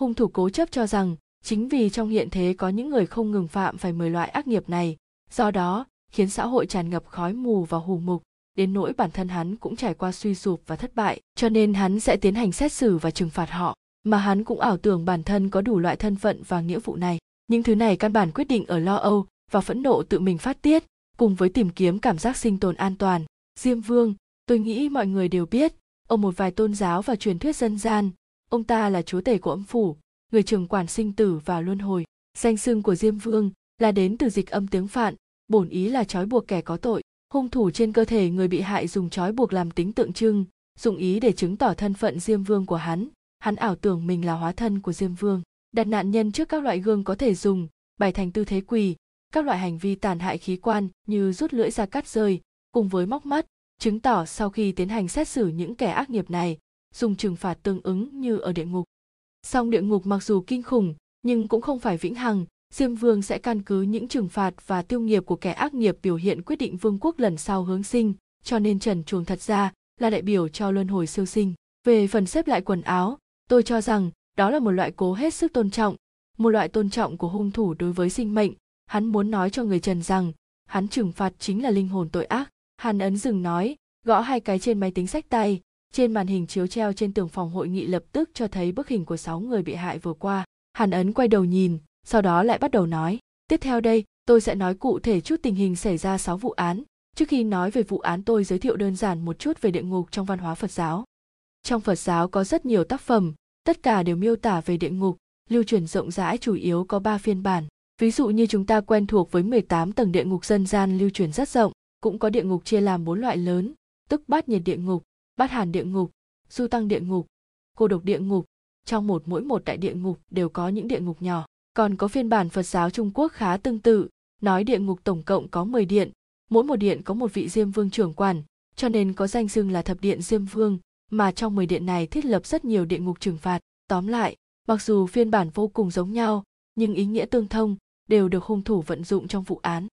hung thủ cố chấp cho rằng, chính vì trong hiện thế có những người không ngừng phạm phải mười loại ác nghiệp này, do đó khiến xã hội tràn ngập khói mù và hù mục, đến nỗi bản thân hắn cũng trải qua suy sụp và thất bại, cho nên hắn sẽ tiến hành xét xử và trừng phạt họ. Mà hắn cũng ảo tưởng bản thân có đủ loại thân phận và nghĩa vụ này. Những thứ này căn bản quyết định ở lo âu và phẫn nộ tự mình phát tiết, cùng với tìm kiếm cảm giác sinh tồn an toàn. Diêm vương, tôi nghĩ mọi người đều biết ở một vài tôn giáo và truyền thuyết dân gian ông ta là chúa tể của âm phủ, người trường quản sinh tử và luân hồi. Danh xưng của diêm vương là đến từ dịch âm tiếng phạn, bổn ý là trói buộc kẻ có tội. Hung thủ trên cơ thể người bị hại dùng trói buộc làm tính tượng trưng, dụng ý để chứng tỏ thân phận diêm vương của hắn. Hắn ảo tưởng mình là hóa thân của diêm vương, đặt nạn nhân trước các loại gương có thể dùng, bày thành tư thế quỳ, các loại hành vi tàn hại khí quan như rút lưỡi ra cắt rơi, cùng với móc mắt, chứng tỏ sau khi tiến hành xét xử những kẻ ác nghiệp này dùng trừng phạt tương ứng như ở địa ngục. Song địa ngục mặc dù kinh khủng, nhưng cũng không phải vĩnh hằng. Diêm vương sẽ căn cứ những trừng phạt và tiêu nghiệp của kẻ ác nghiệp biểu hiện quyết định vương quốc lần sau hướng sinh. Cho nên trần chuồng thật ra là đại biểu cho luân hồi siêu sinh. Về phần xếp lại quần áo, tôi cho rằng đó là một loại cố hết sức tôn trọng, một loại tôn trọng của hung thủ đối với sinh mệnh. Hắn muốn nói cho người trần rằng, hắn trừng phạt chính là linh hồn tội ác. Hắn ấn dừng nói, gõ hai cái trên máy tính sách tay trên màn hình chiếu treo trên tường phòng hội nghị lập tức cho thấy bức hình của sáu người bị hại vừa qua. Hàn ấn quay đầu nhìn, sau đó lại bắt đầu nói, tiếp theo đây, tôi sẽ nói cụ thể chút tình hình xảy ra sáu vụ án. Trước khi nói về vụ án, tôi giới thiệu đơn giản một chút về địa ngục trong văn hóa phật giáo. Trong phật giáo có rất nhiều tác phẩm, tất cả đều miêu tả về địa ngục, lưu truyền rộng rãi chủ yếu có ba phiên bản. Ví dụ như chúng ta quen thuộc với 18 tầng địa ngục dân gian lưu truyền rất rộng, cũng có địa ngục chia làm bốn loại lớn, tức bát nhiệt địa ngục bát hàn địa ngục du tăng địa ngục cô độc địa ngục trong một mỗi một đại địa ngục đều có những địa ngục nhỏ còn có phiên bản Phật giáo Trung Quốc khá tương tự, nói địa ngục tổng cộng có 10 điện, mỗi một điện có một vị Diêm Vương trưởng quản, cho nên có danh xưng là thập điện Diêm Vương, mà trong 10 điện này thiết lập rất nhiều địa ngục trừng phạt. Tóm lại, mặc dù phiên bản vô cùng giống nhau, nhưng ý nghĩa tương thông đều được hung thủ vận dụng trong vụ án.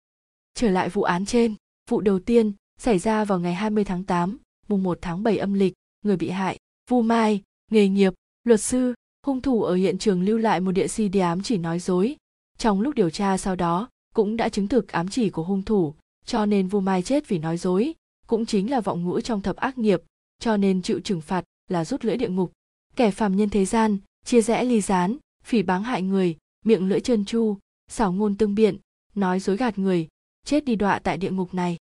Trở lại vụ án trên, vụ đầu tiên xảy ra vào ngày 20 tháng 8, mùng 1 tháng 7 âm lịch, người bị hại, Vu Mai, nghề nghiệp, luật sư, hung thủ ở hiện trường lưu lại một địa CD ám chỉ nói dối. Trong lúc điều tra sau đó, cũng đã chứng thực ám chỉ của hung thủ, cho nên Vu Mai chết vì nói dối, cũng chính là vọng ngữ trong thập ác nghiệp, cho nên chịu trừng phạt là rút lưỡi địa ngục. Kẻ phàm nhân thế gian, chia rẽ ly gián, phỉ báng hại người, miệng lưỡi chân chu, xảo ngôn tương biện, nói dối gạt người, chết đi đọa tại địa ngục này.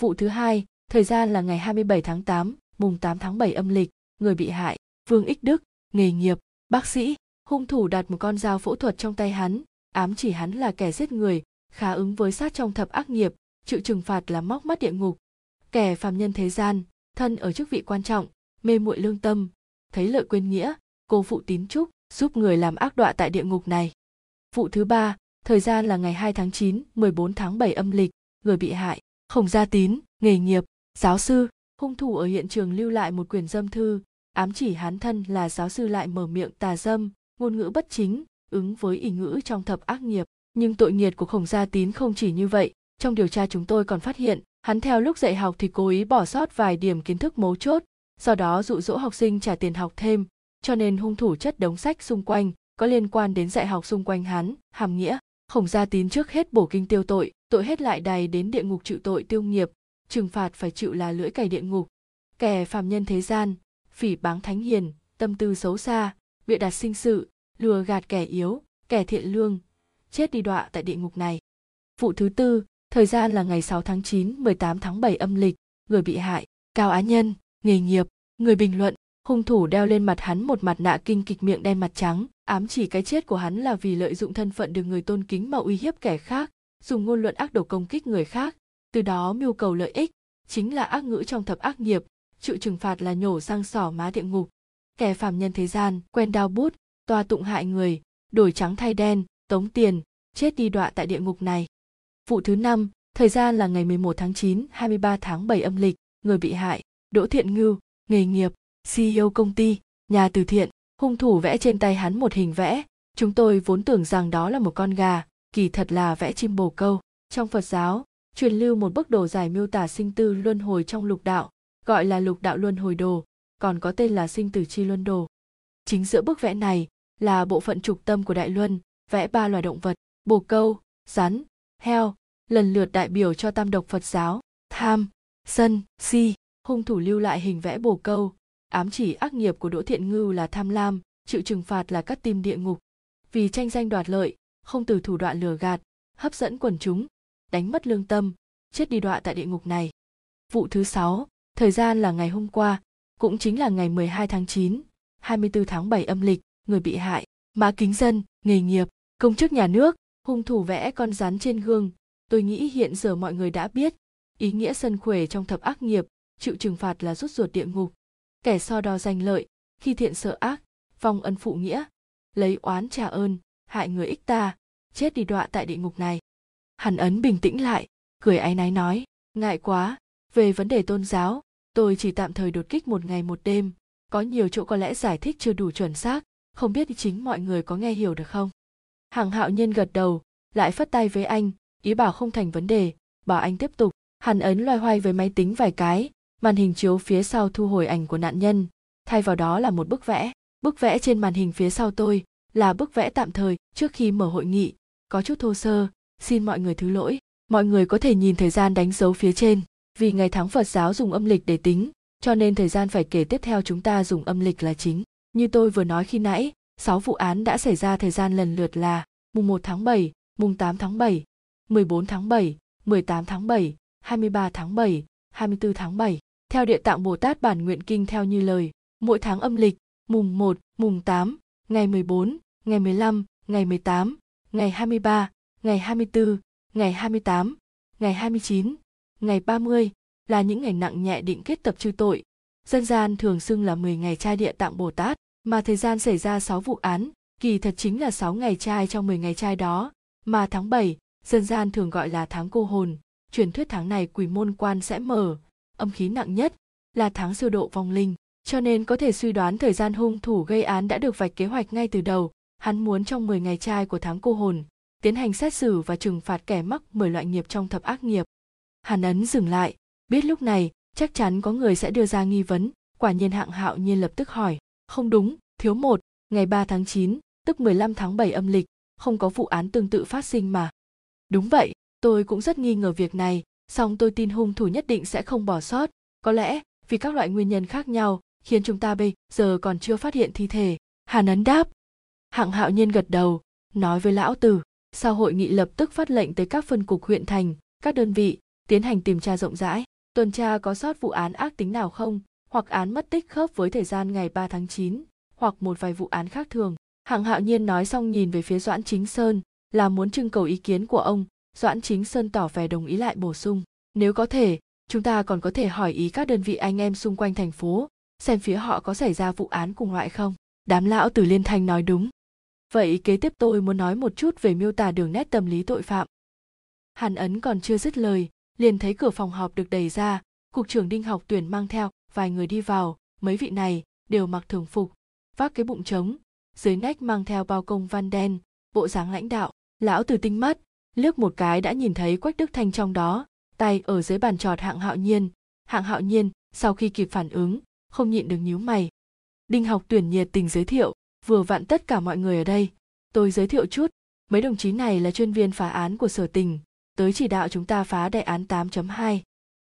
Vụ thứ hai, thời gian là ngày 27 tháng 8, mùng 8 tháng 7 âm lịch, người bị hại, Vương Ích Đức, nghề nghiệp, bác sĩ hung thủ đặt một con dao phẫu thuật trong tay hắn ám chỉ hắn là kẻ giết người khá ứng với sát trong thập ác nghiệp chịu trừng phạt là móc mắt địa ngục. Kẻ phàm nhân thế gian thân ở chức vị quan trọng mê muội lương tâm thấy lợi quên nghĩa cô phụ tín trúc giúp người làm ác đọa tại địa ngục này. Vụ thứ ba thời gian là ngày 2 tháng 9, 14 tháng 7 âm lịch, người bị hại, Khổng Gia Tín, nghề nghiệp, giáo sư, hung thủ ở hiện trường lưu lại một quyển dâm thư, ám chỉ hắn thân là giáo sư lại mở miệng tà dâm ngôn ngữ bất chính ứng với ý ngữ trong thập ác nghiệp. Nhưng tội nghiệt của khổng gia tín không chỉ như vậy. Trong điều tra chúng tôi còn phát hiện hắn theo lúc dạy học thì cố ý bỏ sót vài điểm kiến thức mấu chốt sau đó dụ dỗ học sinh trả tiền học thêm. Cho nên hung thủ chất đống sách xung quanh có liên quan đến dạy học xung quanh hắn hàm nghĩa. Khổng gia tín trước hết bổ kinh tiêu tội tội hết lại đầy đến địa ngục chịu tội tiêu nghiệp trừng phạt phải chịu là lưỡi cày địa ngục. Kẻ phàm nhân thế gian phỉ báng thánh hiền tâm tư xấu xa bịa đặt sinh sự lừa gạt kẻ yếu kẻ thiện lương chết đi đọa tại địa ngục này. Vụ thứ tư thời gian là ngày 6 tháng 9, 18 tháng 7 âm lịch, người bị hại, Cao Á Nhân, nghề nghiệp, người bình luận, hung thủ đeo lên mặt hắn một mặt nạ kinh kịch miệng đen mặt trắng, ám chỉ cái chết của hắn là vì lợi dụng thân phận được người tôn kính mà uy hiếp kẻ khác, dùng ngôn luận ác độc công kích người khác, từ đó mưu cầu lợi ích, chính là ác ngữ trong thập ác nghiệp, chịu trừng phạt là nhổ sang sỏ má địa ngục. Kẻ phàm nhân thế gian quen đao bút toa tụng hại người đổi trắng thay đen tống tiền chết đi đọa tại địa ngục này. Vụ thứ năm thời gian là ngày 11 tháng 9, 23 tháng 7 âm lịch, người bị hại, Đỗ Thiện Ngưu, nghề nghiệp, CEO công ty, nhà từ thiện, hung thủ vẽ trên tay hắn một hình vẽ, chúng tôi vốn tưởng rằng đó là một con gà, kỳ thật là vẽ chim bồ câu. Trong Phật giáo, truyền lưu một bức đồ giải miêu tả sinh tư luân hồi trong lục đạo, gọi là lục đạo luân hồi đồ, còn có tên là sinh tử chi luân đồ. Chính giữa bức vẽ này là bộ phận trục tâm của đại luân vẽ ba loài động vật bồ câu rắn heo lần lượt đại biểu cho tam độc phật giáo tham sân si hung thủ lưu lại hình vẽ bồ câu ám chỉ ác nghiệp của đỗ thiện ngưu là tham lam chịu trừng phạt là cắt tim địa ngục vì tranh danh đoạt lợi không từ thủ đoạn lừa gạt hấp dẫn quần chúng đánh mất lương tâm chết đi đọa tại địa ngục này vụ thứ sáu thời gian là ngày hôm qua cũng chính là ngày 12 tháng 9, 24 tháng 7 âm lịch, người bị hại, mã kính dân, nghề nghiệp, công chức nhà nước, hung thủ vẽ con rắn trên gương. Tôi nghĩ hiện giờ mọi người đã biết, ý nghĩa sân khuể trong thập ác nghiệp, chịu trừng phạt là rút ruột địa ngục. Kẻ so đo danh lợi, khi thiện sợ ác, phong ân phụ nghĩa, lấy oán trả ơn, hại người ích ta, chết đi đọa tại địa ngục này. Hàn ấn bình tĩnh lại, cười áy náy nói, ngại quá, về vấn đề tôn giáo, tôi chỉ tạm thời đột kích một ngày một đêm có nhiều chỗ có lẽ giải thích chưa đủ chuẩn xác không biết chính mọi người có nghe hiểu được không? Hàng hạo nhiên gật đầu lại phất tay với anh ý bảo không thành vấn đề bảo anh tiếp tục. Hàn ấn loay hoay với máy tính vài cái màn hình chiếu phía sau thu hồi ảnh của nạn nhân thay vào đó là một bức vẽ. Bức vẽ trên màn hình phía sau tôi là bức vẽ tạm thời trước khi mở hội nghị có chút thô sơ xin mọi người thứ lỗi mọi người có thể nhìn thời gian đánh dấu phía trên vì ngày tháng Phật giáo dùng âm lịch để tính, cho nên thời gian phải kể tiếp theo chúng ta dùng âm lịch là chính. Như tôi vừa nói khi nãy, 6 vụ án đã xảy ra thời gian lần lượt là mùng 1 tháng 7, mùng 8 tháng 7, 14 tháng 7, 18 tháng 7, 23 tháng 7, 24 tháng 7. Theo địa tạng Bồ Tát bản nguyện kinh theo như lời, mỗi tháng âm lịch, mùng 1, mùng 8, ngày 14, ngày 15, ngày 18, ngày 23, ngày 24, ngày 28, ngày 29, ngày 30 là những ngày nặng nhẹ định kết tập trừ tội. Dân gian thường xưng là 10 ngày trai địa tạng Bồ Tát, mà thời gian xảy ra 6 vụ án, kỳ thật chính là 6 ngày trai trong 10 ngày trai đó, mà tháng 7, dân gian thường gọi là tháng cô hồn, truyền thuyết tháng này quỷ môn quan sẽ mở, âm khí nặng nhất là tháng siêu độ vong linh, cho nên có thể suy đoán thời gian hung thủ gây án đã được vạch kế hoạch ngay từ đầu, hắn muốn trong 10 ngày trai của tháng cô hồn, tiến hành xét xử và trừng phạt kẻ mắc 10 loại nghiệp trong thập ác nghiệp. Hàn ấn dừng lại, biết lúc này chắc chắn có người sẽ đưa ra nghi vấn, quả nhiên hạng hạo nhiên lập tức hỏi, không đúng, thiếu một, ngày 3 tháng 9, tức 15 tháng 7 âm lịch, không có vụ án tương tự phát sinh mà. Đúng vậy, tôi cũng rất nghi ngờ việc này, song tôi tin hung thủ nhất định sẽ không bỏ sót, có lẽ vì các loại nguyên nhân khác nhau khiến chúng ta bây giờ còn chưa phát hiện thi thể. Hàn ấn đáp. Hạng hạo nhiên gật đầu, nói với lão tử, sau hội nghị lập tức phát lệnh tới các phân cục huyện thành, các đơn vị, tiến hành tìm tra rộng rãi, tuần tra có sót vụ án ác tính nào không, hoặc án mất tích khớp với thời gian ngày 3 tháng 9, hoặc một vài vụ án khác thường. Hạng hạo nhiên nói xong nhìn về phía Doãn Chính Sơn, là muốn trưng cầu ý kiến của ông, Doãn Chính Sơn tỏ vẻ đồng ý lại bổ sung. Nếu có thể, chúng ta còn có thể hỏi ý các đơn vị anh em xung quanh thành phố, xem phía họ có xảy ra vụ án cùng loại không. Đám lão từ liên thanh nói đúng. Vậy kế tiếp tôi muốn nói một chút về miêu tả đường nét tâm lý tội phạm. Hàn Ấn còn chưa dứt lời, liền thấy cửa phòng họp được đẩy ra cục trưởng đinh học tuyển mang theo vài người đi vào mấy vị này đều mặc thường phục vác cái bụng trống dưới nách mang theo bao công văn đen bộ dáng lãnh đạo lão từ tinh mắt liếc một cái đã nhìn thấy quách đức thanh trong đó tay ở dưới bàn trọt hạng hạo nhiên hạng hạo nhiên sau khi kịp phản ứng không nhịn được nhíu mày đinh học tuyển nhiệt tình giới thiệu vừa vặn tất cả mọi người ở đây tôi giới thiệu chút mấy đồng chí này là chuyên viên phá án của sở tình tới chỉ đạo chúng ta phá đại án 8.2.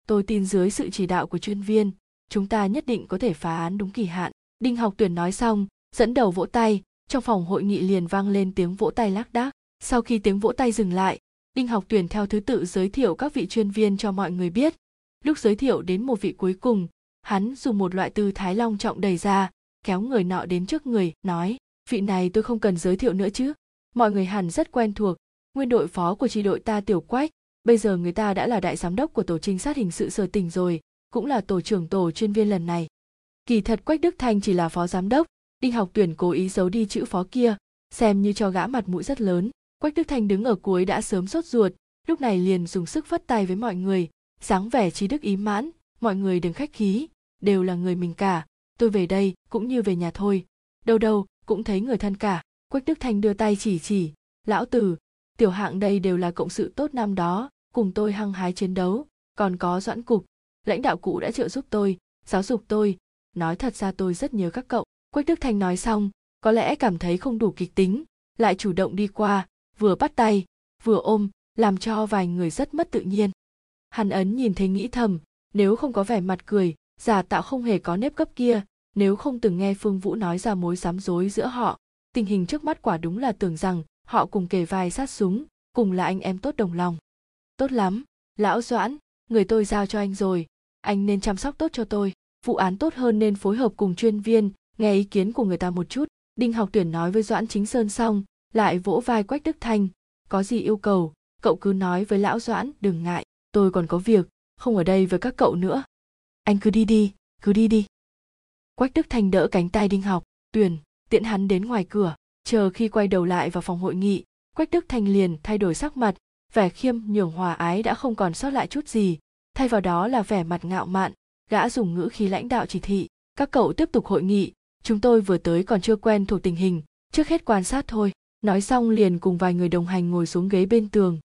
Tôi tin dưới sự chỉ đạo của chuyên viên, chúng ta nhất định có thể phá án đúng kỳ hạn. Đinh học tuyển nói xong, dẫn đầu vỗ tay, trong phòng hội nghị liền vang lên tiếng vỗ tay lác đác. Sau khi tiếng vỗ tay dừng lại, Đinh học tuyển theo thứ tự giới thiệu các vị chuyên viên cho mọi người biết. Lúc giới thiệu đến một vị cuối cùng, hắn dùng một loại tư thái long trọng đầy ra, kéo người nọ đến trước người, nói, vị này tôi không cần giới thiệu nữa chứ. Mọi người hẳn rất quen thuộc, nguyên đội phó của tri đội ta tiểu quách bây giờ người ta đã là đại giám đốc của tổ trinh sát hình sự sở tỉnh rồi cũng là tổ trưởng tổ chuyên viên lần này. Kỳ thật quách đức thanh chỉ là phó giám đốc đinh học tuyển cố ý giấu đi chữ phó kia xem như cho gã mặt mũi rất lớn. Quách đức thanh đứng ở cuối đã sớm sốt ruột lúc này liền dùng sức phất tay với mọi người dáng vẻ trí đức ý mãn mọi người đừng khách khí đều là người mình cả tôi về đây, cũng như về nhà thôi. Đâu đâu, cũng thấy người thân cả. Quách đức thanh đưa tay chỉ chỉ. Lão tử, tiểu hạng đây đều là cộng sự tốt năm đó, cùng tôi hăng hái chiến đấu. Còn có doãn cục, lãnh đạo cũ đã trợ giúp tôi, giáo dục tôi. Nói thật ra tôi rất nhớ các cậu. Quách đức thanh nói xong, có lẽ cảm thấy không đủ kịch tính, lại chủ động đi qua, vừa bắt tay, vừa ôm, làm cho vài người rất mất tự nhiên. Hàn ấn nhìn thấy nghĩ thầm, nếu không có vẻ mặt cười giả tạo không hề có nếp gấp kia, nếu không từng nghe phương vũ nói ra mối rắm rối giữa họ, tình hình trước mắt quả đúng là tưởng rằng họ cùng kề vai sát súng, cùng là anh em tốt đồng lòng. Tốt lắm, lão doãn, người tôi giao cho anh rồi, anh nên chăm sóc tốt cho tôi. Vụ án tốt hơn nên phối hợp cùng chuyên viên, nghe ý kiến của người ta một chút. Đinh học tuyển nói với doãn chính sơn xong, lại vỗ vai quách đức thanh. Có gì yêu cầu, cậu cứ nói với lão doãn, đừng ngại, tôi còn có việc, không ở đây với các cậu nữa anh cứ đi đi, cứ đi đi. Quách đức thành đỡ cánh tay đinh học tuyển tiện hắn đến ngoài cửa, chờ khi quay đầu lại vào phòng hội nghị. Quách đức thành liền thay đổi sắc mặt, vẻ khiêm nhường hòa ái đã không còn sót lại chút gì. Thay vào đó là vẻ mặt ngạo mạn, gã dùng ngữ khí lãnh đạo chỉ thị, các cậu tiếp tục hội nghị, chúng tôi vừa tới còn chưa quen thuộc tình hình, trước hết quan sát thôi. Nói xong liền cùng vài người đồng hành ngồi xuống ghế bên tường.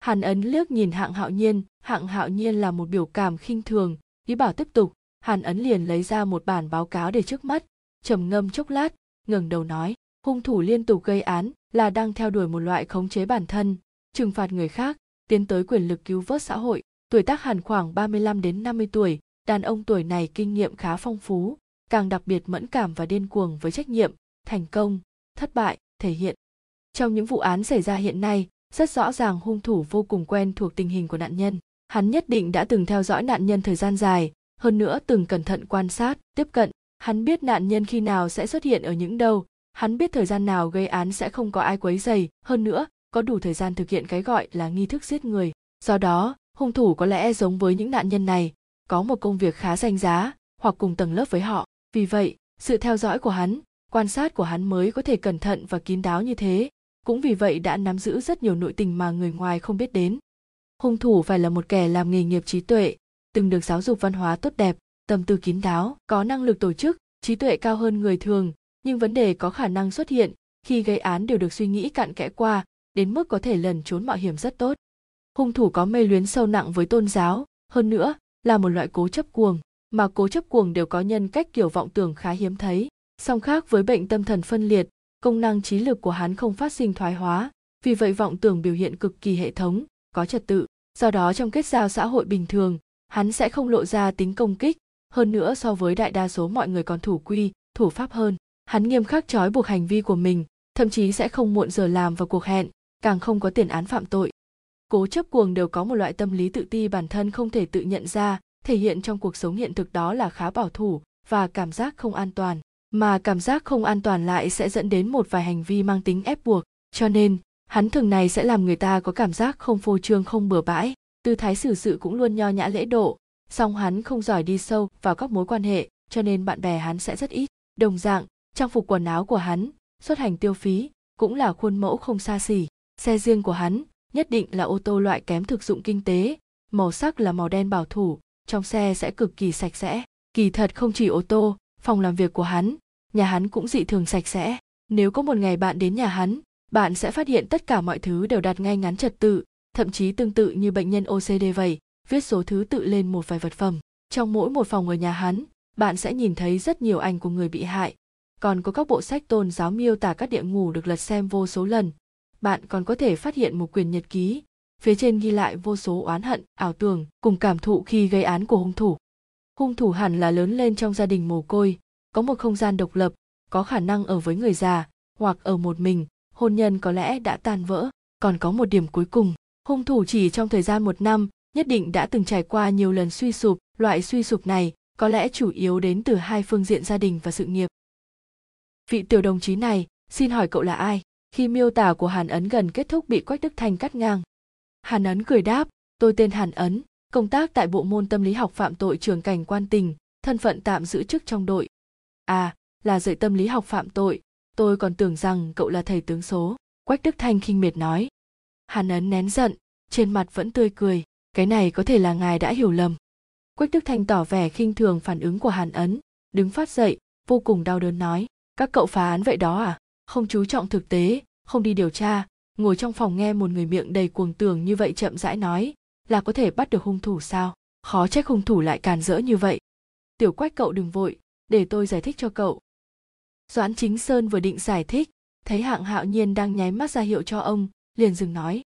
Hàn ấn liếc nhìn hạng hạo nhiên, hạng hạo nhiên là một biểu cảm khinh thường ý bảo tiếp tục, hàn ấn liền lấy ra một bản báo cáo để trước mắt, trầm ngâm chốc lát, ngẩng đầu nói, hung thủ liên tục gây án là đang theo đuổi một loại khống chế bản thân, trừng phạt người khác, tiến tới quyền lực cứu vớt xã hội. Tuổi tác Hàn khoảng 35 đến 50 tuổi, đàn ông tuổi này kinh nghiệm khá phong phú, càng đặc biệt mẫn cảm và điên cuồng với trách nhiệm, thành công, thất bại, thể hiện. Trong những vụ án xảy ra hiện nay, rất rõ ràng hung thủ vô cùng quen thuộc tình hình của nạn nhân hắn nhất định đã từng theo dõi nạn nhân thời gian dài, hơn nữa từng cẩn thận quan sát, tiếp cận. Hắn biết nạn nhân khi nào sẽ xuất hiện ở những đâu, hắn biết thời gian nào gây án sẽ không có ai quấy dày hơn nữa, có đủ thời gian thực hiện cái gọi là nghi thức giết người. Do đó, hung thủ có lẽ giống với những nạn nhân này, có một công việc khá danh giá, hoặc cùng tầng lớp với họ. Vì vậy, sự theo dõi của hắn, quan sát của hắn mới có thể cẩn thận và kín đáo như thế. Cũng vì vậy đã nắm giữ rất nhiều nội tình mà người ngoài không biết đến hung thủ phải là một kẻ làm nghề nghiệp trí tuệ, từng được giáo dục văn hóa tốt đẹp, tâm tư kín đáo, có năng lực tổ chức, trí tuệ cao hơn người thường. Nhưng vấn đề có khả năng xuất hiện khi gây án đều được suy nghĩ cặn kẽ qua, đến mức có thể lẩn trốn mạo hiểm rất tốt. Hung thủ có mê luyến sâu nặng với tôn giáo, hơn nữa là một loại cố chấp cuồng, mà cố chấp cuồng đều có nhân cách kiểu vọng tưởng khá hiếm thấy. Song khác với bệnh tâm thần phân liệt, công năng trí lực của hắn không phát sinh thoái hóa, vì vậy vọng tưởng biểu hiện cực kỳ hệ thống, có trật tự do đó trong kết giao xã hội bình thường, hắn sẽ không lộ ra tính công kích, hơn nữa so với đại đa số mọi người còn thủ quy, thủ pháp hơn. Hắn nghiêm khắc trói buộc hành vi của mình, thậm chí sẽ không muộn giờ làm vào cuộc hẹn, càng không có tiền án phạm tội. Cố chấp cuồng đều có một loại tâm lý tự ti bản thân không thể tự nhận ra, thể hiện trong cuộc sống hiện thực đó là khá bảo thủ và cảm giác không an toàn. Mà cảm giác không an toàn lại sẽ dẫn đến một vài hành vi mang tính ép buộc, cho nên hắn thường này sẽ làm người ta có cảm giác không phô trương, không bừa bãi. Tư thái xử sự cũng luôn nho nhã lễ độ. Song hắn không giỏi đi sâu vào các mối quan hệ, cho nên bạn bè hắn sẽ rất ít. Đồng dạng, trang phục quần áo của hắn, xuất hành tiêu phí, cũng là khuôn mẫu không xa xỉ. Xe riêng của hắn, nhất định là ô tô loại kém thực dụng kinh tế. Màu sắc là màu đen bảo thủ, trong xe sẽ cực kỳ sạch sẽ. Kỳ thật không chỉ ô tô, phòng làm việc của hắn, nhà hắn cũng dị thường sạch sẽ. Nếu có một ngày bạn đến nhà hắn bạn sẽ phát hiện tất cả mọi thứ đều đặt ngay ngắn trật tự, thậm chí tương tự như bệnh nhân ocd vậy, viết số thứ tự lên một vài vật phẩm. Trong mỗi một phòng ở nhà hắn, bạn sẽ nhìn thấy rất nhiều ảnh của người bị hại. Còn có các bộ sách tôn giáo miêu tả các địa ngục được lật xem vô số lần. Bạn còn có thể phát hiện một quyển nhật ký, phía trên ghi lại vô số oán hận, ảo tưởng, cùng cảm thụ khi gây án của hung thủ. Hung thủ hẳn là lớn lên trong gia đình mồ côi, có một không gian độc lập, có khả năng ở với người già, hoặc ở một mình hôn nhân có lẽ đã tan vỡ. Còn có một điểm cuối cùng, hung thủ chỉ trong thời gian một năm, nhất định đã từng trải qua nhiều lần suy sụp. Loại suy sụp này có lẽ chủ yếu đến từ hai phương diện gia đình và sự nghiệp. Vị tiểu đồng chí này, xin hỏi cậu là ai? Khi miêu tả của hàn ấn gần kết thúc bị quách đức thanh cắt ngang. Hàn ấn cười đáp, tôi tên hàn ấn, công tác tại bộ môn tâm lý học phạm tội trường cảnh quan tình, thân phận tạm giữ chức trong đội. À là dạy tâm lý học phạm tội tôi còn tưởng rằng cậu là thầy tướng số, quách đức thanh khinh miệt nói. Hàn ấn nén giận, trên mặt vẫn tươi cười. Cái này có thể là ngài đã hiểu lầm. Quách đức thanh tỏ vẻ khinh thường phản ứng của hàn ấn, đứng phát dậy, vô cùng đau đớn nói. Các cậu phá án vậy đó à? Không chú trọng thực tế, không đi điều tra. Ngồi trong phòng nghe một người miệng đầy cuồng tường như vậy chậm rãi nói, là có thể bắt được hung thủ sao? Khó trách hung thủ lại càn rỡ như vậy. Tiểu quách cậu đừng vội, để tôi giải thích cho cậu doãn chính sơn vừa định giải thích, thấy hạng hạo nhiên đang nháy mắt ra hiệu cho ông, liền dừng nói.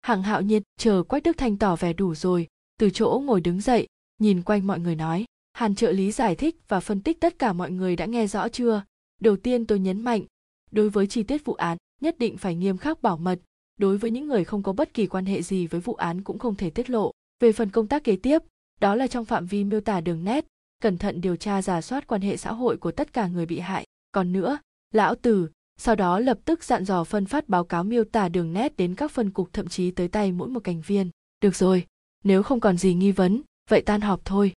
Hạng hạo nhiên, chờ quách đức thanh tỏ vẻ đủ rồi, từ chỗ ngồi đứng dậy, nhìn quanh mọi người nói, hàn trợ lý giải thích và phân tích tất cả mọi người đã nghe rõ chưa? Đầu tiên tôi nhấn mạnh, đối với chi tiết vụ án, nhất định phải nghiêm khắc bảo mật, đối với những người không có bất kỳ quan hệ gì với vụ án cũng không thể tiết lộ. Về phần công tác kế tiếp, đó là trong phạm vi miêu tả đường nét, cẩn thận điều tra giả soát quan hệ xã hội của tất cả người bị hại còn nữa, lão tử, sau đó lập tức dặn dò phân phát báo cáo miêu tả đường nét đến các phân cục thậm chí tới tay mỗi một thành viên. Được rồi, nếu không còn gì nghi vấn, vậy tan họp thôi.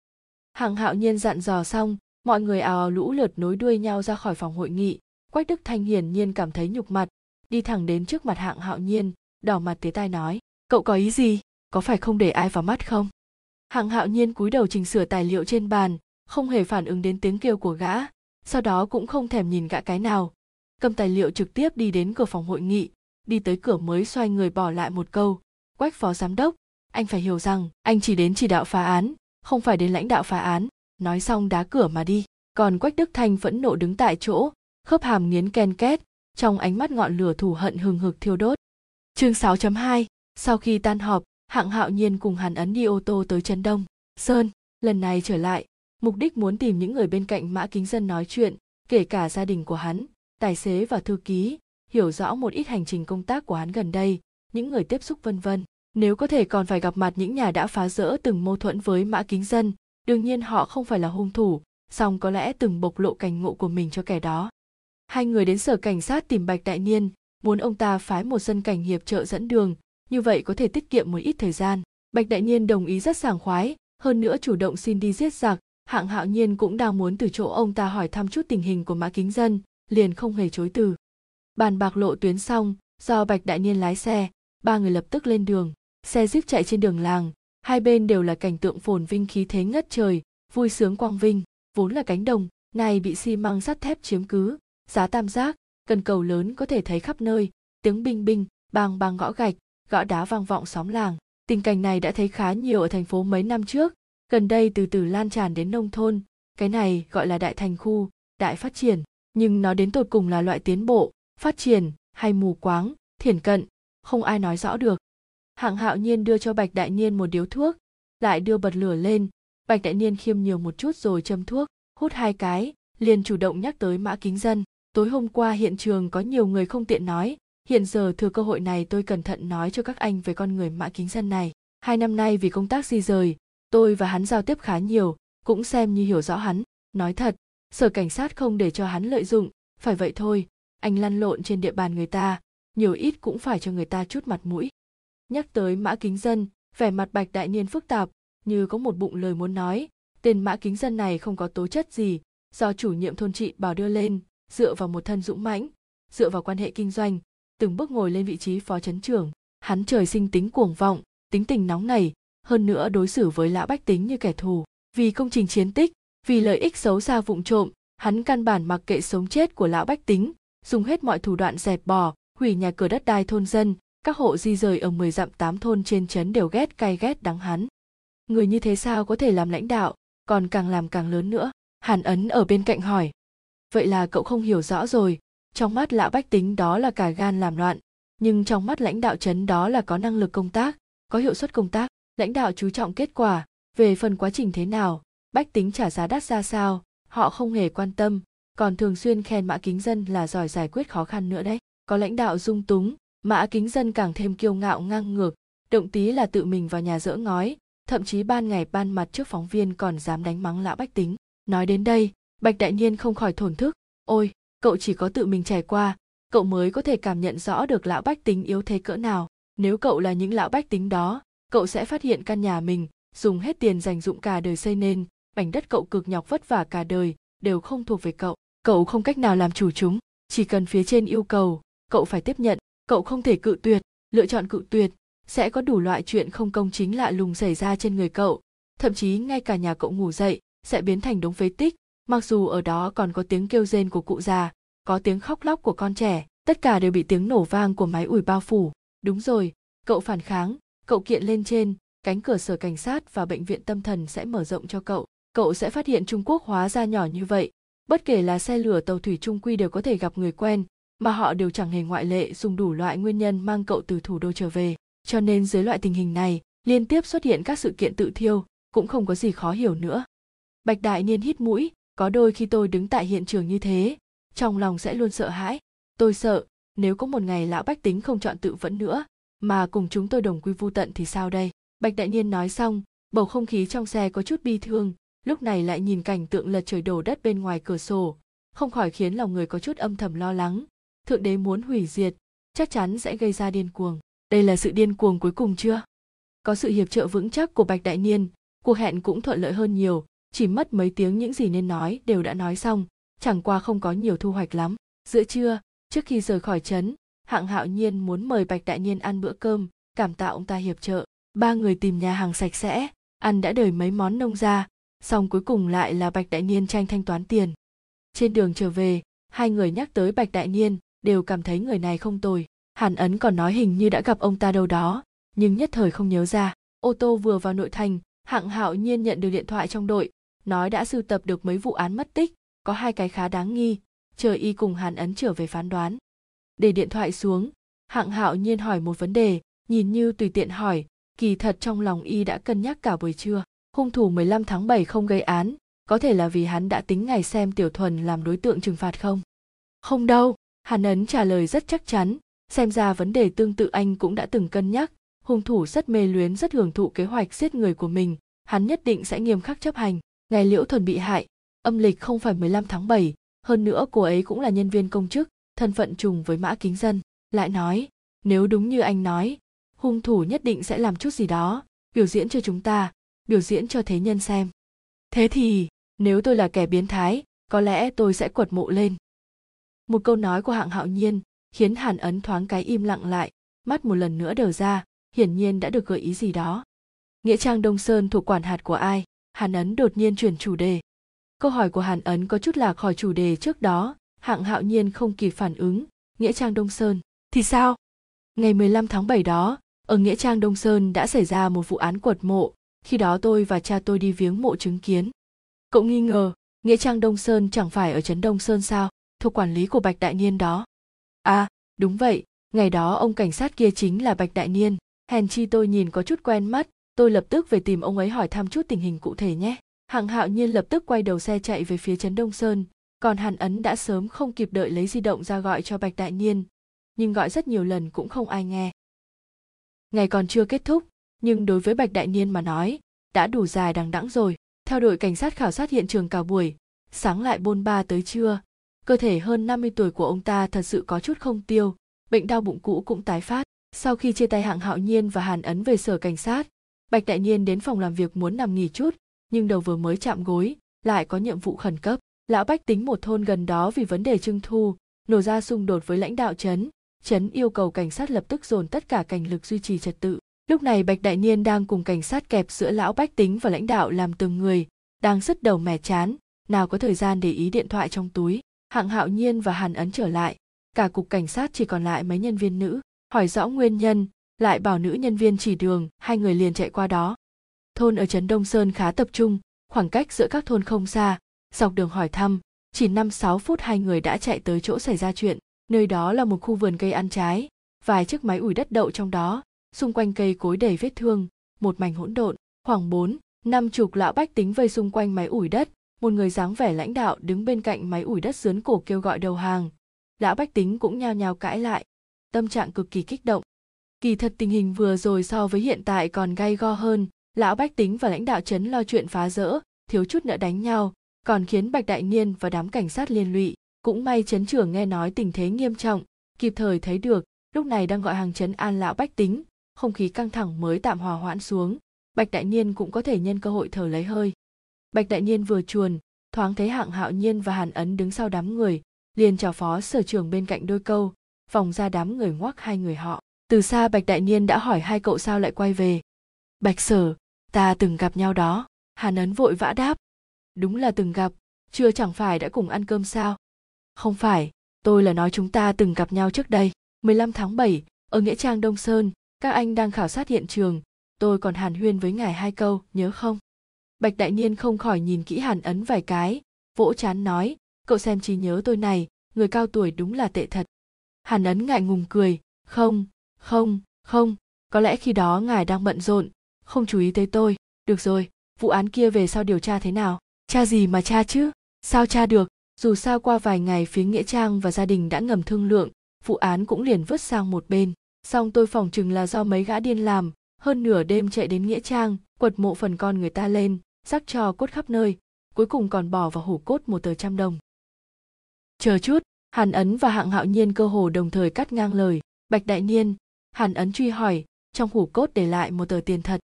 Hạng hạo nhiên dặn dò xong, mọi người ào ào lũ lượt nối đuôi nhau ra khỏi phòng hội nghị. Quách đức thanh hiển nhiên cảm thấy nhục mặt, đi thẳng đến trước mặt hạng hạo nhiên, đỏ mặt tía tai nói, cậu có ý gì? Có phải không để ai vào mắt không? Hạng hạo nhiên cúi đầu chỉnh sửa tài liệu trên bàn, không hề phản ứng đến tiếng kêu của gã sau đó cũng không thèm nhìn gã cái nào. Cầm tài liệu trực tiếp đi đến cửa phòng hội nghị, đi tới cửa mới xoay người bỏ lại một câu, quách phó giám đốc, anh phải hiểu rằng anh chỉ đến chỉ đạo phá án, không phải đến lãnh đạo phá án. Nói xong đá cửa mà đi. Còn quách đức thanh phẫn nộ đứng tại chỗ, khớp hàm nghiến ken két, trong ánh mắt ngọn lửa thù hận hừng hực thiêu đốt. Chương 6.2 sau khi tan họp, hạng hạo nhiên cùng hàn ấn đi ô tô tới trấn đông. Sơn, lần này trở lại mục đích muốn tìm những người bên cạnh mã kính dân nói chuyện, kể cả gia đình của hắn, tài xế và thư ký, hiểu rõ một ít hành trình công tác của hắn gần đây, những người tiếp xúc vân vân. Nếu có thể còn phải gặp mặt những nhà đã phá rỡ từng mâu thuẫn với mã kính dân, đương nhiên họ không phải là hung thủ, song có lẽ từng bộc lộ cảnh ngộ của mình cho kẻ đó. Hai người đến sở cảnh sát tìm bạch đại niên, muốn ông ta phái một dân cảnh hiệp trợ dẫn đường, như vậy có thể tiết kiệm một ít thời gian. Bạch đại niên đồng ý rất sảng khoái, hơn nữa chủ động xin đi giết giặc hạng hạo nhiên cũng đang muốn từ chỗ ông ta hỏi thăm chút tình hình của mã kính dân, liền không hề chối từ. Bàn bạc lộ tuyến xong, do bạch đại niên lái xe, ba người lập tức lên đường. Xe jeep chạy trên đường làng, hai bên đều là cảnh tượng phồn vinh khí thế ngất trời, vui sướng quang vinh, vốn là cánh đồng này bị xi măng sắt thép chiếm cứ. Giá tam giác, cần cầu lớn có thể thấy khắp nơi, tiếng binh binh, bang bang gõ gạch, gõ đá vang vọng xóm làng. Tình cảnh này đã thấy khá nhiều ở thành phố mấy năm trước gần đây từ từ lan tràn đến nông thôn, cái này gọi là đại thành khu, đại phát triển, nhưng nó đến tột cùng là loại tiến bộ, phát triển hay mù quáng, thiển cận, không ai nói rõ được. Hạng hạo nhiên đưa cho bạch đại niên một điếu thuốc, lại đưa bật lửa lên. Bạch đại niên khiêm nhiều một chút rồi châm thuốc, hút hai cái, liền chủ động nhắc tới mã kính dân. Tối hôm qua hiện trường có nhiều người không tiện nói, hiện giờ thừa cơ hội này tôi cẩn thận nói cho các anh về con người mã kính dân này. Hai năm nay vì công tác di rời tôi và hắn giao tiếp khá nhiều, cũng xem như hiểu rõ hắn. Nói thật, sở cảnh sát không để cho hắn lợi dụng. Phải vậy thôi, anh lăn lộn trên địa bàn người ta, nhiều ít cũng phải cho người ta chút mặt mũi. Nhắc tới mã kính dân, vẻ mặt bạch đại niên phức tạp, như có một bụng lời muốn nói. Tên mã kính dân này không có tố chất gì, do chủ nhiệm thôn trị bảo đưa lên, dựa vào một thân dũng mãnh, dựa vào quan hệ kinh doanh, từng bước ngồi lên vị trí phó chấn trưởng. Hắn trời sinh tính cuồng vọng, tính tình nóng nảy hơn nữa đối xử với lão bách tính như kẻ thù, vì công trình chiến tích, vì lợi ích xấu xa vụng trộm, hắn căn bản mặc kệ sống chết của lão bách tính, dùng hết mọi thủ đoạn dẹp bỏ, hủy nhà cửa đất đai thôn dân, các hộ di rời ở 10 dặm tám thôn trên trấn đều ghét cay ghét đắng hắn. Người như thế sao có thể làm lãnh đạo, còn càng làm càng lớn nữa? Hàn ấn ở bên cạnh hỏi. Vậy là cậu không hiểu rõ rồi, trong mắt lão bách tính đó là cả gan làm loạn, nhưng trong mắt lãnh đạo trấn đó là có năng lực công tác, có hiệu suất công tác lãnh đạo chú trọng kết quả về phần quá trình thế nào, bách tính trả giá đắt ra sao, họ không hề quan tâm, còn thường xuyên khen mã kính dân là giỏi giải quyết khó khăn nữa đấy. Có lãnh đạo dung túng, mã kính dân càng thêm kiêu ngạo ngang ngược, động tí là tự mình vào nhà dỡ ngói, thậm chí ban ngày ban mặt trước phóng viên còn dám đánh mắng lão bách tính. Nói đến đây, bạch đại nhiên không khỏi thổn thức. Ôi, cậu chỉ có tự mình trải qua, cậu mới có thể cảm nhận rõ được lão bách tính yếu thế cỡ nào. Nếu cậu là những lão bách tính đó cậu sẽ phát hiện căn nhà mình, dùng hết tiền dành dụng cả đời xây nên. Mảnh đất cậu cực nhọc vất vả cả đời, đều không thuộc về cậu. Cậu không cách nào làm chủ chúng, chỉ cần phía trên yêu cầu, cậu phải tiếp nhận. Cậu không thể cự tuyệt, lựa chọn cự tuyệt, sẽ có đủ loại chuyện không công chính lạ lùng xảy ra trên người cậu. Thậm chí, ngay cả nhà cậu ngủ dậy, sẽ biến thành đống phế tích. Mặc dù ở đó còn có tiếng kêu rên của cụ già, có tiếng khóc lóc của con trẻ, tất cả đều bị tiếng nổ vang của máy ủi bao phủ. Đúng rồi, cậu phản kháng cậu kiện lên trên, cánh cửa sở cảnh sát và bệnh viện tâm thần sẽ mở rộng cho cậu. Cậu sẽ phát hiện trung quốc hóa ra nhỏ như vậy. Bất kể là xe lửa, tàu thủy trung quy đều có thể gặp người quen, mà họ đều chẳng hề ngoại lệ dùng đủ loại nguyên nhân mang cậu từ thủ đô trở về. Cho nên dưới loại tình hình này, liên tiếp xuất hiện các sự kiện tự thiêu, cũng không có gì khó hiểu nữa. Bạch đại niên hít mũi, có đôi khi tôi đứng tại hiện trường như thế, trong lòng sẽ luôn sợ hãi. Tôi sợ, nếu có một ngày lão bách tính không chọn tự vẫn nữa mà cùng chúng tôi đồng quy vu tận thì sao đây? Bạch đại niên nói xong, bầu không khí trong xe có chút bi thương, lúc này lại nhìn cảnh tượng lật trời đổ đất bên ngoài cửa sổ, không khỏi khiến lòng người có chút âm thầm lo lắng. Thượng đế muốn hủy diệt, chắc chắn sẽ gây ra điên cuồng. Đây là sự điên cuồng cuối cùng chưa? Có sự hiệp trợ vững chắc của bạch đại niên, cuộc hẹn cũng thuận lợi hơn nhiều, chỉ mất mấy tiếng những gì nên nói đều đã nói xong, chẳng qua không có nhiều thu hoạch lắm. Giữa trưa, trước khi rời khỏi trấn hạng hạo nhiên muốn mời bạch đại niên ăn bữa cơm, cảm tạ ông ta hiệp trợ. Ba người tìm nhà hàng sạch sẽ, ăn đã đời mấy món nông gia, xong cuối cùng lại là bạch đại niên tranh thanh toán tiền. Trên đường trở về, hai người nhắc tới bạch đại niên, đều cảm thấy người này không tồi. Hàn ấn còn nói hình như đã gặp ông ta đâu đó, nhưng nhất thời không nhớ ra. Ô tô vừa vào nội thành, hạng hạo nhiên nhận được điện thoại trong đội, nói đã sưu tập được mấy vụ án mất tích, có hai cái khá đáng nghi, chờ y cùng hàn ấn trở về phán đoán để điện thoại xuống hạng hạo nhiên hỏi một vấn đề nhìn như tùy tiện hỏi kỳ thật trong lòng y đã cân nhắc cả buổi trưa. Hung thủ 15 tháng 7 không gây án có thể là vì hắn đã tính ngày xem tiểu thuần làm đối tượng trừng phạt không? Không đâu hàn ấn trả lời rất chắc chắn xem ra vấn đề tương tự anh cũng đã từng cân nhắc. Hung thủ rất mê luyến rất hưởng thụ kế hoạch giết người của mình hắn nhất định sẽ nghiêm khắc chấp hành. Ngày liễu thuần bị hại âm lịch không phải 15 tháng 7, hơn nữa cô ấy cũng là nhân viên công chức thân phận trùng với mã kính dân, lại nói, nếu đúng như anh nói, hung thủ nhất định sẽ làm chút gì đó, biểu diễn cho chúng ta, biểu diễn cho thế nhân xem. Thế thì, nếu tôi là kẻ biến thái, có lẽ tôi sẽ quật mộ lên. Một câu nói của hạng hạo nhiên khiến hàn ấn thoáng cái im lặng lại, mắt một lần nữa đờ ra, hiển nhiên đã được gợi ý gì đó. Nghĩa trang đông sơn thuộc quản hạt của ai? Hàn ấn đột nhiên chuyển chủ đề. Câu hỏi của hàn ấn có chút lạc khỏi chủ đề trước đó hạng hạo nhiên không kịp phản ứng, nghĩa trang đông sơn. Thì sao? Ngày 15 tháng 7 đó, ở nghĩa trang đông sơn đã xảy ra một vụ án quật mộ. Khi đó tôi và cha tôi đi viếng mộ chứng kiến. Cậu nghi ngờ, nghĩa trang đông sơn chẳng phải ở trấn đông sơn sao? Thuộc quản lý của bạch đại niên đó. À đúng vậy. Ngày đó ông cảnh sát kia chính là bạch đại niên. Hèn chi tôi nhìn có chút quen mắt. Tôi lập tức về tìm ông ấy hỏi thăm chút tình hình cụ thể nhé. Hạng hạo nhiên lập tức quay đầu xe chạy về phía trấn đông sơn còn hàn ấn đã sớm không kịp đợi lấy di động ra gọi cho bạch đại niên, nhưng gọi rất nhiều lần cũng không ai nghe. Ngày còn chưa kết thúc, nhưng đối với bạch đại niên mà nói, đã đủ dài đằng đẵng rồi. Theo đội cảnh sát khảo sát hiện trường cả buổi, sáng lại bôn ba tới trưa, cơ thể hơn 50 tuổi của ông ta thật sự có chút không tiêu, bệnh đau bụng cũ cũng tái phát. Sau khi chia tay hạng hạo nhiên và hàn ấn về sở cảnh sát, bạch đại nhiên đến phòng làm việc muốn nằm nghỉ chút, nhưng đầu vừa mới chạm gối, lại có nhiệm vụ khẩn cấp lão bách tính một thôn gần đó vì vấn đề trưng thu, nổ ra xung đột với lãnh đạo trấn. Trấn yêu cầu cảnh sát lập tức dồn tất cả cảnh lực duy trì trật tự. Lúc này bạch đại niên đang cùng cảnh sát kẹp giữa lão bách tính và lãnh đạo làm từng người, đang sứt đầu mẻ chán. Nào có thời gian để ý điện thoại trong túi, hạng hạo nhiên và hàn ấn trở lại. Cả cục cảnh sát chỉ còn lại mấy nhân viên nữ, hỏi rõ nguyên nhân, lại bảo nữ nhân viên chỉ đường, hai người liền chạy qua đó. Thôn ở trấn đông sơn khá tập trung, khoảng cách giữa các thôn không xa dọc đường hỏi thăm, chỉ năm sáu phút hai người đã chạy tới chỗ xảy ra chuyện. Nơi đó là một khu vườn cây ăn trái, vài chiếc máy ủi đất đậu trong đó. Xung quanh cây cối đầy vết thương, một mảnh hỗn độn. Khoảng bốn, năm chục lão bách tính vây xung quanh máy ủi đất. Một người dáng vẻ lãnh đạo đứng bên cạnh máy ủi đất dướn cổ kêu gọi đầu hàng. Lão bách tính cũng nhao nhao cãi lại. Tâm trạng cực kỳ kích động. Kỳ thật tình hình vừa rồi so với hiện tại còn gay go hơn. Lão bách tính và lãnh đạo trấn lo chuyện phá rỡ, thiếu chút nữa đánh nhau còn khiến bạch đại niên và đám cảnh sát liên lụy cũng may chấn trưởng nghe nói tình thế nghiêm trọng, kịp thời thấy được, lúc này đang gọi hàng chấn an lão bách tính, không khí căng thẳng mới tạm hòa hoãn xuống, bạch đại niên cũng có thể nhân cơ hội thở lấy hơi. Bạch đại niên vừa chuồn, thoáng thấy hạng hạo nhiên và hàn ấn đứng sau đám người, liền chào phó sở trưởng bên cạnh đôi câu vòng ra đám người ngoắc hai người họ. Từ xa bạch đại niên đã hỏi hai cậu sao lại quay về. Bạch sở, ta từng gặp nhau đó. Hàn ấn vội vã đáp đúng là từng gặp chưa chẳng phải đã cùng ăn cơm sao? Không phải tôi là nói chúng ta từng gặp nhau trước đây. 15 tháng 7, ở Nghĩa Trang Đông Sơn, các anh đang khảo sát hiện trường, tôi còn hàn huyên với ngài hai câu, nhớ không? Bạch Đại Niên không khỏi nhìn kỹ hàn ấn vài cái, vỗ chán nói, cậu xem trí nhớ tôi này người cao tuổi đúng là tệ thật. Hàn ấn ngại ngùng cười không không không có lẽ khi đó ngài đang bận rộn không chú ý tới tôi. Được rồi vụ án kia về sau điều tra thế nào? Cha gì mà cha chứ? Sao cha được? Dù sao qua vài ngày phía nghĩa trang và gia đình đã ngầm thương lượng, vụ án cũng liền vứt sang một bên. Song tôi phỏng chừng là do mấy gã điên làm, hơn nửa đêm chạy đến nghĩa trang, quật mộ phần con người ta lên, rắc cho cốt khắp nơi, cuối cùng còn bỏ vào hủ cốt một tờ trăm đồng. Chờ chút, hàn ấn và hạng hạo nhiên cơ hồ đồng thời cắt ngang lời. Bạch đại niên, hàn ấn truy hỏi, trong hủ cốt để lại một tờ tiền thật.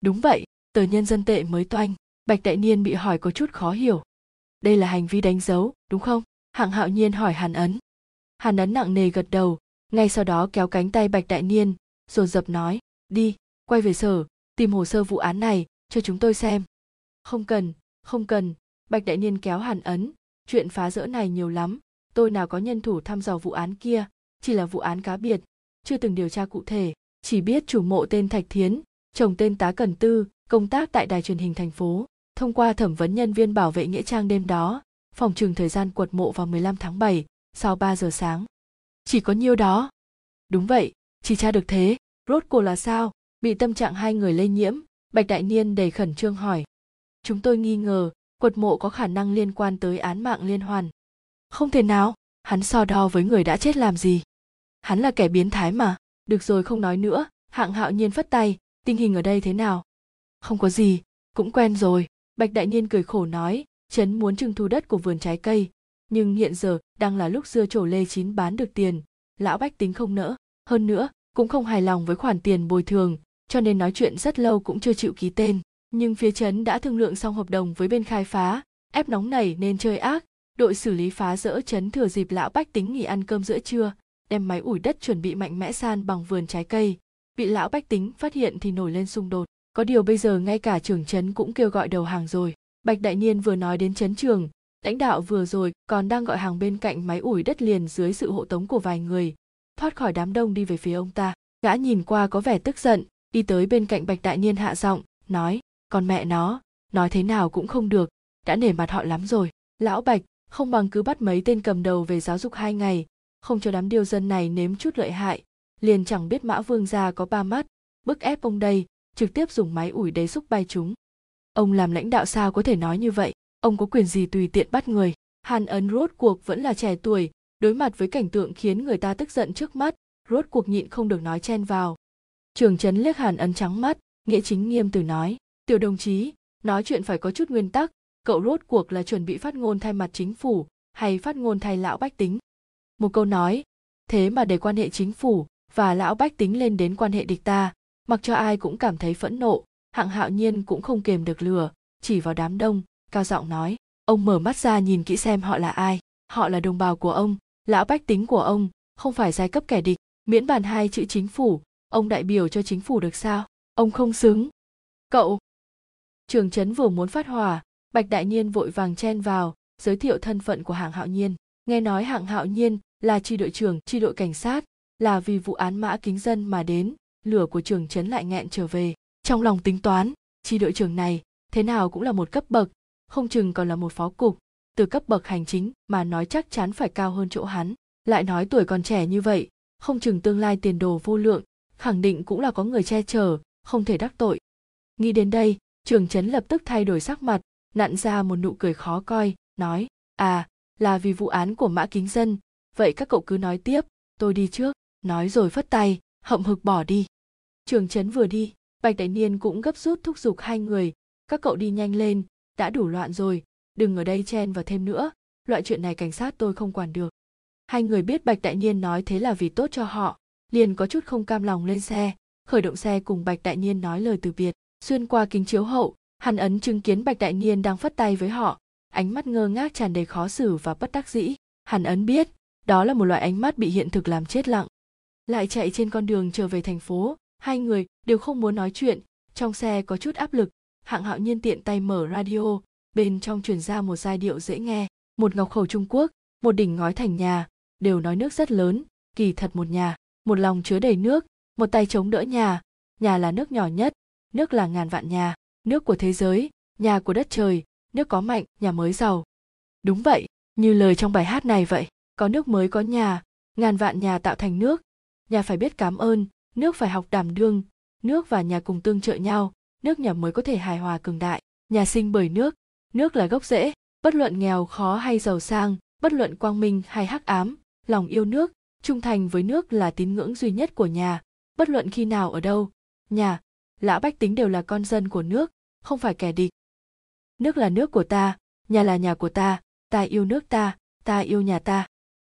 Đúng vậy, tờ nhân dân tệ mới toanh bạch đại niên bị hỏi có chút khó hiểu. Đây là hành vi đánh dấu, đúng không? Hạng hạo nhiên hỏi hàn ấn. Hàn ấn nặng nề gật đầu, ngay sau đó kéo cánh tay bạch đại niên, dồn dập nói, đi, quay về sở, tìm hồ sơ vụ án này, cho chúng tôi xem. Không cần không cần. Bạch đại niên kéo hàn ấn, chuyện phá rỡ này nhiều lắm, tôi nào có nhân thủ thăm dò vụ án kia, chỉ là vụ án cá biệt, chưa từng điều tra cụ thể, chỉ biết chủ mộ tên thạch thiến, chồng tên tá cần tư, công tác tại đài truyền hình thành phố thông qua thẩm vấn nhân viên bảo vệ nghĩa trang đêm đó phòng trừng thời gian quật mộ vào 15 tháng 7, sau 3 giờ sáng. Chỉ có nhiêu đó. Đúng vậy, chỉ tra được thế, rốt cuộc là sao? Bị tâm trạng hai người lây nhiễm, Bạch Đại Niên đầy khẩn trương hỏi. Chúng tôi nghi ngờ, quật mộ có khả năng liên quan tới án mạng liên hoàn. Không thể nào, hắn so đo với người đã chết làm gì. Hắn là kẻ biến thái mà, được rồi không nói nữa, hạng hạo nhiên phất tay, tình hình ở đây thế nào? Không có gì, cũng quen rồi, Bạch Đại Niên cười khổ nói, Trấn muốn trưng thu đất của vườn trái cây, nhưng hiện giờ đang là lúc dưa trổ lê chín bán được tiền, lão bách tính không nỡ, hơn nữa cũng không hài lòng với khoản tiền bồi thường, cho nên nói chuyện rất lâu cũng chưa chịu ký tên. Nhưng phía trấn đã thương lượng xong hợp đồng với bên khai phá, ép nóng nảy nên chơi ác, đội xử lý phá rỡ trấn thừa dịp lão bách tính nghỉ ăn cơm giữa trưa, đem máy ủi đất chuẩn bị mạnh mẽ san bằng vườn trái cây. Bị lão bách tính phát hiện thì nổi lên xung đột. Có điều bây giờ ngay cả trưởng trấn cũng kêu gọi đầu hàng rồi. Bạch Đại Niên vừa nói đến chấn trường, lãnh đạo vừa rồi còn đang gọi hàng bên cạnh máy ủi đất liền dưới sự hộ tống của vài người, thoát khỏi đám đông đi về phía ông ta. Gã nhìn qua có vẻ tức giận, đi tới bên cạnh Bạch Đại Niên hạ giọng, nói, còn mẹ nó, nói thế nào cũng không được, đã nể mặt họ lắm rồi. Lão Bạch, không bằng cứ bắt mấy tên cầm đầu về giáo dục hai ngày, không cho đám điêu dân này nếm chút lợi hại, liền chẳng biết mã vương gia có ba mắt, bức ép ông đây, trực tiếp dùng máy ủi đế xúc bay chúng. Ông làm lãnh đạo sao có thể nói như vậy? Ông có quyền gì tùy tiện bắt người? Hàn ấn rốt cuộc vẫn là trẻ tuổi, đối mặt với cảnh tượng khiến người ta tức giận trước mắt, rốt cuộc nhịn không được nói chen vào. Trường trấn liếc hàn ấn trắng mắt, nghĩa chính nghiêm từ nói, tiểu đồng chí, nói chuyện phải có chút nguyên tắc, cậu rốt cuộc là chuẩn bị phát ngôn thay mặt chính phủ hay phát ngôn thay lão bách tính? Một câu nói, thế mà để quan hệ chính phủ và lão bách tính lên đến quan hệ địch ta mặc cho ai cũng cảm thấy phẫn nộ, hạng hạo nhiên cũng không kềm được lửa chỉ vào đám đông, cao giọng nói, ông mở mắt ra nhìn kỹ xem họ là ai. Họ là đồng bào của ông, lão bách tính của ông, không phải giai cấp kẻ địch, miễn bàn hai chữ chính phủ. Ông đại biểu cho chính phủ được sao? Ông không xứng. Cậu. Trường trấn vừa muốn phát hỏa, bạch đại nhiên vội vàng chen vào, giới thiệu thân phận của hạng hạo nhiên. Nghe nói hạng hạo nhiên là tri đội trưởng, tri đội cảnh sát, là vì vụ án mã kính dân mà đến lửa của trường trấn lại nghẹn trở về. Trong lòng tính toán, chi đội trưởng này thế nào cũng là một cấp bậc, không chừng còn là một phó cục. Từ cấp bậc hành chính mà nói chắc chắn phải cao hơn chỗ hắn. Lại nói tuổi còn trẻ như vậy, không chừng tương lai tiền đồ vô lượng, khẳng định cũng là có người che chở, không thể đắc tội. Nghĩ đến đây, trường trấn lập tức thay đổi sắc mặt, nặn ra một nụ cười khó coi, nói à là vì vụ án của mã kính dân. Vậy các cậu cứ nói tiếp, tôi đi trước. Nói rồi phất tay, hậm hực bỏ đi trường trấn vừa đi, bạch đại niên cũng gấp rút thúc giục hai người. Các cậu đi nhanh lên, đã đủ loạn rồi, đừng ở đây chen vào thêm nữa. Loại chuyện này cảnh sát tôi không quản được. Hai người biết bạch đại niên nói thế là vì tốt cho họ, liền có chút không cam lòng lên xe, khởi động xe cùng bạch đại niên nói lời từ biệt. Xuyên qua kính chiếu hậu hàn ấn chứng kiến bạch đại niên đang phất tay với họ. Ánh mắt ngơ ngác tràn đầy khó xử và bất đắc dĩ. Hàn ấn biết, đó là một loại ánh mắt bị hiện thực làm chết lặng. Lại chạy trên con đường trở về thành phố hai người đều không muốn nói chuyện, trong xe có chút áp lực, hạng hạo nhiên tiện tay mở radio, bên trong truyền ra một giai điệu dễ nghe, một ngọc khẩu trung quốc, một đỉnh ngói thành nhà, đều nói nước rất lớn, kỳ thật một nhà, một lòng chứa đầy nước, một tay chống đỡ nhà nhà là nước nhỏ nhất, nước là ngàn vạn nhà, nước của thế giới, nhà của đất trời, nước có mạnh, nhà mới giàu. Đúng vậy, như lời trong bài hát này vậy, có nước mới có nhà, ngàn vạn nhà tạo thành nước, nhà phải biết cảm ơn nước phải học đảm đương, nước và nhà cùng tương trợ nhau, nước nhà mới có thể hài hòa cường đại. Nhà sinh bởi nước nước là gốc rễ, bất luận nghèo, khó hay giàu sang, bất luận quang minh hay hắc ám, lòng yêu nước, trung thành với nước là tín ngưỡng duy nhất của nhà, bất luận khi nào ở đâu. Nhà lão bách tính đều là con dân của nước, không phải kẻ địch. Nước là nước của ta, nhà là nhà của ta ta yêu nước ta ta yêu nhà ta.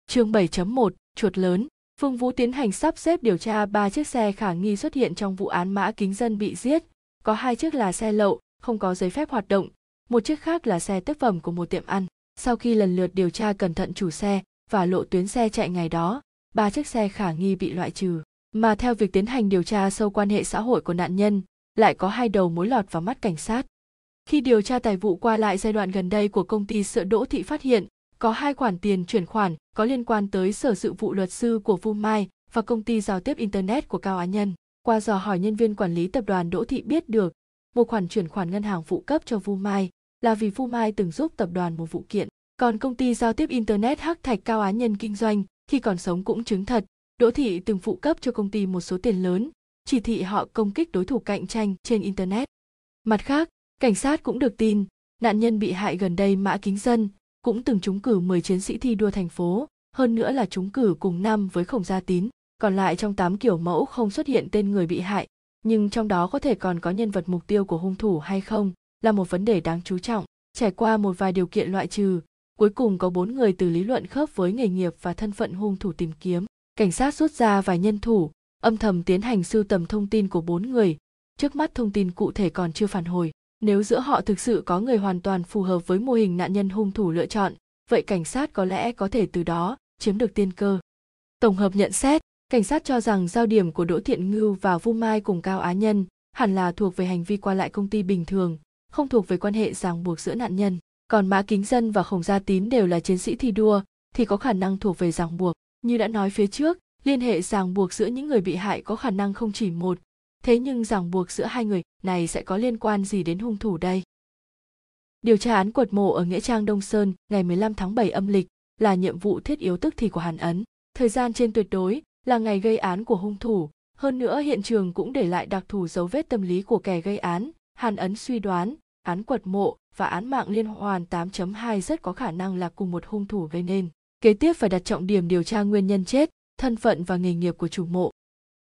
Chương 7.1 chuột lớn. Phương Vũ tiến hành sắp xếp điều tra ba chiếc xe khả nghi xuất hiện trong vụ án mã kính dân bị giết. Có hai chiếc là xe lậu, không có giấy phép hoạt động, một chiếc khác là xe tiếp phẩm của một tiệm ăn. Sau khi lần lượt điều tra cẩn thận chủ xe và lộ tuyến xe chạy ngày đó, ba chiếc xe khả nghi bị loại trừ. Mà theo việc tiến hành điều tra sâu quan hệ xã hội của nạn nhân, lại có hai đầu mối lọt vào mắt cảnh sát. Khi điều tra tài vụ qua lại giai đoạn gần đây của công ty sữa Đỗ Thị phát hiện, có hai khoản tiền chuyển khoản có liên quan tới sở sự vụ luật sư của Vu Mai và công ty giao tiếp Internet của Cao Á Nhân. Qua dò hỏi nhân viên quản lý tập đoàn Đỗ Thị biết được, một khoản chuyển khoản ngân hàng phụ cấp cho Vu Mai là vì Vu Mai từng giúp tập đoàn một vụ kiện. Còn công ty giao tiếp Internet Hắc Thạch Cao Á Nhân kinh doanh khi còn sống cũng chứng thật, Đỗ Thị từng phụ cấp cho công ty một số tiền lớn, chỉ thị họ công kích đối thủ cạnh tranh trên Internet. Mặt khác, cảnh sát cũng được tin, nạn nhân bị hại gần đây Mã Kính Dân, cũng từng trúng cử 10 chiến sĩ thi đua thành phố, hơn nữa là trúng cử cùng năm với Khổng Gia Tín. Còn lại trong 8 kiểu mẫu không xuất hiện tên người bị hại, nhưng trong đó có thể còn có nhân vật mục tiêu của hung thủ hay không là một vấn đề đáng chú trọng. Trải qua một vài điều kiện loại trừ, cuối cùng có bốn người từ lý luận khớp với nghề nghiệp và thân phận hung thủ tìm kiếm. Cảnh sát rút ra vài nhân thủ, âm thầm tiến hành sưu tầm thông tin của bốn người. Trước mắt thông tin cụ thể còn chưa phản hồi nếu giữa họ thực sự có người hoàn toàn phù hợp với mô hình nạn nhân hung thủ lựa chọn, vậy cảnh sát có lẽ có thể từ đó chiếm được tiên cơ. Tổng hợp nhận xét, cảnh sát cho rằng giao điểm của đỗ thiện ngưu và vu mai cùng cao á nhân hẳn là thuộc về hành vi qua lại công ty bình thường, không thuộc về quan hệ ràng buộc giữa nạn nhân. Còn mã kính dân và khổng gia tín đều là chiến sĩ thi đua, thì có khả năng thuộc về ràng buộc. Như đã nói phía trước, liên hệ ràng buộc giữa những người bị hại có khả năng không chỉ một thế nhưng ràng buộc giữa hai người này sẽ có liên quan gì đến hung thủ đây? Điều tra án quật mộ ở Nghĩa Trang Đông Sơn ngày 15 tháng 7 âm lịch là nhiệm vụ thiết yếu tức thì của Hàn Ấn. Thời gian trên tuyệt đối là ngày gây án của hung thủ, hơn nữa hiện trường cũng để lại đặc thù dấu vết tâm lý của kẻ gây án. Hàn Ấn suy đoán, án quật mộ và án mạng liên hoàn 8.2 rất có khả năng là cùng một hung thủ gây nên. Kế tiếp phải đặt trọng điểm điều tra nguyên nhân chết, thân phận và nghề nghiệp của chủ mộ.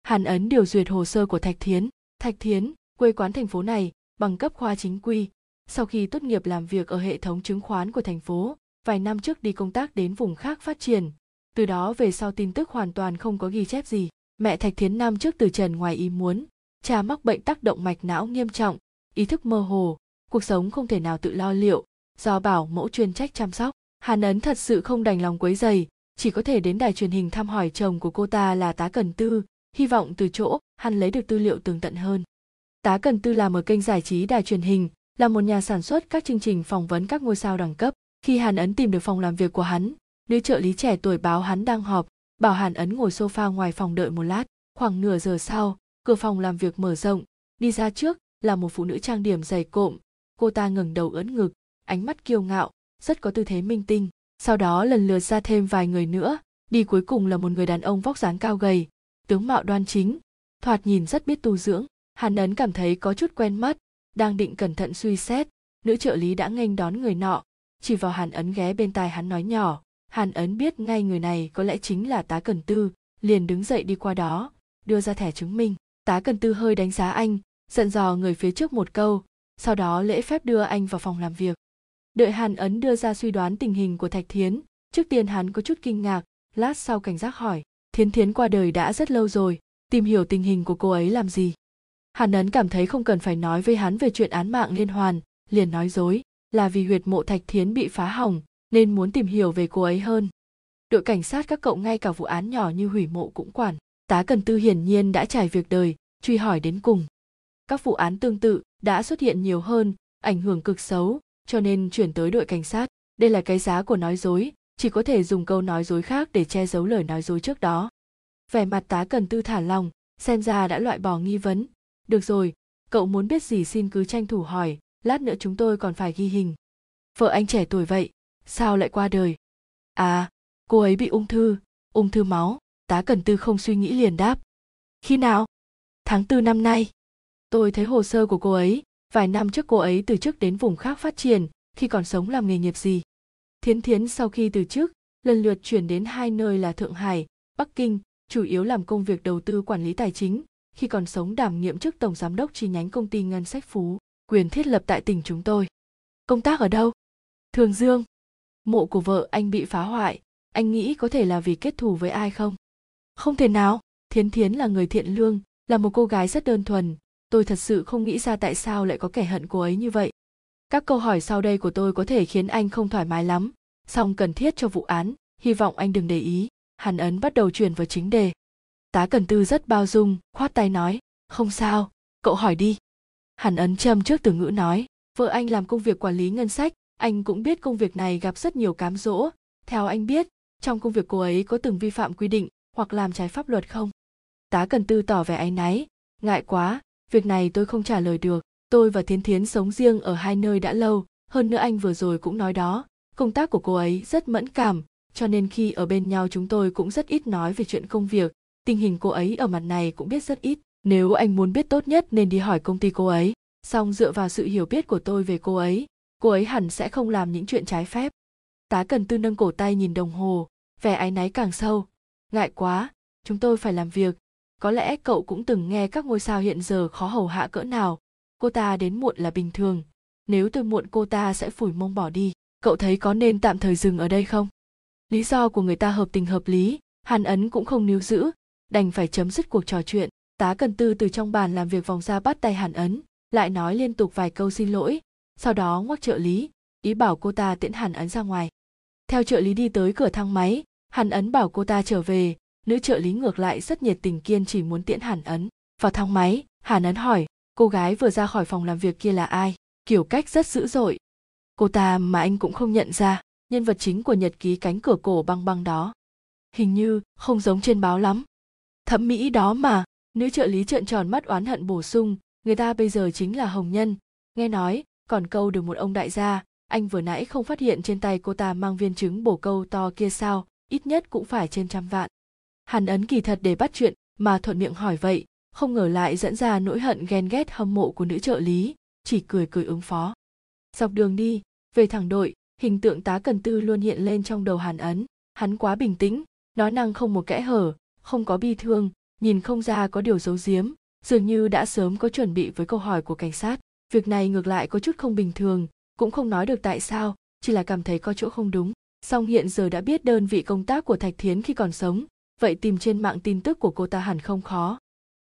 Hàn Ấn điều duyệt hồ sơ của Thạch Thiến. Thạch Thiến, quê quán thành phố này, bằng cấp khoa chính quy. Sau khi tốt nghiệp làm việc ở hệ thống chứng khoán của thành phố, vài năm trước đi công tác đến vùng khác phát triển. Từ đó về sau tin tức hoàn toàn không có ghi chép gì. Mẹ Thạch Thiến năm trước từ trần ngoài ý muốn, cha mắc bệnh tác động mạch não nghiêm trọng, ý thức mơ hồ, cuộc sống không thể nào tự lo liệu, do bảo mẫu chuyên trách chăm sóc. Hàn Ấn thật sự không đành lòng quấy dày, chỉ có thể đến đài truyền hình thăm hỏi chồng của cô ta là tá Cần Tư, hy vọng từ chỗ hắn lấy được tư liệu tường tận hơn. Tá Cần Tư làm ở kênh giải trí đài truyền hình, là một nhà sản xuất các chương trình phỏng vấn các ngôi sao đẳng cấp. Khi Hàn Ấn tìm được phòng làm việc của hắn, nữ trợ lý trẻ tuổi báo hắn đang họp, bảo Hàn Ấn ngồi sofa ngoài phòng đợi một lát. Khoảng nửa giờ sau, cửa phòng làm việc mở rộng, đi ra trước là một phụ nữ trang điểm dày cộm. Cô ta ngẩng đầu ưỡn ngực, ánh mắt kiêu ngạo, rất có tư thế minh tinh. Sau đó lần lượt ra thêm vài người nữa, đi cuối cùng là một người đàn ông vóc dáng cao gầy, tướng mạo đoan chính, thoạt nhìn rất biết tu dưỡng. Hàn ấn cảm thấy có chút quen mắt, đang định cẩn thận suy xét, nữ trợ lý đã nghênh đón người nọ, chỉ vào Hàn ấn ghé bên tai hắn nói nhỏ. Hàn ấn biết ngay người này có lẽ chính là tá cần tư, liền đứng dậy đi qua đó, đưa ra thẻ chứng minh. Tá cần tư hơi đánh giá anh, giận dò người phía trước một câu, sau đó lễ phép đưa anh vào phòng làm việc. Đợi Hàn ấn đưa ra suy đoán tình hình của Thạch Thiến, trước tiên hắn có chút kinh ngạc, lát sau cảnh giác hỏi, Thiến Thiến qua đời đã rất lâu rồi, tìm hiểu tình hình của cô ấy làm gì? Hàn Ấn cảm thấy không cần phải nói với hắn về chuyện án mạng liên hoàn, liền nói dối, là vì huyệt mộ Thạch Thiến bị phá hỏng, nên muốn tìm hiểu về cô ấy hơn. Đội cảnh sát các cậu ngay cả vụ án nhỏ như hủy mộ cũng quản, tá cần tư hiển nhiên đã trải việc đời, truy hỏi đến cùng. Các vụ án tương tự đã xuất hiện nhiều hơn, ảnh hưởng cực xấu, cho nên chuyển tới đội cảnh sát. Đây là cái giá của nói dối, chỉ có thể dùng câu nói dối khác để che giấu lời nói dối trước đó. Vẻ mặt tá cần tư thả lòng, xem ra đã loại bỏ nghi vấn, được rồi cậu muốn biết gì xin cứ tranh thủ hỏi lát nữa chúng tôi còn phải ghi hình. Vợ anh trẻ tuổi vậy sao lại qua đời? À cô ấy bị ung thư ung thư máu tá cần tư không suy nghĩ liền đáp. Khi nào? Tháng tư năm nay. Tôi thấy hồ sơ của cô ấy vài năm trước cô ấy từ chức đến vùng khác phát triển khi còn sống làm nghề nghiệp gì? Thiến thiến sau khi từ chức, lần lượt chuyển đến hai nơi là thượng hải, bắc kinh, chủ yếu làm công việc đầu tư quản lý tài chính, khi còn sống đảm nhiệm chức tổng giám đốc chi nhánh công ty ngân sách phú, quyền thiết lập tại tỉnh chúng tôi. Công tác ở đâu? Thường dương. Mộ của vợ anh bị phá hoại, anh nghĩ có thể là vì kết thù với ai không? Không thể nào, thiến thiến là người thiện lương, là một cô gái rất đơn thuần, tôi thật sự không nghĩ ra tại sao lại có kẻ hận cô ấy như vậy các câu hỏi sau đây của tôi có thể khiến anh không thoải mái lắm. Song cần thiết cho vụ án, hy vọng anh đừng để ý. Hàn ấn bắt đầu chuyển vào chính đề. Tá cần tư rất bao dung, khoát tay nói, không sao, cậu hỏi đi. Hàn ấn châm trước từ ngữ nói, vợ anh làm công việc quản lý ngân sách, anh cũng biết công việc này gặp rất nhiều cám dỗ. Theo anh biết, trong công việc cô ấy có từng vi phạm quy định hoặc làm trái pháp luật không? Tá cần tư tỏ vẻ áy náy, ngại quá, việc này tôi không trả lời được tôi và thiến thiến sống riêng ở hai nơi đã lâu, hơn nữa anh vừa rồi cũng nói đó. Công tác của cô ấy rất mẫn cảm, cho nên khi ở bên nhau chúng tôi cũng rất ít nói về chuyện công việc. Tình hình cô ấy ở mặt này cũng biết rất ít. Nếu anh muốn biết tốt nhất nên đi hỏi công ty cô ấy. Song dựa vào sự hiểu biết của tôi về cô ấy cô ấy hẳn sẽ không làm những chuyện trái phép. Tá cần tư nâng cổ tay nhìn đồng hồ, vẻ áy náy càng sâu. Ngại quá, chúng tôi phải làm việc. Có lẽ cậu cũng từng nghe các ngôi sao hiện giờ khó hầu hạ cỡ nào cô ta đến muộn là bình thường. Nếu tôi muộn cô ta sẽ phủi mông bỏ đi, cậu thấy có nên tạm thời dừng ở đây không? Lý do của người ta hợp tình hợp lý, hàn ấn cũng không níu giữ, đành phải chấm dứt cuộc trò chuyện. Tá cần tư từ trong bàn làm việc vòng ra bắt tay hàn ấn, lại nói liên tục vài câu xin lỗi, sau đó ngoắc trợ lý, ý bảo cô ta tiễn hàn ấn ra ngoài. Theo trợ lý đi tới cửa thang máy, hàn ấn bảo cô ta trở về, nữ trợ lý ngược lại rất nhiệt tình kiên chỉ muốn tiễn hàn ấn vào thang máy. Hàn ấn hỏi cô gái vừa ra khỏi phòng làm việc kia là ai? Kiểu cách rất dữ dội. Cô ta mà anh cũng không nhận ra, nhân vật chính của nhật ký cánh cửa cổ băng băng đó. Hình như không giống trên báo lắm. Thẩm mỹ đó mà, nữ trợ lý trợn tròn mắt oán hận bổ sung, người ta bây giờ chính là hồng nhân. Nghe nói, còn câu được một ông đại gia, anh vừa nãy không phát hiện trên tay cô ta mang viên trứng bổ câu to kia sao, ít nhất cũng phải trên trăm vạn. Hàn ấn kỳ thật để bắt chuyện, mà thuận miệng hỏi vậy không ngờ lại dẫn ra nỗi hận ghen ghét hâm mộ của nữ trợ lý, chỉ cười cười ứng phó. Dọc đường đi, về thẳng đội, hình tượng tá cần tư luôn hiện lên trong đầu hàn ấn. Hắn quá bình tĩnh, nói năng không một kẽ hở, không có bi thương, nhìn không ra có điều giấu giếm, dường như đã sớm có chuẩn bị với câu hỏi của cảnh sát. Việc này ngược lại có chút không bình thường, cũng không nói được tại sao, chỉ là cảm thấy có chỗ không đúng. Song hiện giờ đã biết đơn vị công tác của thạch thiến khi còn sống, vậy tìm trên mạng tin tức của cô ta hẳn không khó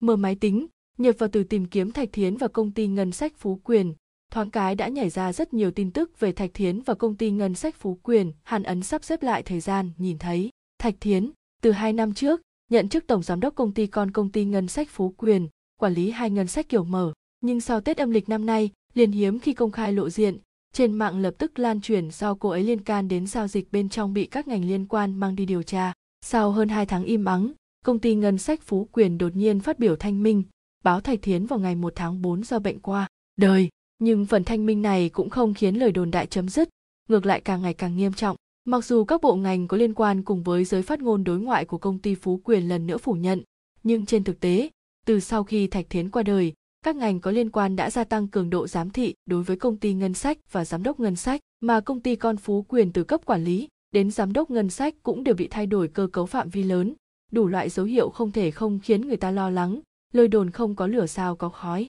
mở máy tính, nhập vào từ tìm kiếm thạch thiến và công ty ngân sách phú quyền. Thoáng cái đã nhảy ra rất nhiều tin tức về thạch thiến và công ty ngân sách phú quyền, hàn ấn sắp xếp lại thời gian, nhìn thấy. Thạch thiến, từ hai năm trước, nhận chức tổng giám đốc công ty con công ty ngân sách phú quyền, quản lý hai ngân sách kiểu mở. Nhưng sau tết âm lịch năm nay, liền hiếm khi công khai lộ diện. Trên mạng lập tức lan truyền do cô ấy liên can đến giao dịch bên trong bị các ngành liên quan mang đi điều tra. Sau hơn hai tháng im ắng công ty ngân sách phú quyền đột nhiên phát biểu thanh minh, báo thạch thiến vào ngày 1 tháng 4 do bệnh qua. Đời! Nhưng phần thanh minh này cũng không khiến lời đồn đại chấm dứt, ngược lại càng ngày càng nghiêm trọng. Mặc dù các bộ ngành có liên quan cùng với giới phát ngôn đối ngoại của công ty phú quyền lần nữa phủ nhận, nhưng trên thực tế, từ sau khi thạch thiến qua đời, các ngành có liên quan đã gia tăng cường độ giám thị đối với công ty ngân sách và giám đốc ngân sách, mà công ty con phú quyền từ cấp quản lý đến giám đốc ngân sách cũng đều bị thay đổi cơ cấu phạm vi lớn đủ loại dấu hiệu không thể không khiến người ta lo lắng lời đồn không có lửa sao có khói.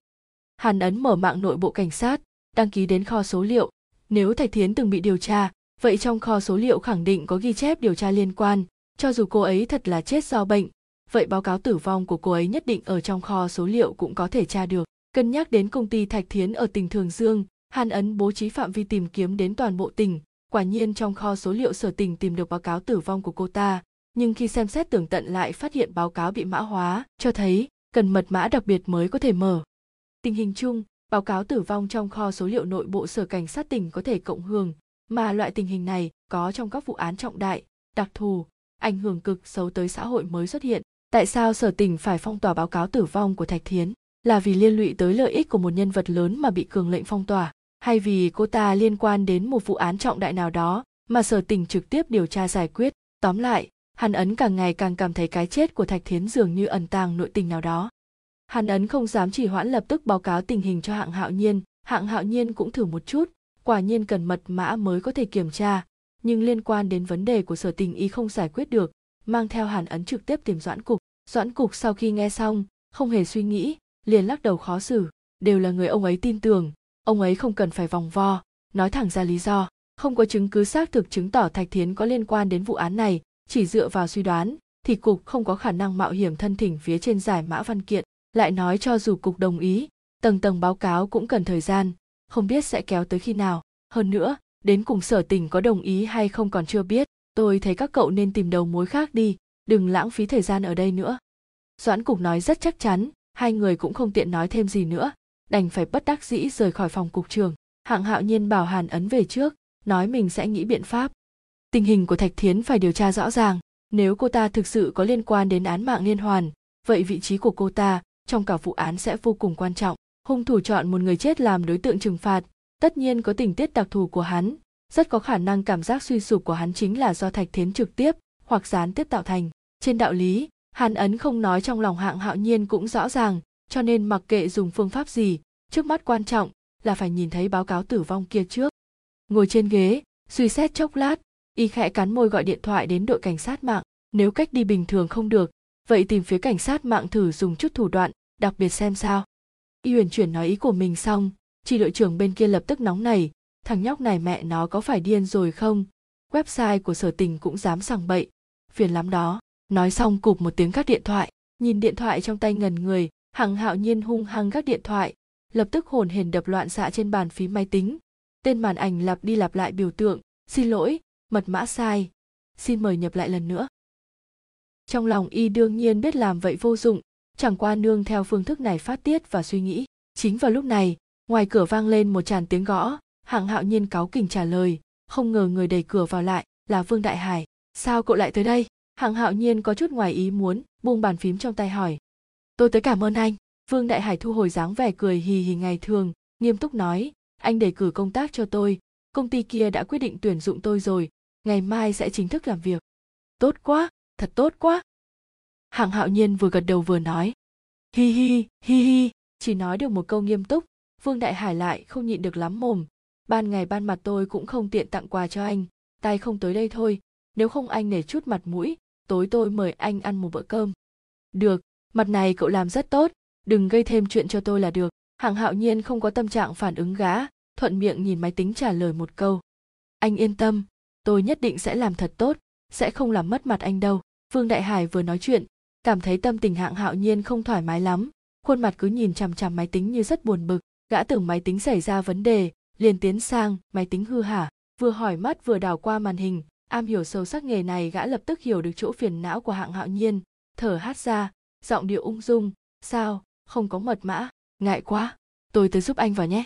Hàn ấn mở mạng nội bộ cảnh sát, đăng ký đến kho số liệu. Nếu thạch thiến từng bị điều tra, vậy trong kho số liệu khẳng định có ghi chép điều tra liên quan. Cho dù cô ấy thật là chết do bệnh, vậy báo cáo tử vong của cô ấy nhất định ở trong kho số liệu cũng có thể tra được. Cân nhắc đến công ty thạch thiến ở tỉnh thường dương, hàn ấn bố trí phạm vi tìm kiếm đến toàn bộ tỉnh. Quả nhiên trong kho số liệu sở tỉnh tìm được báo cáo tử vong của cô ta nhưng khi xem xét tường tận lại phát hiện báo cáo bị mã hóa, cho thấy cần mật mã đặc biệt mới có thể mở. Tình hình chung, báo cáo tử vong trong kho số liệu nội bộ sở cảnh sát tỉnh có thể cộng hưởng, mà loại tình hình này có trong các vụ án trọng đại, đặc thù, ảnh hưởng cực xấu tới xã hội mới xuất hiện. Tại sao sở tỉnh phải phong tỏa báo cáo tử vong của thạch thiến? Là vì liên lụy tới lợi ích của một nhân vật lớn mà bị cường lệnh phong tỏa? Hay vì cô ta liên quan đến một vụ án trọng đại nào đó mà sở tỉnh trực tiếp điều tra giải quyết? Tóm lại hàn ấn càng ngày càng cảm thấy cái chết của thạch thiến dường như ẩn tàng nội tình nào đó. Hàn ấn không dám chỉ hoãn lập tức báo cáo tình hình cho hạng hạo nhiên. Hạng hạo nhiên cũng thử một chút, quả nhiên cần mật mã mới có thể kiểm tra. Nhưng liên quan đến vấn đề của sở tình y không giải quyết được, mang theo hàn ấn trực tiếp tìm doãn cục. Doãn cục sau khi nghe xong, không hề suy nghĩ, liền lắc đầu khó xử. Đều là người ông ấy tin tưởng, ông ấy không cần phải vòng vo. Nói thẳng ra lý do, không có chứng cứ xác thực chứng tỏ thạch thiến có liên quan đến vụ án này chỉ dựa vào suy đoán thì cục không có khả năng mạo hiểm thân thỉnh phía trên giải mã văn kiện. Lại nói cho dù cục đồng ý, tầng tầng báo cáo cũng cần thời gian, không biết sẽ kéo tới khi nào. Hơn nữa, đến cùng sở tình có đồng ý hay không còn chưa biết. Tôi thấy các cậu nên tìm đầu mối khác đi, đừng lãng phí thời gian ở đây nữa. Doãn cục nói rất chắc chắn, hai người cũng không tiện nói thêm gì nữa. Đành phải bất đắc dĩ rời khỏi phòng cục trường. Hạng hạo nhiên bảo hàn ấn về trước, nói mình sẽ nghĩ biện pháp tình hình của thạch thiến phải điều tra rõ ràng. Nếu cô ta thực sự có liên quan đến án mạng liên hoàn, vậy vị trí của cô ta trong cả vụ án sẽ vô cùng quan trọng. Hung thủ chọn một người chết làm đối tượng trừng phạt, tất nhiên có tình tiết đặc thù của hắn. Rất có khả năng cảm giác suy sụp của hắn chính là do thạch thiến trực tiếp hoặc gián tiếp tạo thành. Trên đạo lý, hàn ấn không nói trong lòng hạng hạo nhiên cũng rõ ràng, cho nên mặc kệ dùng phương pháp gì, trước mắt quan trọng là phải nhìn thấy báo cáo tử vong kia trước. Ngồi trên ghế, suy xét chốc lát y khẽ cắn môi gọi điện thoại đến đội cảnh sát mạng. Nếu cách đi bình thường không được, vậy tìm phía cảnh sát mạng thử dùng chút thủ đoạn, đặc biệt xem sao. Y huyền chuyển nói ý của mình xong chỉ đội trưởng bên kia lập tức nóng nảy. Thằng nhóc này mẹ nó có phải điên rồi không? Website của sở tình cũng dám sằng bậy. Phiền lắm đó. Nói xong cụp một tiếng các điện thoại, nhìn điện thoại trong tay ngần người, hằng hạo nhiên hung hăng các điện thoại. Lập tức hồn hển đập loạn xạ trên bàn phí máy tính. Tên màn ảnh lặp đi lặp lại biểu tượng, xin lỗi mật mã sai. Xin mời nhập lại lần nữa. Trong lòng y đương nhiên biết làm vậy vô dụng, chẳng qua nương theo phương thức này phát tiết và suy nghĩ. Chính vào lúc này, ngoài cửa vang lên một tràn tiếng gõ, hạng hạo nhiên cáu kỉnh trả lời, không ngờ người đẩy cửa vào lại là vương đại hải. Sao cậu lại tới đây? Hạng hạo nhiên có chút ngoài ý muốn, buông bàn phím trong tay hỏi. Tôi tới cảm ơn anh. Vương đại hải thu hồi dáng vẻ cười hì hì ngày thường, nghiêm túc nói, anh đề cử công tác cho tôi công ty kia đã quyết định tuyển dụng tôi rồi, ngày mai sẽ chính thức làm việc. Tốt quá, thật tốt quá. Hạng hạo nhiên vừa gật đầu vừa nói. Hi hi hi hi, chỉ nói được một câu nghiêm túc, vương đại hải lại không nhịn được lắm mồm. Ban ngày ban mặt tôi cũng không tiện tặng quà cho anh, tay không tới đây thôi, nếu không anh nể chút mặt mũi, tối tôi mời anh ăn một bữa cơm. Được, mặt này cậu làm rất tốt, đừng gây thêm chuyện cho tôi là được. Hạng hạo nhiên không có tâm trạng phản ứng gã thuận miệng nhìn máy tính trả lời một câu. Anh yên tâm, tôi nhất định sẽ làm thật tốt, sẽ không làm mất mặt anh đâu. Vương đại hải vừa nói chuyện, cảm thấy tâm tình hạng hạo nhiên không thoải mái lắm, khuôn mặt cứ nhìn chằm chằm máy tính như rất buồn bực. Gã tưởng máy tính xảy ra vấn đề, liền tiến sang, máy tính hư hả? Vừa hỏi mắt vừa đảo qua màn hình, am hiểu sâu sắc nghề này, gã lập tức hiểu được chỗ phiền não của hạng hạo nhiên. Thở hát ra, giọng điệu ung dung, sao, không có mật mã? Ngại quá, tôi tới giúp anh vào nhé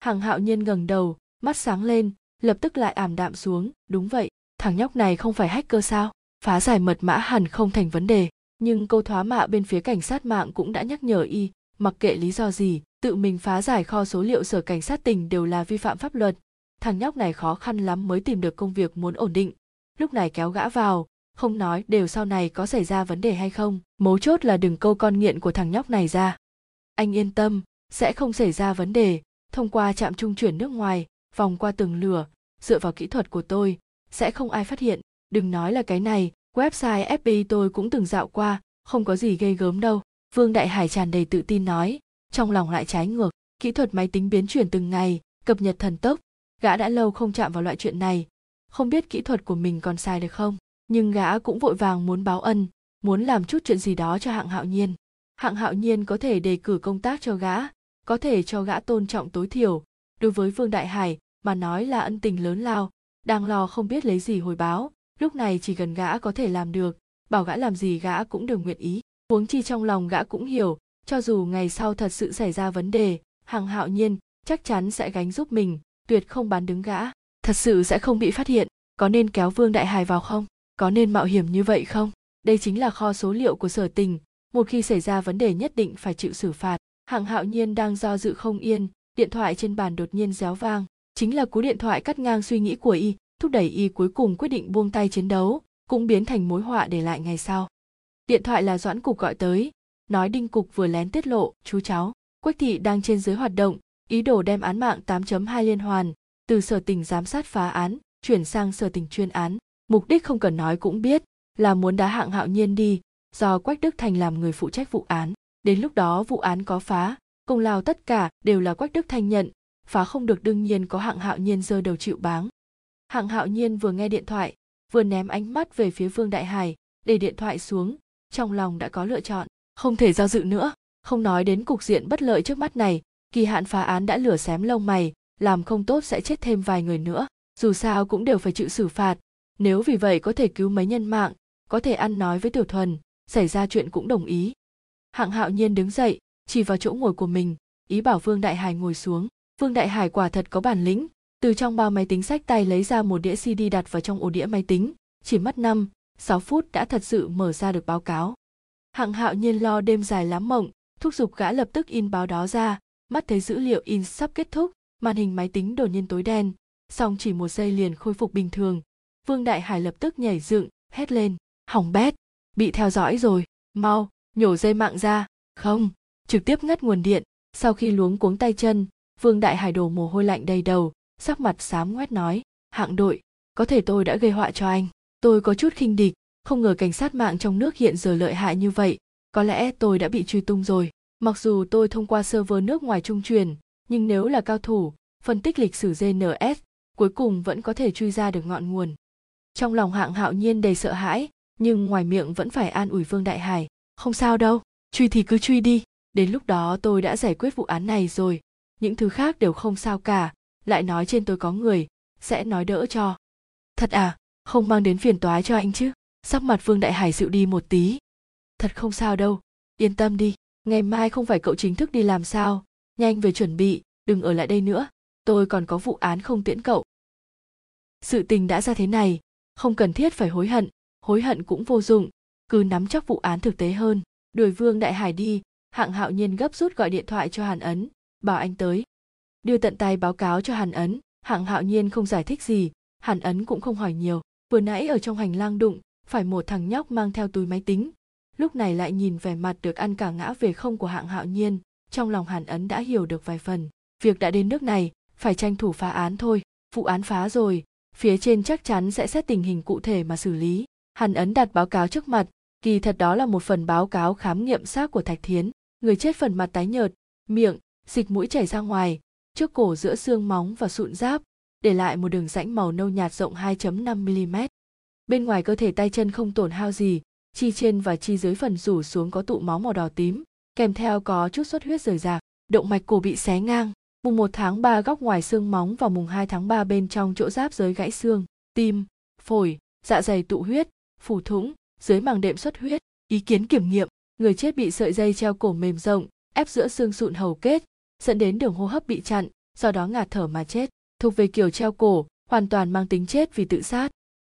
hàng hạo nhiên ngẩng đầu, mắt sáng lên, lập tức lại ảm đạm xuống, đúng vậy, thằng nhóc này không phải hacker sao? Phá giải mật mã hẳn không thành vấn đề. Nhưng câu thoá mạ bên phía cảnh sát mạng cũng đã nhắc nhở y, mặc kệ lý do gì, tự mình phá giải kho số liệu sở cảnh sát tỉnh đều là vi phạm pháp luật. Thằng nhóc này khó khăn lắm mới tìm được công việc muốn ổn định. Lúc này kéo gã vào, không nói đều sau này có xảy ra vấn đề hay không, mấu chốt là đừng câu con nghiện của thằng nhóc này ra. Anh yên tâm, sẽ không xảy ra vấn đề thông qua trạm trung chuyển nước ngoài, vòng qua tường lửa, dựa vào kỹ thuật của tôi, sẽ không ai phát hiện. Đừng nói là cái này, website fbi tôi cũng từng dạo qua, không có gì ghê gớm đâu. Vương đại hải tràn đầy tự tin nói, trong lòng lại trái ngược. Kỹ thuật máy tính biến chuyển từng ngày, cập nhật thần tốc. Gã đã lâu không chạm vào loại chuyện này. Không biết kỹ thuật của mình còn sai được không? Nhưng gã cũng vội vàng muốn báo ân, muốn làm chút chuyện gì đó cho hạng hạo nhiên. Hạng hạo nhiên có thể đề cử công tác cho gã có thể cho gã tôn trọng tối thiểu. Đối với vương đại hải, mà nói là ân tình lớn lao, đang lo không biết lấy gì hồi báo. Lúc này chỉ cần gã có thể làm được, bảo gã làm gì gã cũng đều nguyện ý. Huống chi trong lòng gã cũng hiểu, cho dù ngày sau thật sự xảy ra vấn đề, hằng hạo nhiên chắc chắn sẽ gánh giúp mình, tuyệt không bán đứng gã. Thật sự sẽ không bị phát hiện, có nên kéo vương đại hải vào không? Có nên mạo hiểm như vậy không? Đây chính là kho số liệu của sở tình, một khi xảy ra vấn đề nhất định phải chịu xử phạt hạng hạo nhiên đang do dự không yên, điện thoại trên bàn đột nhiên réo vang. Chính là cú điện thoại cắt ngang suy nghĩ của y, thúc đẩy y cuối cùng quyết định buông tay chiến đấu, cũng biến thành mối họa để lại ngày sau. Điện thoại là doãn cục gọi tới. Nói đinh cục vừa lén tiết lộ, chú cháu, quách thị đang trên dưới hoạt động, ý đồ đem án mạng 8.2 liên hoàn, từ sở tình giám sát phá án, chuyển sang sở tình chuyên án. Mục đích không cần nói cũng biết, là muốn đá hạng hạo nhiên đi, do quách đức thành làm người phụ trách vụ án đến lúc đó vụ án có phá công lao tất cả đều là quách đức thành nhận, phá không được đương nhiên có hạng hạo nhiên giơ đầu chịu báng. Hạng hạo nhiên vừa nghe điện thoại, vừa ném ánh mắt về phía vương đại hải, để điện thoại xuống, trong lòng đã có lựa chọn, không thể do dự nữa, không nói đến cục diện bất lợi trước mắt này, kỳ hạn phá án đã lửa xém lông mày, làm không tốt sẽ chết thêm vài người nữa, dù sao cũng đều phải chịu xử phạt. Nếu vì vậy có thể cứu mấy nhân mạng, có thể ăn nói với tiểu thuần, xảy ra chuyện cũng đồng ý hạng hạo nhiên đứng dậy, chỉ vào chỗ ngồi của mình, ý bảo vương đại hải ngồi xuống. Vương đại hải quả thật có bản lĩnh, từ trong bao máy tính sách tay lấy ra một đĩa cd đặt vào trong ổ đĩa máy tính, chỉ mất năm, sáu phút đã thật sự mở ra được báo cáo. Hạng hạo nhiên lo đêm dài lắm mộng, thúc giục gã lập tức in báo đó ra, mắt thấy dữ liệu in sắp kết thúc, màn hình máy tính đột nhiên tối đen xong chỉ một giây liền khôi phục bình thường. Vương đại hải lập tức nhảy dựng, hét lên, hỏng bét, bị theo dõi rồi, mau nhổ dây mạng ra. Không, trực tiếp ngắt nguồn điện. Sau khi luống cuống tay chân, vương đại hải đổ mồ hôi lạnh đầy đầu, sắc mặt xám ngoét nói, hạng đội, có thể tôi đã gây họa cho anh. Tôi có chút khinh địch, không ngờ cảnh sát mạng trong nước hiện giờ lợi hại như vậy. Có lẽ tôi đã bị truy tung rồi. Mặc dù tôi thông qua server nước ngoài trung truyền, nhưng nếu là cao thủ, phân tích lịch sử gns cuối cùng vẫn có thể truy ra được ngọn nguồn. Trong lòng hạng hạo nhiên đầy sợ hãi, nhưng ngoài miệng vẫn phải an ủi vương đại hải không sao đâu, truy thì cứ truy đi. Đến lúc đó tôi đã giải quyết vụ án này rồi. Những thứ khác đều không sao cả. Lại nói trên tôi có người, sẽ nói đỡ cho. Thật à không mang đến phiền toái cho anh chứ? Sắc mặt vương đại hải dịu đi một tí. Thật không sao đâu, yên tâm đi. Ngày mai không phải cậu chính thức đi làm sao. Nhanh về chuẩn bị, đừng ở lại đây nữa. Tôi còn có vụ án không tiễn cậu. Sự tình đã ra thế này, không cần thiết phải hối hận. Hối hận cũng vô dụng cứ nắm chắc vụ án thực tế hơn. Đuổi vương đại hải đi, hạng hạo nhiên gấp rút gọi điện thoại cho hàn ấn, bảo anh tới. Đưa tận tay báo cáo cho hàn ấn, hạng hạo nhiên không giải thích gì, hàn ấn cũng không hỏi nhiều. Vừa nãy ở trong hành lang đụng, phải một thằng nhóc mang theo túi máy tính. Lúc này lại nhìn vẻ mặt được ăn cả ngã về không của hạng hạo nhiên, trong lòng hàn ấn đã hiểu được vài phần. Việc đã đến nước này, phải tranh thủ phá án thôi. Vụ án phá rồi, phía trên chắc chắn sẽ xét tình hình cụ thể mà xử lý. Hàn ấn đặt báo cáo trước mặt kỳ thật đó là một phần báo cáo khám nghiệm xác của thạch thiến người chết phần mặt tái nhợt miệng dịch mũi chảy ra ngoài trước cổ giữa xương móng và sụn giáp để lại một đường rãnh màu nâu nhạt rộng 2.5 mm. Bên ngoài cơ thể tay chân không tổn hao gì, chi trên và chi dưới phần rủ xuống có tụ máu màu đỏ tím, kèm theo có chút xuất huyết rời rạc, động mạch cổ bị xé ngang. Mùng 1 tháng 3 góc ngoài xương móng và mùng 2 tháng 3 bên trong chỗ giáp dưới gãy xương, tim, phổi, dạ dày tụ huyết, phủ thủng, dưới màng đệm xuất huyết. Ý kiến kiểm nghiệm, người chết bị sợi dây treo cổ mềm rộng, ép giữa xương sụn hầu kết, dẫn đến đường hô hấp bị chặn, do đó ngạt thở mà chết. Thuộc về kiểu treo cổ, hoàn toàn mang tính chết vì tự sát.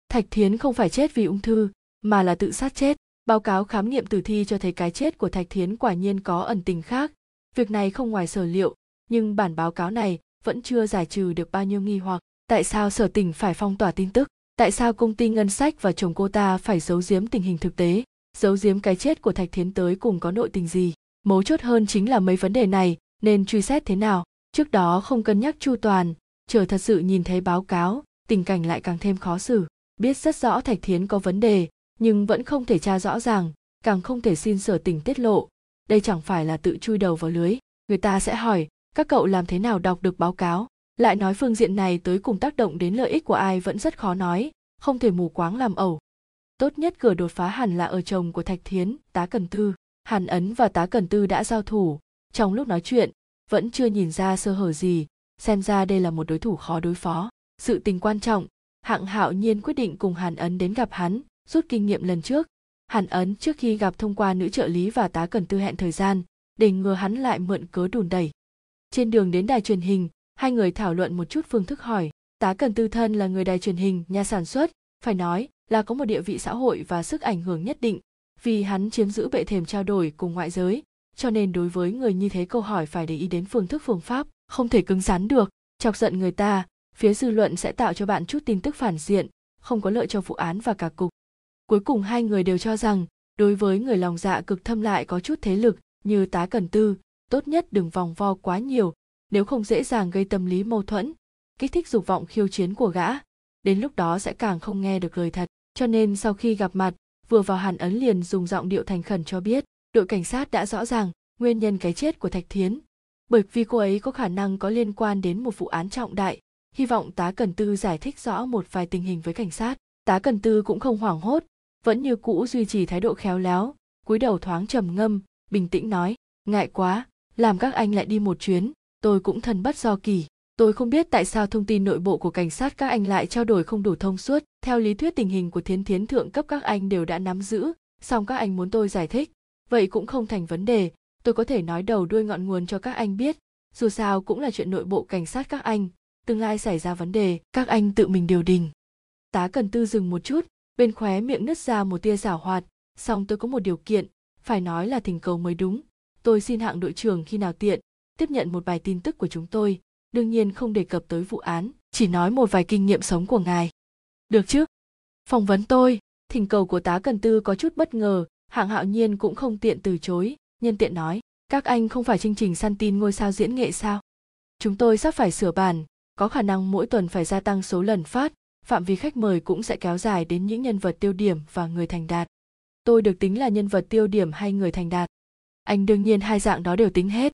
Thạch Thiến không phải chết vì ung thư, mà là tự sát chết. Báo cáo khám nghiệm tử thi cho thấy cái chết của Thạch Thiến quả nhiên có ẩn tình khác. Việc này không ngoài sở liệu, nhưng bản báo cáo này vẫn chưa giải trừ được bao nhiêu nghi hoặc. Tại sao sở tỉnh phải phong tỏa tin tức? Tại sao công ty ngân sách và chồng cô ta phải giấu giếm tình hình thực tế? Giấu giếm cái chết của Thạch Thiến tới cùng có nội tình gì? Mấu chốt hơn chính là mấy vấn đề này nên truy xét thế nào. Trước đó không cân nhắc chu toàn, chờ thật sự nhìn thấy báo cáo tình cảnh lại càng thêm khó xử biết rất rõ thạch thiến có vấn đề nhưng vẫn không thể tra rõ ràng càng không thể xin sở tình tiết lộ đây chẳng phải là tự chui đầu vào lưới người ta sẽ hỏi các cậu làm thế nào đọc được báo cáo lại nói phương diện này tới cùng tác động đến lợi ích của ai vẫn rất khó nói, không thể mù quáng làm ẩu. Tốt nhất cửa đột phá hẳn là ở chồng của thạch thiến, tá cần tư. Hàn ấn và tá cần tư đã giao thủ. Trong lúc nói chuyện, vẫn chưa nhìn ra sơ hở gì, xem ra đây là một đối thủ khó đối phó. Sự tình quan trọng, hạng hạo nhiên quyết định cùng hàn ấn đến gặp hắn, rút kinh nghiệm lần trước. Hàn ấn trước khi gặp thông qua nữ trợ lý và tá cần tư hẹn thời gian, để ngừa hắn lại mượn cớ đùn đẩy. Trên đường đến đài truyền hình hai người thảo luận một chút phương thức hỏi. Tá cần tư thân là người đài truyền hình, nhà sản xuất, phải nói là có một địa vị xã hội và sức ảnh hưởng nhất định. Vì hắn chiếm giữ bệ thềm trao đổi cùng ngoại giới, cho nên đối với người như thế câu hỏi phải để ý đến phương thức phương pháp, không thể cứng rắn được. Chọc giận người ta, phía dư luận sẽ tạo cho bạn chút tin tức phản diện, không có lợi cho vụ án và cả cục. Cuối cùng hai người đều cho rằng, đối với người lòng dạ cực thâm lại có chút thế lực như tá cần tư, tốt nhất đừng vòng vo quá nhiều nếu không dễ dàng gây tâm lý mâu thuẫn, kích thích dục vọng khiêu chiến của gã, đến lúc đó sẽ càng không nghe được lời thật. Cho nên sau khi gặp mặt, vừa vào hàn ấn liền dùng giọng điệu thành khẩn cho biết, đội cảnh sát đã rõ ràng nguyên nhân cái chết của thạch thiến, bởi vì cô ấy có khả năng có liên quan đến một vụ án trọng đại. Hy vọng tá cần tư giải thích rõ một vài tình hình với cảnh sát. Tá cần tư cũng không hoảng hốt, vẫn như cũ duy trì thái độ khéo léo, cúi đầu thoáng trầm ngâm, bình tĩnh nói, ngại quá, làm các anh lại đi một chuyến tôi cũng thân bất do kỳ. Tôi không biết tại sao thông tin nội bộ của cảnh sát các anh lại trao đổi không đủ thông suốt. Theo lý thuyết tình hình của thiến thiến thượng cấp các anh đều đã nắm giữ, song các anh muốn tôi giải thích. Vậy cũng không thành vấn đề. Tôi có thể nói đầu đuôi ngọn nguồn cho các anh biết. Dù sao cũng là chuyện nội bộ cảnh sát các anh. Tương lai xảy ra vấn đề, các anh tự mình điều đình. Tá cần tư dừng một chút, bên khóe miệng nứt ra một tia giảo hoạt. Song tôi có một điều kiện, phải nói là thỉnh cầu mới đúng. Tôi xin hạng đội trưởng khi nào tiện tiếp nhận một bài tin tức của chúng tôi, đương nhiên không đề cập tới vụ án, chỉ nói một vài kinh nghiệm sống của ngài. Được chứ? Phỏng vấn tôi, thỉnh cầu của tá cần tư có chút bất ngờ, hạng hạo nhiên cũng không tiện từ chối, nhân tiện nói, các anh không phải chương trình săn tin ngôi sao diễn nghệ sao? Chúng tôi sắp phải sửa bản, có khả năng mỗi tuần phải gia tăng số lần phát, phạm vi khách mời cũng sẽ kéo dài đến những nhân vật tiêu điểm và người thành đạt. Tôi được tính là nhân vật tiêu điểm hay người thành đạt. Anh đương nhiên hai dạng đó đều tính hết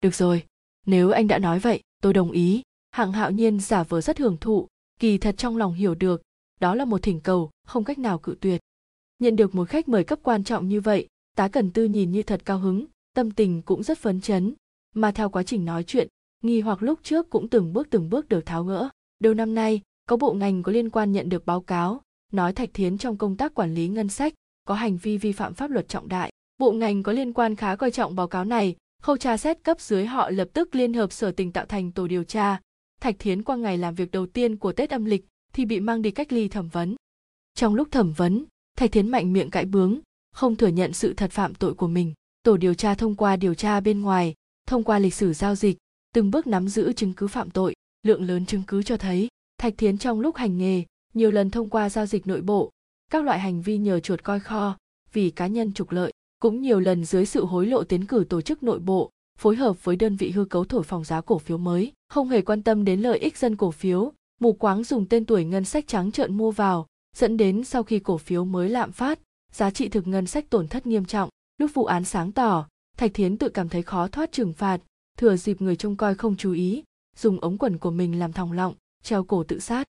được rồi, nếu anh đã nói vậy, tôi đồng ý. Hạng hạo nhiên giả vờ rất hưởng thụ, kỳ thật trong lòng hiểu được, đó là một thỉnh cầu, không cách nào cự tuyệt. Nhận được một khách mời cấp quan trọng như vậy, tá cần tư nhìn như thật cao hứng, tâm tình cũng rất phấn chấn. Mà theo quá trình nói chuyện, nghi hoặc lúc trước cũng từng bước từng bước được tháo gỡ. Đầu năm nay, có bộ ngành có liên quan nhận được báo cáo, nói thạch thiến trong công tác quản lý ngân sách, có hành vi vi phạm pháp luật trọng đại. Bộ ngành có liên quan khá coi trọng báo cáo này khâu tra xét cấp dưới họ lập tức liên hợp sở tình tạo thành tổ điều tra. Thạch thiến qua ngày làm việc đầu tiên của tết âm lịch thì bị mang đi cách ly thẩm vấn. Trong lúc thẩm vấn, thạch thiến mạnh miệng cãi bướng, không thừa nhận sự thật phạm tội của mình. Tổ điều tra thông qua điều tra bên ngoài, thông qua lịch sử giao dịch, từng bước nắm giữ chứng cứ phạm tội, lượng lớn chứng cứ cho thấy, thạch thiến trong lúc hành nghề, nhiều lần thông qua giao dịch nội bộ, các loại hành vi nhờ chuột coi kho vì cá nhân trục lợi cũng nhiều lần dưới sự hối lộ tiến cử tổ chức nội bộ, phối hợp với đơn vị hư cấu thổi phòng giá cổ phiếu mới, không hề quan tâm đến lợi ích dân cổ phiếu, mù quáng dùng tên tuổi ngân sách trắng trợn mua vào, dẫn đến sau khi cổ phiếu mới lạm phát, giá trị thực ngân sách tổn thất nghiêm trọng. Lúc vụ án sáng tỏ, thạch thiến tự cảm thấy khó thoát trừng phạt, thừa dịp người trông coi không chú ý, dùng ống quần của mình làm thòng lọng, treo cổ tự sát.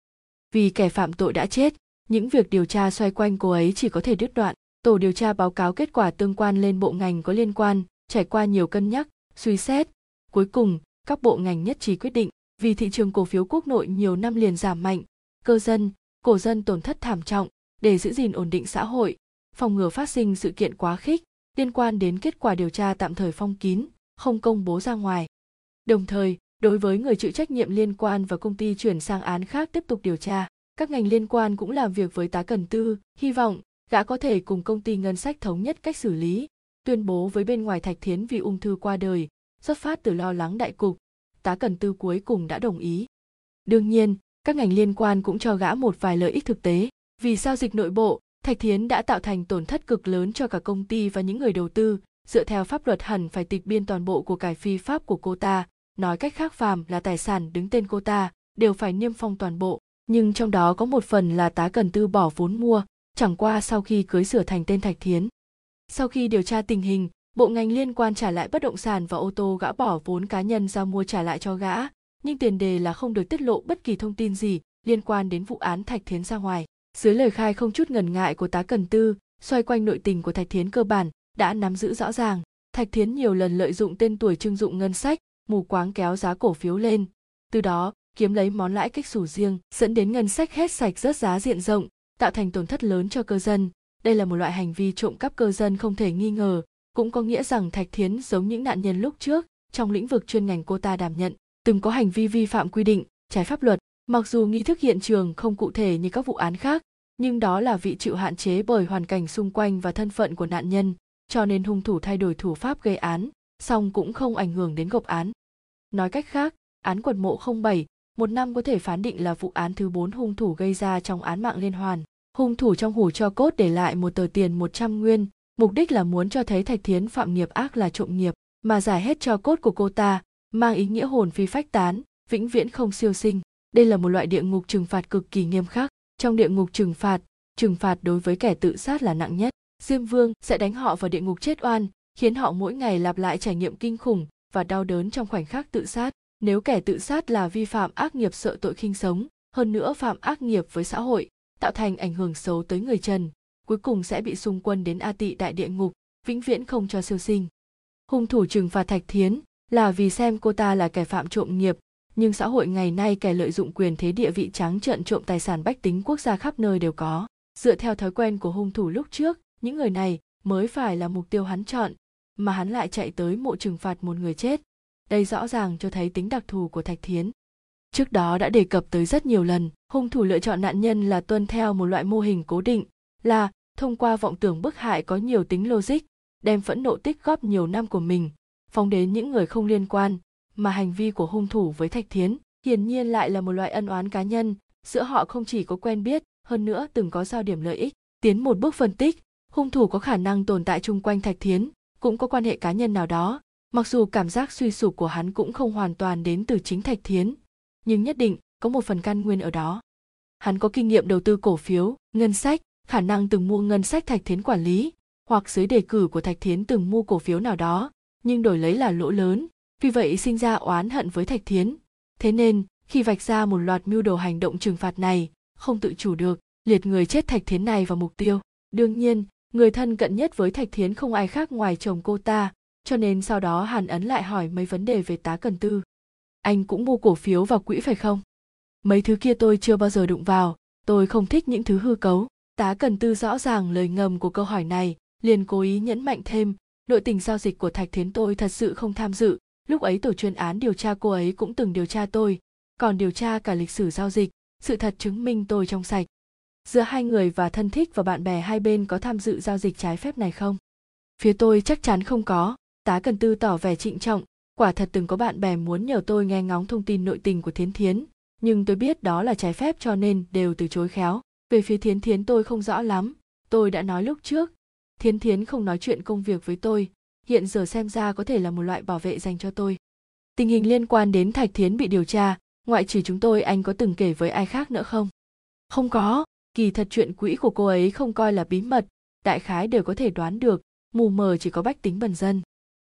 Vì kẻ phạm tội đã chết, những việc điều tra xoay quanh cô ấy chỉ có thể đứt đoạn tổ điều tra báo cáo kết quả tương quan lên bộ ngành có liên quan, trải qua nhiều cân nhắc, suy xét. Cuối cùng, các bộ ngành nhất trí quyết định, vì thị trường cổ phiếu quốc nội nhiều năm liền giảm mạnh, cơ dân, cổ dân tổn thất thảm trọng, để giữ gìn ổn định xã hội, phòng ngừa phát sinh sự kiện quá khích, liên quan đến kết quả điều tra tạm thời phong kín, không công bố ra ngoài. Đồng thời, đối với người chịu trách nhiệm liên quan và công ty chuyển sang án khác tiếp tục điều tra, các ngành liên quan cũng làm việc với tá cần tư, hy vọng gã có thể cùng công ty ngân sách thống nhất cách xử lý, tuyên bố với bên ngoài thạch thiến vì ung thư qua đời, xuất phát từ lo lắng đại cục. Tá cần tư cuối cùng đã đồng ý. Đương nhiên, các ngành liên quan cũng cho gã một vài lợi ích thực tế. Vì giao dịch nội bộ, thạch thiến đã tạo thành tổn thất cực lớn cho cả công ty và những người đầu tư. Dựa theo pháp luật hẳn phải tịch biên toàn bộ của cải phi pháp của cô ta. Nói cách khác phàm là tài sản đứng tên cô ta, đều phải niêm phong toàn bộ. Nhưng trong đó có một phần là tá cần tư bỏ vốn mua chẳng qua sau khi cưới sửa thành tên thạch thiến, sau khi điều tra tình hình, bộ ngành liên quan trả lại bất động sản và ô tô gã bỏ vốn cá nhân ra mua trả lại cho gã, nhưng tiền đề là không được tiết lộ bất kỳ thông tin gì liên quan đến vụ án thạch thiến ra ngoài. Dưới lời khai không chút ngần ngại của tá cần tư, xoay quanh nội tình của thạch thiến cơ bản đã nắm giữ rõ ràng. Thạch thiến nhiều lần lợi dụng tên tuổi trưng dụng ngân sách, mù quáng kéo giá cổ phiếu lên. Từ đó, kiếm lấy món lãi cách sủ riêng, dẫn đến ngân sách hết sạch rớt giá diện rộng tạo thành tổn thất lớn cho cơ dân. Đây là một loại hành vi trộm cắp cơ dân không thể nghi ngờ, cũng có nghĩa rằng thạch thiến giống những nạn nhân lúc trước trong lĩnh vực chuyên ngành cô ta đảm nhận, từng có hành vi vi phạm quy định, trái pháp luật. Mặc dù nghi thức hiện trường không cụ thể như các vụ án khác, nhưng đó là vị chịu hạn chế bởi hoàn cảnh xung quanh và thân phận của nạn nhân, cho nên hung thủ thay đổi thủ pháp gây án, song cũng không ảnh hưởng đến gộp án. Nói cách khác, án quần mộ 07 một năm có thể phán định là vụ án thứ bốn hung thủ gây ra trong án mạng liên hoàn. Hung thủ trong hủ cho cốt để lại một tờ tiền 100 nguyên, mục đích là muốn cho thấy Thạch Thiến phạm nghiệp ác là trộm nghiệp, mà giải hết cho cốt của cô ta, mang ý nghĩa hồn phi phách tán, vĩnh viễn không siêu sinh. Đây là một loại địa ngục trừng phạt cực kỳ nghiêm khắc. Trong địa ngục trừng phạt, trừng phạt đối với kẻ tự sát là nặng nhất. Diêm Vương sẽ đánh họ vào địa ngục chết oan, khiến họ mỗi ngày lặp lại trải nghiệm kinh khủng và đau đớn trong khoảnh khắc tự sát. Nếu kẻ tự sát là vi phạm ác nghiệp sợ tội khinh sống, hơn nữa phạm ác nghiệp với xã hội, tạo thành ảnh hưởng xấu tới người trần, cuối cùng sẽ bị xung quân đến A Tị đại địa ngục, vĩnh viễn không cho siêu sinh. Hung thủ trừng phạt Thạch Thiến là vì xem cô ta là kẻ phạm trộm nghiệp, nhưng xã hội ngày nay kẻ lợi dụng quyền thế địa vị trắng trợn trộm tài sản bách tính quốc gia khắp nơi đều có. Dựa theo thói quen của hung thủ lúc trước, những người này mới phải là mục tiêu hắn chọn, mà hắn lại chạy tới mộ trừng phạt một người chết. Đây rõ ràng cho thấy tính đặc thù của Thạch Thiến. Trước đó đã đề cập tới rất nhiều lần, hung thủ lựa chọn nạn nhân là tuân theo một loại mô hình cố định, là thông qua vọng tưởng bức hại có nhiều tính logic, đem phẫn nộ tích góp nhiều năm của mình, phóng đến những người không liên quan, mà hành vi của hung thủ với Thạch Thiến hiển nhiên lại là một loại ân oán cá nhân, giữa họ không chỉ có quen biết, hơn nữa từng có giao điểm lợi ích. Tiến một bước phân tích, hung thủ có khả năng tồn tại chung quanh Thạch Thiến, cũng có quan hệ cá nhân nào đó, mặc dù cảm giác suy sụp của hắn cũng không hoàn toàn đến từ chính Thạch Thiến, nhưng nhất định có một phần căn nguyên ở đó. Hắn có kinh nghiệm đầu tư cổ phiếu, ngân sách, khả năng từng mua ngân sách Thạch Thiến quản lý, hoặc dưới đề cử của Thạch Thiến từng mua cổ phiếu nào đó, nhưng đổi lấy là lỗ lớn, vì vậy sinh ra oán hận với Thạch Thiến. Thế nên, khi vạch ra một loạt mưu đồ hành động trừng phạt này, không tự chủ được, liệt người chết Thạch Thiến này vào mục tiêu. Đương nhiên, người thân cận nhất với Thạch Thiến không ai khác ngoài chồng cô ta, cho nên sau đó Hàn Ấn lại hỏi mấy vấn đề về tá cần tư. Anh cũng mua cổ phiếu vào quỹ phải không? Mấy thứ kia tôi chưa bao giờ đụng vào, tôi không thích những thứ hư cấu. Tá cần tư rõ ràng lời ngầm của câu hỏi này, liền cố ý nhấn mạnh thêm, nội tình giao dịch của Thạch Thiến tôi thật sự không tham dự, lúc ấy tổ chuyên án điều tra cô ấy cũng từng điều tra tôi, còn điều tra cả lịch sử giao dịch, sự thật chứng minh tôi trong sạch. Giữa hai người và thân thích và bạn bè hai bên có tham dự giao dịch trái phép này không? Phía tôi chắc chắn không có, tá cần tư tỏ vẻ trịnh trọng, quả thật từng có bạn bè muốn nhờ tôi nghe ngóng thông tin nội tình của thiến thiến nhưng tôi biết đó là trái phép cho nên đều từ chối khéo. Về phía thiến thiến tôi không rõ lắm. Tôi đã nói lúc trước thiến thiến không nói chuyện công việc với tôi. Hiện giờ xem ra có thể là một loại bảo vệ dành cho tôi. Tình hình liên quan đến thạch thiến bị điều tra ngoại trừ chúng tôi anh có từng kể với ai khác nữa không? Không có. Kỳ thật chuyện quỹ của cô ấy không coi là bí mật. Đại khái đều có thể đoán được. Mù mờ chỉ có bách tính bần dân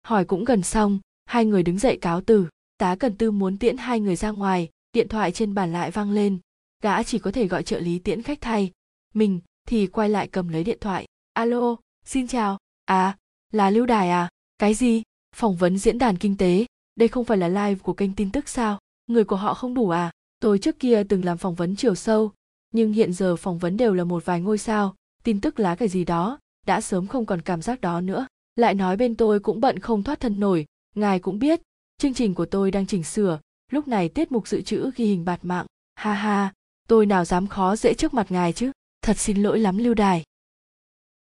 hỏi cũng gần xong, hai người đứng dậy cáo từ. Tá cần tư muốn tiễn hai người ra ngoài, điện thoại trên bàn lại vang lên. Gã chỉ có thể gọi trợ lý tiễn khách thay. Mình thì quay lại cầm lấy điện thoại. Alo, xin chào. À là lưu đài à? Cái gì? Phỏng vấn diễn đàn kinh tế. Đây không phải là live của kênh tin tức sao? Người của họ không đủ à? Tôi trước kia từng làm phỏng vấn chiều sâu, nhưng hiện giờ phỏng vấn đều là một vài ngôi sao. Tin tức lá cái gì đó, đã sớm không còn cảm giác đó nữa lại nói bên tôi cũng bận không thoát thân nổi, ngài cũng biết, chương trình của tôi đang chỉnh sửa, lúc này tiết mục dự trữ ghi hình bạt mạng. Ha ha, tôi nào dám khó dễ trước mặt ngài chứ, thật xin lỗi lắm lưu đài.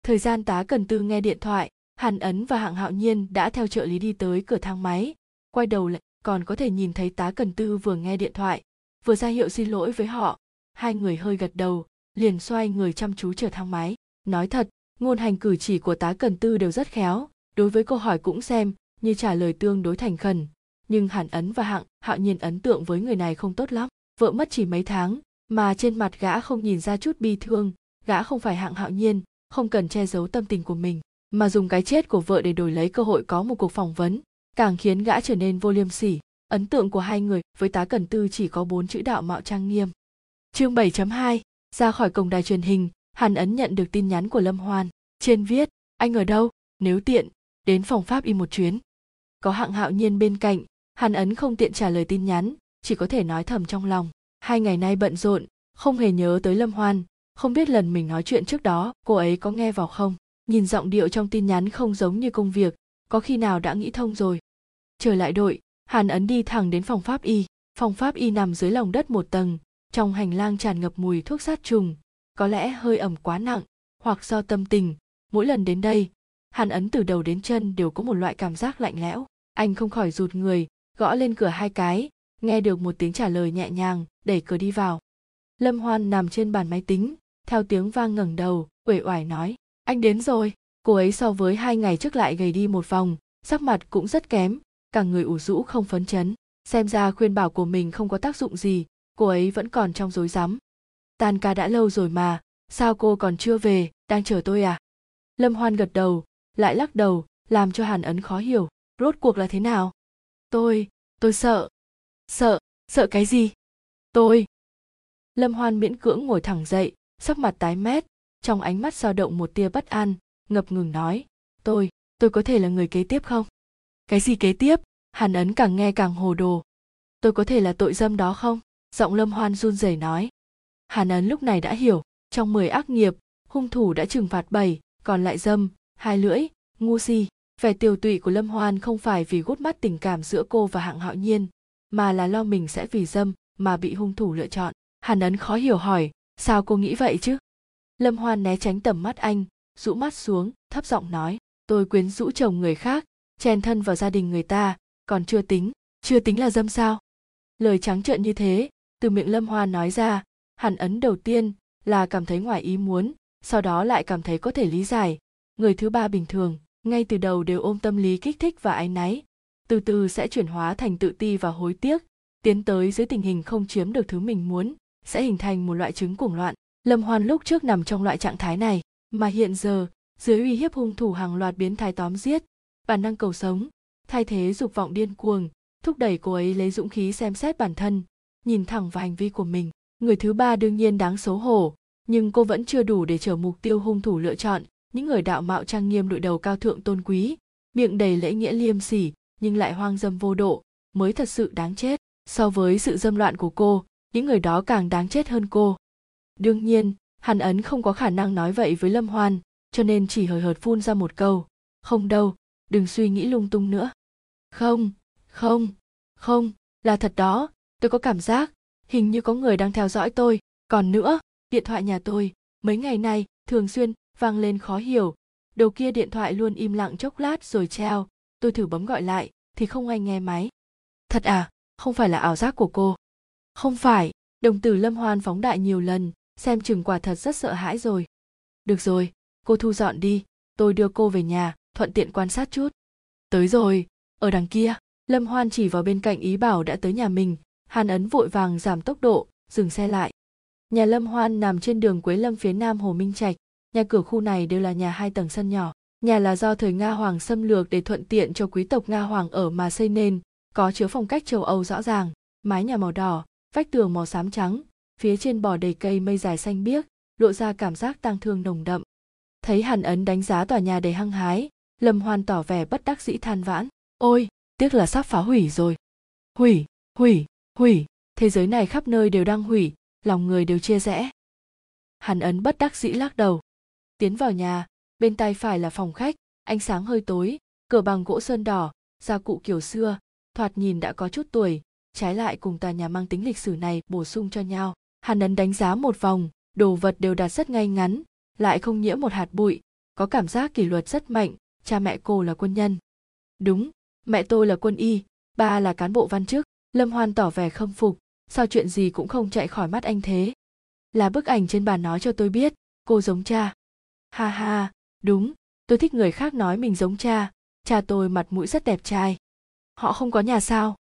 Thời gian tá cần tư nghe điện thoại, hàn ấn và hạng hạo nhiên đã theo trợ lý đi tới cửa thang máy. Quay đầu lại, còn có thể nhìn thấy tá cần tư vừa nghe điện thoại, vừa ra hiệu xin lỗi với họ. Hai người hơi gật đầu, liền xoay người chăm chú chờ thang máy, nói thật ngôn hành cử chỉ của tá cần tư đều rất khéo, đối với câu hỏi cũng xem như trả lời tương đối thành khẩn. Nhưng hàn ấn và hạng, hạo nhiên ấn tượng với người này không tốt lắm. Vợ mất chỉ mấy tháng, mà trên mặt gã không nhìn ra chút bi thương. Gã không phải hạng hạo nhiên, không cần che giấu tâm tình của mình, mà dùng cái chết của vợ để đổi lấy cơ hội có một cuộc phỏng vấn, càng khiến gã trở nên vô liêm sỉ. Ấn tượng của hai người với tá cần tư chỉ có bốn chữ đạo mạo trang nghiêm. Chương 7.2 ra khỏi cổng đài truyền hình hàn ấn nhận được tin nhắn của lâm hoan, trên viết, anh ở đâu? Nếu tiện, đến phòng pháp y một chuyến. Có hạng hạo nhiên bên cạnh, hàn ấn không tiện trả lời tin nhắn, chỉ có thể nói thầm trong lòng. Hai ngày nay bận rộn, không hề nhớ tới lâm hoan, không biết lần mình nói chuyện trước đó, cô ấy có nghe vào không? Nhìn giọng điệu trong tin nhắn không giống như công việc, có khi nào đã nghĩ thông rồi. Trở lại đội, hàn ấn đi thẳng đến phòng pháp y. Phòng pháp y nằm dưới lòng đất một tầng, trong hành lang tràn ngập mùi thuốc sát trùng có lẽ hơi ẩm quá nặng, hoặc do tâm tình. Mỗi lần đến đây, hàn ấn từ đầu đến chân đều có một loại cảm giác lạnh lẽo. Anh không khỏi rụt người, gõ lên cửa hai cái, nghe được một tiếng trả lời nhẹ nhàng, đẩy cửa đi vào. Lâm hoan nằm trên bàn máy tính, theo tiếng vang ngẩng đầu, uể oải nói, anh đến rồi. Cô ấy so với hai ngày trước lại gầy đi một vòng, sắc mặt cũng rất kém, cả người ủ rũ không phấn chấn. Xem ra khuyên bảo của mình không có tác dụng gì, cô ấy vẫn còn trong rối rắm tan ca đã lâu rồi mà, sao cô còn chưa về, đang chờ tôi à? Lâm hoan gật đầu, lại lắc đầu, làm cho hàn ấn khó hiểu, rốt cuộc là thế nào? Tôi tôi sợ. Sợ sợ cái gì? Tôi. Lâm hoan miễn cưỡng ngồi thẳng dậy, sắc mặt tái mét, trong ánh mắt dao động một tia bất an, ngập ngừng nói, tôi tôi có thể là người kế tiếp không? Cái gì kế tiếp? Hàn ấn càng nghe càng hồ đồ. Tôi có thể là tội dâm đó không? Giọng lâm hoan run rẩy nói hàn ấn lúc này đã hiểu, trong mười ác nghiệp, hung thủ đã trừng phạt bảy, còn lại dâm, hai lưỡi, ngu si. Vẻ tiều tụy của lâm hoan không phải vì gút mắt tình cảm giữa cô và hạng hạo nhiên, mà là lo mình sẽ vì dâm mà bị hung thủ lựa chọn. Hàn ấn khó hiểu hỏi, sao cô nghĩ vậy chứ? Lâm hoan né tránh tầm mắt anh, rũ mắt xuống, thấp giọng nói, tôi quyến rũ chồng người khác, chen thân vào gia đình người ta, còn chưa tính chưa tính là dâm sao? Lời trắng trợn như thế, từ miệng lâm hoan nói ra hàn ấn đầu tiên là cảm thấy ngoài ý muốn, sau đó lại cảm thấy có thể lý giải. Người thứ ba bình thường, ngay từ đầu đều ôm tâm lý kích thích và áy náy, từ từ sẽ chuyển hóa thành tự ti và hối tiếc, tiến tới dưới tình hình không chiếm được thứ mình muốn, sẽ hình thành một loại chứng cuồng loạn. Lâm hoan lúc trước nằm trong loại trạng thái này, mà hiện giờ, dưới uy hiếp hung thủ hàng loạt biến thái tóm giết, bản năng cầu sống, thay thế dục vọng điên cuồng, thúc đẩy cô ấy lấy dũng khí xem xét bản thân, nhìn thẳng vào hành vi của mình người thứ ba đương nhiên đáng xấu hổ, nhưng cô vẫn chưa đủ để trở mục tiêu hung thủ lựa chọn. Những người đạo mạo trang nghiêm đội đầu cao thượng tôn quý, miệng đầy lễ nghĩa liêm sỉ, nhưng lại hoang dâm vô độ, mới thật sự đáng chết. So với sự dâm loạn của cô, những người đó càng đáng chết hơn cô. Đương nhiên, hàn ấn không có khả năng nói vậy với lâm hoan, cho nên chỉ hời hợt phun ra một câu, không đâu, đừng suy nghĩ lung tung nữa. Không không không, là thật đó, tôi có cảm giác hình như có người đang theo dõi tôi. Còn nữa, điện thoại nhà tôi, mấy ngày nay, thường xuyên vang lên khó hiểu. Đầu kia điện thoại luôn im lặng chốc lát rồi treo. Tôi thử bấm gọi lại, thì không ai nghe máy. Thật à? Không phải là ảo giác của cô? Không phải. Đồng tử lâm hoan phóng đại nhiều lần, xem chừng quả thật rất sợ hãi rồi. Được rồi, cô thu dọn đi. Tôi đưa cô về nhà, thuận tiện quan sát chút. Tới rồi. Ở đằng kia, lâm hoan chỉ vào bên cạnh ý bảo đã tới nhà mình hàn ấn vội vàng giảm tốc độ, dừng xe lại. Nhà lâm hoan nằm trên đường quế lâm phía nam hồ minh trạch. Nhà cửa khu này đều là nhà hai tầng sân nhỏ. Nhà là do thời nga hoàng xâm lược để thuận tiện cho quý tộc nga hoàng ở mà xây nên, có chứa phong cách châu âu rõ ràng, mái nhà màu đỏ, vách tường màu xám trắng, phía trên bò đầy cây mây dài xanh biếc, lộ ra cảm giác tang thương nồng đậm. Thấy hàn ấn đánh giá tòa nhà đầy hăng hái, lâm hoan tỏ vẻ bất đắc dĩ than vãn. Ôi, tiếc là sắp phá hủy rồi. Hủy hủy hủy, thế giới này khắp nơi đều đang hủy, lòng người đều chia rẽ. Hàn ấn bất đắc dĩ lắc đầu. Tiến vào nhà, bên tay phải là phòng khách, ánh sáng hơi tối, cửa bằng gỗ sơn đỏ, gia cụ kiểu xưa, thoạt nhìn đã có chút tuổi, trái lại cùng tòa nhà mang tính lịch sử này bổ sung cho nhau. Hàn ấn đánh giá một vòng, đồ vật đều đặt rất ngay ngắn, lại không nhiễm một hạt bụi, có cảm giác kỷ luật rất mạnh, cha mẹ cô là quân nhân. Đúng, mẹ tôi là quân y, ba là cán bộ văn chức lâm hoan tỏ vẻ khâm phục, sao chuyện gì cũng không chạy khỏi mắt anh thế? Là bức ảnh trên bàn nói cho tôi biết, cô giống cha. Ha ha, đúng, tôi thích người khác nói mình giống cha. Cha tôi mặt mũi rất đẹp trai. Họ không có nhà sao?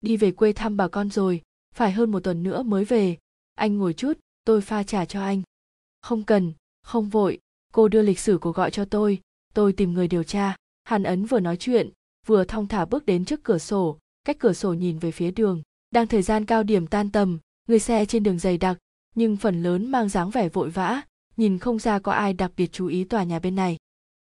Đi về quê thăm bà con rồi, phải hơn một tuần nữa mới về. Anh ngồi chút, tôi pha trà cho anh. Không cần, không vội, cô đưa lịch sử cuộc gọi cho tôi. Tôi tìm người điều tra. Hàn ấn vừa nói chuyện, vừa thong thả bước đến trước cửa sổ cách cửa sổ nhìn về phía đường. Đang thời gian cao điểm tan tầm, người xe trên đường dày đặc, nhưng phần lớn mang dáng vẻ vội vã, nhìn không ra có ai đặc biệt chú ý tòa nhà bên này.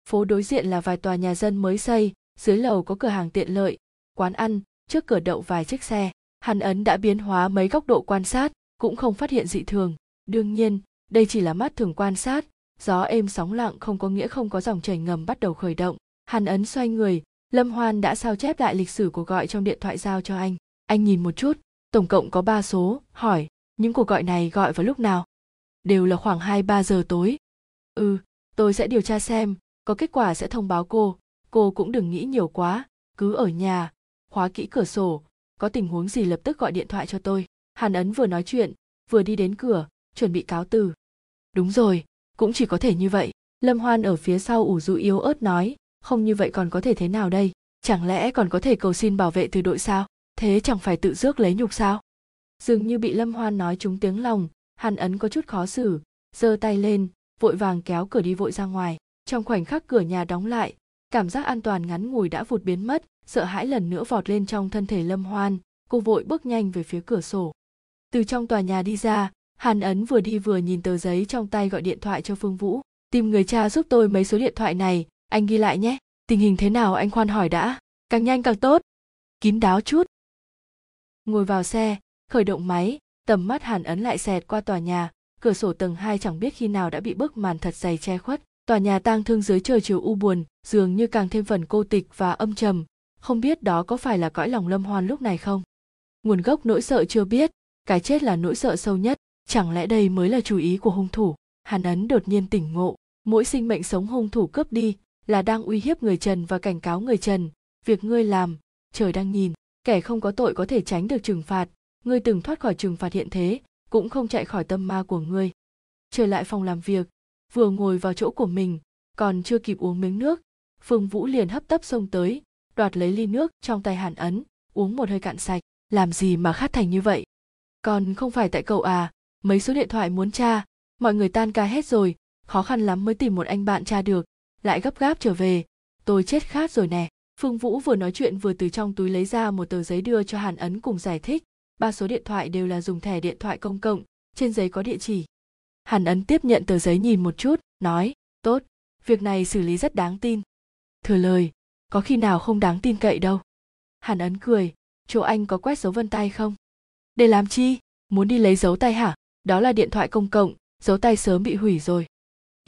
Phố đối diện là vài tòa nhà dân mới xây, dưới lầu có cửa hàng tiện lợi, quán ăn, trước cửa đậu vài chiếc xe. Hàn ấn đã biến hóa mấy góc độ quan sát, cũng không phát hiện dị thường. Đương nhiên, đây chỉ là mắt thường quan sát, gió êm sóng lặng không có nghĩa không có dòng chảy ngầm bắt đầu khởi động. Hàn ấn xoay người lâm hoan đã sao chép lại lịch sử cuộc gọi trong điện thoại giao cho anh. Anh nhìn một chút, tổng cộng có ba số, hỏi, những cuộc gọi này gọi vào lúc nào? Đều là khoảng hai ba giờ tối. Ừ tôi sẽ điều tra xem, có kết quả sẽ thông báo cô cô cũng đừng nghĩ nhiều quá, cứ ở nhà, khóa kỹ cửa sổ, có tình huống gì lập tức gọi điện thoại cho tôi. Hàn ấn vừa nói chuyện, vừa đi đến cửa, chuẩn bị cáo từ. Đúng rồi, cũng chỉ có thể như vậy. Lâm hoan ở phía sau ủ rũ yếu ớt nói không như vậy còn có thể thế nào đây? Chẳng lẽ còn có thể cầu xin bảo vệ từ đội sao? Thế chẳng phải tự rước lấy nhục sao? Dường như bị lâm hoan nói trúng tiếng lòng, hàn ấn có chút khó xử, giơ tay lên, vội vàng kéo cửa đi vội ra ngoài. Trong khoảnh khắc cửa nhà đóng lại, cảm giác an toàn ngắn ngủi đã vụt biến mất, sợ hãi lần nữa vọt lên trong thân thể lâm hoan, cô vội bước nhanh về phía cửa sổ. Từ trong tòa nhà đi ra, hàn ấn vừa đi vừa nhìn tờ giấy trong tay gọi điện thoại cho phương vũ. Tìm người cha giúp tôi mấy số điện thoại này anh ghi lại nhé. Tình hình thế nào anh khoan hỏi đã. Càng nhanh càng tốt. Kín đáo chút. Ngồi vào xe, khởi động máy, tầm mắt hàn ấn lại xẹt qua tòa nhà. Cửa sổ tầng 2 chẳng biết khi nào đã bị bức màn thật dày che khuất. Tòa nhà tang thương dưới trời chiều u buồn, dường như càng thêm phần cô tịch và âm trầm. Không biết đó có phải là cõi lòng lâm hoan lúc này không? Nguồn gốc nỗi sợ chưa biết. Cái chết là nỗi sợ sâu nhất. Chẳng lẽ đây mới là chủ ý của hung thủ? Hàn ấn đột nhiên tỉnh ngộ. Mỗi sinh mệnh sống hung thủ cướp đi là đang uy hiếp người trần và cảnh cáo người trần, việc ngươi làm. Trời đang nhìn, kẻ không có tội có thể tránh được trừng phạt. Ngươi từng thoát khỏi trừng phạt hiện thế, cũng không chạy khỏi tâm ma của ngươi. Trở lại phòng làm việc, vừa ngồi vào chỗ của mình, còn chưa kịp uống miếng nước, phương vũ liền hấp tấp xông tới, đoạt lấy ly nước trong tay hàn ấn, uống một hơi cạn sạch. Làm gì mà khát thành như vậy? Còn không phải tại cậu à mấy số điện thoại muốn tra, mọi người tan ca hết rồi, khó khăn lắm mới tìm một anh bạn tra được lại gấp gáp trở về. Tôi chết khát rồi nè. Phương vũ vừa nói chuyện vừa từ trong túi lấy ra một tờ giấy đưa cho hàn ấn cùng giải thích. Ba số điện thoại đều là dùng thẻ điện thoại công cộng, trên giấy có địa chỉ. Hàn ấn tiếp nhận tờ giấy nhìn một chút, nói, tốt, việc này xử lý rất đáng tin. Thừa lời, có khi nào không đáng tin cậy đâu. Hàn ấn cười, chỗ anh có quét dấu vân tay không? Để làm chi? Muốn đi lấy dấu tay hả? Đó là điện thoại công cộng, dấu tay sớm bị hủy rồi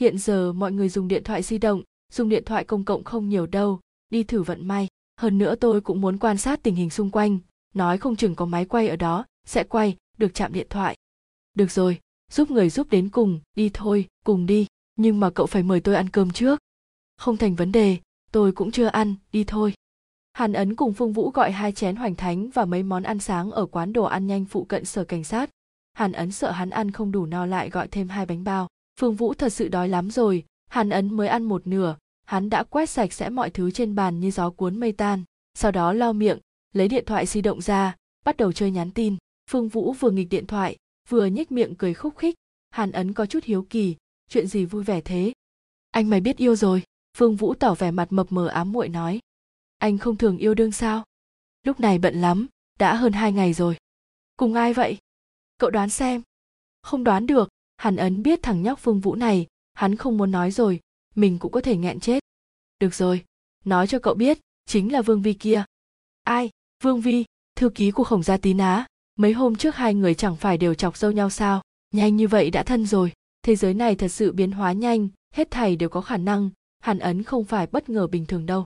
hiện giờ mọi người dùng điện thoại di động, dùng điện thoại công cộng không nhiều đâu, đi thử vận may. Hơn nữa tôi cũng muốn quan sát tình hình xung quanh. Nói không chừng có máy quay ở đó, sẽ quay, được chạm điện thoại. Được rồi, giúp người giúp đến cùng, đi thôi, cùng đi. Nhưng mà cậu phải mời tôi ăn cơm trước. Không thành vấn đề, tôi cũng chưa ăn, đi thôi. Hàn ấn cùng phương vũ gọi hai chén hoành thánh và mấy món ăn sáng ở quán đồ ăn nhanh phụ cận sở cảnh sát. Hàn ấn sợ hắn ăn không đủ no lại gọi thêm hai bánh bao phương vũ thật sự đói lắm rồi, hàn ấn mới ăn một nửa, hắn đã quét sạch sẽ mọi thứ trên bàn như gió cuốn mây tan, sau đó lau miệng, lấy điện thoại di động ra, bắt đầu chơi nhắn tin. Phương vũ vừa nghịch điện thoại, vừa nhếch miệng cười khúc khích. Hàn ấn có chút hiếu kỳ, chuyện gì vui vẻ thế? Anh mày biết yêu rồi. Phương vũ tỏ vẻ mặt mập mờ ám muội nói. Anh không thường yêu đương sao? Lúc này bận lắm, đã hơn hai ngày rồi. Cùng ai vậy? Cậu đoán xem. Không đoán được hàn ấn biết thằng nhóc phương vũ này, hắn không muốn nói rồi, mình cũng có thể nghẹn chết. Được rồi, nói cho cậu biết, chính là vương vi kia. Ai? Vương vi, thư ký của khổng gia tín á. Mấy hôm trước hai người chẳng phải đều chọc dâu nhau sao? Nhanh như vậy đã thân rồi. Thế giới này thật sự biến hóa nhanh, hết thầy đều có khả năng. Hàn ấn không phải bất ngờ bình thường đâu.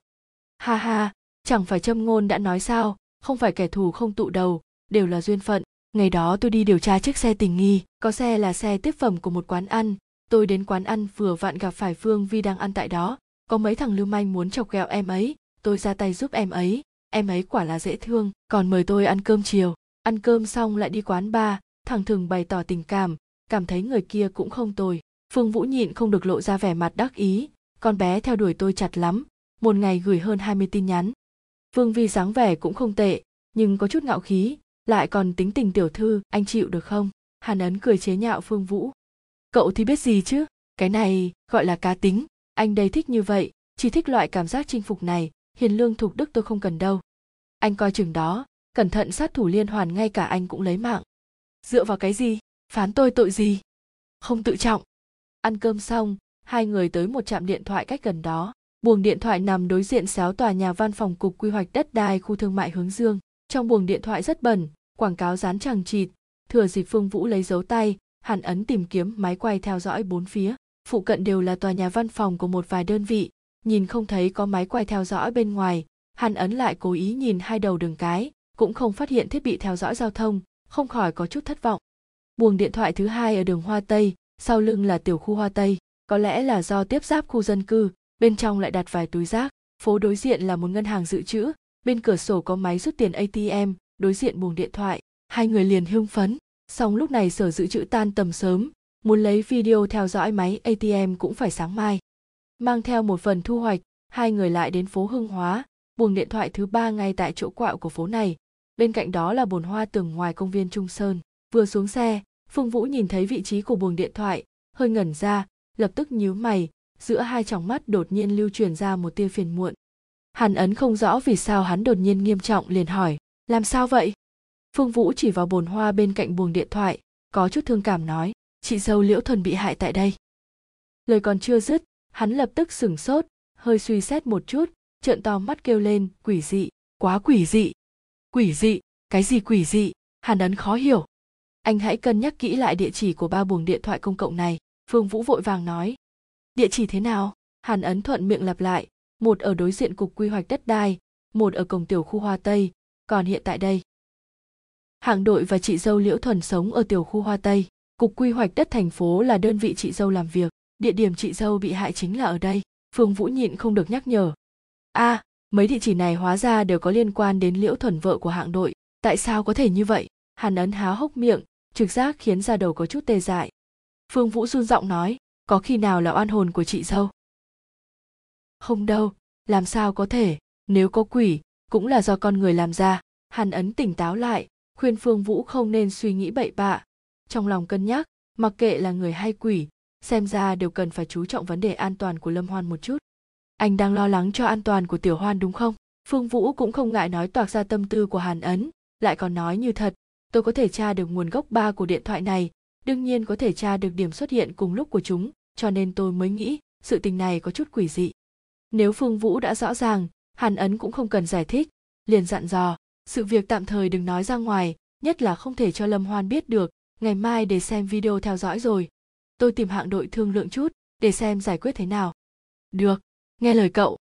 Ha ha, chẳng phải châm ngôn đã nói sao? Không phải kẻ thù không tụ đầu, đều là duyên phận ngày đó tôi đi điều tra chiếc xe tình nghi, có xe là xe tiếp phẩm của một quán ăn. Tôi đến quán ăn vừa vặn gặp phải phương vi đang ăn tại đó. Có mấy thằng lưu manh muốn chọc ghẹo em ấy. Tôi ra tay giúp em ấy. Em ấy quả là dễ thương, còn mời tôi ăn cơm chiều. Ăn cơm xong lại đi quán bar thằng thường bày tỏ tình cảm cảm thấy người kia cũng không tồi. Phương vũ nhịn không được lộ ra vẻ mặt đắc ý. Con bé theo đuổi tôi chặt lắm. Một ngày gửi hơn 20 tin nhắn. Phương vi dáng vẻ cũng không tệ, nhưng có chút ngạo khí lại còn tính tình tiểu thư, anh chịu được không? Hàn ấn cười chế nhạo phương vũ. Cậu thì biết gì chứ? Cái này gọi là cá tính. Anh đây thích như vậy, chỉ thích loại cảm giác chinh phục này. Hiền lương thục đức tôi không cần đâu. Anh coi chừng đó, cẩn thận sát thủ liên hoàn ngay cả anh cũng lấy mạng. Dựa vào cái gì? Phán tôi tội gì? Không tự trọng. Ăn cơm xong, hai người tới một trạm điện thoại cách gần đó. Buồng điện thoại nằm đối diện xéo tòa nhà văn phòng cục quy hoạch đất đai khu thương mại hướng dương trong buồng điện thoại rất bẩn, quảng cáo dán chẳng chịt. Thừa dịp phương vũ lấy dấu tay, hàn ấn tìm kiếm máy quay theo dõi bốn phía. Phụ cận đều là tòa nhà văn phòng của một vài đơn vị. Nhìn không thấy có máy quay theo dõi bên ngoài, hàn ấn lại cố ý nhìn hai đầu đường cái, cũng không phát hiện thiết bị theo dõi giao thông, không khỏi có chút thất vọng. Buồng điện thoại thứ hai ở đường hoa tây, sau lưng là tiểu khu hoa tây, có lẽ là do tiếp giáp khu dân cư, bên trong lại đặt vài túi rác. Phố đối diện là một ngân hàng dự trữ bên cửa sổ có máy rút tiền atm đối diện buồng điện thoại. Hai người liền hưng phấn. Xong lúc này sở dự trữ tan tầm sớm, muốn lấy video theo dõi máy atm cũng phải sáng mai. Mang theo một phần thu hoạch, hai người lại đến phố hưng hóa, buồng điện thoại thứ ba ngay tại chỗ quạo của phố này. Bên cạnh đó là bồn hoa tường ngoài công viên trung sơn. Vừa xuống xe, phương vũ nhìn thấy vị trí của buồng điện thoại, hơi ngẩn ra, lập tức nhíu mày, giữa hai tròng mắt đột nhiên lưu truyền ra một tia phiền muộn hàn ấn không rõ vì sao hắn đột nhiên nghiêm trọng liền hỏi, làm sao vậy? Phương vũ chỉ vào bồn hoa bên cạnh buồng điện thoại, có chút thương cảm nói, chị dâu liễu thuần bị hại tại đây. Lời còn chưa dứt, hắn lập tức sửng sốt, hơi suy xét một chút, trợn to mắt kêu lên, quỷ dị, quá quỷ dị. Quỷ dị? Cái gì quỷ dị? Hàn ấn khó hiểu. Anh hãy cân nhắc kỹ lại địa chỉ của ba buồng điện thoại công cộng này. Phương vũ vội vàng nói. Địa chỉ thế nào? Hàn ấn thuận miệng lặp lại một ở đối diện cục quy hoạch đất đai một ở cổng tiểu khu hoa tây còn hiện tại đây. Hạng đội và chị dâu liễu thuần sống ở tiểu khu hoa tây. Cục quy hoạch đất thành phố là đơn vị chị dâu làm việc. Địa điểm chị dâu bị hại chính là ở đây. Phương vũ nhịn không được nhắc nhở. A à, mấy địa chỉ này hóa ra đều có liên quan đến liễu thuần vợ của hạng đội. Tại sao có thể như vậy? Hàn ấn há hốc miệng trực giác khiến ra đầu có chút tê dại. Phương vũ run giọng nói có khi nào là oan hồn của chị dâu? Không đâu, làm sao có thể, nếu có quỷ, cũng là do con người làm ra. Hàn ấn tỉnh táo lại, khuyên phương vũ không nên suy nghĩ bậy bạ. Trong lòng cân nhắc, mặc kệ là người hay quỷ, xem ra đều cần phải chú trọng vấn đề an toàn của lâm hoan một chút. Anh đang lo lắng cho an toàn của tiểu hoan đúng không? Phương vũ cũng không ngại nói toạc ra tâm tư của hàn ấn, lại còn nói như thật, tôi có thể tra được nguồn gốc ba của điện thoại này, đương nhiên có thể tra được điểm xuất hiện cùng lúc của chúng, cho nên tôi mới nghĩ, sự tình này có chút quỷ dị nếu phương vũ đã rõ ràng, hàn ấn cũng không cần giải thích. Liền dặn dò, sự việc tạm thời đừng nói ra ngoài, nhất là không thể cho lâm hoan biết được, ngày mai để xem video theo dõi rồi. Tôi tìm hạng đội thương lượng chút, để xem giải quyết thế nào. Được, nghe lời cậu.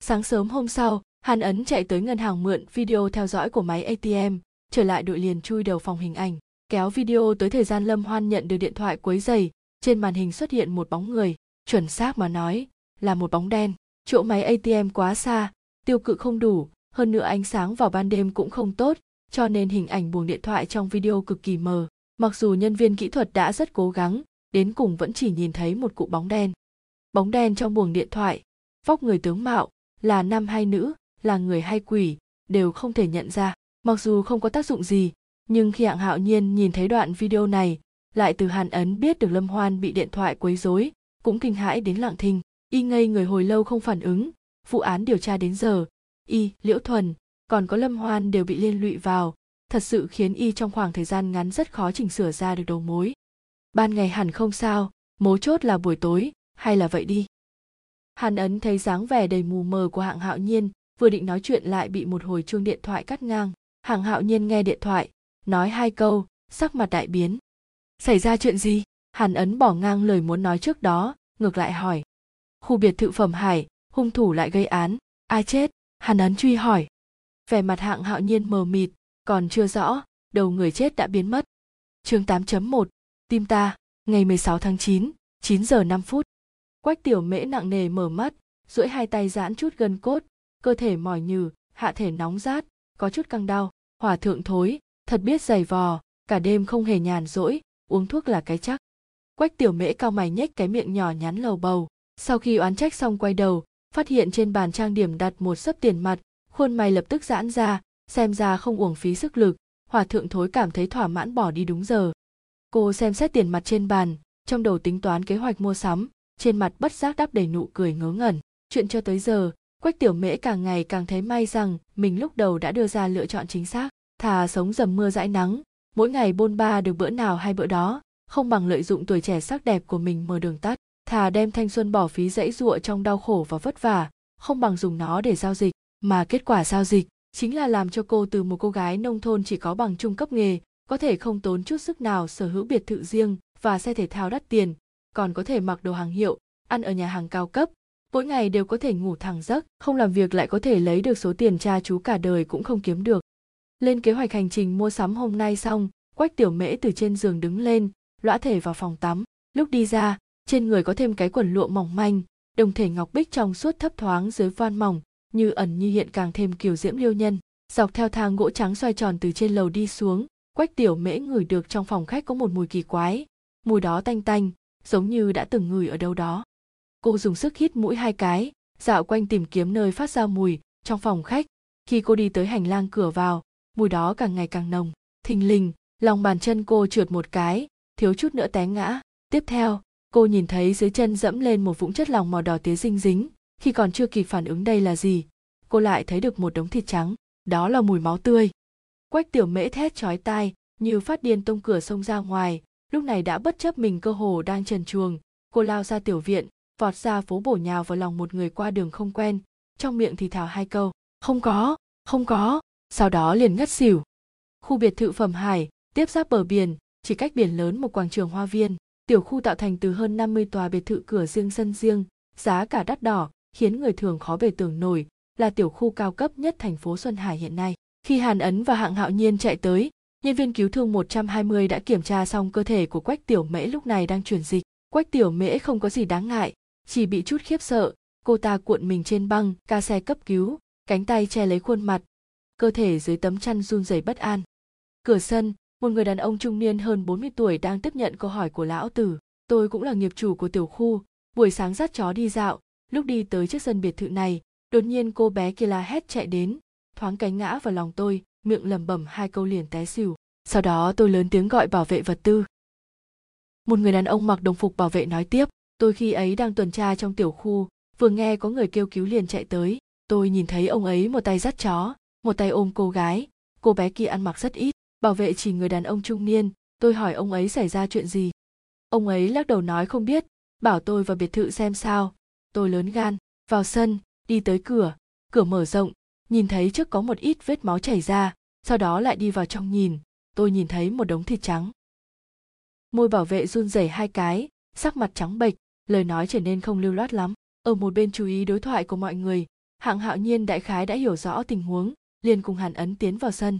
Sáng sớm hôm sau, hàn ấn chạy tới ngân hàng mượn video theo dõi của máy atm trở lại đội liền chui đầu phòng hình ảnh, kéo video tới thời gian lâm hoan nhận được điện thoại quấy giày trên màn hình xuất hiện một bóng người, chuẩn xác mà nói là một bóng đen chỗ máy atm quá xa, tiêu cự không đủ, hơn nữa ánh sáng vào ban đêm cũng không tốt, cho nên hình ảnh buồng điện thoại trong video cực kỳ mờ. Mặc dù nhân viên kỹ thuật đã rất cố gắng, đến cùng vẫn chỉ nhìn thấy một cụ bóng đen. Bóng đen trong buồng điện thoại, vóc người tướng mạo, là nam hay nữ, là người hay quỷ, đều không thể nhận ra. Mặc dù không có tác dụng gì, nhưng khi hạng hạo nhiên nhìn thấy đoạn video này, lại từ hàn ấn biết được lâm hoan bị điện thoại quấy rối, cũng kinh hãi đến lặng thinh y ngây người hồi lâu không phản ứng. Vụ án điều tra đến giờ, y, liễu thuần, còn có lâm hoan đều bị liên lụy vào. Thật sự khiến y trong khoảng thời gian ngắn rất khó chỉnh sửa ra được đầu mối. Ban ngày hẳn không sao, mấu chốt là buổi tối, hay là vậy đi? Hàn ấn thấy dáng vẻ đầy mù mờ của hạng hạo nhiên, vừa định nói chuyện lại bị một hồi chuông điện thoại cắt ngang. Hạng hạo nhiên nghe điện thoại, nói hai câu, sắc mặt đại biến. Xảy ra chuyện gì? Hàn ấn bỏ ngang lời muốn nói trước đó, ngược lại hỏi khu biệt thự phẩm hải, hung thủ lại gây án. Ai chết? Hàn ấn truy hỏi. Vẻ mặt hạng hạo nhiên mờ mịt, còn chưa rõ, đầu người chết đã biến mất. Chương 8.1 tim ta, ngày 16 tháng 9 9 giờ 5 phút. Quách tiểu mễ nặng nề mở mắt, duỗi hai tay giãn chút gân cốt, cơ thể mỏi nhừ, hạ thể nóng rát, có chút căng đau. Hòa thượng thối, thật biết giày vò, cả đêm không hề nhàn rỗi, uống thuốc là cái chắc. Quách tiểu mễ cao mày nhếch cái miệng nhỏ nhắn lầu bầu sau khi oán trách xong quay đầu, phát hiện trên bàn trang điểm đặt một sấp tiền mặt, khuôn mày lập tức giãn ra, xem ra không uổng phí sức lực, hòa thượng thối cảm thấy thỏa mãn bỏ đi đúng giờ. Cô xem xét tiền mặt trên bàn, trong đầu tính toán kế hoạch mua sắm, trên mặt bất giác đắp đầy nụ cười ngớ ngẩn. Chuyện cho tới giờ, quách tiểu mễ càng ngày càng thấy may rằng mình lúc đầu đã đưa ra lựa chọn chính xác, thà sống dầm mưa dãi nắng, mỗi ngày bôn ba được bữa nào hay bữa đó, không bằng lợi dụng tuổi trẻ sắc đẹp của mình mở đường tắt thà đem thanh xuân bỏ phí dãy giụa trong đau khổ và vất vả, không bằng dùng nó để giao dịch. Mà kết quả giao dịch chính là làm cho cô từ một cô gái nông thôn chỉ có bằng trung cấp nghề, có thể không tốn chút sức nào sở hữu biệt thự riêng và xe thể thao đắt tiền, còn có thể mặc đồ hàng hiệu, ăn ở nhà hàng cao cấp. Mỗi ngày đều có thể ngủ thẳng giấc, không làm việc lại có thể lấy được số tiền cha chú cả đời cũng không kiếm được. Lên kế hoạch hành trình mua sắm hôm nay xong, quách tiểu mễ từ trên giường đứng lên lõa thể vào phòng tắm. Lúc đi ra trên người có thêm cái quần lụa mỏng manh, đồng thể ngọc bích trong suốt thấp thoáng dưới voan mỏng, như ẩn như hiện càng thêm kiều diễm liêu nhân. Dọc theo thang gỗ trắng xoay tròn từ trên lầu đi xuống, quách tiểu mễ ngửi được trong phòng khách có một mùi kỳ quái. Mùi đó tanh tanh, giống như đã từng ngửi ở đâu đó. Cô dùng sức hít mũi hai cái, dạo quanh tìm kiếm nơi phát ra mùi trong phòng khách. Khi cô đi tới hành lang cửa vào, mùi đó càng ngày càng nồng, thình lình, lòng bàn chân cô trượt một cái, thiếu chút nữa té ngã. Tiếp theo cô nhìn thấy dưới chân dẫm lên một vũng chất lỏng màu đỏ tía dinh dính. Khi còn chưa kịp phản ứng đây là gì? Cô lại thấy được một đống thịt trắng. Đó là mùi máu tươi. Quách tiểu mễ thét chói tai, như phát điên tông cửa xông ra ngoài. Lúc này đã bất chấp mình cơ hồ đang trần chuồng cô lao ra tiểu viện, vọt ra phố bổ nhào vào lòng một người qua đường không quen. Trong miệng thì thào hai câu, không có không có. Sau đó liền ngất xỉu. Khu biệt thự phẩm hải, tiếp giáp bờ biển, chỉ cách biển lớn một quảng trường hoa viên tiểu khu tạo thành từ hơn 50 tòa biệt thự cửa riêng sân riêng giá cả đắt đỏ khiến người thường khó bề tưởng nổi là tiểu khu cao cấp nhất thành phố Xuân Hải hiện nay. Khi Hàn Ấn và Hạng Hạo Nhiên chạy tới, nhân viên cứu thương 120 đã kiểm tra xong cơ thể của Quách Tiểu Mễ lúc này đang chuyển dịch. Quách Tiểu Mễ không có gì đáng ngại, chỉ bị chút khiếp sợ, cô ta cuộn mình trên băng, ca xe cấp cứu, cánh tay che lấy khuôn mặt, cơ thể dưới tấm chăn run rẩy bất an. Cửa sân, một người đàn ông trung niên hơn 40 tuổi đang tiếp nhận câu hỏi của lão tử. Tôi cũng là nghiệp chủ của tiểu khu, buổi sáng dắt chó đi dạo, lúc đi tới trước sân biệt thự này, đột nhiên cô bé kia la hét chạy đến, thoáng cánh ngã vào lòng tôi, miệng lẩm bẩm hai câu liền té xỉu. Sau đó tôi lớn tiếng gọi bảo vệ vật tư. Một người đàn ông mặc đồng phục bảo vệ nói tiếp, tôi khi ấy đang tuần tra trong tiểu khu, vừa nghe có người kêu cứu liền chạy tới, tôi nhìn thấy ông ấy một tay dắt chó, một tay ôm cô gái, cô bé kia ăn mặc rất ít, bảo vệ chỉ người đàn ông trung niên, tôi hỏi ông ấy xảy ra chuyện gì. Ông ấy lắc đầu nói không biết, bảo tôi vào biệt thự xem sao, tôi lớn gan, vào sân, đi tới cửa, cửa mở rộng, nhìn thấy trước có một ít vết máu chảy ra, sau đó lại đi vào trong nhìn, tôi nhìn thấy một đống thịt trắng. Môi bảo vệ run rẩy hai cái, sắc mặt trắng bệch, lời nói trở nên không lưu loát lắm. Ở một bên chú ý đối thoại của mọi người, hạng hạo nhiên đại khái đã hiểu rõ tình huống, liền cùng hàn ấn tiến vào sân.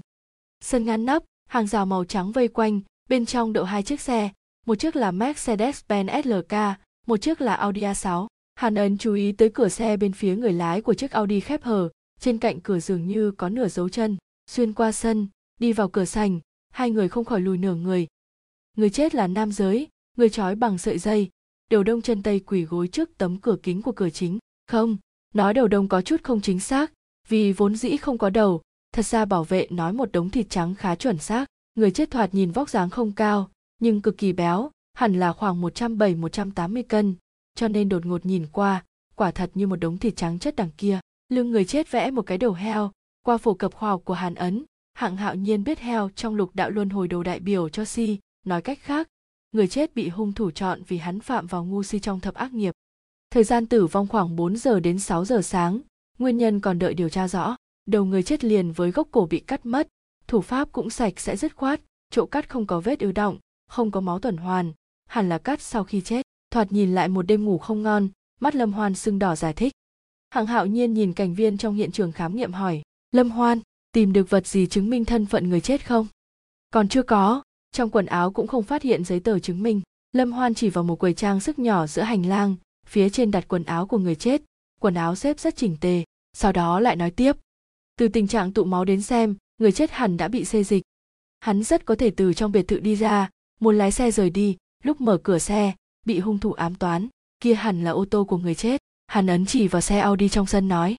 Sân ngăn nắp, hàng rào màu trắng vây quanh, bên trong đậu hai chiếc xe, một chiếc là Mercedes-Benz SLK, một chiếc là Audi A6. Hàn ấn chú ý tới cửa xe bên phía người lái của chiếc Audi khép hờ, trên cạnh cửa dường như có nửa dấu chân, xuyên qua sân, đi vào cửa sành, hai người không khỏi lùi nửa người. Người chết là nam giới, người trói bằng sợi dây, đầu đông chân tây quỳ gối trước tấm cửa kính của cửa chính. Không, nói đầu đông có chút không chính xác, vì vốn dĩ không có đầu, thật ra bảo vệ nói một đống thịt trắng khá chuẩn xác. Người chết thoạt nhìn vóc dáng không cao, nhưng cực kỳ béo, hẳn là khoảng 170-180 cân, cho nên đột ngột nhìn qua, quả thật như một đống thịt trắng chất đằng kia. Lưng người chết vẽ một cái đầu heo, qua phổ cập khoa học của Hàn Ấn, hạng hạo nhiên biết heo trong lục đạo luân hồi đồ đại biểu cho si, nói cách khác, người chết bị hung thủ chọn vì hắn phạm vào ngu si trong thập ác nghiệp. Thời gian tử vong khoảng 4 giờ đến 6 giờ sáng, nguyên nhân còn đợi điều tra rõ. Đầu người chết liền với gốc cổ bị cắt mất, thủ pháp cũng sạch sẽ dứt khoát, chỗ cắt không có vết ứ động, không có máu tuần hoàn, hẳn là cắt sau khi chết. Thoạt nhìn lại một đêm ngủ không ngon, mắt Lâm Hoan sưng đỏ giải thích. Hạng hạo nhiên nhìn cảnh viên trong hiện trường khám nghiệm hỏi, Lâm Hoan, tìm được vật gì chứng minh thân phận người chết không? Còn chưa có, trong quần áo cũng không phát hiện giấy tờ chứng minh. Lâm Hoan chỉ vào một quầy trang sức nhỏ giữa hành lang, phía trên đặt quần áo của người chết, quần áo xếp rất chỉnh tề, sau đó lại nói tiếp. Từ tình trạng tụ máu đến xem, người chết hẳn đã bị xê dịch. Hắn rất có thể từ trong biệt thự đi ra, muốn lái xe rời đi, lúc mở cửa xe, bị hung thủ ám toán, kia hẳn là ô tô của người chết. Hàn Ấn chỉ vào xe Audi trong sân nói.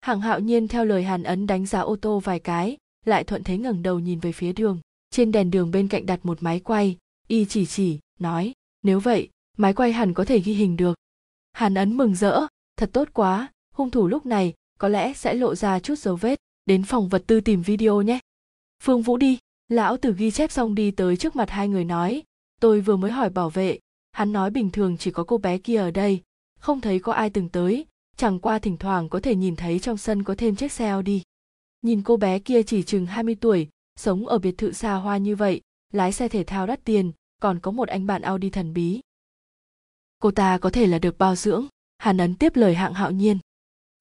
Hạng hạo nhiên theo lời Hàn Ấn đánh giá ô tô vài cái, lại thuận thế ngẩng đầu nhìn về phía đường. Trên đèn đường bên cạnh đặt một máy quay, y chỉ chỉ, nói, nếu vậy, máy quay hẳn có thể ghi hình được. Hàn Ấn mừng rỡ, thật tốt quá, hung thủ lúc này có lẽ sẽ lộ ra chút dấu vết, đến phòng vật tư tìm video nhé. Phương Vũ đi, lão tử ghi chép xong đi tới trước mặt hai người nói, tôi vừa mới hỏi bảo vệ, hắn nói bình thường chỉ có cô bé kia ở đây, không thấy có ai từng tới, chẳng qua thỉnh thoảng có thể nhìn thấy trong sân có thêm chiếc xe Audi. Nhìn cô bé kia chỉ chừng 20 tuổi, sống ở biệt thự xa hoa như vậy, lái xe thể thao đắt tiền, còn có một anh bạn Audi thần bí. Cô ta có thể là được bao dưỡng, Hàn Ấn tiếp lời hạng hạo nhiên.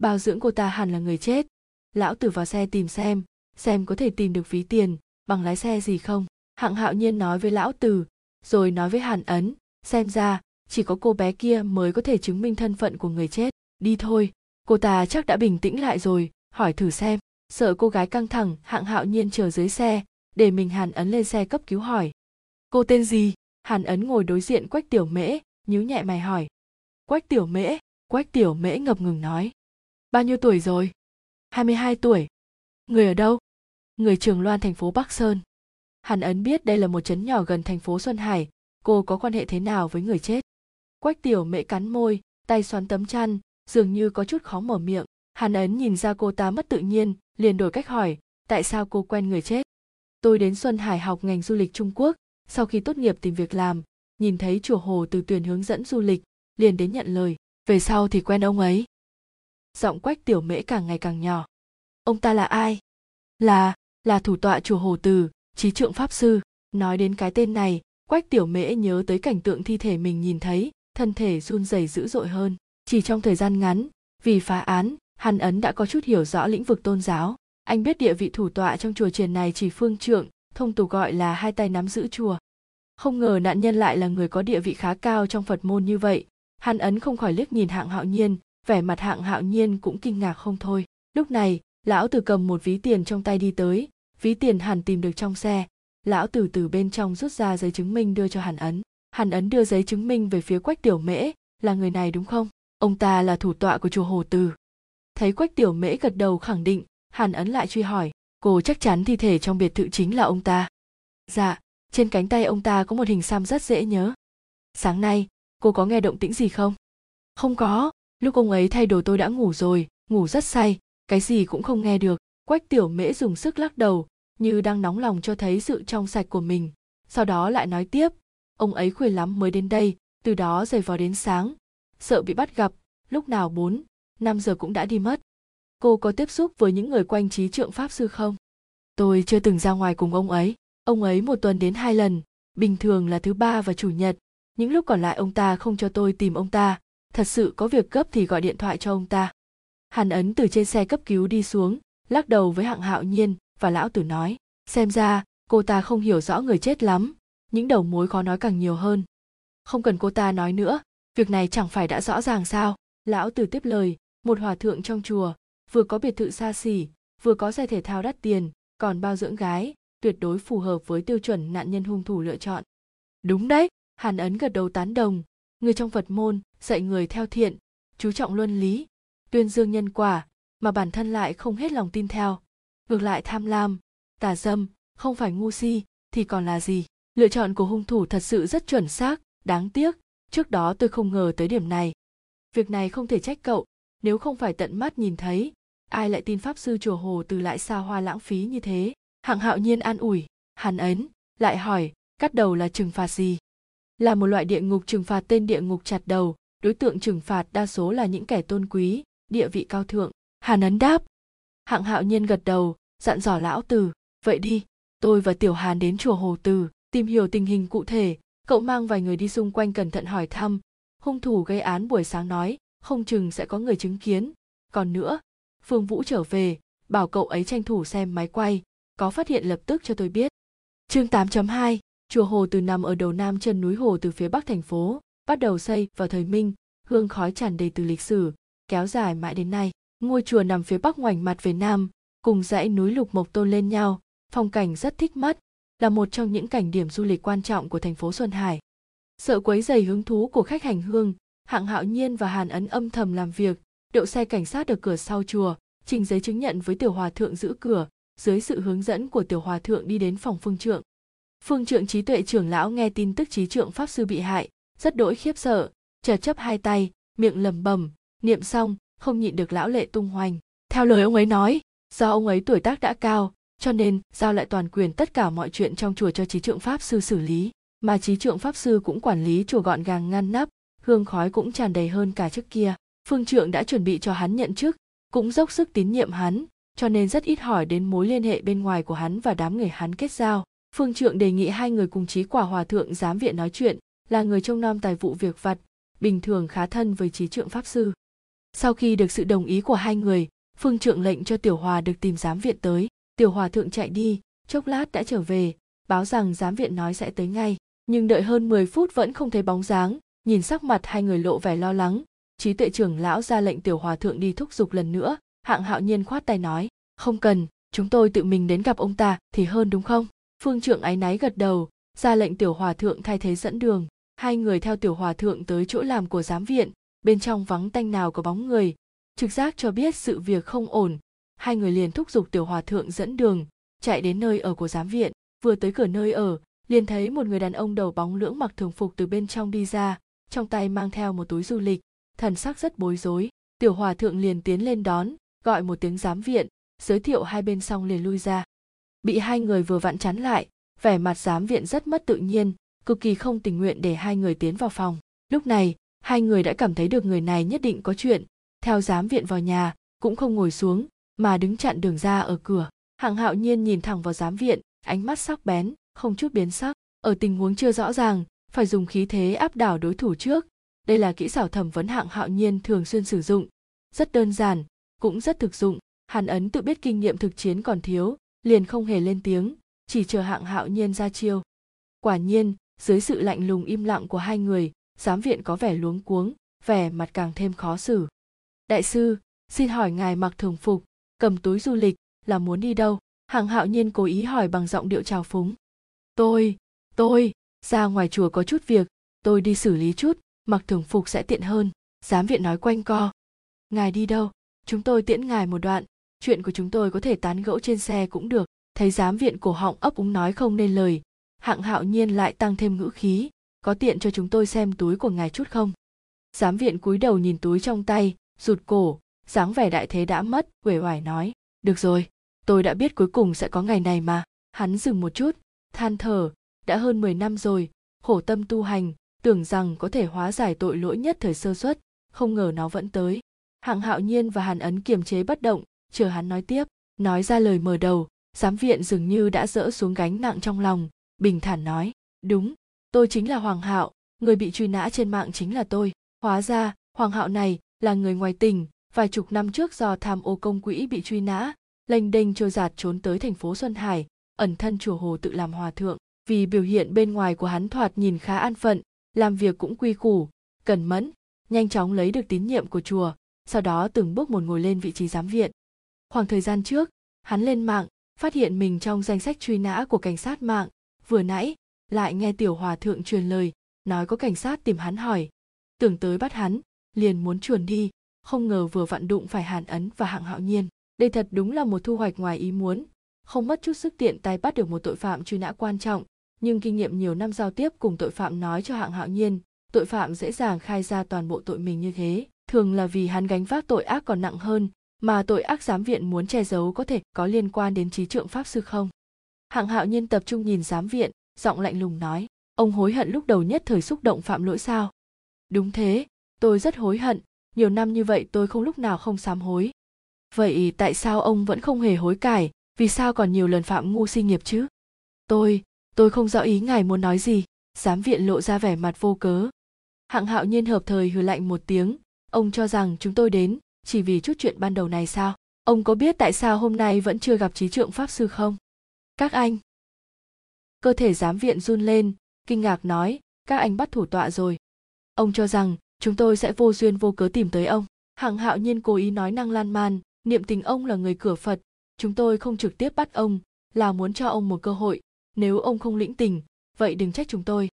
Bao dưỡng cô ta hẳn là người chết. Lão tử vào xe tìm xem, xem có thể tìm được ví tiền, bằng lái xe gì không. Hạng hạo nhiên nói với lão tử, rồi nói với Hàn Ấn, xem ra, chỉ có cô bé kia mới có thể chứng minh thân phận của người chết. Đi thôi, cô ta chắc đã bình tĩnh lại rồi, hỏi thử xem. sợ cô gái căng thẳng hạng hạo nhiên chờ dưới xe để mình hàn ấn lên xe cấp cứu hỏi cô tên gì hàn ấn ngồi đối diện quách tiểu mễ nhíu nhẹ mày hỏi quách tiểu mễ quách tiểu mễ ngập ngừng nói bao nhiêu tuổi rồi? 22 tuổi. Người ở đâu? Người trường loan thành phố bắc sơn. Hàn ấn biết đây là một trấn nhỏ gần thành phố xuân hải. Cô có quan hệ thế nào với người chết? Quách tiểu mễ cắn môi, tay xoắn tấm chăn, dường như có chút khó mở miệng. Hàn ấn nhìn ra cô ta mất tự nhiên, liền đổi cách hỏi, tại sao cô quen người chết? Tôi đến xuân hải học ngành du lịch trung quốc. Sau khi tốt nghiệp tìm việc làm, nhìn thấy chùa hồ từ tuyển hướng dẫn du lịch, liền đến nhận lời. Về sau thì quen ông ấy giọng quách tiểu mễ càng ngày càng nhỏ. Ông ta là ai? Là là thủ tọa chùa hồ từ trí trượng pháp sư. Nói đến cái tên này, quách tiểu mễ nhớ tới cảnh tượng thi thể mình nhìn thấy, thân thể run rẩy dữ dội hơn. Chỉ trong thời gian ngắn, vì phá án, hàn ấn đã có chút hiểu rõ lĩnh vực tôn giáo. Anh biết địa vị thủ tọa trong chùa triền này chỉ phương trượng, thông tục gọi là hai tay nắm giữ chùa. Không ngờ nạn nhân lại là người có địa vị khá cao trong phật môn như vậy. Hàn ấn không khỏi liếc nhìn hạng hạo nhiên vẻ mặt hạng hạo nhiên cũng kinh ngạc không thôi. Lúc này, lão tử cầm một ví tiền trong tay đi tới. Ví tiền hàn tìm được trong xe. Lão tử từ bên trong rút ra giấy chứng minh đưa cho hàn ấn. Hàn ấn đưa giấy chứng minh về phía quách tiểu mễ. Là người này đúng không? Ông ta là thủ tọa của chùa hồ từ. Thấy quách tiểu mễ gật đầu khẳng định, hàn ấn lại truy hỏi, cô chắc chắn thi thể trong biệt thự chính là ông ta? Dạ trên cánh tay ông ta có một hình xăm rất dễ nhớ. Sáng nay, cô có nghe động tĩnh gì không? Không có lúc ông ấy thay đồ tôi đã ngủ rồi, ngủ rất say, cái gì cũng không nghe được. Quách tiểu mễ dùng sức lắc đầu, như đang nóng lòng cho thấy sự trong sạch của mình. Sau đó lại nói tiếp, ông ấy khuya lắm mới đến đây, từ đó rời vào đến sáng. Sợ bị bắt gặp, lúc nào bốn, năm giờ cũng đã đi mất. Cô có tiếp xúc với những người quanh trí trượng pháp sư không? Tôi chưa từng ra ngoài cùng ông ấy. Ông ấy một tuần đến hai lần, bình thường là thứ ba và chủ nhật. Những lúc còn lại ông ta không cho tôi tìm ông ta thật sự có việc gấp thì gọi điện thoại cho ông ta. Hàn ấn từ trên xe cấp cứu đi xuống, lắc đầu với hạng hạo nhiên, và lão tử nói, xem ra, cô ta không hiểu rõ người chết lắm, những đầu mối khó nói càng nhiều hơn. Không cần cô ta nói nữa, việc này chẳng phải đã rõ ràng sao? Lão tử tiếp lời, một hòa thượng trong chùa, vừa có biệt thự xa xỉ, vừa có xe thể thao đắt tiền, còn bao dưỡng gái, tuyệt đối phù hợp với tiêu chuẩn nạn nhân hung thủ lựa chọn. Đúng đấy. Hàn ấn gật đầu tán đồng, người trong phật môn dạy người theo thiện, chú trọng luân lý, tuyên dương nhân quả mà bản thân lại không hết lòng tin theo. Ngược lại tham lam, tà dâm, không phải ngu si thì còn là gì? Lựa chọn của hung thủ thật sự rất chuẩn xác, đáng tiếc. Trước đó tôi không ngờ tới điểm này. Việc này không thể trách cậu. Nếu không phải tận mắt nhìn thấy, ai lại tin pháp sư chùa hồ từ lại xa hoa lãng phí như thế? Hạng hạo nhiên an ủi, hàn ấn, lại hỏi, cắt đầu là trừng phạt gì? Là một loại địa ngục trừng phạt tên địa ngục chặt đầu đối tượng trừng phạt đa số là những kẻ tôn quý, địa vị cao thượng. Hàn ấn đáp, hạng hạo nhiên gật đầu, dặn dò lão tử vậy đi, tôi và tiểu hàn đến chùa hồ từ, tìm hiểu tình hình cụ thể. Cậu mang vài người đi xung quanh cẩn thận hỏi thăm. Hung thủ gây án buổi sáng nói, không chừng sẽ có người chứng kiến. Còn nữa, phương vũ trở về, bảo cậu ấy tranh thủ xem máy quay, có phát hiện lập tức cho tôi biết. Chương 8.2 chùa hồ từ nằm ở đầu nam chân núi hồ từ phía bắc thành phố bắt đầu xây vào thời minh, hương khói tràn đầy từ lịch sử, kéo dài mãi đến nay. Ngôi chùa nằm phía bắc ngoảnh mặt về nam, cùng dãy núi lục mộc tôn lên nhau, phong cảnh rất thích mắt, là một trong những cảnh điểm du lịch quan trọng của thành phố xuân hải. Sợ quấy dày hứng thú của khách hành hương, hạng hạo nhiên và hàn ấn âm thầm làm việc, đậu xe cảnh sát ở cửa sau chùa, trình giấy chứng nhận với tiểu hòa thượng giữ cửa, dưới sự hướng dẫn của tiểu hòa thượng đi đến phòng phương trượng. Phương trượng trí tuệ trưởng lão nghe tin tức trí trượng pháp sư bị hại rất đỗi khiếp sợ chờ chấp hai tay, miệng lầm bầm niệm xong, không nhịn được lão lệ tung hoành. Theo lời ông ấy nói, do ông ấy tuổi tác đã cao, cho nên giao lại toàn quyền tất cả mọi chuyện trong chùa cho trí trượng pháp sư xử lý. Mà trí trượng pháp sư cũng quản lý chùa gọn gàng ngăn nắp, hương khói cũng tràn đầy hơn cả trước kia. Phương trượng đã chuẩn bị cho hắn nhận chức, cũng dốc sức tín nhiệm hắn, cho nên rất ít hỏi đến mối liên hệ bên ngoài của hắn và đám người hắn kết giao. Phương trượng đề nghị hai người cùng trí quả hòa thượng giám viện nói chuyện là người trông nom tài vụ việc vặt, bình thường khá thân với trí trượng pháp sư. Sau khi được sự đồng ý của hai người, phương trượng lệnh cho tiểu hòa được tìm giám viện tới. Tiểu hòa thượng chạy đi, chốc lát đã trở về, báo rằng giám viện nói sẽ tới ngay. Nhưng đợi hơn 10 phút vẫn không thấy bóng dáng, nhìn sắc mặt hai người lộ vẻ lo lắng. Trí tuệ trưởng lão ra lệnh tiểu hòa thượng đi thúc giục lần nữa, hạng hạo nhiên khoát tay nói, không cần, chúng tôi tự mình đến gặp ông ta, thì hơn đúng không? Phương trượng áy náy gật đầu, ra lệnh tiểu hòa thượng thay thế dẫn đường hai người theo tiểu hòa thượng tới chỗ làm của giám viện, bên trong vắng tanh nào có bóng người. Trực giác cho biết sự việc không ổn. Hai người liền thúc giục tiểu hòa thượng dẫn đường, chạy đến nơi ở của giám viện. Vừa tới cửa nơi ở, liền thấy một người đàn ông đầu bóng lưỡng mặc thường phục từ bên trong đi ra, trong tay mang theo một túi du lịch, thần sắc rất bối rối. Tiểu hòa thượng liền tiến lên đón, gọi một tiếng giám viện, giới thiệu hai bên xong liền lui ra. Bị hai người vừa vặn chắn lại, vẻ mặt giám viện rất mất tự nhiên cực kỳ không tình nguyện để hai người tiến vào phòng. Lúc này, hai người đã cảm thấy được người này nhất định có chuyện. Theo giám viện vào nhà, cũng không ngồi xuống, mà đứng chặn đường ra ở cửa. Hạng hạo nhiên nhìn thẳng vào giám viện, ánh mắt sắc bén, không chút biến sắc. Ở tình huống chưa rõ ràng, phải dùng khí thế áp đảo đối thủ trước. Đây là kỹ xảo thẩm vấn hạng hạo nhiên thường xuyên sử dụng. Rất đơn giản, cũng rất thực dụng. Hàn ấn tự biết kinh nghiệm thực chiến còn thiếu, liền không hề lên tiếng, chỉ chờ hạng hạo nhiên ra chiêu. Quả nhiên dưới sự lạnh lùng im lặng của hai người, giám viện có vẻ luống cuống, vẻ mặt càng thêm khó xử. Đại sư, xin hỏi ngài mặc thường phục, cầm túi du lịch là muốn đi đâu? Hàng hạo nhiên cố ý hỏi bằng giọng điệu trào phúng. Tôi tôi, ra ngoài chùa có chút việc, tôi đi xử lý chút, mặc thường phục sẽ tiện hơn. Giám viện nói quanh co. Ngài đi đâu? Chúng tôi tiễn ngài một đoạn, chuyện của chúng tôi có thể tán gẫu trên xe cũng được. Thấy giám viện cổ họng ấp úng nói không nên lời hạng hạo nhiên lại tăng thêm ngữ khí, có tiện cho chúng tôi xem túi của ngài chút không? Giám viện cúi đầu nhìn túi trong tay, rụt cổ, dáng vẻ đại thế đã mất, uể oải nói, được rồi, tôi đã biết cuối cùng sẽ có ngày này mà. Hắn dừng một chút, than thở, đã hơn 10 năm rồi, khổ tâm tu hành, tưởng rằng có thể hóa giải tội lỗi nhất thời sơ suất, không ngờ nó vẫn tới. Hạng hạo nhiên và hàn ấn kiềm chế bất động, chờ hắn nói tiếp, nói ra lời mở đầu, giám viện dường như đã dỡ xuống gánh nặng trong lòng bình thản nói đúng tôi chính là hoàng hạo người bị truy nã trên mạng chính là tôi. Hóa ra hoàng hạo này là người ngoài tỉnh, vài chục năm trước do tham ô công quỹ bị truy nã lênh đênh trôi giạt trốn tới thành phố xuân hải ẩn thân chùa hồ tự làm hòa thượng. Vì biểu hiện bên ngoài của hắn thoạt nhìn khá an phận làm việc cũng quy củ cẩn mẫn nhanh chóng lấy được tín nhiệm của chùa sau đó từng bước một ngồi lên vị trí giám viện. Khoảng thời gian trước hắn lên mạng phát hiện mình trong danh sách truy nã của cảnh sát mạng vừa nãy, lại nghe tiểu hòa thượng truyền lời, nói có cảnh sát tìm hắn hỏi. Tưởng tới bắt hắn, liền muốn chuồn đi, không ngờ vừa vặn đụng phải hàn ấn và hạng hạo nhiên. Đây thật đúng là một thu hoạch ngoài ý muốn. Không mất chút sức tiện tay bắt được một tội phạm truy nã quan trọng, nhưng kinh nghiệm nhiều năm giao tiếp cùng tội phạm nói cho hạng hạo nhiên, tội phạm dễ dàng khai ra toàn bộ tội mình như thế. Thường là vì hắn gánh vác tội ác còn nặng hơn, mà tội ác giám viện muốn che giấu có thể có liên quan đến trí trượng pháp sư không? Hạng hạo nhiên tập trung nhìn giám viện, giọng lạnh lùng nói, ông hối hận lúc đầu nhất thời xúc động phạm lỗi sao? Đúng thế, tôi rất hối hận, nhiều năm như vậy tôi không lúc nào không sám hối. Vậy tại sao ông vẫn không hề hối cải, vì sao còn nhiều lần phạm ngu si nghiệp chứ? Tôi tôi không rõ ý ngài muốn nói gì, giám viện lộ ra vẻ mặt vô cớ. Hạng hạo nhiên hợp thời hừ lạnh một tiếng, ông cho rằng chúng tôi đến chỉ vì chút chuyện ban đầu này sao? Ông có biết tại sao hôm nay vẫn chưa gặp trí trượng pháp sư không? Các anh. Cơ thể giám viện run lên, kinh ngạc nói, các anh bắt thủ tọa rồi. Ông cho rằng, chúng tôi sẽ vô duyên vô cớ tìm tới ông. Hạng hạo nhiên cố ý nói năng lan man, niệm tình ông là người cửa phật. Chúng tôi không trực tiếp bắt ông, là muốn cho ông một cơ hội. Nếu ông không lĩnh tình, vậy đừng trách chúng tôi.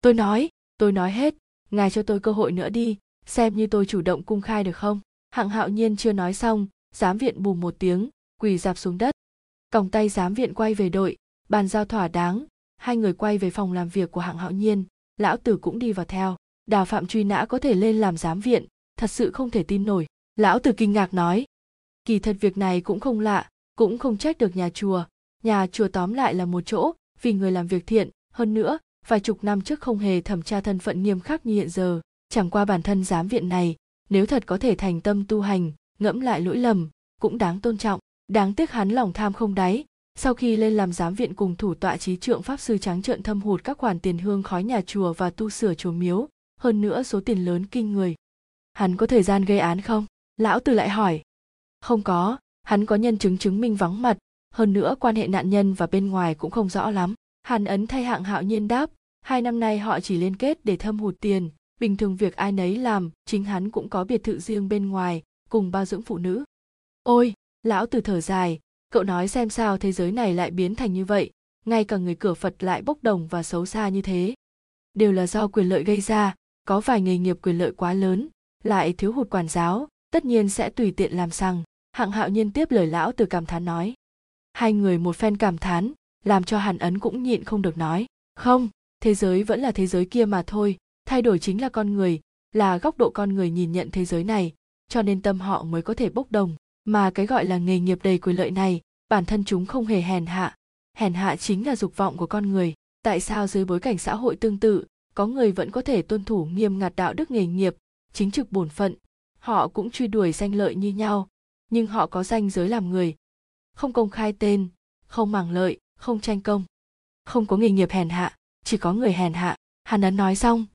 Tôi nói tôi nói hết. Ngài cho tôi cơ hội nữa đi, xem như tôi chủ động cung khai được không? Hạng hạo nhiên chưa nói xong, giám viện bùm một tiếng, quỳ dạp xuống đất còng tay giám viện quay về đội, bàn giao thỏa đáng, hai người quay về phòng làm việc của hạng hạo nhiên, lão tử cũng đi vào theo. Đào phạm truy nã có thể lên làm giám viện, thật sự không thể tin nổi, lão tử kinh ngạc nói. Kỳ thật việc này cũng không lạ, cũng không trách được nhà chùa nhà chùa tóm lại là một chỗ, vì người làm việc thiện, hơn nữa, vài chục năm trước không hề thẩm tra thân phận nghiêm khắc như hiện giờ, chẳng qua bản thân giám viện này, nếu thật có thể thành tâm tu hành, ngẫm lại lỗi lầm, cũng đáng tôn trọng đáng tiếc hắn lòng tham không đáy. Sau khi lên làm giám viện cùng thủ tọa trí trượng pháp sư trắng trợn thâm hụt các khoản tiền hương khói nhà chùa và tu sửa chùa miếu, hơn nữa số tiền lớn kinh người. Hắn có thời gian gây án không? Lão tử lại hỏi. Không có. Hắn có nhân chứng chứng minh vắng mặt. Hơn nữa quan hệ nạn nhân và bên ngoài cũng không rõ lắm. Hàn ấn thay hạng hạo nhiên đáp, hai năm nay họ chỉ liên kết để thâm hụt tiền. Bình thường việc ai nấy làm, chính hắn cũng có biệt thự riêng bên ngoài, cùng bao dưỡng phụ nữ. Ôi! Lão từ thở dài, cậu nói xem sao thế giới này lại biến thành như vậy, ngay cả người cửa phật lại bốc đồng và xấu xa như thế. Đều là do quyền lợi gây ra, có vài nghề nghiệp quyền lợi quá lớn, lại thiếu hụt quản giáo, tất nhiên sẽ tùy tiện làm sằng. Hạng hạo nhiên tiếp lời lão từ cảm thán nói. Hai người một phen cảm thán, làm cho hàn ấn cũng nhịn không được nói, không, thế giới vẫn là thế giới kia mà thôi, thay đổi chính là con người, là góc độ con người nhìn nhận thế giới này, cho nên tâm họ mới có thể bốc đồng mà cái gọi là nghề nghiệp đầy quyền lợi này, bản thân chúng không hề hèn hạ. Hèn hạ chính là dục vọng của con người. Tại sao dưới bối cảnh xã hội tương tự, có người vẫn có thể tuân thủ nghiêm ngặt đạo đức nghề nghiệp, chính trực bổn phận? Họ cũng truy đuổi danh lợi như nhau, nhưng họ có danh giới làm người. Không công khai tên, không màng lợi, không tranh công. Không có nghề nghiệp hèn hạ, chỉ có người hèn hạ. Hàn ấn nói xong,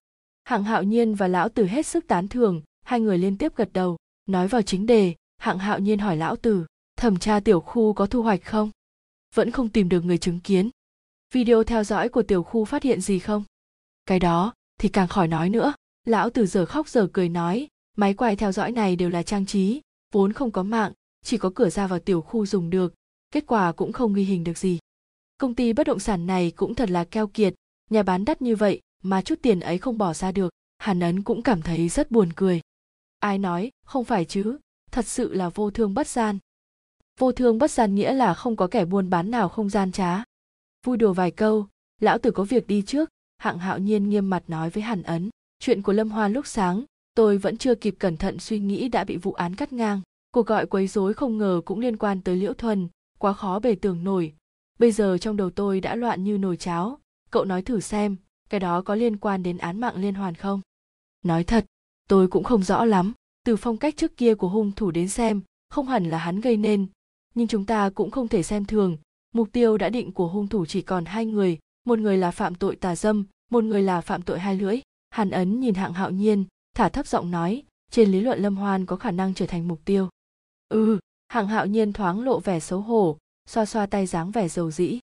hạng hạo nhiên và lão tử hết sức tán thường hai người liên tiếp gật đầu, nói vào chính đề hạng hạo nhiên hỏi lão tử, thẩm tra tiểu khu có thu hoạch không? Vẫn không tìm được người chứng kiến. Video theo dõi của tiểu khu phát hiện gì không? Cái đó, thì càng khỏi nói nữa. Lão tử giờ khóc giờ cười nói, máy quay theo dõi này đều là trang trí, vốn không có mạng, chỉ có cửa ra vào tiểu khu dùng được, kết quả cũng không ghi hình được gì. Công ty bất động sản này cũng thật là keo kiệt, nhà bán đắt như vậy mà chút tiền ấy không bỏ ra được, hàn ấn cũng cảm thấy rất buồn cười. Ai nói, không phải chứ? Thật sự là vô thương bất gian. Vô thương bất gian nghĩa là không có kẻ buôn bán nào không gian trá. Vui đùa vài câu, lão tử có việc đi trước, hạng hạo nhiên nghiêm mặt nói với hàn ấn. Chuyện của lâm hoa lúc sáng, tôi vẫn chưa kịp cẩn thận suy nghĩ đã bị vụ án cắt ngang. Cuộc gọi quấy rối không ngờ cũng liên quan tới liễu thuần, quá khó bề tưởng nổi. Bây giờ trong đầu tôi đã loạn như nồi cháo. Cậu nói thử xem, cái đó có liên quan đến án mạng liên hoàn không? Nói thật, tôi cũng không rõ lắm từ phong cách trước kia của hung thủ đến xem, không hẳn là hắn gây nên. Nhưng chúng ta cũng không thể xem thường. Mục tiêu đã định của hung thủ chỉ còn hai người, một người là phạm tội tà dâm, một người là phạm tội hai lưỡi. Hàn ấn nhìn hạng hạo nhiên, thả thấp giọng nói, trên lý luận lâm hoan có khả năng trở thành mục tiêu. Ừ hạng hạo nhiên thoáng lộ vẻ xấu hổ, xoa xoa tay dáng vẻ dầu dĩ.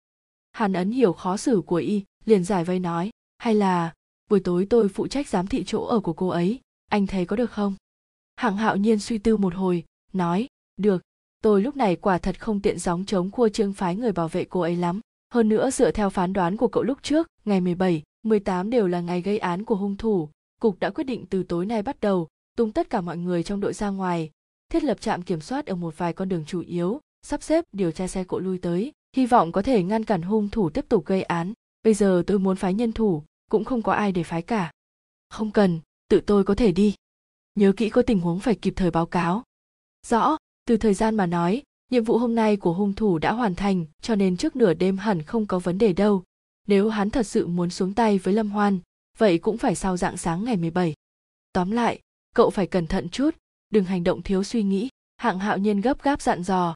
Hàn ấn hiểu khó xử của y, liền giải vây nói, hay là, buổi tối tôi phụ trách giám thị chỗ ở của cô ấy, anh thấy có được không? Hạng hạo nhiên suy tư một hồi nói được tôi lúc này quả thật không tiện gióng chống khua trương phái người bảo vệ cô ấy lắm. Hơn nữa dựa theo phán đoán của cậu lúc trước ngày 17, 18 đều là ngày gây án của hung thủ. Cục đã quyết định từ tối nay bắt đầu tung tất cả mọi người trong đội ra ngoài thiết lập trạm kiểm soát ở một vài con đường chủ yếu sắp xếp điều tra xe cộ lui tới hy vọng có thể ngăn cản hung thủ tiếp tục gây án. Bây giờ tôi muốn phái nhân thủ cũng không có ai để phái cả. Không cần tự tôi có thể đi nhớ kỹ có tình huống phải kịp thời báo cáo rõ từ thời gian mà nói nhiệm vụ hôm nay của hung thủ đã hoàn thành cho nên trước nửa đêm hẳn không có vấn đề đâu nếu hắn thật sự muốn xuống tay với lâm hoan vậy cũng phải sau dạng sáng ngày 17. Tóm lại, cậu phải cẩn thận chút, đừng hành động thiếu suy nghĩ, hạng hạo nhiên gấp gáp dặn dò.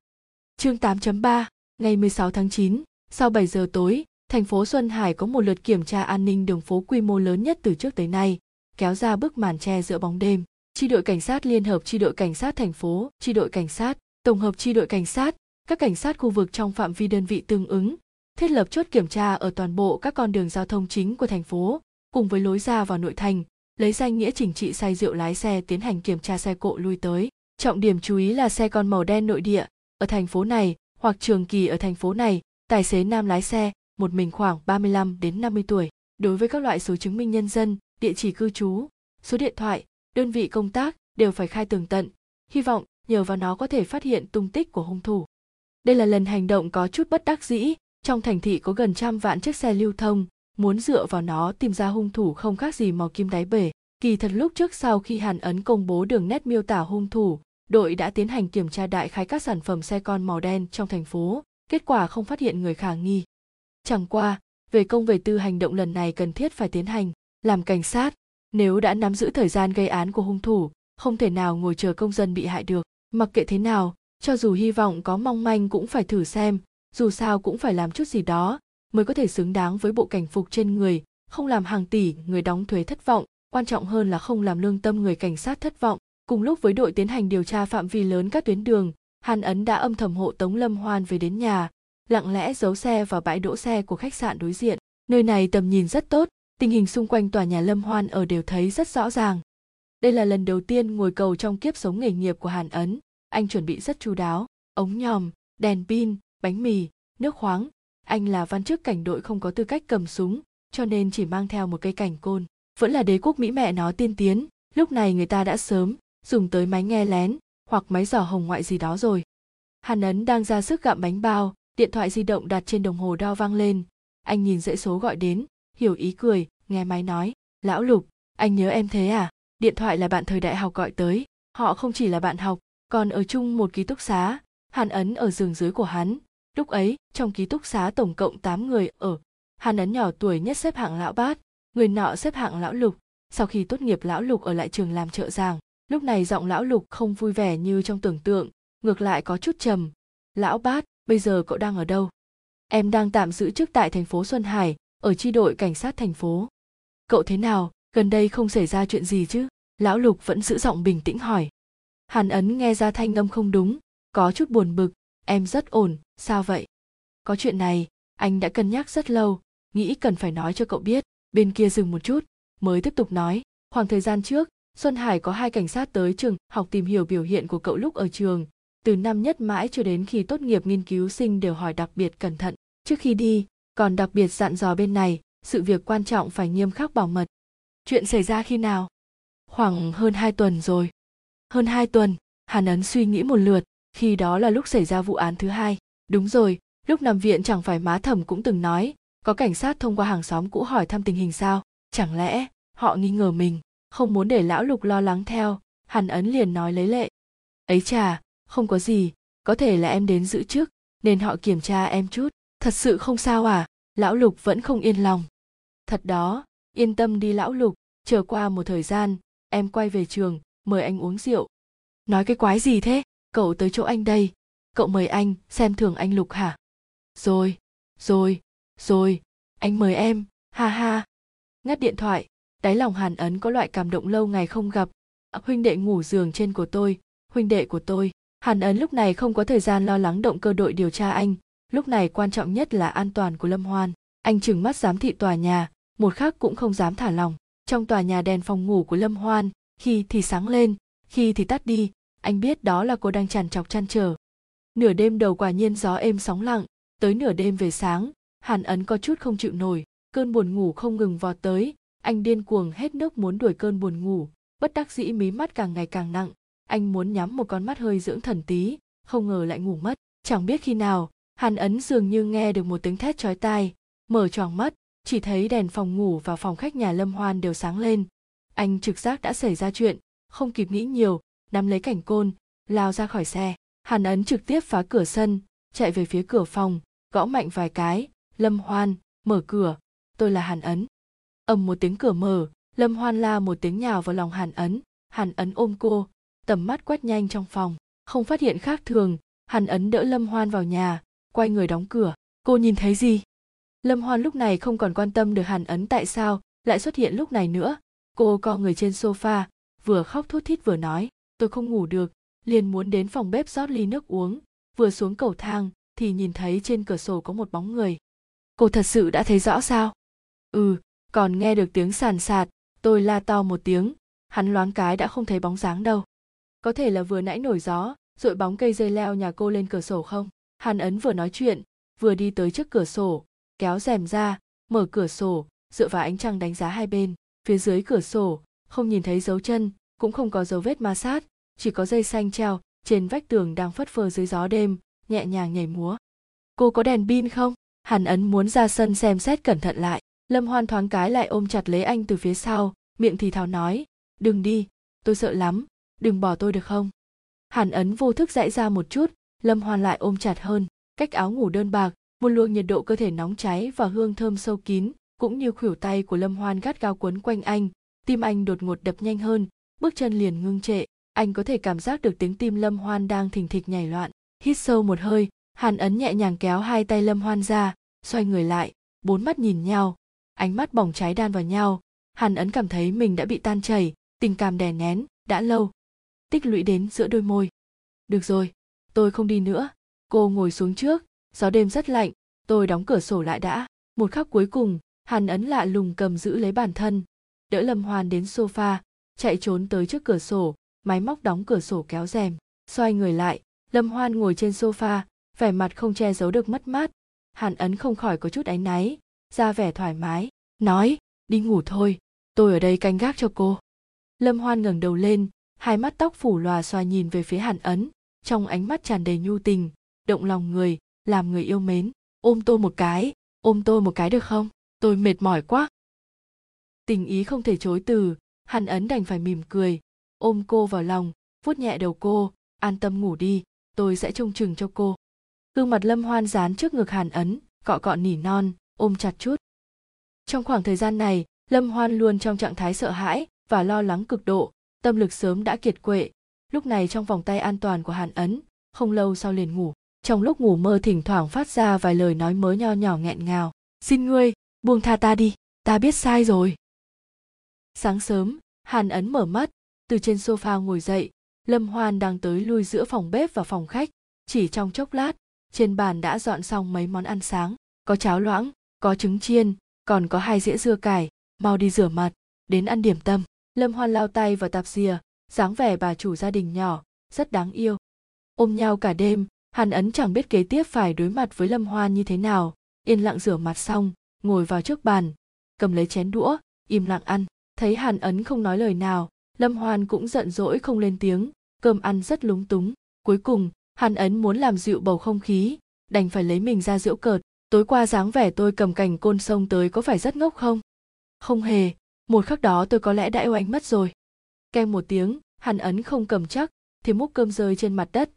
Chương 8.3, ngày 16 tháng 9, sau 7 giờ tối, thành phố Xuân Hải có một lượt kiểm tra an ninh đường phố quy mô lớn nhất từ trước tới nay, kéo ra bức màn che giữa bóng đêm. Chi đội cảnh sát liên hợp chi đội cảnh sát thành phố, chi đội cảnh sát, tổng hợp chi đội cảnh sát, các cảnh sát khu vực trong phạm vi đơn vị tương ứng, thiết lập chốt kiểm tra ở toàn bộ các con đường giao thông chính của thành phố, cùng với lối ra vào nội thành, lấy danh nghĩa chỉnh trị say rượu lái xe tiến hành kiểm tra xe cộ lui tới. Trọng điểm chú ý là xe con màu đen nội địa, ở thành phố này hoặc trường kỳ ở thành phố này, tài xế nam lái xe, một mình khoảng 35 đến 50 tuổi. Đối với các loại số chứng minh nhân dân, địa chỉ cư trú, số điện thoại, đơn vị công tác đều phải khai tường tận, hy vọng nhờ vào nó có thể phát hiện tung tích của hung thủ. Đây là lần hành động có chút bất đắc dĩ, trong thành thị có gần trăm vạn chiếc xe lưu thông, muốn dựa vào nó tìm ra hung thủ không khác gì mò kim đáy bể. Kỳ thật lúc trước sau khi Hàn Ấn công bố đường nét miêu tả hung thủ, đội đã tiến hành kiểm tra đại khái các sản phẩm xe con màu đen trong thành phố, kết quả không phát hiện người khả nghi. Chẳng qua, về công về tư hành động lần này cần thiết phải tiến hành, làm cảnh sát, nếu đã nắm giữ thời gian gây án của hung thủ, không thể nào ngồi chờ công dân bị hại được. Mặc kệ thế nào, cho dù hy vọng có mong manh cũng phải thử xem, dù sao cũng phải làm chút gì đó, mới có thể xứng đáng với bộ cảnh phục trên người. Không làm hàng tỷ người đóng thuế thất vọng quan trọng hơn là không làm lương tâm người cảnh sát thất vọng. Cùng lúc với đội tiến hành điều tra phạm vi lớn các tuyến đường hàn ấn đã âm thầm hộ tống lâm hoan về đến nhà lặng lẽ giấu xe vào bãi đỗ xe của khách sạn đối diện. Nơi này tầm nhìn rất tốt tình hình xung quanh tòa nhà lâm hoan ở đều thấy rất rõ ràng. Đây là lần đầu tiên ngồi cầu trong kiếp sống nghề nghiệp của hàn ấn. Anh chuẩn bị rất chu đáo, ống nhòm, đèn pin, bánh mì, nước khoáng. Anh là văn chức cảnh đội không có tư cách cầm súng, cho nên chỉ mang theo một cây cảnh côn. Vẫn là đế quốc mỹ mẹ nó tiên tiến. Lúc này người ta đã sớm dùng tới máy nghe lén hoặc máy giỏ hồng ngoại gì đó rồi. Hàn ấn đang ra sức gặm bánh bao, điện thoại di động đặt trên đồng hồ đo vang lên. Anh nhìn dãy số gọi đến hiểu ý cười, nghe máy nói, lão lục, anh nhớ em thế à? Điện thoại là bạn thời đại học gọi tới, họ không chỉ là bạn học, còn ở chung một ký túc xá, hàn ấn ở giường dưới của hắn. Lúc ấy, trong ký túc xá tổng cộng 8 người ở, hàn ấn nhỏ tuổi nhất xếp hạng lão bát, người nọ xếp hạng lão lục. Sau khi tốt nghiệp lão lục ở lại trường làm trợ giảng, lúc này giọng lão lục không vui vẻ như trong tưởng tượng, ngược lại có chút trầm. Lão bát, bây giờ cậu đang ở đâu? Em đang tạm giữ chức tại thành phố xuân hải ở chi đội cảnh sát thành phố. Cậu thế nào? Gần đây không xảy ra chuyện gì chứ? Lão lục vẫn giữ giọng bình tĩnh hỏi. Hàn ấn nghe ra thanh âm không đúng, có chút buồn bực. Em rất ổn, sao vậy? Có chuyện này, anh đã cân nhắc rất lâu, nghĩ cần phải nói cho cậu biết. Bên kia dừng một chút, mới tiếp tục nói. Khoảng thời gian trước, xuân hải có hai cảnh sát tới trường học tìm hiểu biểu hiện của cậu lúc ở trường. Từ năm nhất mãi cho đến khi tốt nghiệp nghiên cứu sinh đều hỏi đặc biệt cẩn thận. Trước khi đi còn đặc biệt dặn dò bên này, sự việc quan trọng phải nghiêm khắc bảo mật. Chuyện xảy ra khi nào? Khoảng hơn hai tuần rồi. Hơn hai tuần, hàn ấn suy nghĩ một lượt, khi đó là lúc xảy ra vụ án thứ hai. Đúng rồi, lúc nằm viện chẳng phải má thẩm cũng từng nói, có cảnh sát thông qua hàng xóm cũ hỏi thăm tình hình sao? Chẳng lẽ, họ nghi ngờ mình, không muốn để lão lục lo lắng theo? Hàn ấn liền nói lấy lệ. Ấy chà, không có gì, có thể là em đến giữ chức, nên họ kiểm tra em chút thật sự không sao à? Lão lục vẫn không yên lòng. Thật đó, yên tâm đi lão lục, chờ qua một thời gian, em quay về trường, mời anh uống rượu. Nói cái quái gì thế? Cậu tới chỗ anh đây. Cậu mời anh, xem thường anh lục hả? Rồi rồi rồi, anh mời em, ha ha. Ngắt điện thoại, đáy lòng hàn ấn có loại cảm động lâu ngày không gặp. À, huynh đệ ngủ giường trên của tôi, huynh đệ của tôi. Hàn ấn lúc này không có thời gian lo lắng động cơ đội điều tra anh lúc này quan trọng nhất là an toàn của lâm hoan. Anh chừng mắt giám thị tòa nhà, một khác cũng không dám thả lòng. Trong tòa nhà đèn phòng ngủ của lâm hoan, khi thì sáng lên, khi thì tắt đi, anh biết đó là cô đang tràn trọc chăn trở. Nửa đêm đầu quả nhiên gió êm sóng lặng, tới nửa đêm về sáng, hàn ấn có chút không chịu nổi, cơn buồn ngủ không ngừng vò tới, anh điên cuồng hết nước muốn đuổi cơn buồn ngủ, bất đắc dĩ mí mắt càng ngày càng nặng. Anh muốn nhắm một con mắt hơi dưỡng thần tí, không ngờ lại ngủ mất. Chẳng biết khi nào hàn ấn dường như nghe được một tiếng thét chói tai, mở tròn mắt, chỉ thấy đèn phòng ngủ và phòng khách nhà lâm hoan đều sáng lên. Anh trực giác đã xảy ra chuyện, không kịp nghĩ nhiều, nắm lấy cảnh côn, lao ra khỏi xe. Hàn ấn trực tiếp phá cửa sân, chạy về phía cửa phòng, gõ mạnh vài cái, lâm hoan, mở cửa. Tôi là hàn ấn. Ầm một tiếng cửa mở, lâm hoan la một tiếng nhào vào lòng hàn ấn. Hàn ấn ôm cô, tầm mắt quét nhanh trong phòng. Không phát hiện khác thường, hàn ấn đỡ lâm hoan vào nhà quay người đóng cửa. Cô nhìn thấy gì? Lâm hoan lúc này không còn quan tâm được hàn ấn tại sao lại xuất hiện lúc này nữa. Cô co người trên sofa, vừa khóc thút thít vừa nói, tôi không ngủ được, liền muốn đến phòng bếp rót ly nước uống. Vừa xuống cầu thang thì nhìn thấy trên cửa sổ có một bóng người. Cô thật sự đã thấy rõ sao? Ừ còn nghe được tiếng sàn sạt, tôi la to một tiếng, hắn loáng cái đã không thấy bóng dáng đâu. Có thể là vừa nãy nổi gió dội bóng cây dây leo nhà cô lên cửa sổ không? Hàn ấn vừa nói chuyện, vừa đi tới trước cửa sổ, kéo rèm ra, mở cửa sổ, dựa vào ánh trăng đánh giá hai bên. Phía dưới cửa sổ, không nhìn thấy dấu chân, cũng không có dấu vết ma sát, chỉ có dây xanh treo trên vách tường đang phất phơ dưới gió đêm, nhẹ nhàng nhảy múa. Cô có đèn pin không? Hàn ấn muốn ra sân xem xét cẩn thận lại. Lâm hoan thoáng cái lại ôm chặt lấy anh từ phía sau, miệng thì thào nói, đừng đi, tôi sợ lắm, đừng bỏ tôi được không? Hàn ấn vô thức dãy ra một chút lâm hoan lại ôm chặt hơn, cách áo ngủ đơn bạc, một luồng nhiệt độ cơ thể nóng cháy và hương thơm sâu kín, cũng như khuỷu tay của lâm hoan gắt gao quấn quanh anh. Tim anh đột ngột đập nhanh hơn, bước chân liền ngưng trệ. Anh có thể cảm giác được tiếng tim lâm hoan đang thình thịch nhảy loạn. Hít sâu một hơi, hàn ấn nhẹ nhàng kéo hai tay lâm hoan ra, xoay người lại, bốn mắt nhìn nhau. Ánh mắt bỏng cháy đan vào nhau. Hàn ấn cảm thấy mình đã bị tan chảy, tình cảm đè nén, đã lâu. Tích lũy đến giữa đôi môi. Được rồi tôi không đi nữa. Cô ngồi xuống trước. Gió đêm rất lạnh. Tôi đóng cửa sổ lại đã. Một khắc cuối cùng, hàn ấn lạ lùng cầm giữ lấy bản thân. Đỡ lâm hoan đến sofa, chạy trốn tới trước cửa sổ, máy móc đóng cửa sổ kéo rèm. Xoay người lại, lâm hoan ngồi trên sofa, vẻ mặt không che giấu được mất mát. Hàn ấn không khỏi có chút áy náy, ra vẻ thoải mái, nói, đi ngủ thôi. Tôi ở đây canh gác cho cô. Lâm hoan ngẩng đầu lên, hai mắt tóc phủ lòa xoa nhìn về phía hàn ấn trong ánh mắt tràn đầy nhu tình, động lòng người, làm người yêu mến. Ôm tôi một cái, ôm tôi một cái được không? Tôi mệt mỏi quá. Tình ý không thể chối từ, hàn ấn đành phải mỉm cười. Ôm cô vào lòng, vuốt nhẹ đầu cô, an tâm ngủ đi, tôi sẽ trông chừng cho cô. Gương mặt lâm hoan dán trước ngực hàn ấn, cọ cọ nỉ non, ôm chặt chút. Trong khoảng thời gian này, lâm hoan luôn trong trạng thái sợ hãi và lo lắng cực độ, tâm lực sớm đã kiệt quệ lúc này trong vòng tay an toàn của hàn ấn, không lâu sau liền ngủ. Trong lúc ngủ mơ thỉnh thoảng phát ra vài lời nói mới nho nhỏ nghẹn ngào. Xin ngươi, buông tha ta đi, ta biết sai rồi. Sáng sớm, hàn ấn mở mắt, từ trên sofa ngồi dậy, lâm hoan đang tới lui giữa phòng bếp và phòng khách. Chỉ trong chốc lát, trên bàn đã dọn xong mấy món ăn sáng. Có cháo loãng, có trứng chiên, còn có hai dĩa dưa cải. Mau đi rửa mặt, đến ăn điểm tâm. Lâm hoan lao tay vào tạp dìa dáng vẻ bà chủ gia đình nhỏ, rất đáng yêu. Ôm nhau cả đêm, hàn ấn chẳng biết kế tiếp phải đối mặt với lâm hoan như thế nào. Yên lặng rửa mặt xong, ngồi vào trước bàn, cầm lấy chén đũa, im lặng ăn. Thấy hàn ấn không nói lời nào, lâm hoan cũng giận dỗi không lên tiếng. Cơm ăn rất lúng túng. Cuối cùng, hàn ấn muốn làm dịu bầu không khí, đành phải lấy mình ra giễu cợt. Tối qua dáng vẻ tôi cầm cành côn sông tới có phải rất ngốc không? Không hề. Một khắc đó tôi có lẽ đã yêu anh mất rồi keng một tiếng hàn ấn không cầm chắc, thì múc cơm rơi trên mặt đất.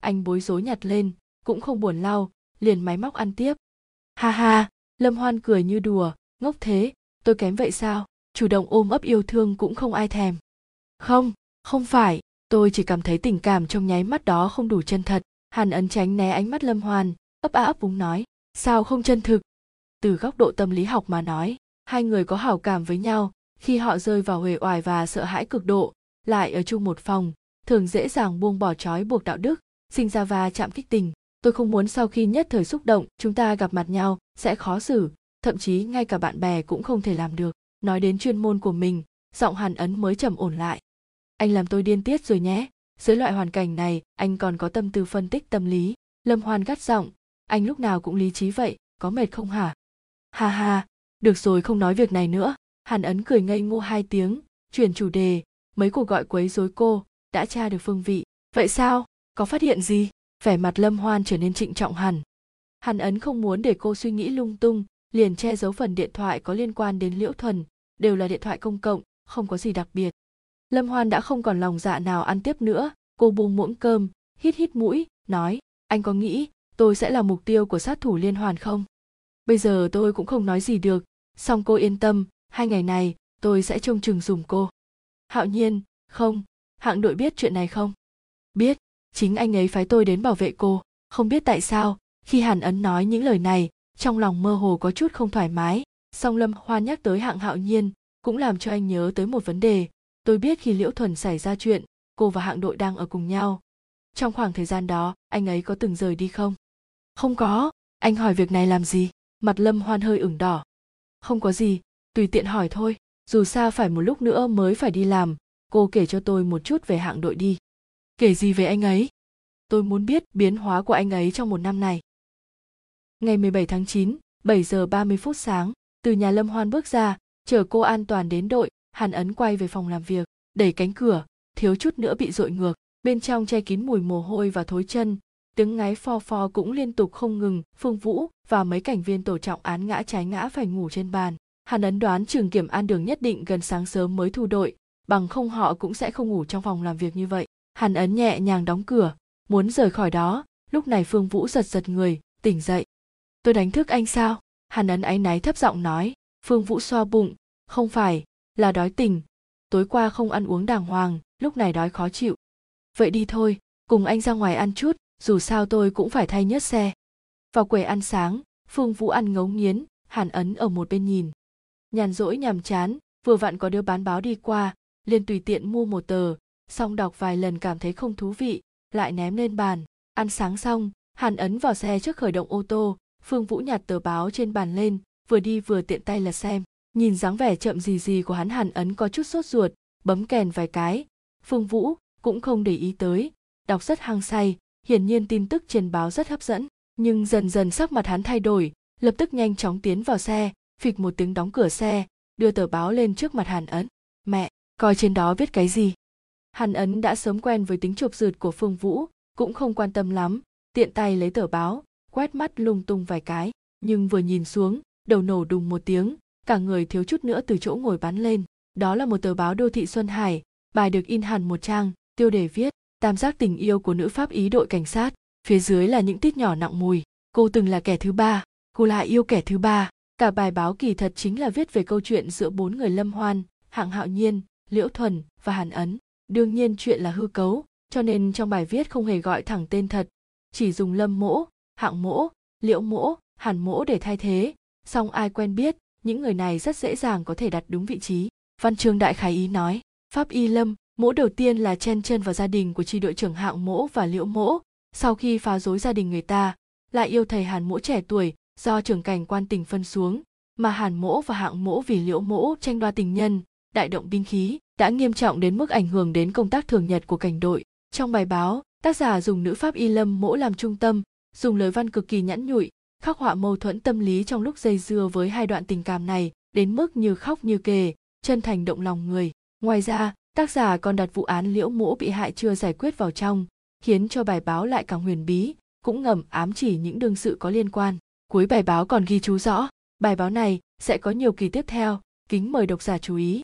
Anh bối rối nhặt lên, cũng không buồn lau, liền máy móc ăn tiếp. Ha ha, lâm hoan cười như đùa, ngốc thế, tôi kém vậy sao? Chủ động ôm ấp yêu thương cũng không ai thèm. Không không phải, tôi chỉ cảm thấy tình cảm trong nháy mắt đó không đủ chân thật. Hàn ấn tránh né ánh mắt lâm hoan, ấp á ấp úng nói, sao không chân thực? Từ góc độ tâm lý học mà nói, hai người có hảo cảm với nhau khi họ rơi vào huề oải và sợ hãi cực độ, lại ở chung một phòng, thường dễ dàng buông bỏ trói buộc đạo đức, sinh ra va chạm kích tình. Tôi không muốn sau khi nhất thời xúc động, chúng ta gặp mặt nhau, sẽ khó xử, thậm chí ngay cả bạn bè cũng không thể làm được. Nói đến chuyên môn của mình, giọng hàn ấn mới trầm ổn lại. Anh làm tôi điên tiết rồi nhé. Dưới loại hoàn cảnh này, anh còn có tâm tư phân tích tâm lý. Lâm hoan gắt giọng, anh lúc nào cũng lý trí vậy, có mệt không hả? Ha ha, được rồi, không nói việc này nữa hàn ấn cười ngây ngô hai tiếng, chuyển chủ đề. Mấy cuộc gọi quấy rối cô đã tra được phương vị. Vậy sao? Có phát hiện gì? Vẻ mặt lâm hoan trở nên trịnh trọng hẳn. Hàn ấn không muốn để cô suy nghĩ lung tung, liền che giấu phần điện thoại có liên quan đến liễu thuần, đều là điện thoại công cộng, không có gì đặc biệt. Lâm hoan đã không còn lòng dạ nào ăn tiếp nữa, cô buông muỗng cơm, hít hít mũi, nói, anh có nghĩ tôi sẽ là mục tiêu của sát thủ liên hoàn không? Bây giờ tôi cũng không nói gì được. Song cô yên tâm hai ngày này, tôi sẽ trông chừng dùng cô. Hạo nhiên, không. Hạng đội biết chuyện này không? Biết. Chính anh ấy phái tôi đến bảo vệ cô. Không biết tại sao, khi hàn ấn nói những lời này, trong lòng mơ hồ có chút không thoải mái. Song lâm hoa nhắc tới hạng hạo nhiên, cũng làm cho anh nhớ tới một vấn đề. Tôi biết khi liễu thuần xảy ra chuyện, cô và hạng đội đang ở cùng nhau. Trong khoảng thời gian đó, anh ấy có từng rời đi không? Không có. Anh hỏi việc này làm gì? Mặt lâm hoan hơi ửng đỏ. Không có gì tùy tiện hỏi thôi dù sao phải một lúc nữa mới phải đi làm. Cô kể cho tôi một chút về hạng đội đi. Kể gì về anh ấy? Tôi muốn biết biến hóa của anh ấy trong một năm này. Ngày 17 tháng 9, 7 giờ 30 phút sáng, từ nhà Lâm Hoan bước ra, chở cô an toàn đến đội, Hàn Ấn quay về phòng làm việc, đẩy cánh cửa, thiếu chút nữa bị dội ngược, bên trong che kín mùi mồ hôi và thối chân, tiếng ngáy pho pho cũng liên tục không ngừng, Phương Vũ và mấy cảnh viên tổ trọng án ngã trái ngã phải ngủ trên bàn. Hàn Ấn đoán trường kiểm an đường nhất định gần sáng sớm mới thu đội, bằng không họ cũng sẽ không ngủ trong phòng làm việc như vậy. Hàn Ấn nhẹ nhàng đóng cửa, muốn rời khỏi đó, lúc này Phương Vũ giật giật người, tỉnh dậy. Tôi đánh thức anh sao? Hàn Ấn áy náy thấp giọng nói, Phương Vũ xoa bụng, không phải, là đói tỉnh. Tối qua không ăn uống đàng hoàng, lúc này đói khó chịu. Vậy đi thôi, cùng anh ra ngoài ăn chút, dù sao tôi cũng phải thay nhớt xe. Vào quầy ăn sáng, Phương Vũ ăn ngấu nghiến, Hàn Ấn ở một bên nhìn. Nhàn rỗi nhàm chán, vừa vặn có đứa bán báo đi qua, liền tùy tiện mua một tờ, xong đọc vài lần cảm thấy không thú vị, lại ném lên bàn. Ăn sáng xong, Hàn Ấn vào xe trước khởi động ô tô, Phương Vũ nhặt tờ báo trên bàn lên, vừa đi vừa tiện tay lật xem. Nhìn dáng vẻ chậm gì gì của hắn Hàn Ấn có chút sốt ruột, bấm kèn vài cái. Phương Vũ cũng không để ý tới, đọc rất hăng say, hiển nhiên tin tức trên báo rất hấp dẫn nhưng dần dần sắc mặt hắn thay đổi lập tức nhanh chóng tiến vào xe phịch một tiếng đóng cửa xe, đưa tờ báo lên trước mặt hàn ấn. Mẹ, coi trên đó viết cái gì? Hàn ấn đã sớm quen với tính chụp rượt của phương vũ, cũng không quan tâm lắm, tiện tay lấy tờ báo, quét mắt lung tung vài cái, nhưng vừa nhìn xuống, đầu nổ đùng một tiếng, cả người thiếu chút nữa từ chỗ ngồi bắn lên. Đó là một tờ báo đô thị xuân hải, bài được in hẳn một trang, tiêu đề viết, tam giác tình yêu của nữ pháp ý đội cảnh sát, phía dưới là những tít nhỏ nặng mùi, cô từng là kẻ thứ ba, cô lại yêu kẻ thứ ba cả bài báo kỳ thật chính là viết về câu chuyện giữa bốn người lâm hoan, hạng hạo nhiên, liễu thuần và hàn ấn. Đương nhiên chuyện là hư cấu, cho nên trong bài viết không hề gọi thẳng tên thật. Chỉ dùng lâm mỗ, hạng mỗ, liễu mỗ, hàn mỗ để thay thế. Song ai quen biết, những người này rất dễ dàng có thể đặt đúng vị trí. Văn chương đại khái ý nói, pháp y lâm, mỗ đầu tiên là chen chân vào gia đình của tri đội trưởng hạng mỗ và liễu mỗ. Sau khi phá rối gia đình người ta, lại yêu thầy hàn mỗ trẻ tuổi do trưởng cảnh quan tỉnh phân xuống, mà hàn mỗ và hạng mỗ vì liễu mỗ tranh đoa tình nhân, đại động binh khí, đã nghiêm trọng đến mức ảnh hưởng đến công tác thường nhật của cảnh đội. Trong bài báo, tác giả dùng nữ pháp y lâm mỗ làm trung tâm, dùng lời văn cực kỳ nhẵn nhụi, khắc họa mâu thuẫn tâm lý trong lúc dây dưa với hai đoạn tình cảm này, đến mức như khóc như kề, chân thành động lòng người. Ngoài ra, tác giả còn đặt vụ án liễu mỗ bị hại chưa giải quyết vào trong, khiến cho bài báo lại càng huyền bí, cũng ngầm ám chỉ những đương sự có liên quan cuối bài báo còn ghi chú rõ, bài báo này sẽ có nhiều kỳ tiếp theo, kính mời độc giả chú ý.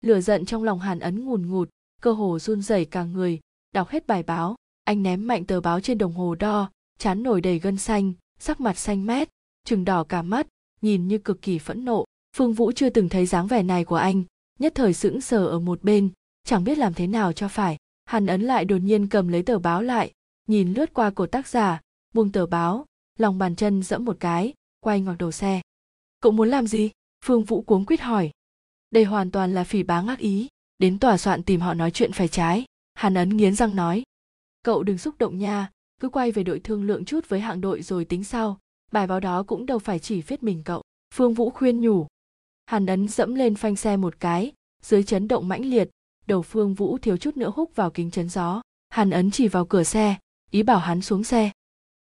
Lửa giận trong lòng hàn ấn ngùn ngụt, cơ hồ run rẩy cả người, đọc hết bài báo, anh ném mạnh tờ báo trên đồng hồ đo, chán nổi đầy gân xanh, sắc mặt xanh mét, trừng đỏ cả mắt, nhìn như cực kỳ phẫn nộ. Phương vũ chưa từng thấy dáng vẻ này của anh, nhất thời sững sờ ở một bên, chẳng biết làm thế nào cho phải. Hàn ấn lại đột nhiên cầm lấy tờ báo lại, nhìn lướt qua cổ tác giả, buông tờ báo lòng bàn chân dẫm một cái, quay ngoặc đầu xe. Cậu muốn làm gì? Phương vũ cuống quýt hỏi. Đây hoàn toàn là phỉ báng ác ý, đến tòa soạn tìm họ nói chuyện phải trái. Hàn ấn nghiến răng nói. Cậu đừng xúc động nha, cứ quay về đội thương lượng chút với hạng đội rồi tính sau, bài báo đó cũng đâu phải chỉ viết mình cậu. Phương vũ khuyên nhủ. Hàn ấn dẫm lên phanh xe một cái, dưới chấn động mãnh liệt, đầu phương vũ thiếu chút nữa húc vào kính chấn gió. Hàn ấn chỉ vào cửa xe, ý bảo hắn xuống xe.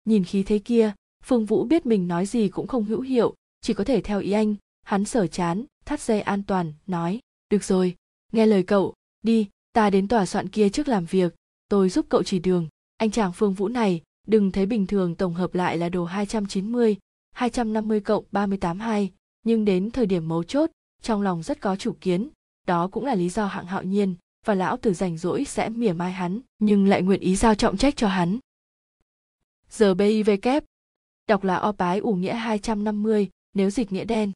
Nhìn khí thế kia phương vũ biết mình nói gì cũng không hữu hiệu chỉ có thể theo ý anh. Hắn sở chán thắt dây an toàn nói được rồi nghe lời cậu. Đi ta đến tòa soạn kia trước làm việc. Tôi giúp cậu chỉ đường. Anh chàng phương vũ này đừng thấy bình thường tổng hợp lại là đồ 290, 250 cộng 38 2, nhưng đến thời điểm mấu chốt, trong lòng rất có chủ kiến, đó cũng là lý do hạng hạo nhiên và lão tử rảnh rỗi sẽ mỉa mai hắn, nhưng lại nguyện ý giao trọng trách cho hắn. Giờ BIV kép, đọc là o bái ủ nghĩa 250, nếu dịch nghĩa đen.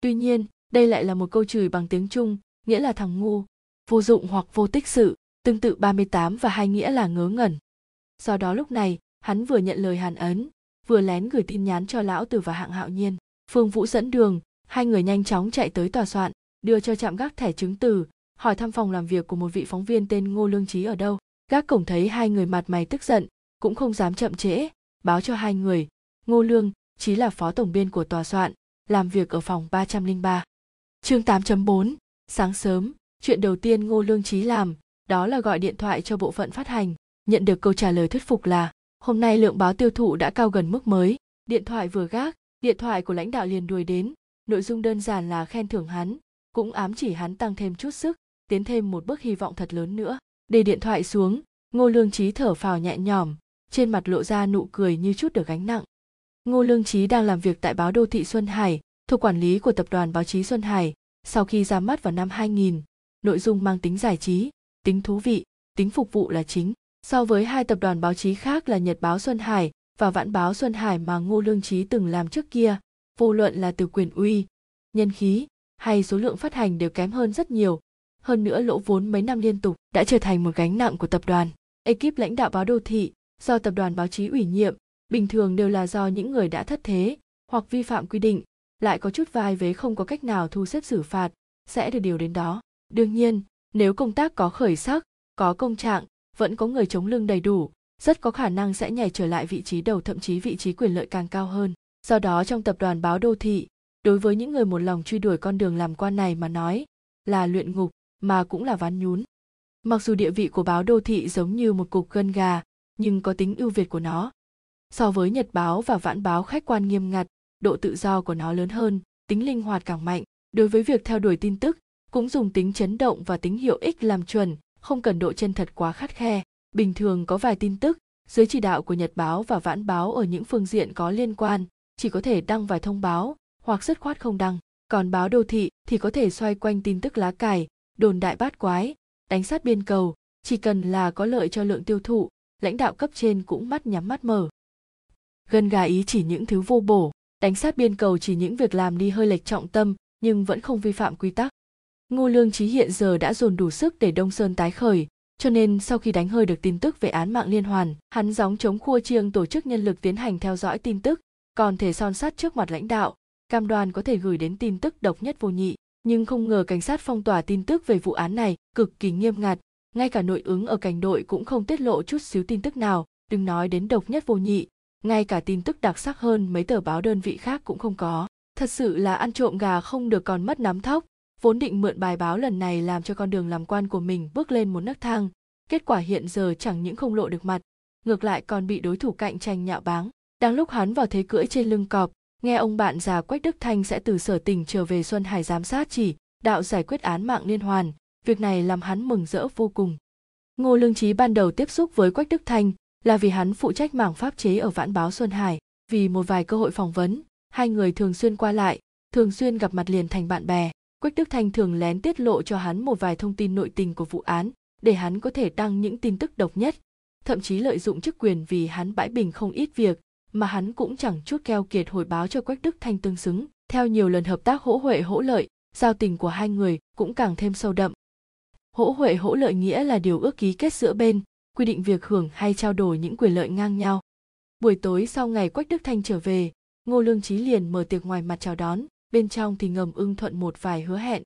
Tuy nhiên, đây lại là một câu chửi bằng tiếng Trung, nghĩa là thằng ngu, vô dụng hoặc vô tích sự, tương tự 38 và hai nghĩa là ngớ ngẩn. Do đó lúc này, hắn vừa nhận lời hàn ấn, vừa lén gửi tin nhắn cho lão tử và hạng hạo nhiên. Phương Vũ dẫn đường, hai người nhanh chóng chạy tới tòa soạn, đưa cho trạm gác thẻ chứng từ, hỏi thăm phòng làm việc của một vị phóng viên tên Ngô Lương Trí ở đâu. Gác cổng thấy hai người mặt mày tức giận, cũng không dám chậm trễ, báo cho hai người, Ngô Lương Chí là phó tổng biên của tòa soạn, làm việc ở phòng 303. Chương 8.4, sáng sớm, chuyện đầu tiên Ngô Lương Chí làm, đó là gọi điện thoại cho bộ phận phát hành, nhận được câu trả lời thuyết phục là hôm nay lượng báo tiêu thụ đã cao gần mức mới. Điện thoại vừa gác, điện thoại của lãnh đạo liền đuổi đến, nội dung đơn giản là khen thưởng hắn, cũng ám chỉ hắn tăng thêm chút sức, tiến thêm một bước hy vọng thật lớn nữa. Để điện thoại xuống, Ngô Lương Chí thở phào nhẹ nhõm, trên mặt lộ ra nụ cười như chút được gánh nặng. Ngô Lương Chí đang làm việc tại báo đô thị Xuân Hải, thuộc quản lý của tập đoàn báo chí Xuân Hải, sau khi ra mắt vào năm 2000, nội dung mang tính giải trí, tính thú vị, tính phục vụ là chính. So với hai tập đoàn báo chí khác là Nhật báo Xuân Hải và Vãn báo Xuân Hải mà Ngô Lương Chí từng làm trước kia, vô luận là từ quyền uy, nhân khí hay số lượng phát hành đều kém hơn rất nhiều. Hơn nữa lỗ vốn mấy năm liên tục đã trở thành một gánh nặng của tập đoàn. Ekip lãnh đạo báo đô thị do tập đoàn báo chí ủy nhiệm, bình thường đều là do những người đã thất thế hoặc vi phạm quy định, lại có chút vai vế không có cách nào thu xếp xử phạt, sẽ được điều đến đó. Đương nhiên, nếu công tác có khởi sắc, có công trạng, vẫn có người chống lưng đầy đủ, rất có khả năng sẽ nhảy trở lại vị trí đầu thậm chí vị trí quyền lợi càng cao hơn. Do đó trong tập đoàn báo đô thị, đối với những người một lòng truy đuổi con đường làm quan này mà nói, là luyện ngục mà cũng là ván nhún. Mặc dù địa vị của báo đô thị giống như một cục gân gà, nhưng có tính ưu việt của nó so với nhật báo và vãn báo khách quan nghiêm ngặt, độ tự do của nó lớn hơn, tính linh hoạt càng mạnh. Đối với việc theo đuổi tin tức, cũng dùng tính chấn động và tính hiệu ích làm chuẩn, không cần độ chân thật quá khắt khe. Bình thường có vài tin tức, dưới chỉ đạo của nhật báo và vãn báo ở những phương diện có liên quan, chỉ có thể đăng vài thông báo, hoặc dứt khoát không đăng. Còn báo đô thị thì có thể xoay quanh tin tức lá cải, đồn đại bát quái, đánh sát biên cầu. Chỉ cần là có lợi cho lượng tiêu thụ, lãnh đạo cấp trên cũng mắt nhắm mắt mở gần gà ý chỉ những thứ vô bổ, đánh sát biên cầu chỉ những việc làm đi hơi lệch trọng tâm, nhưng vẫn không vi phạm quy tắc. Ngô lương trí hiện giờ đã dồn đủ sức để đông sơn tái khởi, cho nên sau khi đánh hơi được tin tức về án mạng liên hoàn, hắn gióng chống khua chiêng tổ chức nhân lực tiến hành theo dõi tin tức, còn thể son sắt trước mặt lãnh đạo, cam đoan có thể gửi đến tin tức độc nhất vô nhị. Nhưng không ngờ cảnh sát phong tỏa tin tức về vụ án này cực kỳ nghiêm ngặt, ngay cả nội ứng ở cảnh đội cũng không tiết lộ chút xíu tin tức nào, đừng nói đến độc nhất vô nhị ngay cả tin tức đặc sắc hơn mấy tờ báo đơn vị khác cũng không có. Thật sự là ăn trộm gà không được còn mất nắm thóc. Vốn định mượn bài báo lần này làm cho con đường làm quan của mình bước lên một nấc thang, kết quả hiện giờ chẳng những không lộ được mặt, ngược lại còn bị đối thủ cạnh tranh nhạo báng. Đang lúc hắn vào thế cưỡi trên lưng cọp, nghe ông bạn già quách đức thanh sẽ từ sở tỉnh trở về xuân hải giám sát chỉ, đạo giải quyết án mạng liên hoàn. Việc này làm hắn mừng rỡ vô cùng. Ngô lương trí ban đầu tiếp xúc với quách đức thanh là vì hắn phụ trách mảng pháp chế ở vãn báo xuân hải. Vì một vài cơ hội phỏng vấn, hai người thường xuyên qua lại, thường xuyên gặp mặt liền thành bạn bè. Quách đức thanh thường lén tiết lộ cho hắn một vài thông tin nội tình của vụ án, để hắn có thể đăng những tin tức độc nhất. Thậm chí lợi dụng chức quyền vì hắn bãi bình không ít việc, mà hắn cũng chẳng chút keo kiệt hồi báo cho quách đức thanh tương xứng. Theo nhiều lần hợp tác hỗ huệ hỗ lợi, giao tình của hai người cũng càng thêm sâu đậm. Hỗ huệ hỗ lợi nghĩa là điều ước ký kết giữa bên quy định việc hưởng hay trao đổi những quyền lợi ngang nhau. Buổi tối sau ngày quách đức thanh trở về, ngô lương trí liền mở tiệc ngoài mặt chào đón, bên trong thì ngầm ưng thuận một vài hứa hẹn.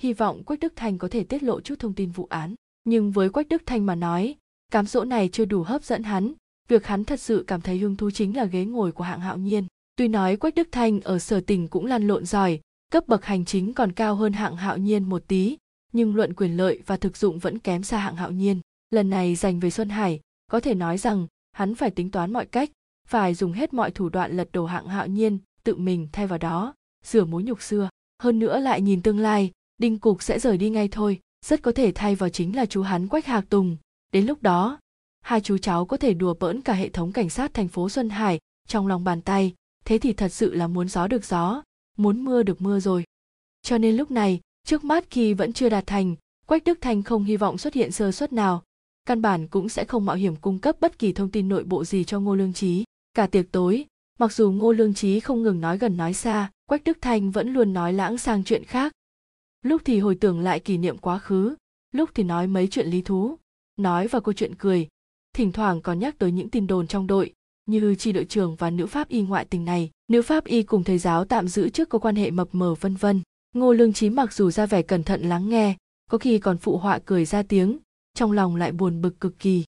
Hy vọng quách đức thanh có thể tiết lộ chút thông tin vụ án. Nhưng với quách đức thanh mà nói, cám dỗ này chưa đủ hấp dẫn hắn. Việc hắn thật sự cảm thấy hứng thú chính là ghế ngồi của hạng hạo nhiên. Tuy nói quách đức thanh ở sở tỉnh cũng lăn lộn giỏi, cấp bậc hành chính còn cao hơn hạng hạo nhiên một tí, nhưng luận quyền lợi và thực dụng vẫn kém xa hạng hạo nhiên lần này dành về xuân hải, có thể nói rằng hắn phải tính toán mọi cách, phải dùng hết mọi thủ đoạn lật đổ hạng hạo nhiên, tự mình thay vào đó sửa mối nhục xưa. Hơn nữa lại nhìn tương lai, đinh cục sẽ rời đi ngay thôi, rất có thể thay vào chính là chú hắn quách hạc tùng. Đến lúc đó, hai chú cháu có thể đùa bỡn cả hệ thống cảnh sát thành phố xuân hải trong lòng bàn tay, thế thì thật sự là muốn gió được gió, muốn mưa được mưa rồi. Cho nên lúc này, trước mắt khi vẫn chưa đạt thành, quách đức thanh không hy vọng xuất hiện sơ suất nào căn bản cũng sẽ không mạo hiểm cung cấp bất kỳ thông tin nội bộ gì cho ngô lương trí cả tiệc tối, mặc dù ngô lương trí không ngừng nói gần nói xa, quách đức thanh vẫn luôn nói lãng sang chuyện khác. Lúc thì hồi tưởng lại kỷ niệm quá khứ, lúc thì nói mấy chuyện lý thú, nói và câu chuyện cười. Thỉnh thoảng còn nhắc tới những tin đồn trong đội, như chi đội trưởng và nữ pháp y ngoại tình này, nữ pháp y cùng thầy giáo tạm giữ trước có quan hệ mập mờ vân vân. Ngô lương trí mặc dù ra vẻ cẩn thận lắng nghe, có khi còn phụ họa cười ra tiếng trong lòng lại buồn bực cực kỳ.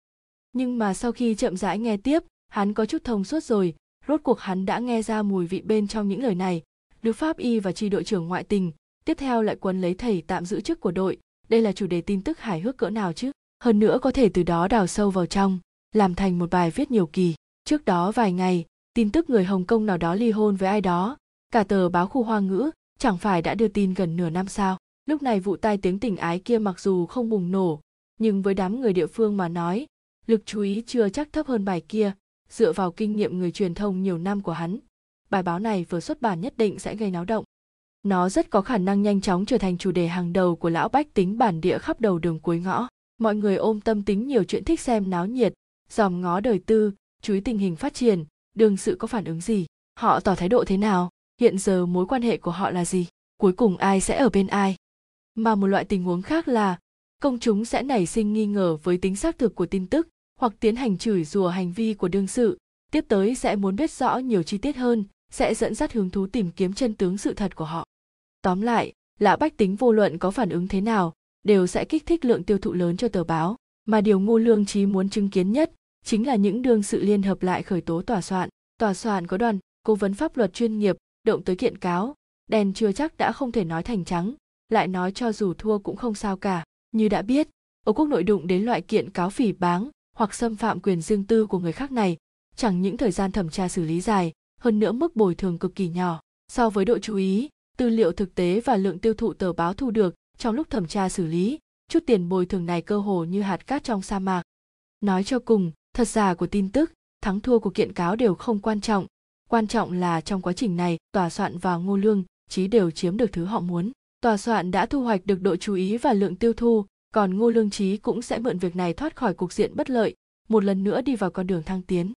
Nhưng mà sau khi chậm rãi nghe tiếp, hắn có chút thông suốt rồi, rốt cuộc hắn đã nghe ra mùi vị bên trong những lời này. Nữ pháp y và tri đội trưởng ngoại tình, tiếp theo lại quấn lấy thầy tạm giữ chức của đội. Đây là chủ đề tin tức hài hước cỡ nào chứ? Hơn nữa có thể từ đó đào sâu vào trong, làm thành một bài viết nhiều kỳ. Trước đó vài ngày, tin tức người hồng kông nào đó ly hôn với ai đó. Cả tờ báo khu hoa ngữ, chẳng phải đã đưa tin gần nửa năm sao? Lúc này vụ tai tiếng tình ái kia mặc dù không bùng nổ nhưng với đám người địa phương mà nói, lực chú ý chưa chắc thấp hơn bài kia, dựa vào kinh nghiệm người truyền thông nhiều năm của hắn. Bài báo này vừa xuất bản nhất định sẽ gây náo động. Nó rất có khả năng nhanh chóng trở thành chủ đề hàng đầu của lão bách tính bản địa khắp đầu đường cuối ngõ. Mọi người ôm tâm tính nhiều chuyện thích xem náo nhiệt, dòm ngó đời tư, chú ý tình hình phát triển, đương sự có phản ứng gì, họ tỏ thái độ thế nào, hiện giờ mối quan hệ của họ là gì, cuối cùng ai sẽ ở bên ai. Mà một loại tình huống khác là công chúng sẽ nảy sinh nghi ngờ với tính xác thực của tin tức hoặc tiến hành chửi rủa hành vi của đương sự. Tiếp tới sẽ muốn biết rõ nhiều chi tiết hơn, sẽ dẫn dắt hứng thú tìm kiếm chân tướng sự thật của họ. Tóm lại lão bách tính vô luận có phản ứng thế nào, đều sẽ kích thích lượng tiêu thụ lớn cho tờ báo, mà điều ngô lương trí muốn chứng kiến nhất chính là những đương sự liên hợp lại khởi tố tòa soạn. Tòa soạn có đoàn cố vấn pháp luật chuyên nghiệp, động tới kiện cáo, đèn chưa chắc đã không thể nói thành trắng, lại nói cho dù thua cũng không sao cả như đã biết, ở quốc nội đụng đến loại kiện cáo phỉ báng hoặc xâm phạm quyền riêng tư của người khác này, chẳng những thời gian thẩm tra xử lý dài, hơn nữa mức bồi thường cực kỳ nhỏ. So với độ chú ý, tư liệu thực tế và lượng tiêu thụ tờ báo thu được trong lúc thẩm tra xử lý, chút tiền bồi thường này cơ hồ như hạt cát trong sa mạc. Nói cho cùng, thật giả của tin tức, thắng thua của kiện cáo đều không quan trọng. Quan trọng là trong quá trình này, tòa soạn và ngô lương, chí đều chiếm được thứ họ muốn tòa soạn đã thu hoạch được độ chú ý và lượng tiêu thụ còn ngô lương trí cũng sẽ mượn việc này thoát khỏi cục diện bất lợi, một lần nữa đi vào con đường thăng tiến.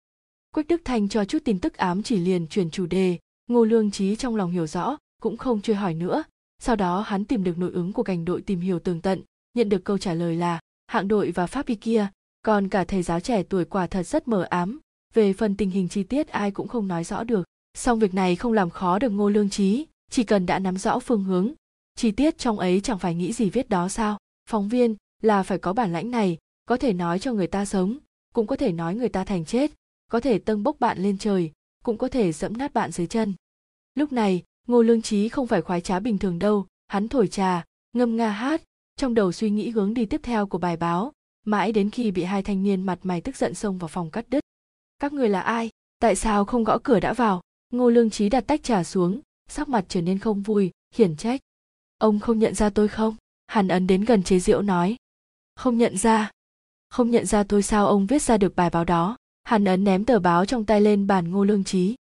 Quách đức thanh cho chút tin tức ám chỉ liền chuyển chủ đề, ngô lương trí trong lòng hiểu rõ, cũng không truy hỏi nữa. Sau đó hắn tìm được nội ứng của cảnh đội tìm hiểu tường tận, nhận được câu trả lời là, hạng đội và pháp y kia, còn cả thầy giáo trẻ tuổi quả thật rất mờ ám, về phần tình hình chi tiết ai cũng không nói rõ được. Song việc này không làm khó được ngô lương trí, chỉ cần đã nắm rõ phương hướng chi tiết trong ấy chẳng phải nghĩ gì viết đó sao? Phóng viên, là phải có bản lãnh này, có thể nói cho người ta sống, cũng có thể nói người ta thành chết, có thể tâng bốc bạn lên trời, cũng có thể dẫm nát bạn dưới chân. Lúc này, ngô lương trí không phải khoái trá bình thường đâu, hắn thổi trà, ngâm nga hát, trong đầu suy nghĩ hướng đi tiếp theo của bài báo, mãi đến khi bị hai thanh niên mặt mày tức giận xông vào phòng cắt đứt. Các người là ai? Tại sao không gõ cửa đã vào? Ngô lương trí đặt tách trà xuống, sắc mặt trở nên không vui, hiển trách ông không nhận ra tôi không? Hàn ấn đến gần chế diễu nói. Không nhận ra. Không nhận ra tôi sao ông viết ra được bài báo đó? Hàn ấn ném tờ báo trong tay lên bàn ngô lương trí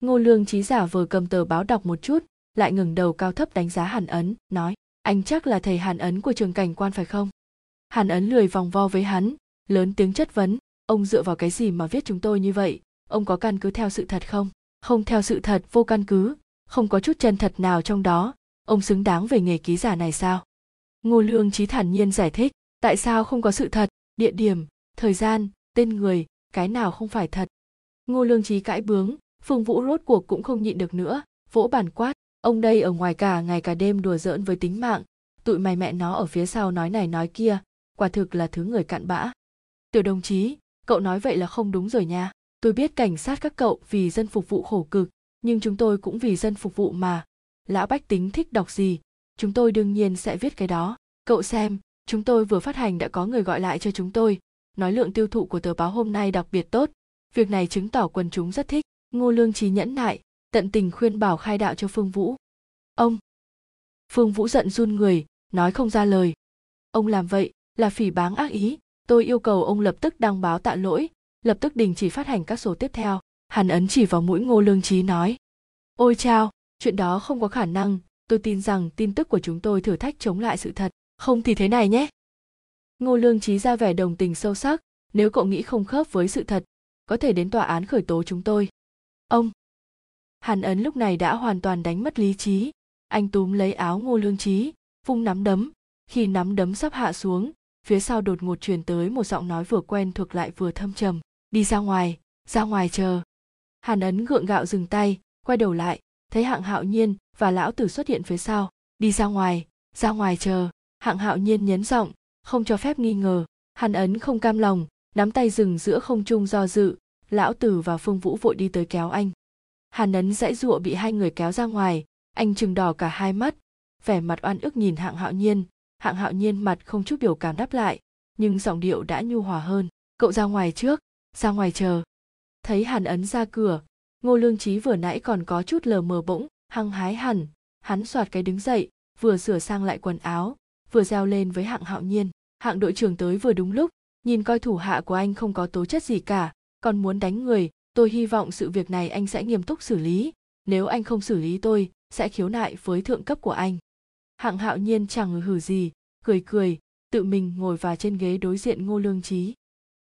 ngô lương trí giả vờ cầm tờ báo đọc một chút, lại ngừng đầu cao thấp đánh giá hàn ấn, nói, anh chắc là thầy hàn ấn của trường cảnh quan phải không? Hàn ấn lười vòng vo với hắn, lớn tiếng chất vấn, ông dựa vào cái gì mà viết chúng tôi như vậy? Ông có căn cứ theo sự thật không? Không theo sự thật, vô căn cứ. Không có chút chân thật nào trong đó ông xứng đáng về nghề ký giả này sao? Ngô lương trí thản nhiên giải thích, tại sao không có sự thật, địa điểm, thời gian, tên người, cái nào không phải thật? Ngô lương trí cãi bướng, phương vũ rốt cuộc cũng không nhịn được nữa, vỗ bàn quát, ông đây ở ngoài cả ngày cả đêm đùa giỡn với tính mạng, tụi mày mẹ nó ở phía sau nói này nói kia, quả thực là thứ người cặn bã. Tiểu đồng chí, cậu nói vậy là không đúng rồi nha, tôi biết cảnh sát các cậu vì dân phục vụ khổ cực, nhưng chúng tôi cũng vì dân phục vụ mà lão bách tính thích đọc gì? Chúng tôi đương nhiên sẽ viết cái đó. Cậu xem, chúng tôi vừa phát hành đã có người gọi lại cho chúng tôi. Nói lượng tiêu thụ của tờ báo hôm nay đặc biệt tốt. Việc này chứng tỏ quần chúng rất thích. Ngô lương trí nhẫn nại, tận tình khuyên bảo khai đạo cho phương vũ. Ông! Phương vũ giận run người, nói không ra lời. Ông làm vậy là phỉ báng ác ý. Tôi yêu cầu ông lập tức đăng báo tạ lỗi, lập tức đình chỉ phát hành các số tiếp theo. Hàn ấn chỉ vào mũi ngô lương trí nói. Ôi chao! Chuyện đó không có khả năng. Tôi tin rằng tin tức của chúng tôi thử thách chống lại sự thật. Không thì thế này nhé. Ngô lương trí ra vẻ đồng tình sâu sắc. Nếu cậu nghĩ không khớp với sự thật, có thể đến tòa án khởi tố chúng tôi. Ông. Hàn ấn lúc này đã hoàn toàn đánh mất lý trí. Anh túm lấy áo ngô lương trí, vung nắm đấm. Khi nắm đấm sắp hạ xuống, phía sau đột ngột truyền tới một giọng nói vừa quen thuộc lại vừa thâm trầm. Đi ra ngoài ra ngoài chờ. Hàn ấn gượng gạo dừng tay, quay đầu lại thấy hạng hạo nhiên và lão tử xuất hiện phía sau, đi ra ngoài ra ngoài chờ. Hạng hạo nhiên nhấn giọng, không cho phép nghi ngờ. Hàn ấn không cam lòng, nắm tay dừng giữa không trung do dự. Lão tử và phương vũ vội đi tới kéo anh. Hàn ấn dãy giụa bị hai người kéo ra ngoài. Anh chừng đỏ cả hai mắt, vẻ mặt oan ức nhìn hạng hạo nhiên. Hạng hạo nhiên mặt không chút biểu cảm đáp lại, nhưng giọng điệu đã nhu hòa hơn. Cậu ra ngoài trước, ra ngoài chờ. Thấy hàn ấn ra cửa ngô lương trí vừa nãy còn có chút lờ mờ bỗng, hăng hái hẳn. Hắn soạt cái đứng dậy, vừa sửa sang lại quần áo, vừa reo lên với hạng hạo nhiên. Hạng đội trưởng tới vừa đúng lúc, nhìn coi thủ hạ của anh không có tố chất gì cả, còn muốn đánh người, tôi hy vọng sự việc này anh sẽ nghiêm túc xử lý. Nếu anh không xử lý tôi, sẽ khiếu nại với thượng cấp của anh. Hạng hạo nhiên chẳng hử gì, cười cười, tự mình ngồi vào trên ghế đối diện ngô lương trí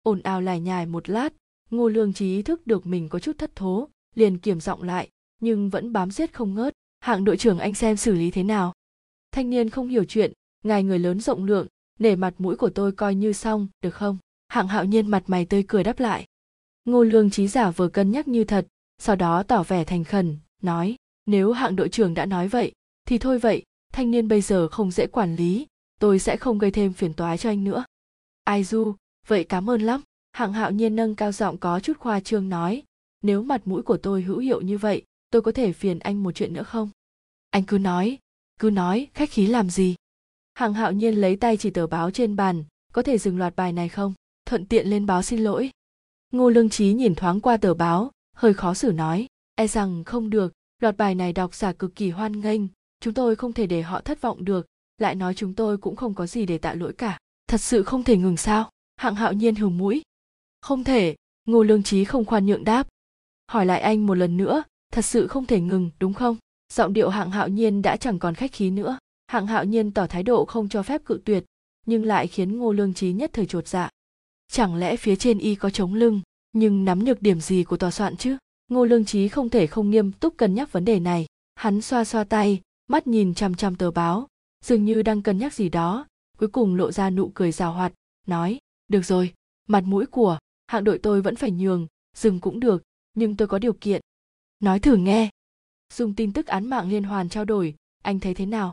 ồn ào lải nhải một lát, ngô lương trí thức được mình có chút thất thố liền kiểm giọng lại, nhưng vẫn bám giết không ngớt. Hạng đội trưởng anh xem xử lý thế nào? Thanh niên không hiểu chuyện, ngài người lớn rộng lượng, nể mặt mũi của tôi coi như xong, được không? Hạng hạo nhiên mặt mày tươi cười đáp lại. Ngô lương trí giả vừa cân nhắc như thật, sau đó tỏ vẻ thành khẩn, nói, nếu hạng đội trưởng đã nói vậy, thì thôi vậy, thanh niên bây giờ không dễ quản lý, tôi sẽ không gây thêm phiền toái cho anh nữa. Ai du, vậy cảm ơn lắm. Hạng hạo nhiên nâng cao giọng có chút khoa trương nói nếu mặt mũi của tôi hữu hiệu như vậy, tôi có thể phiền anh một chuyện nữa không? Anh cứ nói cứ nói, khách khí làm gì? Hạng hạo nhiên lấy tay chỉ tờ báo trên bàn, có thể dừng loạt bài này không? Thuận tiện lên báo xin lỗi. Ngô lương trí nhìn thoáng qua tờ báo, hơi khó xử nói e rằng không được, loạt bài này đọc giả cực kỳ hoan nghênh, chúng tôi không thể để họ thất vọng được, lại nói chúng tôi cũng không có gì để tạ lỗi cả. Thật sự không thể ngừng sao? Hạng hạo nhiên hừ mũi. Không thể. Ngô lương trí không khoan nhượng đáp hỏi lại anh một lần nữa, thật sự không thể ngừng, đúng không? Giọng điệu hạng hạo nhiên đã chẳng còn khách khí nữa. Hạng hạo nhiên tỏ thái độ không cho phép cự tuyệt, nhưng lại khiến ngô lương trí nhất thời chột dạ. Chẳng lẽ phía trên y có chống lưng, nhưng nắm nhược điểm gì của tòa soạn chứ? Ngô lương trí không thể không nghiêm túc cân nhắc vấn đề này. Hắn xoa xoa tay, mắt nhìn chằm chằm tờ báo, dường như đang cân nhắc gì đó. Cuối cùng lộ ra nụ cười rào hoạt, nói, được rồi, mặt mũi của hạng đội tôi vẫn phải nhường, dừng cũng được nhưng tôi có điều kiện. Nói thử nghe. Dùng tin tức án mạng liên hoàn trao đổi, anh thấy thế nào?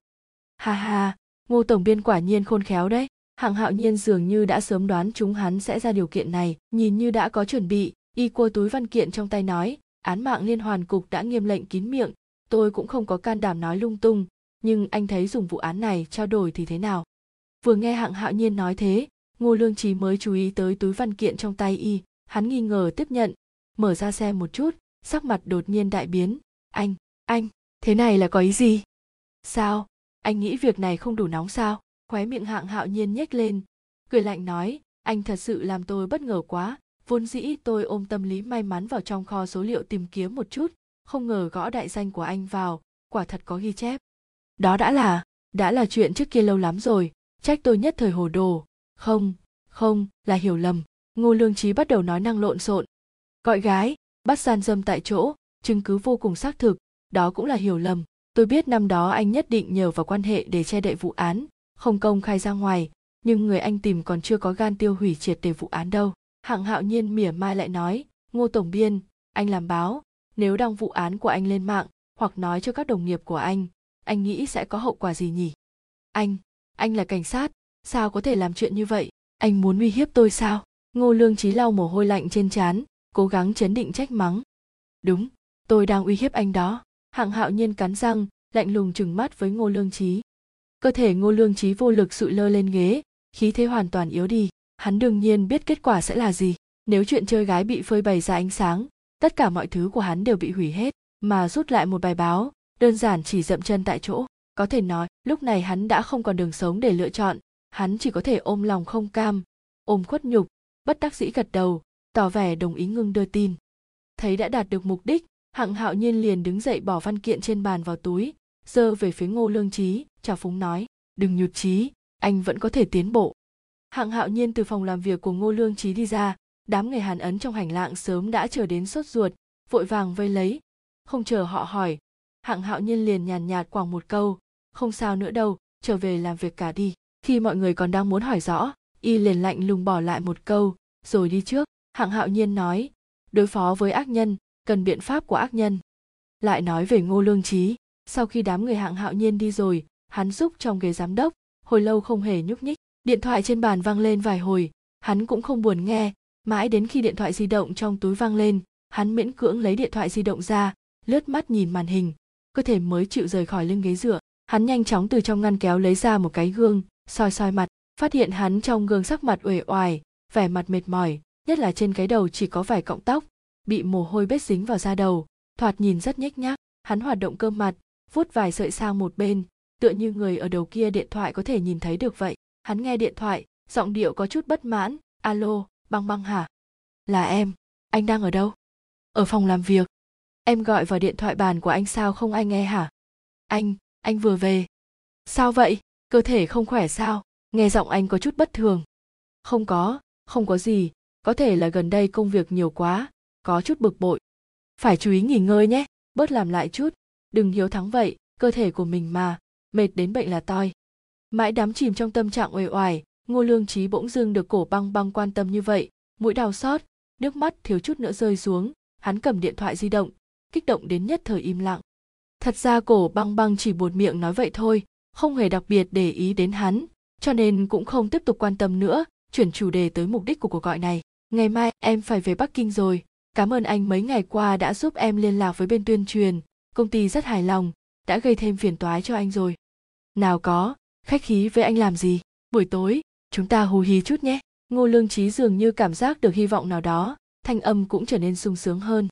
Ha ha, ngô tổng biên quả nhiên khôn khéo đấy. Hạng hạo nhiên dường như đã sớm đoán chúng hắn sẽ ra điều kiện này, nhìn như đã có chuẩn bị. Y cua túi văn kiện trong tay nói, án mạng liên hoàn cục đã nghiêm lệnh kín miệng, tôi cũng không có can đảm nói lung tung, nhưng anh thấy dùng vụ án này trao đổi thì thế nào? Vừa nghe hạng hạo nhiên nói thế, ngô lương trí mới chú ý tới túi văn kiện trong tay y. Hắn nghi ngờ tiếp nhận mở ra xem một chút, sắc mặt đột nhiên đại biến. Anh anh, thế này là có ý gì? Sao? Anh nghĩ việc này không đủ nóng sao? Khóe miệng hạng hạo nhiên nhếch lên. Cười lạnh nói, anh thật sự làm tôi bất ngờ quá. Vốn dĩ tôi ôm tâm lý may mắn vào trong kho số liệu tìm kiếm một chút, không ngờ gõ đại danh của anh vào, quả thật có ghi chép. Đó đã là đã là chuyện trước kia lâu lắm rồi, trách tôi nhất thời hồ đồ. Không không, là hiểu lầm. Ngô lương trí bắt đầu nói năng lộn xộn gọi gái, bắt gian dâm tại chỗ, chứng cứ vô cùng xác thực, đó cũng là hiểu lầm. Tôi biết năm đó anh nhất định nhờ vào quan hệ để che đậy vụ án, không công khai ra ngoài, nhưng người anh tìm còn chưa có gan tiêu hủy triệt để vụ án đâu. Hạng hạo nhiên mỉa mai lại nói, ngô tổng biên, anh làm báo, nếu đăng vụ án của anh lên mạng, hoặc nói cho các đồng nghiệp của anh anh nghĩ sẽ có hậu quả gì nhỉ? Anh anh là cảnh sát, sao có thể làm chuyện như vậy? Anh muốn uy hiếp tôi sao? Ngô lương trí lau mồ hôi lạnh trên trán cố gắng chấn định trách mắng. Đúng, tôi đang uy hiếp anh đó. Hạng hạo nhiên cắn răng, lạnh lùng trừng mắt với ngô lương trí cơ thể ngô lương trí vô lực sụi lơ lên ghế, khí thế hoàn toàn yếu đi. Hắn đương nhiên biết kết quả sẽ là gì. Nếu chuyện chơi gái bị phơi bày ra ánh sáng, tất cả mọi thứ của hắn đều bị hủy hết, mà rút lại một bài báo, đơn giản chỉ dậm chân tại chỗ. Có thể nói, lúc này hắn đã không còn đường sống để lựa chọn. Hắn chỉ có thể ôm lòng không cam, ôm khuất nhục, bất đắc dĩ gật đầu tỏ vẻ đồng ý ngưng đưa tin. Thấy đã đạt được mục đích, hạng hạo nhiên liền đứng dậy bỏ văn kiện trên bàn vào túi, giơ về phía ngô lương trí chào phúng nói, đừng nhụt chí, anh vẫn có thể tiến bộ. Hạng hạo nhiên từ phòng làm việc của ngô lương trí đi ra, đám người hàn ấn trong hành lang sớm đã chờ đến sốt ruột, vội vàng vây lấy. Không chờ họ hỏi, hạng hạo nhiên liền nhàn nhạt quảng một câu, không sao nữa đâu, trở về làm việc cả đi, khi mọi người còn đang muốn hỏi rõ. Y liền lạnh lùng bỏ lại một câu, rồi đi trước hạng hạo nhiên nói, đối phó với ác nhân, cần biện pháp của ác nhân. Lại nói về ngô lương trí sau khi đám người hạng hạo nhiên đi rồi, hắn giúp trong ghế giám đốc, hồi lâu không hề nhúc nhích. Điện thoại trên bàn vang lên vài hồi, hắn cũng không buồn nghe. Mãi đến khi điện thoại di động trong túi vang lên, hắn miễn cưỡng lấy điện thoại di động ra, lướt mắt nhìn màn hình, cơ thể mới chịu rời khỏi lưng ghế dựa. Hắn nhanh chóng từ trong ngăn kéo lấy ra một cái gương, soi soi mặt, phát hiện hắn trong gương sắc mặt uể oải, vẻ mặt mệt mỏi nhất là trên cái đầu chỉ có vài cọng tóc, bị mồ hôi bết dính vào da đầu. Thoạt nhìn rất nhếch nhác, hắn hoạt động cơ mặt, vuốt vài sợi sang một bên, tựa như người ở đầu kia điện thoại có thể nhìn thấy được vậy. Hắn nghe điện thoại, giọng điệu có chút bất mãn, alo, băng băng hả? Là em, anh đang ở đâu? Ở phòng làm việc. Em gọi vào điện thoại bàn của anh sao không anh nghe hả? Anh anh vừa về. Sao vậy? Cơ thể không khỏe sao? Nghe giọng anh có chút bất thường. Không có không có gì có thể là gần đây công việc nhiều quá, có chút bực bội. Phải chú ý nghỉ ngơi nhé, bớt làm lại chút. Đừng hiếu thắng vậy, cơ thể của mình mà, mệt đến bệnh là toi. Mãi đắm chìm trong tâm trạng uể oải, ngô lương trí bỗng dưng được cổ băng băng quan tâm như vậy, mũi đau xót, nước mắt thiếu chút nữa rơi xuống, hắn cầm điện thoại di động, kích động đến nhất thời im lặng. Thật ra cổ băng băng chỉ buột miệng nói vậy thôi, không hề đặc biệt để ý đến hắn, cho nên cũng không tiếp tục quan tâm nữa, chuyển chủ đề tới mục đích của cuộc gọi này ngày mai, em phải về bắc kinh rồi. Cảm ơn anh mấy ngày qua đã giúp em liên lạc với bên tuyên truyền. Công ty rất hài lòng, đã gây thêm phiền toái cho anh rồi. Nào có, khách khí với anh làm gì? Buổi tối, chúng ta hù hí chút nhé. Ngô lương trí dường như cảm giác được hy vọng nào đó, thanh âm cũng trở nên sung sướng hơn.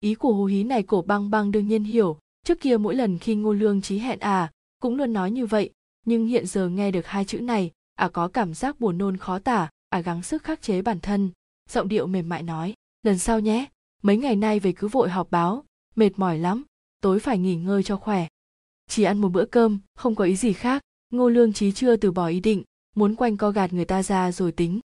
Ý của hù hí này cổ băng băng đương nhiên hiểu. Trước kia mỗi lần khi ngô lương trí hẹn à cũng luôn nói như vậy. Nhưng hiện giờ nghe được hai chữ này à có cảm giác buồn nôn khó tả à gắng sức khắc chế bản thân giọng điệu mềm mại nói, lần sau nhé, mấy ngày nay về cứ vội họp báo, mệt mỏi lắm, tối phải nghỉ ngơi cho khỏe. Chỉ ăn một bữa cơm, không có ý gì khác, ngô lương trí chưa từ bỏ ý định, muốn quanh co gạt người ta ra rồi tính.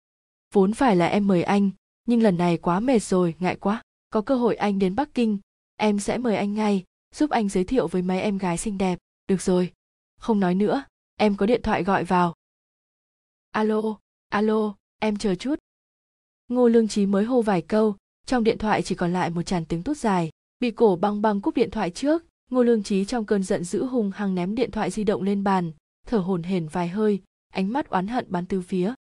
Vốn phải là em mời anh, nhưng lần này quá mệt rồi, ngại quá, có cơ hội anh đến bắc kinh, em sẽ mời anh ngay, giúp anh giới thiệu với mấy em gái xinh đẹp, được rồi. Không nói nữa, em có điện thoại gọi vào. Alo alo, em chờ chút ngô lương trí mới hô vài câu, trong điện thoại chỉ còn lại một tràn tiếng tút dài. Bị cổ băng băng cúp điện thoại trước, ngô lương trí trong cơn giận dữ hùng hăng ném điện thoại di động lên bàn, thở hổn hển vài hơi, ánh mắt oán hận bắn tứ phía.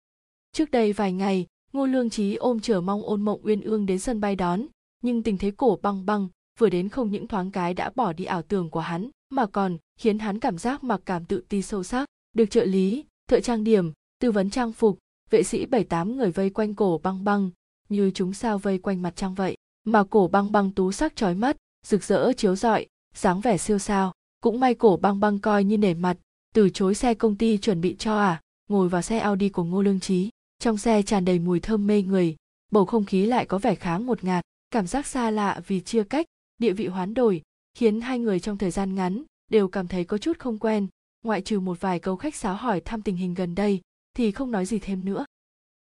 Trước đây vài ngày, ngô lương trí ôm chờ mong ôn mộng uyên ương đến sân bay đón, nhưng tình thế cổ băng băng, vừa đến không những thoáng cái đã bỏ đi ảo tưởng của hắn, mà còn khiến hắn cảm giác mặc cảm tự ti sâu sắc. Được trợ lý, thợ trang điểm, tư vấn trang phục vệ sĩ bảy tám người vây quanh cổ băng băng, như chúng sao vây quanh mặt trăng vậy. Mà cổ băng băng tú sắc chói mắt, rực rỡ chiếu rọi, dáng vẻ siêu sao. Cũng may cổ băng băng coi như nể mặt, từ chối xe công ty chuẩn bị cho à ngồi vào xe audi của ngô lương trí. Trong xe tràn đầy mùi thơm mê người, bầu không khí lại có vẻ khá ngột ngạt, cảm giác xa lạ vì chia cách, địa vị hoán đổi, khiến hai người trong thời gian ngắn đều cảm thấy có chút không quen, ngoại trừ một vài câu khách sáo hỏi thăm tình hình gần đây thì không nói gì thêm nữa.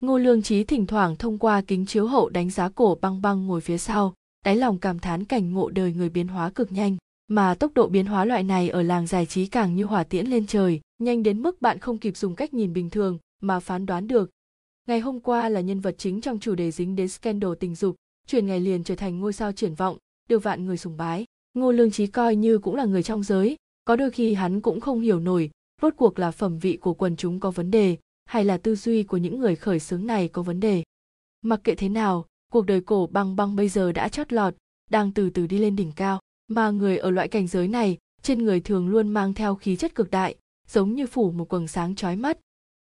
Ngô lương trí thỉnh thoảng thông qua kính chiếu hậu đánh giá cổ băng băng ngồi phía sau, đáy lòng cảm thán cảnh ngộ đời người biến hóa cực nhanh. Mà tốc độ biến hóa loại này ở làng giải trí càng như hỏa tiễn lên trời, nhanh đến mức bạn không kịp dùng cách nhìn bình thường mà phán đoán được. Ngày hôm qua là nhân vật chính trong chủ đề dính đến scandal tình dục chuyển ngày liền trở thành ngôi sao triển vọng, được vạn người sùng bái. Ngô lương trí coi như cũng là người trong giới, có đôi khi hắn cũng không hiểu nổi, rốt cuộc là phẩm vị của quần chúng có vấn đề hay là tư duy của những người khởi xướng này có vấn đề? Mặc kệ thế nào, cuộc đời cổ băng băng bây giờ đã chót lọt, đang từ từ đi lên đỉnh cao, mà người ở loại cảnh giới này, trên người thường luôn mang theo khí chất cực đại, giống như phủ một quầng sáng chói mắt.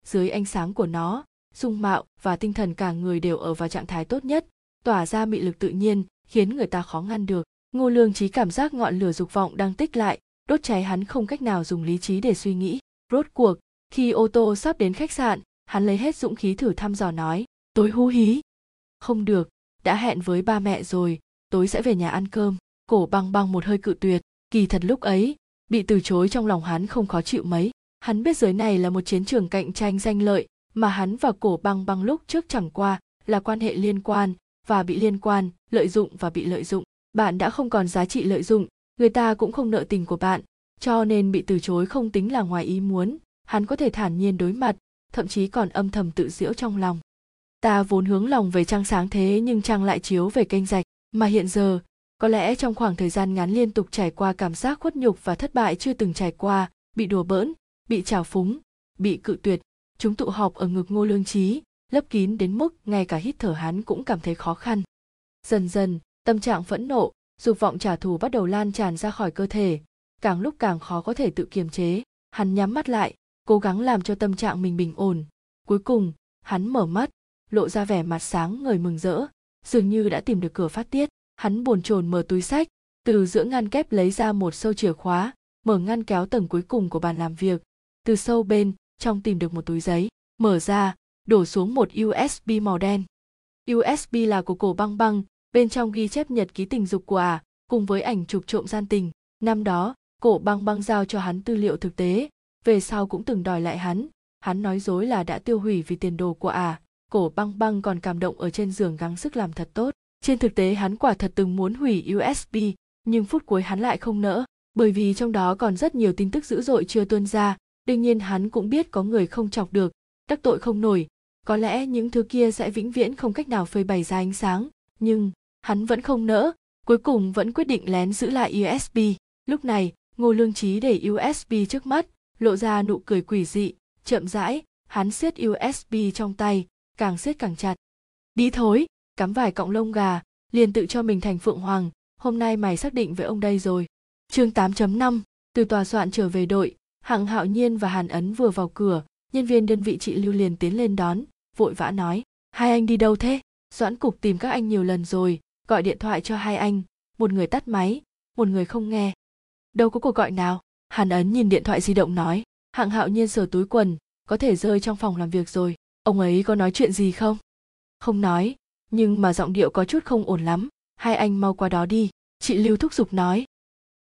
Dưới ánh sáng của nó, dung mạo và tinh thần cả người đều ở vào trạng thái tốt nhất, tỏa ra mị lực tự nhiên, khiến người ta khó ngăn được. Ngô lương trí cảm giác ngọn lửa dục vọng đang tích lại, đốt cháy hắn không cách nào dùng lý trí để suy nghĩ. Rốt cuộc khi ô tô sắp đến khách sạn, hắn lấy hết dũng khí thử thăm dò nói tối hú hí. Không được, đã hẹn với ba mẹ rồi tối sẽ về nhà ăn cơm. Cổ băng băng một hơi cự tuyệt, kỳ thật lúc ấy, bị từ chối trong lòng hắn không khó chịu mấy. Hắn biết giới này là một chiến trường cạnh tranh danh lợi, mà hắn và cổ băng băng lúc trước chẳng qua là quan hệ liên quan, và bị liên quan, lợi dụng và bị lợi dụng. Bạn đã không còn giá trị lợi dụng, người ta cũng không nợ tình của bạn, cho nên bị từ chối không tính là ngoài ý muốn hắn có thể thản nhiên đối mặt, thậm chí còn âm thầm tự giễu trong lòng. Ta vốn hướng lòng về trăng sáng thế nhưng trăng lại chiếu về kênh rạch, mà hiện giờ, có lẽ trong khoảng thời gian ngắn liên tục trải qua cảm giác khuất nhục và thất bại chưa từng trải qua, bị đùa bỡn, bị trào phúng, bị cự tuyệt, chúng tụ họp ở ngực ngô lương trí lấp kín đến mức ngay cả hít thở hắn cũng cảm thấy khó khăn. Dần dần, tâm trạng phẫn nộ, dục vọng trả thù bắt đầu lan tràn ra khỏi cơ thể, càng lúc càng khó có thể tự kiềm chế, hắn nhắm mắt lại cố gắng làm cho tâm trạng mình bình ổn. Cuối cùng hắn mở mắt lộ ra vẻ mặt sáng ngời mừng rỡ. Dường như đã tìm được cửa phát tiết hắn bồn chồn mở túi sách từ giữa ngăn kép lấy ra một sâu chìa khóa mở ngăn kéo tầng cuối cùng của bàn làm việc. Từ sâu bên trong tìm được một túi giấy mở ra đổ xuống một usb màu đen. Usb là của cổ băng băng bên trong ghi chép nhật ký tình dục của ả à, cùng với ảnh chụp trộm gian tình. Năm đó cổ băng băng giao cho hắn tư liệu thực tế về sau cũng từng đòi lại hắn. Hắn nói dối là đã tiêu hủy vì tiền đồ của ả. À. cổ băng băng còn cảm động ở trên giường gắng sức làm thật tốt. Trên thực tế hắn quả thật từng muốn hủy usb nhưng phút cuối hắn lại không nỡ, bởi vì trong đó còn rất nhiều tin tức dữ dội chưa tuôn ra. Đương nhiên hắn cũng biết có người không chọc được, đắc tội không nổi. Có lẽ những thứ kia sẽ vĩnh viễn không cách nào phơi bày ra ánh sáng, nhưng hắn vẫn không nỡ, cuối cùng vẫn quyết định lén giữ lại usb lúc này, ngô lương trí để usb trước mắt lộ ra nụ cười quỷ dị, chậm rãi, hắn siết usb trong tay, càng siết càng chặt. Đi thối cắm vài cọng lông gà, liền tự cho mình thành phượng hoàng, hôm nay mày xác định với ông đây rồi. Chương 8.5 từ tòa soạn trở về đội, hạng hạo nhiên và hàn ấn vừa vào cửa, nhân viên đơn vị chị lưu liền tiến lên đón, vội vã nói, hai anh đi đâu thế? Doãn cục tìm các anh nhiều lần rồi, gọi điện thoại cho hai anh, một người tắt máy, một người không nghe. Đâu có cuộc gọi nào hàn ấn nhìn điện thoại di động nói, hạng hạo nhiên sờ túi quần, có thể rơi trong phòng làm việc rồi. Ông ấy có nói chuyện gì không? Không nói, nhưng mà giọng điệu có chút không ổn lắm. Hai anh mau qua đó đi. Chị lưu thúc giục nói.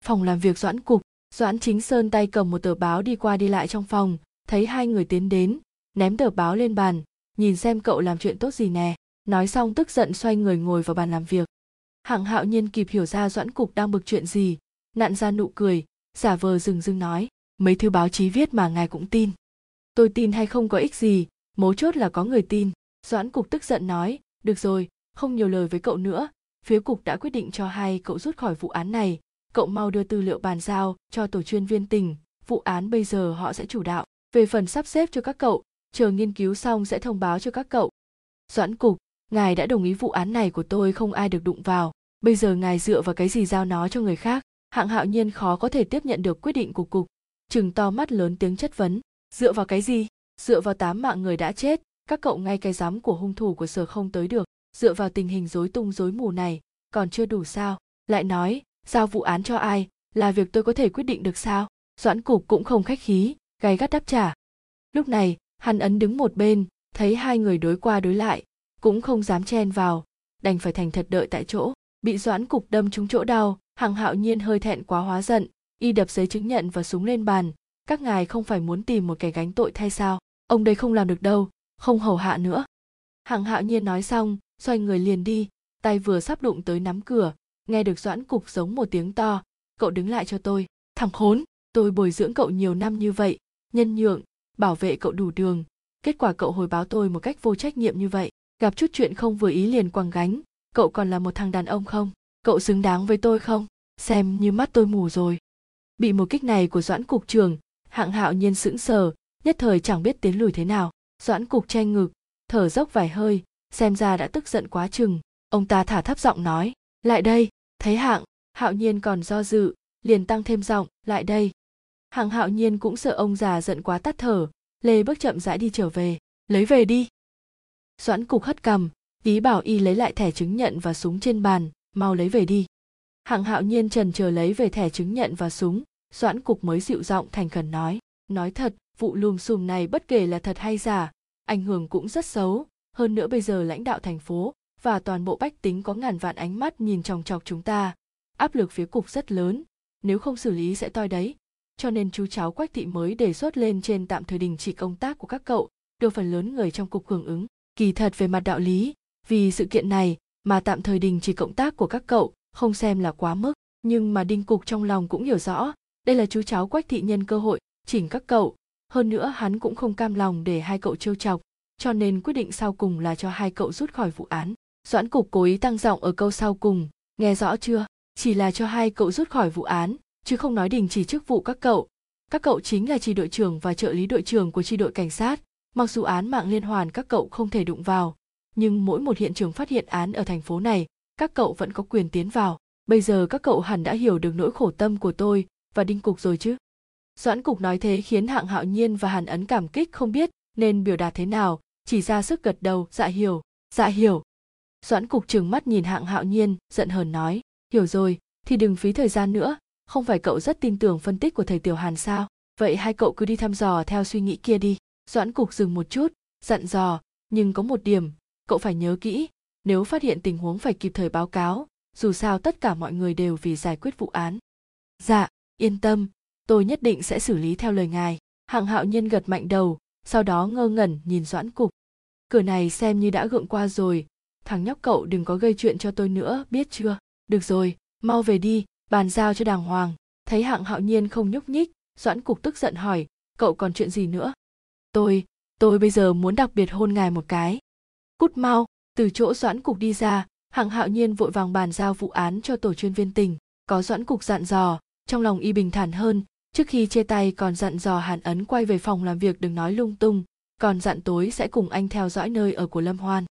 Phòng làm việc doãn cục, doãn chính sơn tay cầm một tờ báo đi qua đi lại trong phòng, thấy hai người tiến đến, ném tờ báo lên bàn, nhìn xem cậu làm chuyện tốt gì nè. Nói xong tức giận xoay người ngồi vào bàn làm việc. Hạng hạo nhiên kịp hiểu ra doãn cục đang bực chuyện gì, nặn ra nụ cười giả vờ dừng dưng nói, mấy thứ báo chí viết mà ngài cũng tin. Tôi tin hay không có ích gì, mấu chốt là có người tin. Doãn cục tức giận nói, được rồi, không nhiều lời với cậu nữa. Phía cục đã quyết định cho hai cậu rút khỏi vụ án này. Cậu mau đưa tư liệu bàn giao cho tổ chuyên viên tỉnh. Vụ án bây giờ họ sẽ chủ đạo. Về phần sắp xếp cho các cậu, chờ nghiên cứu xong sẽ thông báo cho các cậu. Doãn cục, ngài đã đồng ý vụ án này của tôi không ai được đụng vào. Bây giờ ngài dựa vào cái gì giao nó cho người khác? Hạng hạo nhiên khó có thể tiếp nhận được quyết định của cục. Chừng to mắt lớn tiếng chất vấn. Dựa vào cái gì? Dựa vào tám mạng người đã chết, các cậu ngay cái giám của hung thủ của sở không tới được. Dựa vào tình hình rối tung rối mù này, còn chưa đủ sao? Lại nói, giao vụ án cho ai? Là việc tôi có thể quyết định được sao? Doãn cục cũng không khách khí, gay gắt đáp trả. Lúc này, hắn ấn đứng một bên, thấy hai người đối qua đối lại, cũng không dám chen vào, đành phải thành thật đợi tại chỗ. Bị doãn cục đâm trúng chỗ đau hằng hạo nhiên hơi thẹn quá hóa giận, y đập giấy chứng nhận và súng lên bàn. Các ngài không phải muốn tìm một kẻ gánh tội thay sao? Ông đây không làm được đâu, không hầu hạ nữa. Hằng hạo nhiên nói xong, xoay người liền đi. Tay vừa sắp đụng tới nắm cửa, nghe được doãn cục giống một tiếng to. Cậu đứng lại cho tôi. Thằng khốn, tôi bồi dưỡng cậu nhiều năm như vậy, nhân nhượng, bảo vệ cậu đủ đường. Kết quả cậu hồi báo tôi một cách vô trách nhiệm như vậy. Gặp chút chuyện không vừa ý liền quăng gánh. Cậu còn là một thằng đàn ông không? Cậu xứng đáng với tôi không? Xem như mắt tôi mù rồi. Bị một kích này của doãn cục trường, hạng hạo nhiên sững sờ, nhất thời chẳng biết tiến lùi thế nào. Doãn cục che ngực, thở dốc vài hơi, xem ra đã tức giận quá chừng. Ông ta thả thấp giọng nói, lại đây. Thấy hạng hạo nhiên còn do dự, liền tăng thêm giọng, lại đây. Hạng hạo nhiên cũng sợ ông già giận quá tắt thở, lê bước chậm rãi đi trở về. Lấy về đi. Doãn cục hất cằm ý bảo y lấy lại thẻ chứng nhận và súng trên bàn mau lấy về đi. Hạng hạo nhiên trần chờ lấy về thẻ chứng nhận và súng, doãn cục mới dịu giọng thành khẩn nói nói thật, vụ lùm xùm này bất kể là thật hay giả, ảnh hưởng cũng rất xấu. Hơn nữa bây giờ lãnh đạo thành phố và toàn bộ bách tính có ngàn vạn ánh mắt nhìn chòng chọc chúng ta, áp lực phía cục rất lớn, nếu không xử lý sẽ toi đấy. Cho nên chú cháu quách thị mới đề xuất lên trên tạm thời đình chỉ công tác của các cậu được phần lớn người trong cục hưởng ứng. Kỳ thật về mặt đạo lý, vì sự kiện này mà tạm thời đình chỉ cộng tác của các cậu, không xem là quá mức. Nhưng mà đinh cục trong lòng cũng hiểu rõ, đây là chú cháu quách thị nhân cơ hội, chỉnh các cậu. Hơn nữa hắn cũng không cam lòng để hai cậu trêu chọc, cho nên quyết định sau cùng là cho hai cậu rút khỏi vụ án. Doãn cục cố ý tăng giọng ở câu sau cùng, nghe rõ chưa? Chỉ là cho hai cậu rút khỏi vụ án, chứ không nói đình chỉ chức vụ các cậu. Các cậu chính là tri đội trưởng và trợ lý đội trưởng của tri đội cảnh sát. Mặc dù án mạng liên hoàn các cậu không thể đụng vào nhưng mỗi một hiện trường phát hiện án ở thành phố này, các cậu vẫn có quyền tiến vào. Bây giờ các cậu hẳn đã hiểu được nỗi khổ tâm của tôi và đinh cục rồi chứ? Doãn cục nói thế khiến hạng hạo nhiên và hàn ấn cảm kích không biết nên biểu đạt thế nào, chỉ ra sức gật đầu dạ hiểu dạ hiểu. Doãn cục trừng mắt nhìn hạng hạo nhiên, giận hờn nói, hiểu rồi, thì đừng phí thời gian nữa, không phải cậu rất tin tưởng phân tích của thầy tiểu hàn sao? Vậy hai cậu cứ đi thăm dò theo suy nghĩ kia đi. Doãn cục dừng một chút, dặn dò, nhưng có một điểm cậu phải nhớ kỹ, nếu phát hiện tình huống phải kịp thời báo cáo, dù sao tất cả mọi người đều vì giải quyết vụ án. Dạ yên tâm, tôi nhất định sẽ xử lý theo lời ngài. Hạng hạo nhân gật mạnh đầu, sau đó ngơ ngẩn nhìn doãn cục. Cửa này xem như đã gượng qua rồi. Thằng nhóc cậu đừng có gây chuyện cho tôi nữa, biết chưa? Được rồi, mau về đi, bàn giao cho đàng hoàng. Thấy hạng hạo nhiên không nhúc nhích, doãn cục tức giận hỏi, cậu còn chuyện gì nữa? Tôi tôi bây giờ muốn đặc biệt hôn ngài một cái cút mau, từ chỗ doãn cục đi ra hạng hạo nhiên vội vàng bàn giao vụ án cho tổ chuyên viên tỉnh, có doãn cục dặn dò, trong lòng y bình thản hơn, trước khi chia tay còn dặn dò hàn ấn quay về phòng làm việc đừng nói lung tung, còn dặn tối sẽ cùng anh theo dõi nơi ở của lâm hoan.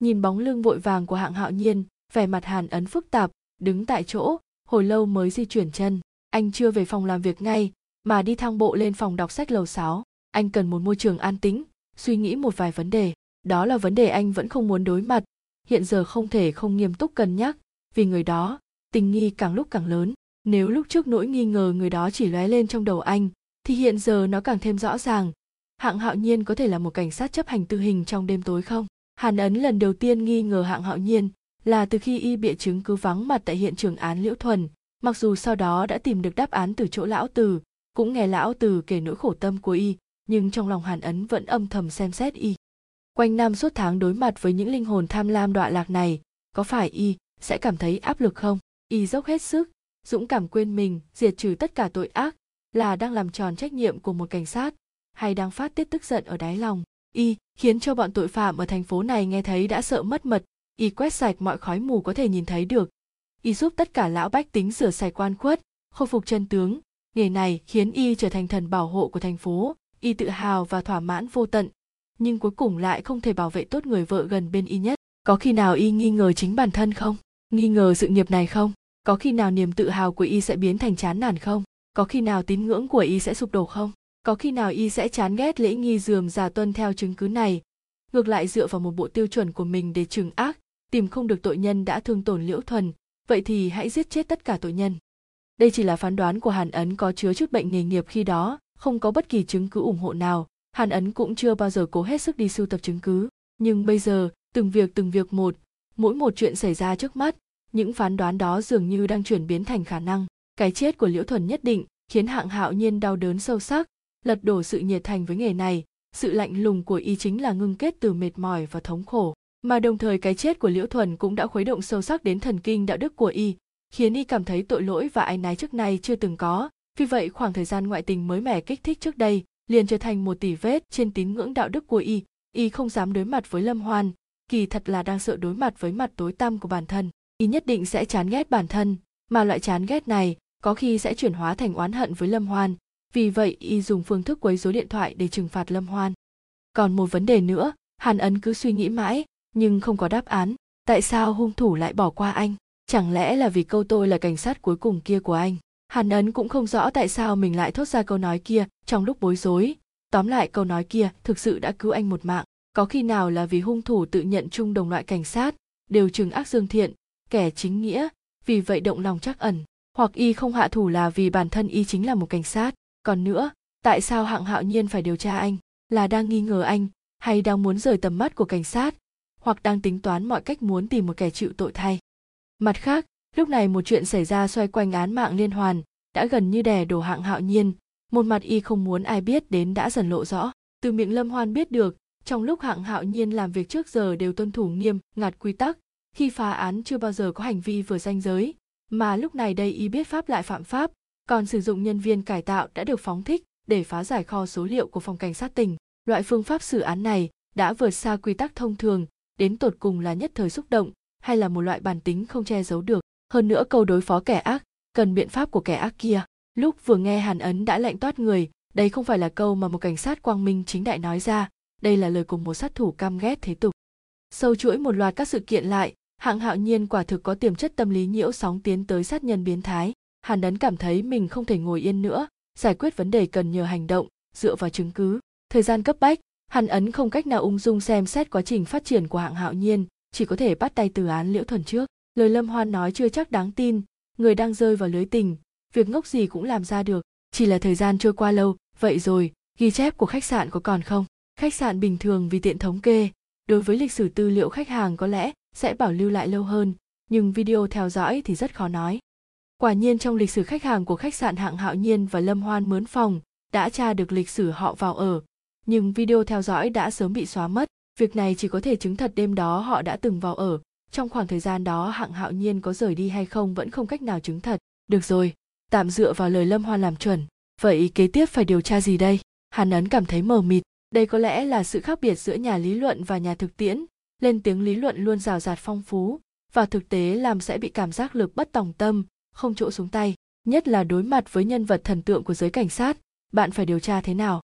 Nhìn bóng lưng vội vàng của hạng hạo nhiên, vẻ mặt hàn ấn phức tạp, đứng tại chỗ, hồi lâu mới di chuyển chân. Anh chưa về phòng làm việc ngay, mà đi thang bộ lên phòng đọc sách lầu 6. anh cần một môi trường an tĩnh, suy nghĩ một vài vấn đề đó là vấn đề anh vẫn không muốn đối mặt. Hiện giờ không thể không nghiêm túc cân nhắc, vì người đó, tình nghi càng lúc càng lớn. Nếu lúc trước nỗi nghi ngờ người đó chỉ lóe lên trong đầu anh, thì hiện giờ nó càng thêm rõ ràng. Hạng hạo nhiên có thể là một cảnh sát chấp hành tư hình trong đêm tối không? Hàn ấn lần đầu tiên nghi ngờ hạng hạo nhiên là từ khi y bịa chứng cứ vắng mặt tại hiện trường án liễu thuần. Mặc dù sau đó đã tìm được đáp án từ chỗ lão từ, cũng nghe lão từ kể nỗi khổ tâm của y, nhưng trong lòng hàn ấn vẫn âm thầm xem xét y quanh năm suốt tháng đối mặt với những linh hồn tham lam đọa lạc này, có phải y sẽ cảm thấy áp lực không? Y dốc hết sức, dũng cảm quên mình, diệt trừ tất cả tội ác, là đang làm tròn trách nhiệm của một cảnh sát, hay đang phát tiết tức giận ở đáy lòng? Y khiến cho bọn tội phạm ở thành phố này nghe thấy đã sợ mất mật, y quét sạch mọi khói mù có thể nhìn thấy được. Y giúp tất cả lão bách tính rửa sạch quan khuất, khôi phục chân tướng. Nghề này khiến y trở thành thần bảo hộ của thành phố. Y tự hào và thỏa mãn vô tận nhưng cuối cùng lại không thể bảo vệ tốt người vợ gần bên y nhất. Có khi nào y nghi ngờ chính bản thân không? Nghi ngờ sự nghiệp này không? Có khi nào niềm tự hào của y sẽ biến thành chán nản không? Có khi nào tín ngưỡng của y sẽ sụp đổ không? Có khi nào y sẽ chán ghét lễ nghi dườm già tuân theo chứng cứ này? Ngược lại dựa vào một bộ tiêu chuẩn của mình để trừng ác, tìm không được tội nhân đã thương tổn liễu thuần, vậy thì hãy giết chết tất cả tội nhân. Đây chỉ là phán đoán của hàn ấn có chứa chút bệnh nghề nghiệp khi đó, không có bất kỳ chứng cứ ủng hộ nào hàn ấn cũng chưa bao giờ cố hết sức đi sưu tập chứng cứ. Nhưng bây giờ, từng việc từng việc một, mỗi một chuyện xảy ra trước mắt, những phán đoán đó dường như đang chuyển biến thành khả năng. Cái chết của liễu thuần nhất định khiến hạng hạo nhiên đau đớn sâu sắc, lật đổ sự nhiệt thành với nghề này. Sự lạnh lùng của y chính là ngưng kết từ mệt mỏi và thống khổ. Mà đồng thời cái chết của liễu thuần cũng đã khuấy động sâu sắc đến thần kinh đạo đức của y, khiến y cảm thấy tội lỗi và áy náy trước nay chưa từng có. Vì vậy, khoảng thời gian ngoại tình mới mẻ kích thích trước đây liền trở thành một tỷ vết trên tín ngưỡng đạo đức của y. Y không dám đối mặt với lâm hoan, kỳ thật là đang sợ đối mặt với mặt tối tăm của bản thân. Y nhất định sẽ chán ghét bản thân, mà loại chán ghét này có khi sẽ chuyển hóa thành oán hận với lâm hoan. Vì vậy, y dùng phương thức quấy rối điện thoại để trừng phạt lâm hoan. Còn một vấn đề nữa, hàn ấn cứ suy nghĩ mãi, nhưng không có đáp án. Tại sao hung thủ lại bỏ qua anh? Chẳng lẽ là vì câu tôi là cảnh sát cuối cùng kia của anh? Hàn ấn cũng không rõ tại sao mình lại thốt ra câu nói kia trong lúc bối rối. Tóm lại, câu nói kia thực sự đã cứu anh một mạng. Có khi nào là vì hung thủ tự nhận chung đồng loại cảnh sát, đều chừng ác dương thiện, kẻ chính nghĩa, vì vậy động lòng chắc ẩn, hoặc y không hạ thủ là vì bản thân y chính là một cảnh sát. Còn nữa, tại sao hạng hạo nhiên phải điều tra anh? Là đang nghi ngờ anh, hay đang muốn rời tầm mắt của cảnh sát, hoặc đang tính toán mọi cách muốn tìm một kẻ chịu tội thay? Mặt khác lúc này một chuyện xảy ra xoay quanh án mạng liên hoàn, đã gần như đè đổ hạng hạo nhiên. Một mặt y không muốn ai biết đến đã dần lộ rõ. Từ miệng lâm hoan biết được, trong lúc hạng hạo nhiên làm việc trước giờ đều tuân thủ nghiêm, ngặt quy tắc, khi phá án chưa bao giờ có hành vi vừa danh giới. Mà lúc này đây y biết pháp lại phạm pháp, còn sử dụng nhân viên cải tạo đã được phóng thích để phá giải kho số liệu của phòng cảnh sát tỉnh. Loại phương pháp xử án này đã vượt xa quy tắc thông thường, đến tột cùng là nhất thời xúc động, hay là một loại bản tính không che giấu được? Hơn nữa câu đối phó kẻ ác, cần biện pháp của kẻ ác kia. Lúc vừa nghe hàn ấn đã lạnh toát người, đây không phải là câu mà một cảnh sát quang minh chính đại nói ra, đây là lời của một sát thủ căm ghét thế tục. Sâu chuỗi một loạt các sự kiện lại, hạng hạo nhiên quả thực có tiềm chất tâm lý nhiễu sóng tiến tới sát nhân biến thái. Hàn ấn cảm thấy mình không thể ngồi yên nữa, giải quyết vấn đề cần nhờ hành động, dựa vào chứng cứ. Thời gian cấp bách, hàn ấn không cách nào ung dung xem xét quá trình phát triển của hạng hạo nhiên, chỉ có thể bắt tay từ án liễu thuần trước lời lâm hoan nói chưa chắc đáng tin, người đang rơi vào lưới tình, việc ngốc gì cũng làm ra được, chỉ là thời gian trôi qua lâu, vậy rồi, ghi chép của khách sạn có còn không? Khách sạn bình thường vì tiện thống kê, đối với lịch sử tư liệu khách hàng có lẽ sẽ bảo lưu lại lâu hơn, nhưng video theo dõi thì rất khó nói. Quả nhiên trong lịch sử khách hàng của khách sạn hạng hạo nhiên và lâm hoan mướn phòng, đã tra được lịch sử họ vào ở, nhưng video theo dõi đã sớm bị xóa mất, việc này chỉ có thể chứng thật đêm đó họ đã từng vào ở trong khoảng thời gian đó, hạng hạo nhiên có rời đi hay không vẫn không cách nào chứng thật. Được rồi, tạm dựa vào lời lâm hoan làm chuẩn. Vậy kế tiếp phải điều tra gì đây? Hàn ấn cảm thấy mờ mịt. Đây có lẽ là sự khác biệt giữa nhà lý luận và nhà thực tiễn. Lên tiếng lý luận luôn rào rạt phong phú. Và thực tế làm sẽ bị cảm giác lực bất tòng tâm, không chỗ xuống tay. Nhất là đối mặt với nhân vật thần tượng của giới cảnh sát. Bạn phải điều tra thế nào?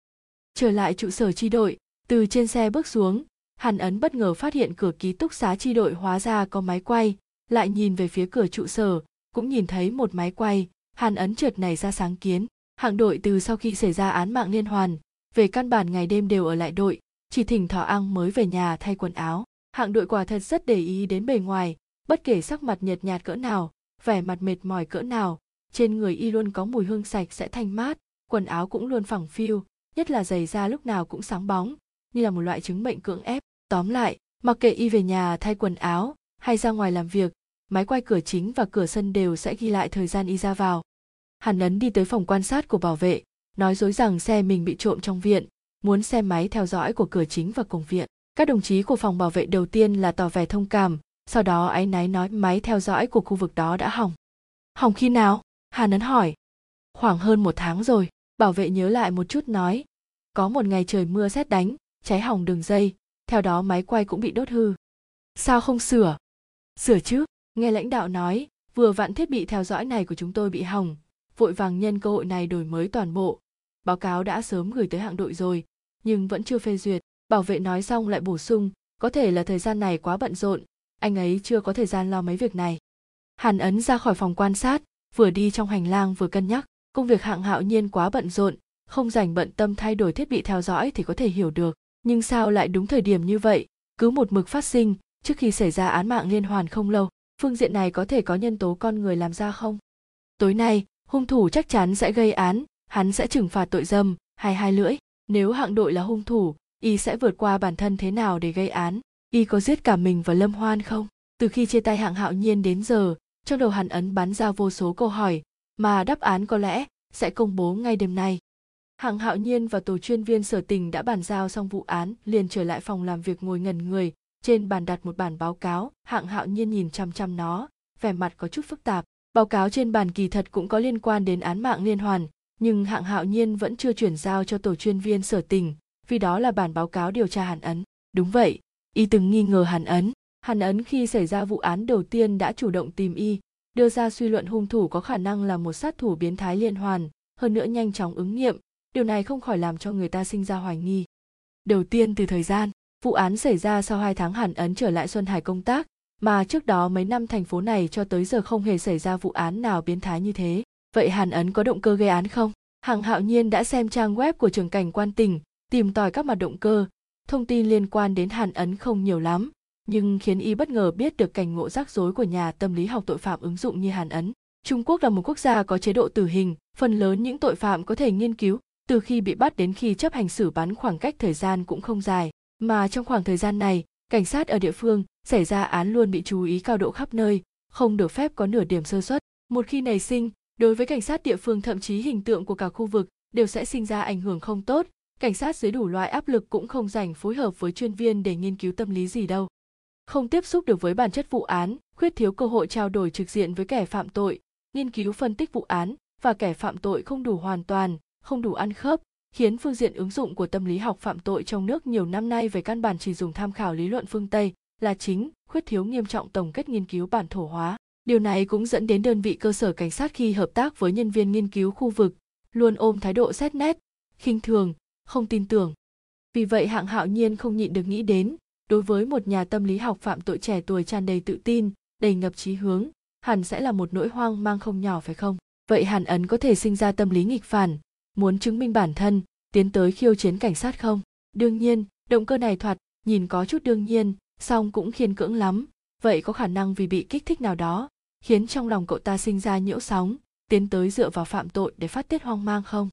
Trở lại trụ sở chi đội. Từ trên xe bước xuống hàn ấn bất ngờ phát hiện cửa ký túc xá chi đội hóa ra có máy quay, lại nhìn về phía cửa trụ sở, cũng nhìn thấy một máy quay. Hàn ấn trượt này ra sáng kiến, hạng đội từ sau khi xảy ra án mạng liên hoàn, về căn bản ngày đêm đều ở lại đội, chỉ thỉnh thỏ ăn mới về nhà thay quần áo. Hạng đội quả thật rất để ý đến bề ngoài, bất kể sắc mặt nhợt nhạt cỡ nào, vẻ mặt mệt mỏi cỡ nào, trên người y luôn có mùi hương sạch sẽ thanh mát, quần áo cũng luôn phẳng phiu, nhất là giày da lúc nào cũng sáng bóng, như là một loại chứng bệnh cưỡng ép tóm lại, mặc kệ y về nhà thay quần áo hay ra ngoài làm việc, máy quay cửa chính và cửa sân đều sẽ ghi lại thời gian y ra vào. Hàn ấn đi tới phòng quan sát của bảo vệ, nói dối rằng xe mình bị trộm trong viện, muốn xem máy theo dõi của cửa chính và cổng viện. Các đồng chí của phòng bảo vệ đầu tiên là tỏ vẻ thông cảm, sau đó áy náy nói máy theo dõi của khu vực đó đã hỏng. Hỏng khi nào? Hàn ấn hỏi. Khoảng hơn một tháng rồi, bảo vệ nhớ lại một chút nói. Có một ngày trời mưa xét đánh, cháy hỏng đường dây theo đó máy quay cũng bị đốt hư. Sao không sửa? Sửa chứ, nghe lãnh đạo nói, vừa vặn thiết bị theo dõi này của chúng tôi bị hỏng. Vội vàng nhân cơ hội này đổi mới toàn bộ. Báo cáo đã sớm gửi tới hạng đội rồi, nhưng vẫn chưa phê duyệt. Bảo vệ nói xong lại bổ sung, có thể là thời gian này quá bận rộn, anh ấy chưa có thời gian lo mấy việc này. Hàn ấn ra khỏi phòng quan sát, vừa đi trong hành lang vừa cân nhắc, công việc hạng hạo nhiên quá bận rộn, không dành bận tâm thay đổi thiết bị theo dõi thì có thể hiểu được nhưng sao lại đúng thời điểm như vậy? Cứ một mực phát sinh, trước khi xảy ra án mạng liên hoàn không lâu, phương diện này có thể có nhân tố con người làm ra không? Tối nay, hung thủ chắc chắn sẽ gây án, hắn sẽ trừng phạt tội dâm hay hai lưỡi. Nếu hạng đội là hung thủ, y sẽ vượt qua bản thân thế nào để gây án? Y có giết cả mình và lâm hoan không? Từ khi chia tay hạng hạo nhiên đến giờ, trong đầu hắn ấn bắn ra vô số câu hỏi, mà đáp án có lẽ sẽ công bố ngay đêm nay hạng hạo nhiên và tổ chuyên viên sở tình đã bàn giao xong vụ án, liền trở lại phòng làm việc ngồi ngần người, trên bàn đặt một bản báo cáo. Hạng hạo nhiên nhìn chăm chăm nó, vẻ mặt có chút phức tạp. Báo cáo trên bàn kỳ thật cũng có liên quan đến án mạng liên hoàn, nhưng hạng hạo nhiên vẫn chưa chuyển giao cho tổ chuyên viên sở tình, vì đó là bản báo cáo điều tra hàn ấn. Đúng vậy, y từng nghi ngờ hàn ấn. Hàn ấn khi xảy ra vụ án đầu tiên đã chủ động tìm y, đưa ra suy luận hung thủ có khả năng là một sát thủ biến thái liên hoàn, hơn nữa nhanh chóng ứng nghiệm điều này không khỏi làm cho người ta sinh ra hoài nghi. Đầu tiên, từ thời gian, vụ án xảy ra sau hai tháng hàn ấn trở lại xuân hải công tác, mà trước đó mấy năm thành phố này cho tới giờ không hề xảy ra vụ án nào biến thái như thế. Vậy hàn ấn có động cơ gây án không? Hằng hạo nhiên đã xem trang web của trường cảnh quan tỉnh, tìm tòi các mặt động cơ. Thông tin liên quan đến hàn ấn không nhiều lắm, nhưng khiến y bất ngờ biết được cảnh ngộ rắc rối của nhà tâm lý học tội phạm ứng dụng như hàn ấn. Trung quốc là một quốc gia có chế độ tử hình, phần lớn những tội phạm có thể nghiên cứu từ khi bị bắt đến khi chấp hành xử bắn khoảng cách thời gian cũng không dài. Mà trong khoảng thời gian này, cảnh sát ở địa phương xảy ra án luôn bị chú ý cao độ khắp nơi, không được phép có nửa điểm sơ suất. Một khi nảy sinh, đối với cảnh sát địa phương, thậm chí hình tượng của cả khu vực đều sẽ sinh ra ảnh hưởng không tốt. Cảnh sát dưới đủ loại áp lực cũng không dành phối hợp với chuyên viên để nghiên cứu tâm lý gì đâu. Không tiếp xúc được với bản chất vụ án, khuyết thiếu cơ hội trao đổi trực diện với kẻ phạm tội, nghiên cứu phân tích vụ án và kẻ phạm tội không đủ hoàn toàn không đủ ăn khớp, khiến phương diện ứng dụng của tâm lý học phạm tội trong nước nhiều năm nay về căn bản chỉ dùng tham khảo lý luận phương tây là chính, khuyết thiếu nghiêm trọng tổng kết nghiên cứu bản thổ hóa. Điều này cũng dẫn đến đơn vị cơ sở cảnh sát khi hợp tác với nhân viên nghiên cứu khu vực luôn ôm thái độ xét nét, khinh thường, không tin tưởng. Vì vậy hạng hạo nhiên không nhịn được nghĩ đến, đối với một nhà tâm lý học phạm tội trẻ tuổi tràn đầy tự tin, đầy ngập trí hướng, hẳn sẽ là một nỗi hoang mang không nhỏ phải không? Vậy hàn ấn có thể sinh ra tâm lý nghịch phản muốn chứng minh bản thân, tiến tới khiêu chiến cảnh sát không? Đương nhiên, động cơ này thoạt nhìn có chút đương nhiên, song cũng khiên cưỡng lắm. Vậy có khả năng vì bị kích thích nào đó, khiến trong lòng cậu ta sinh ra nhiễu sóng, tiến tới dựa vào phạm tội để phát tiết hoang mang không?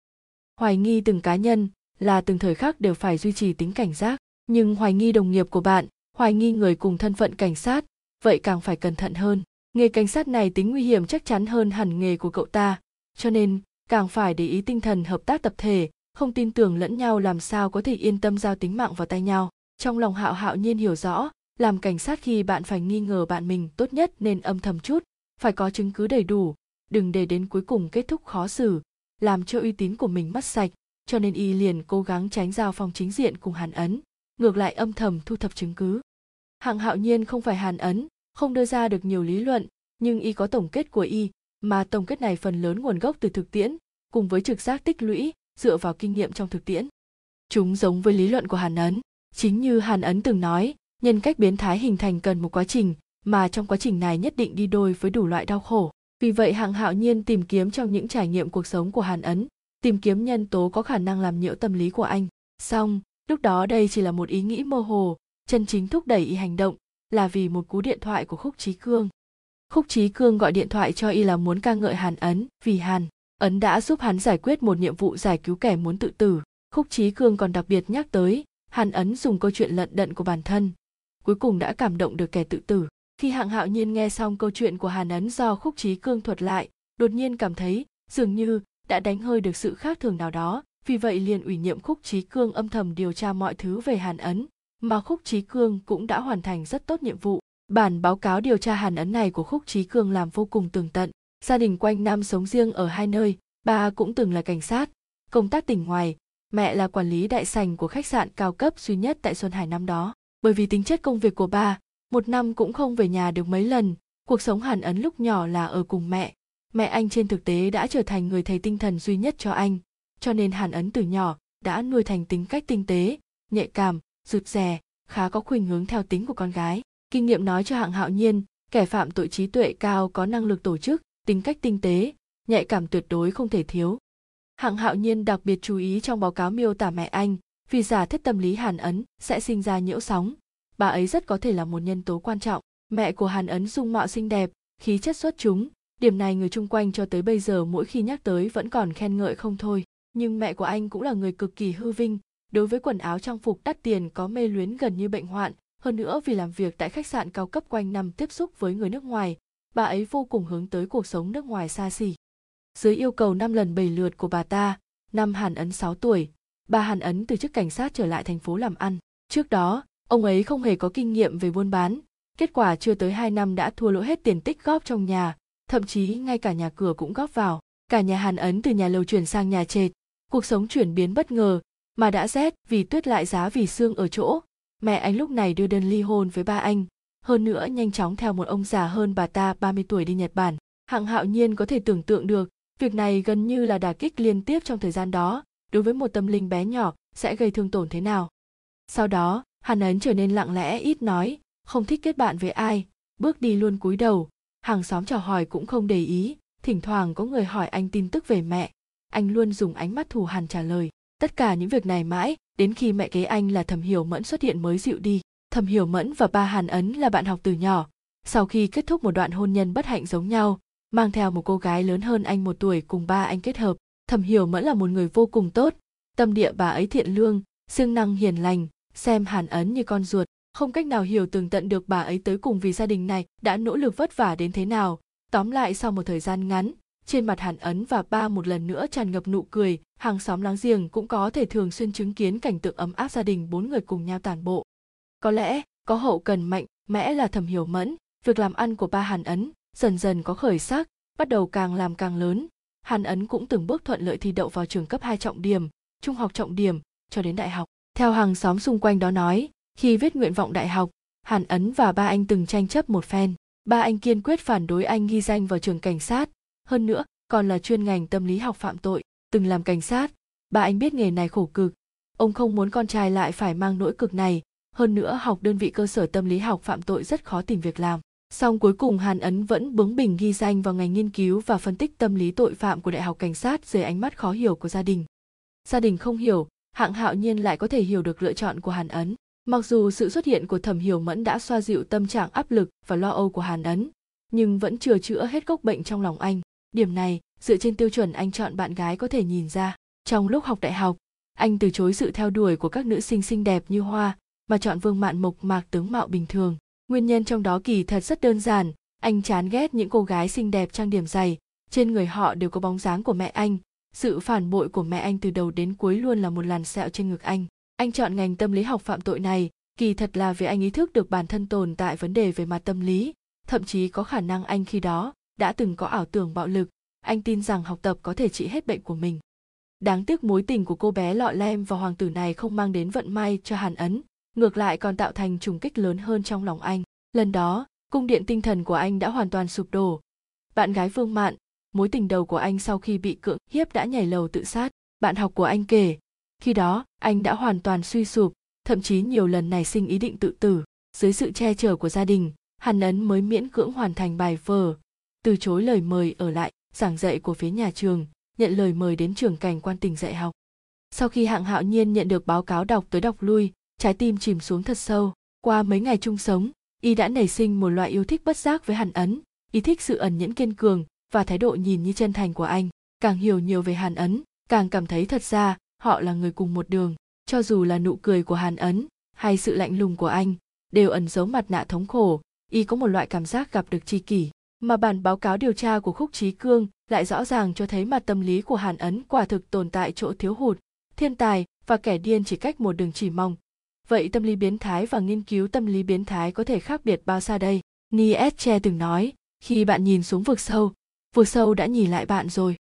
Hoài nghi từng cá nhân là từng thời khắc đều phải duy trì tính cảnh giác. Nhưng hoài nghi đồng nghiệp của bạn, hoài nghi người cùng thân phận cảnh sát, vậy càng phải cẩn thận hơn. Nghề cảnh sát này tính nguy hiểm chắc chắn hơn hẳn nghề của cậu ta. Cho nên càng phải để ý tinh thần hợp tác tập thể, không tin tưởng lẫn nhau làm sao có thể yên tâm giao tính mạng vào tay nhau. Trong lòng hạo hạo nhiên hiểu rõ, làm cảnh sát khi bạn phải nghi ngờ bạn mình tốt nhất nên âm thầm chút, phải có chứng cứ đầy đủ, đừng để đến cuối cùng kết thúc khó xử, làm cho uy tín của mình mất sạch, cho nên y liền cố gắng tránh giao phong chính diện cùng hàn ấn, ngược lại âm thầm thu thập chứng cứ. Hạng hạo nhiên không phải hàn ấn, không đưa ra được nhiều lý luận, nhưng y có tổng kết của y mà tổng kết này phần lớn nguồn gốc từ thực tiễn, cùng với trực giác tích lũy dựa vào kinh nghiệm trong thực tiễn. Chúng giống với lý luận của hàn ấn. Chính như hàn ấn từng nói, nhân cách biến thái hình thành cần một quá trình, mà trong quá trình này nhất định đi đôi với đủ loại đau khổ. Vì vậy hạng hạo nhiên tìm kiếm trong những trải nghiệm cuộc sống của hàn ấn, tìm kiếm nhân tố có khả năng làm nhiễu tâm lý của anh. Song lúc đó đây chỉ là một ý nghĩ mơ hồ, chân chính thúc đẩy y hành động, là vì một cú điện thoại của khúc trí cương khúc trí cương gọi điện thoại cho y là muốn ca ngợi hàn ấn, vì hàn ấn đã giúp hắn giải quyết một nhiệm vụ giải cứu kẻ muốn tự tử. Khúc trí cương còn đặc biệt nhắc tới, hàn ấn dùng câu chuyện lận đận của bản thân, cuối cùng đã cảm động được kẻ tự tử. Khi hạng hạo nhiên nghe xong câu chuyện của hàn ấn do khúc trí cương thuật lại, đột nhiên cảm thấy dường như đã đánh hơi được sự khác thường nào đó, vì vậy liền ủy nhiệm khúc trí cương âm thầm điều tra mọi thứ về hàn ấn, mà khúc trí cương cũng đã hoàn thành rất tốt nhiệm vụ bản báo cáo điều tra hàn ấn này của khúc trí cường làm vô cùng tường tận. Gia đình quanh nam sống riêng ở hai nơi, bà cũng từng là cảnh sát. Công tác tỉnh ngoài, mẹ là quản lý đại sành của khách sạn cao cấp duy nhất tại xuân hải năm đó. Bởi vì tính chất công việc của bà, một năm cũng không về nhà được mấy lần, cuộc sống hàn ấn lúc nhỏ là ở cùng mẹ. Mẹ anh trên thực tế đã trở thành người thầy tinh thần duy nhất cho anh, cho nên hàn ấn từ nhỏ đã nuôi thành tính cách tinh tế, nhạy cảm, rụt rè, khá có khuynh hướng theo tính của con gái kinh nghiệm nói cho hạng hạo nhiên, kẻ phạm tội trí tuệ cao có năng lực tổ chức, tính cách tinh tế, nhạy cảm tuyệt đối không thể thiếu. Hạng hạo nhiên đặc biệt chú ý trong báo cáo miêu tả mẹ anh, vì giả thiết tâm lý hàn ấn sẽ sinh ra nhiễu sóng. Bà ấy rất có thể là một nhân tố quan trọng. Mẹ của hàn ấn dung mạo xinh đẹp, khí chất xuất chúng. Điểm này người chung quanh cho tới bây giờ mỗi khi nhắc tới vẫn còn khen ngợi không thôi. Nhưng mẹ của anh cũng là người cực kỳ hư vinh. Đối với quần áo trang phục đắt tiền có mê luyến gần như bệnh hoạn hơn nữa, vì làm việc tại khách sạn cao cấp quanh năm tiếp xúc với người nước ngoài, bà ấy vô cùng hướng tới cuộc sống nước ngoài xa xỉ. Dưới yêu cầu năm lần bảy lượt của bà ta, năm hàn ấn 6 tuổi, bà hàn ấn từ chức cảnh sát trở lại thành phố làm ăn. Trước đó, ông ấy không hề có kinh nghiệm về buôn bán, kết quả chưa tới 2 năm đã thua lỗ hết tiền tích góp trong nhà, thậm chí ngay cả nhà cửa cũng góp vào. Cả nhà hàn ấn từ nhà lầu chuyển sang nhà trệt. Cuộc sống chuyển biến bất ngờ, mà đã rét vì tuyết lại giá vì xương ở chỗ mẹ anh lúc này đưa đơn ly hôn với ba anh hơn nữa nhanh chóng theo một ông già hơn bà ta 30 tuổi đi Nhật Bản. Hạng hạo nhiên có thể tưởng tượng được, việc này gần như là đả kích liên tiếp trong thời gian đó, đối với một tâm linh bé nhỏ sẽ gây thương tổn thế nào. Sau đó, Hàn Ấn trở nên lặng lẽ ít nói, không thích kết bạn với ai, bước đi luôn cúi đầu, hàng xóm chào hỏi cũng không để ý, thỉnh thoảng có người hỏi anh tin tức về mẹ, anh luôn dùng ánh mắt thù hằn trả lời. Tất cả những việc này mãi, đến khi mẹ kế anh là Thẩm Hiểu Mẫn xuất hiện mới dịu đi. Thẩm Hiểu Mẫn và ba Hàn Ấn là bạn học từ nhỏ. Sau khi kết thúc một đoạn hôn nhân bất hạnh giống nhau, mang theo một cô gái lớn hơn anh một tuổi cùng ba anh kết hợp. Thẩm Hiểu Mẫn là một người vô cùng tốt, tâm địa bà ấy thiện lương, siêng năng hiền lành, xem Hàn Ấn như con ruột, không cách nào hiểu tường tận được bà ấy tới cùng vì gia đình này đã nỗ lực vất vả đến thế nào. Tóm lại sau một thời gian ngắn, trên mặt hàn ấn và ba một lần nữa tràn ngập nụ cười, hàng xóm láng giềng cũng có thể thường xuyên chứng kiến cảnh tượng ấm áp gia đình bốn người cùng nhau tàn bộ. Có lẽ, có hậu cần mạnh, mẽ là thầm hiểu mẫn, việc làm ăn của ba hàn ấn dần dần có khởi sắc, bắt đầu càng làm càng lớn. Hàn ấn cũng từng bước thuận lợi thi đậu vào trường cấp hai trọng điểm, trung học trọng điểm cho đến đại học. Theo hàng xóm xung quanh đó nói, khi viết nguyện vọng đại học, hàn ấn và ba anh từng tranh chấp một phen. Ba anh kiên quyết phản đối anh ghi danh vào trường cảnh sát hơn nữa, còn là chuyên ngành tâm lý học phạm tội, từng làm cảnh sát. Bà anh biết nghề này khổ cực. Ông không muốn con trai lại phải mang nỗi cực này. Hơn nữa, học đơn vị cơ sở tâm lý học phạm tội rất khó tìm việc làm. Song cuối cùng hàn ấn vẫn bướng bỉnh ghi danh vào ngành nghiên cứu và phân tích tâm lý tội phạm của đại học cảnh sát dưới ánh mắt khó hiểu của gia đình. Gia đình không hiểu, hạng hạo nhiên lại có thể hiểu được lựa chọn của hàn ấn. Mặc dù sự xuất hiện của thẩm hiểu mẫn đã xoa dịu tâm trạng áp lực và lo âu của hàn ấn, nhưng vẫn chưa chữa hết gốc bệnh trong lòng anh điểm này, dựa trên tiêu chuẩn anh chọn bạn gái có thể nhìn ra. Trong lúc học đại học, anh từ chối sự theo đuổi của các nữ sinh xinh đẹp như hoa, mà chọn vương mạn mộc mạc tướng mạo bình thường. Nguyên nhân trong đó kỳ thật rất đơn giản, anh chán ghét những cô gái xinh đẹp trang điểm dày. Trên người họ đều có bóng dáng của mẹ anh. Sự phản bội của mẹ anh từ đầu đến cuối luôn là một làn sẹo trên ngực anh. Anh chọn ngành tâm lý học phạm tội này, kỳ thật là vì anh ý thức được bản thân tồn tại vấn đề về mặt tâm lý, thậm chí có khả năng anh khi đó đã từng có ảo tưởng bạo lực, anh tin rằng học tập có thể trị hết bệnh của mình. Đáng tiếc mối tình của cô bé lọ lem và hoàng tử này không mang đến vận may cho hàn ấn, ngược lại còn tạo thành trùng kích lớn hơn trong lòng anh. Lần đó, cung điện tinh thần của anh đã hoàn toàn sụp đổ. Bạn gái vương mạn, mối tình đầu của anh sau khi bị cưỡng hiếp đã nhảy lầu tự sát, bạn học của anh kể. Khi đó, anh đã hoàn toàn suy sụp, thậm chí nhiều lần nảy sinh ý định tự tử. Dưới sự che chở của gia đình, hàn ấn mới miễn cưỡng hoàn thành bài vở từ chối lời mời ở lại giảng dạy của phía nhà trường, nhận lời mời đến trường cảnh quan tỉnh dạy học. Sau khi hạng hạo nhiên nhận được báo cáo đọc tới đọc lui, trái tim chìm xuống thật sâu. Qua mấy ngày chung sống, y đã nảy sinh một loại yêu thích bất giác với hàn ấn, y thích sự ẩn nhẫn kiên cường và thái độ nhìn như chân thành của anh. Càng hiểu nhiều về hàn ấn, càng cảm thấy thật ra họ là người cùng một đường. Cho dù là nụ cười của hàn ấn hay sự lạnh lùng của anh đều ẩn giấu mặt nạ thống khổ, y có một loại cảm giác gặp được tri kỷ mà bản báo cáo điều tra của khúc trí cương lại rõ ràng cho thấy mặt tâm lý của hàn ấn quả thực tồn tại chỗ thiếu hụt, thiên tài và kẻ điên chỉ cách một đường chỉ mong. Vậy tâm lý biến thái và nghiên cứu tâm lý biến thái có thể khác biệt bao xa đây? Nietzsche từng nói, khi bạn nhìn xuống vực sâu vực sâu đã nhìn lại bạn rồi.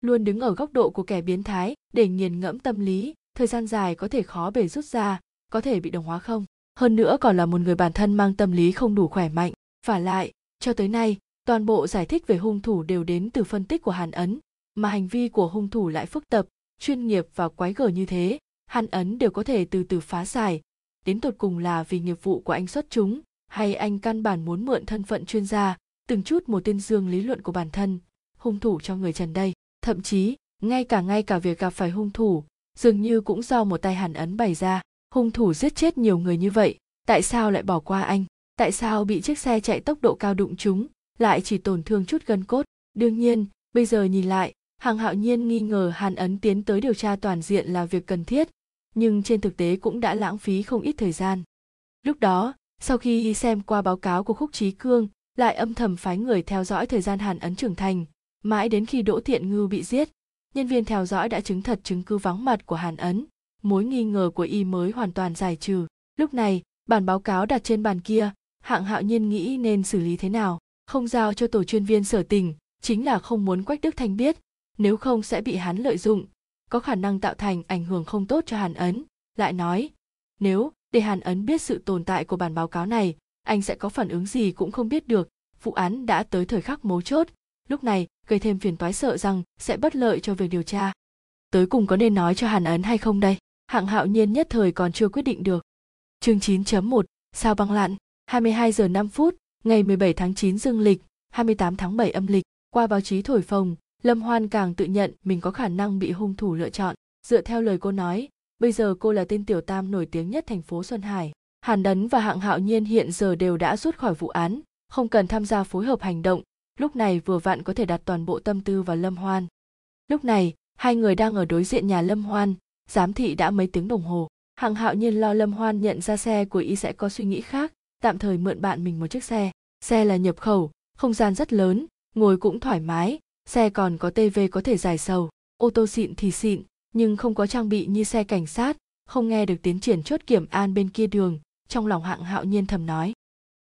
Luôn đứng ở góc độ của kẻ biến thái để nghiền ngẫm tâm lý, thời gian dài có thể khó bể rút ra, có thể bị đồng hóa không? Hơn nữa còn là một người bản thân mang tâm lý không đủ khỏe mạnh. Và lại, cho tới nay toàn bộ giải thích về hung thủ đều đến từ phân tích của hàn ấn, mà hành vi của hung thủ lại phức tạp, chuyên nghiệp và quái gở như thế. Hàn ấn đều có thể từ từ phá giải. Đến tột cùng là vì nghiệp vụ của anh xuất chúng, hay anh căn bản muốn mượn thân phận chuyên gia, từng chút một tên dương lý luận của bản thân, hung thủ cho người trần đây. Thậm chí, ngay cả ngay cả việc gặp phải hung thủ, dường như cũng do một tay hàn ấn bày ra. Hung thủ giết chết nhiều người như vậy, tại sao lại bỏ qua anh? Tại sao bị chiếc xe chạy tốc độ cao đụng chúng? Lại chỉ tổn thương chút gân cốt. Đương nhiên, bây giờ nhìn lại, hàng hạo nhiên nghi ngờ hàn ấn tiến tới điều tra toàn diện là việc cần thiết, nhưng trên thực tế cũng đã lãng phí không ít thời gian. Lúc đó, sau khi y xem qua báo cáo của khúc trí cương, lại âm thầm phái người theo dõi thời gian hàn ấn trưởng thành, mãi đến khi đỗ thiện ngưu bị giết, nhân viên theo dõi đã chứng thật chứng cứ vắng mặt của hàn ấn, mối nghi ngờ của y mới hoàn toàn giải trừ. Lúc này, bản báo cáo đặt trên bàn kia, hạng hạo nhiên nghĩ nên xử lý thế nào? Không giao cho tổ chuyên viên sở tình, chính là không muốn quách đức thanh biết, nếu không sẽ bị hắn lợi dụng, có khả năng tạo thành ảnh hưởng không tốt cho hàn ấn. Lại nói, nếu để hàn ấn biết sự tồn tại của bản báo cáo này, anh sẽ có phản ứng gì cũng không biết được, vụ án đã tới thời khắc mấu chốt, lúc này gây thêm phiền toái sợ rằng sẽ bất lợi cho việc điều tra. Tới cùng có nên nói cho hàn ấn hay không đây? Hạng hạo nhiên nhất thời còn chưa quyết định được. Chương 9.1 sao băng lặn 22 giờ 5 phút ngày 17 tháng 9 dương lịch 28 tháng 7 âm lịch, qua báo chí thổi phồng, lâm hoan càng tự nhận mình có khả năng bị hung thủ lựa chọn. Dựa theo lời cô nói, bây giờ cô là tên tiểu tam nổi tiếng nhất thành phố xuân hải. Hàn đấn và hạng hạo nhiên hiện giờ đều đã rút khỏi vụ án, không cần tham gia phối hợp hành động, lúc này vừa vặn có thể đặt toàn bộ tâm tư vào lâm hoan. Lúc này, hai người đang ở đối diện nhà lâm hoan, giám thị đã mấy tiếng đồng hồ. Hạng hạo nhiên lo lâm hoan nhận ra xe của y sẽ có suy nghĩ khác tạm thời mượn bạn mình một chiếc xe. Xe là nhập khẩu, không gian rất lớn, ngồi cũng thoải mái, xe còn có tv có thể giải sầu, ô tô xịn thì xịn, nhưng không có trang bị như xe cảnh sát, không nghe được tiến triển chốt kiểm an bên kia đường, trong lòng hạng hạo nhiên thầm nói.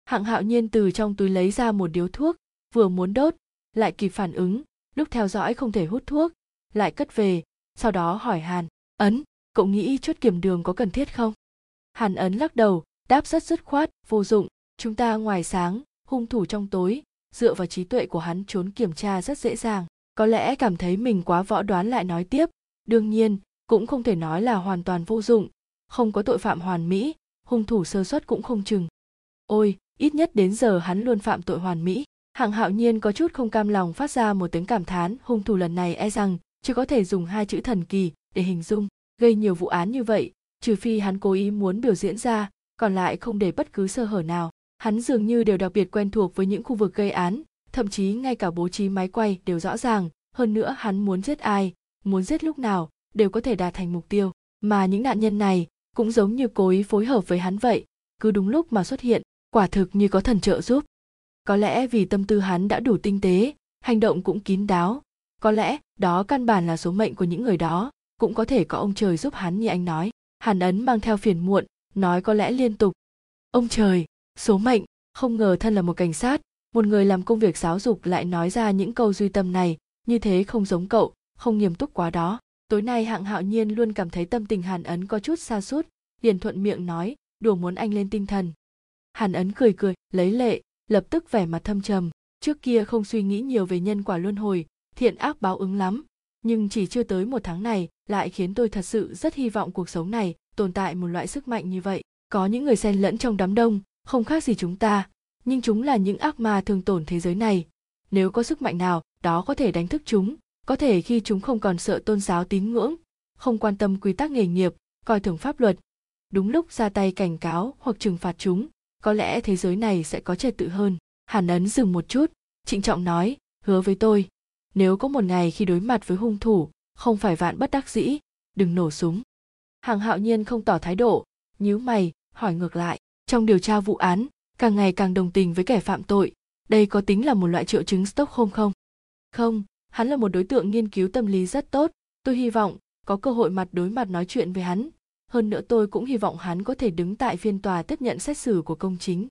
Hạng hạo nhiên từ trong túi lấy ra một điếu thuốc, vừa muốn đốt, lại kịp phản ứng, lúc theo dõi không thể hút thuốc, lại cất về, sau đó hỏi hàn ấn, cậu nghĩ chốt kiểm đường có cần thiết không? Hàn ấn lắc đầu đáp rất dứt khoát, vô dụng, chúng ta ngoài sáng, hung thủ trong tối, dựa vào trí tuệ của hắn trốn kiểm tra rất dễ dàng. Có lẽ cảm thấy mình quá võ đoán lại nói tiếp. Đương nhiên, cũng không thể nói là hoàn toàn vô dụng. Không có tội phạm hoàn mỹ, hung thủ sơ suất cũng không chừng. Ôi, ít nhất đến giờ hắn luôn phạm tội hoàn mỹ. Hạng hạo nhiên có chút không cam lòng phát ra một tiếng cảm thán, hung thủ lần này e rằng chỉ có thể dùng hai chữ thần kỳ để hình dung, gây nhiều vụ án như vậy, trừ phi hắn cố ý muốn biểu diễn ra còn lại không để bất cứ sơ hở nào. Hắn dường như đều đặc biệt quen thuộc với những khu vực gây án, thậm chí ngay cả bố trí máy quay đều rõ ràng. Hơn nữa hắn muốn giết ai, muốn giết lúc nào đều có thể đạt thành mục tiêu. Mà những nạn nhân này cũng giống như cố ý phối hợp với hắn vậy. Cứ đúng lúc mà xuất hiện, quả thực như có thần trợ giúp. Có lẽ vì tâm tư hắn đã đủ tinh tế, hành động cũng kín đáo. Có lẽ đó căn bản là số mệnh của những người đó. Cũng có thể có ông trời giúp hắn như anh nói. Hàn ấn mang theo phiền muộn nói có lẽ liên tục. Ông trời, số mệnh, không ngờ thân là một cảnh sát. Một người làm công việc giáo dục lại nói ra những câu duy tâm này. Như thế không giống cậu, không nghiêm túc quá đó. Tối nay hạng hạo nhiên luôn cảm thấy tâm tình hàn ấn có chút xa suốt liền thuận miệng nói, đùa muốn anh lên tinh thần. Hàn ấn cười cười, lấy lệ, lập tức vẻ mặt thâm trầm. Trước kia không suy nghĩ nhiều về nhân quả luân hồi, thiện ác báo ứng lắm. Nhưng chỉ chưa tới một tháng này, lại khiến tôi thật sự rất hy vọng cuộc sống này tồn tại một loại sức mạnh như vậy. Có những người xen lẫn trong đám đông, không khác gì chúng ta, nhưng chúng là những ác ma thường tổn thế giới này. Nếu có sức mạnh nào, đó có thể đánh thức chúng. Có thể khi chúng không còn sợ tôn giáo tín ngưỡng, không quan tâm quy tắc nghề nghiệp, coi thường pháp luật, đúng lúc ra tay cảnh cáo hoặc trừng phạt chúng, có lẽ thế giới này sẽ có trật tự hơn. Hàn ấn dừng một chút, trịnh trọng nói, hứa với tôi, nếu có một ngày khi đối mặt với hung thủ, không phải vạn bất đắc dĩ, đừng nổ súng hàng hạo nhiên không tỏ thái độ, nhíu mày, hỏi ngược lại. Trong điều tra vụ án, càng ngày càng đồng tình với kẻ phạm tội, đây có tính là một loại triệu chứng stockholm không? Không, hắn là một đối tượng nghiên cứu tâm lý rất tốt. Tôi hy vọng có cơ hội mặt đối mặt nói chuyện với hắn. Hơn nữa tôi cũng hy vọng hắn có thể đứng tại phiên tòa tiếp nhận xét xử của công chính.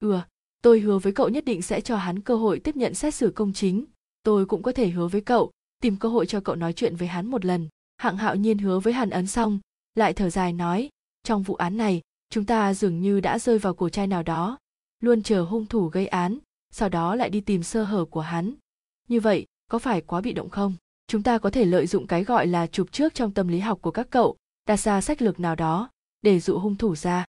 Ừ tôi hứa với cậu nhất định sẽ cho hắn cơ hội tiếp nhận xét xử công chính. Tôi cũng có thể hứa với cậu, tìm cơ hội cho cậu nói chuyện với hắn một lần. Hạng hạo nhiên hứa với hàn ấn xong lại thở dài nói, trong vụ án này, chúng ta dường như đã rơi vào cổ trai nào đó, luôn chờ hung thủ gây án, sau đó lại đi tìm sơ hở của hắn. Như vậy, có phải quá bị động không? Chúng ta có thể lợi dụng cái gọi là chụp trước trong tâm lý học của các cậu, đặt ra sách lược nào đó, để dụ hung thủ ra.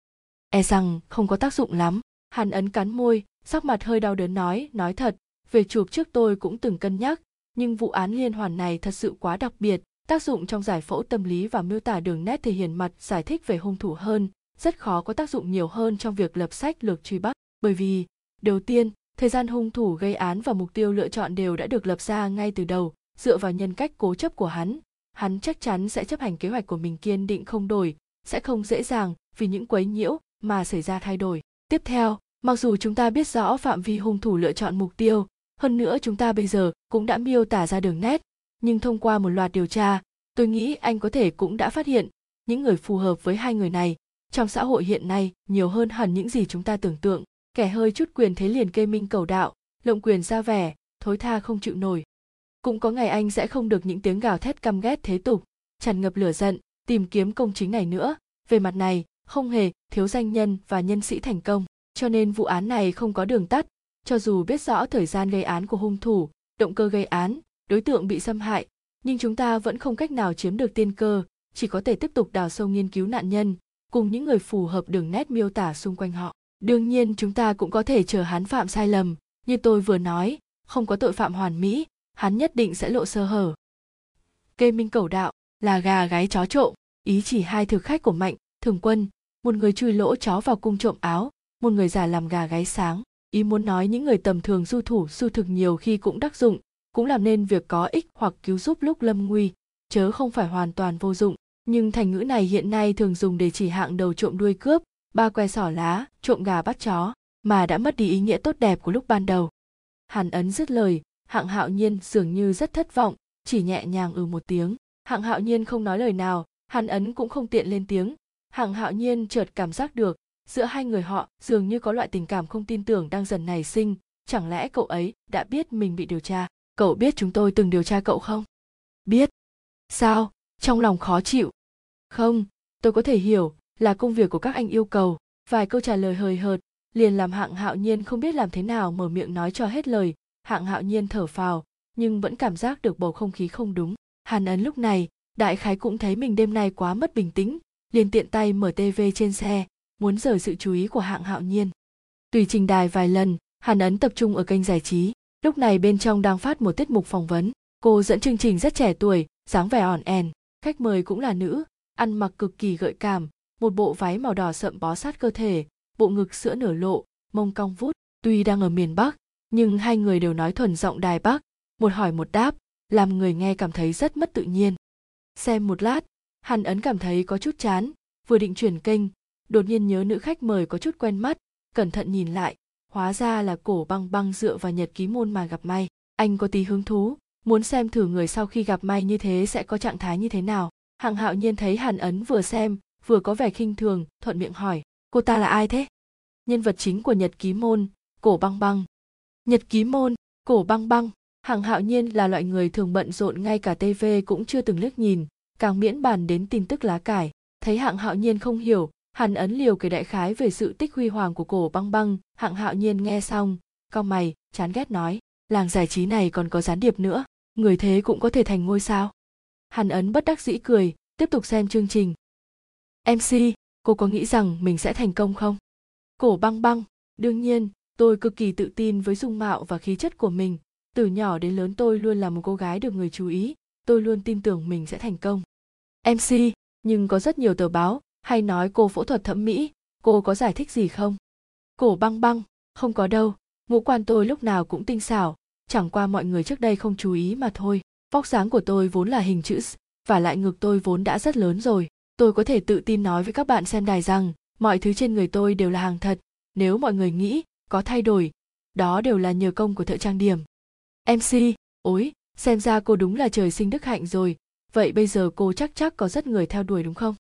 E rằng, không có tác dụng lắm. Hàn ấn cắn môi, sắc mặt hơi đau đớn nói nói thật, về chụp trước tôi cũng từng cân nhắc, nhưng vụ án liên hoàn này thật sự quá đặc biệt tác dụng trong giải phẫu tâm lý và miêu tả đường nét thể hiện mặt giải thích về hung thủ hơn, rất khó có tác dụng nhiều hơn trong việc lập sách, lược truy bắt. Bởi vì, đầu tiên, thời gian hung thủ gây án và mục tiêu lựa chọn đều đã được lập ra ngay từ đầu, dựa vào nhân cách cố chấp của hắn. Hắn chắc chắn sẽ chấp hành kế hoạch của mình kiên định không đổi, sẽ không dễ dàng vì những quấy nhiễu mà xảy ra thay đổi. Tiếp theo, mặc dù chúng ta biết rõ phạm vi hung thủ lựa chọn mục tiêu, hơn nữa chúng ta bây giờ cũng đã miêu tả ra đường nét nhưng thông qua một loạt điều tra, tôi nghĩ anh có thể cũng đã phát hiện những người phù hợp với hai người này. Trong xã hội hiện nay, nhiều hơn hẳn những gì chúng ta tưởng tượng. Kẻ hơi chút quyền thế liền kê minh cầu đạo, lộng quyền ra vẻ, thối tha không chịu nổi. Cũng có ngày anh sẽ không được những tiếng gào thét căm ghét thế tục, tràn ngập lửa giận, tìm kiếm công chính này nữa. Về mặt này, không hề thiếu danh nhân và nhân sĩ thành công. Cho nên vụ án này không có đường tắt. Cho dù biết rõ thời gian gây án của hung thủ, động cơ gây án đối tượng bị xâm hại, nhưng chúng ta vẫn không cách nào chiếm được tiên cơ, chỉ có thể tiếp tục đào sâu nghiên cứu nạn nhân, cùng những người phù hợp đường nét miêu tả xung quanh họ. Đương nhiên, chúng ta cũng có thể chờ hắn phạm sai lầm. Như tôi vừa nói, không có tội phạm hoàn mỹ, hắn nhất định sẽ lộ sơ hở. Kê minh cầu đạo, là gà gái chó trộm, ý chỉ hai thực khách của mạnh, thường quân, một người chui lỗ chó vào cung trộm áo, một người giả làm gà gáy sáng. Ý muốn nói những người tầm thường du thủ, du thực nhiều khi cũng đắc dụng cũng làm nên việc có ích hoặc cứu giúp lúc lâm nguy, chớ không phải hoàn toàn vô dụng. Nhưng thành ngữ này hiện nay thường dùng để chỉ hạng đầu trộm đuôi cướp, ba que sỏ lá, trộm gà bắt chó, mà đã mất đi ý nghĩa tốt đẹp của lúc ban đầu. Hàn ấn dứt lời, hạng hạo nhiên dường như rất thất vọng, chỉ nhẹ nhàng ừ một tiếng. Hạng hạo nhiên không nói lời nào, hàn ấn cũng không tiện lên tiếng. Hạng hạo nhiên chợt cảm giác được, giữa hai người họ dường như có loại tình cảm không tin tưởng đang dần nảy sinh. Chẳng lẽ cậu ấy đã biết mình bị điều tra? Cậu biết chúng tôi từng điều tra cậu không? Biết. Sao? Trong lòng khó chịu. Không, tôi có thể hiểu là công việc của các anh yêu cầu, vài câu trả lời hời hợt, liền làm hạng hạo nhiên không biết làm thế nào mở miệng nói cho hết lời. Hạng hạo nhiên thở phào, nhưng vẫn cảm giác được bầu không khí không đúng. Hàn ấn lúc này, đại khái cũng thấy mình đêm nay quá mất bình tĩnh, liền tiện tay mở tv trên xe, muốn rời sự chú ý của hạng hạo nhiên. Tùy trình đài vài lần, hàn ấn tập trung ở kênh giải trí lúc này bên trong đang phát một tiết mục phỏng vấn. Cô dẫn chương trình rất trẻ tuổi, dáng vẻ ỏn ẻn khách mời cũng là nữ, ăn mặc cực kỳ gợi cảm, một bộ váy màu đỏ sậm bó sát cơ thể, bộ ngực sữa nở lộ, mông cong vút, tuy đang ở miền bắc, nhưng hai người đều nói thuần giọng đài bắc. Một hỏi một đáp, làm người nghe cảm thấy rất mất tự nhiên. Xem một lát, hàn ấn cảm thấy có chút chán, vừa định chuyển kênh, đột nhiên nhớ nữ khách mời có chút quen mắt, cẩn thận nhìn lại hóa ra là cổ băng băng dựa vào nhật ký môn mà gặp may. Anh có tí hứng thú, muốn xem thử người sau khi gặp may như thế sẽ có trạng thái như thế nào. Hạng hạo nhiên thấy hàn ấn vừa xem, vừa có vẻ khinh thường, thuận miệng hỏi, cô ta là ai thế? Nhân vật chính của nhật ký môn, cổ băng băng. Nhật ký môn, cổ băng băng. Hạng hạo nhiên là loại người thường bận rộn ngay cả tv cũng chưa từng liếc nhìn, càng miễn bàn đến tin tức lá cải. Thấy hạng hạo nhiên không hiểu hàn ấn liều kể đại khái về sự tích huy hoàng của cổ băng băng, hạng hạo nhiên nghe xong, cau mày, chán ghét nói, làng giải trí này còn có gián điệp nữa, người thế cũng có thể thành ngôi sao. Hàn ấn bất đắc dĩ cười, tiếp tục xem chương trình. Mc cô có nghĩ rằng mình sẽ thành công không? Cổ băng băng, đương nhiên, tôi cực kỳ tự tin với dung mạo và khí chất của mình. Từ nhỏ đến lớn tôi luôn là một cô gái được người chú ý, tôi luôn tin tưởng mình sẽ thành công. Mc nhưng có rất nhiều tờ báo hay nói cô phẫu thuật thẩm mỹ cô có giải thích gì không? Cổ băng băng không có đâu ngũ quan tôi lúc nào cũng tinh xảo chẳng qua mọi người trước đây không chú ý mà thôi. Vóc dáng của tôi vốn là hình chữ S, và lại ngực tôi vốn đã rất lớn rồi. Tôi có thể tự tin nói với các bạn xem đài rằng mọi thứ trên người tôi đều là hàng thật. Nếu mọi người nghĩ có thay đổi đó đều là nhờ công của thợ trang điểm. Mc ối xem ra cô đúng là trời sinh đức hạnh rồi. Vậy bây giờ cô chắc chắc có rất người theo đuổi đúng không?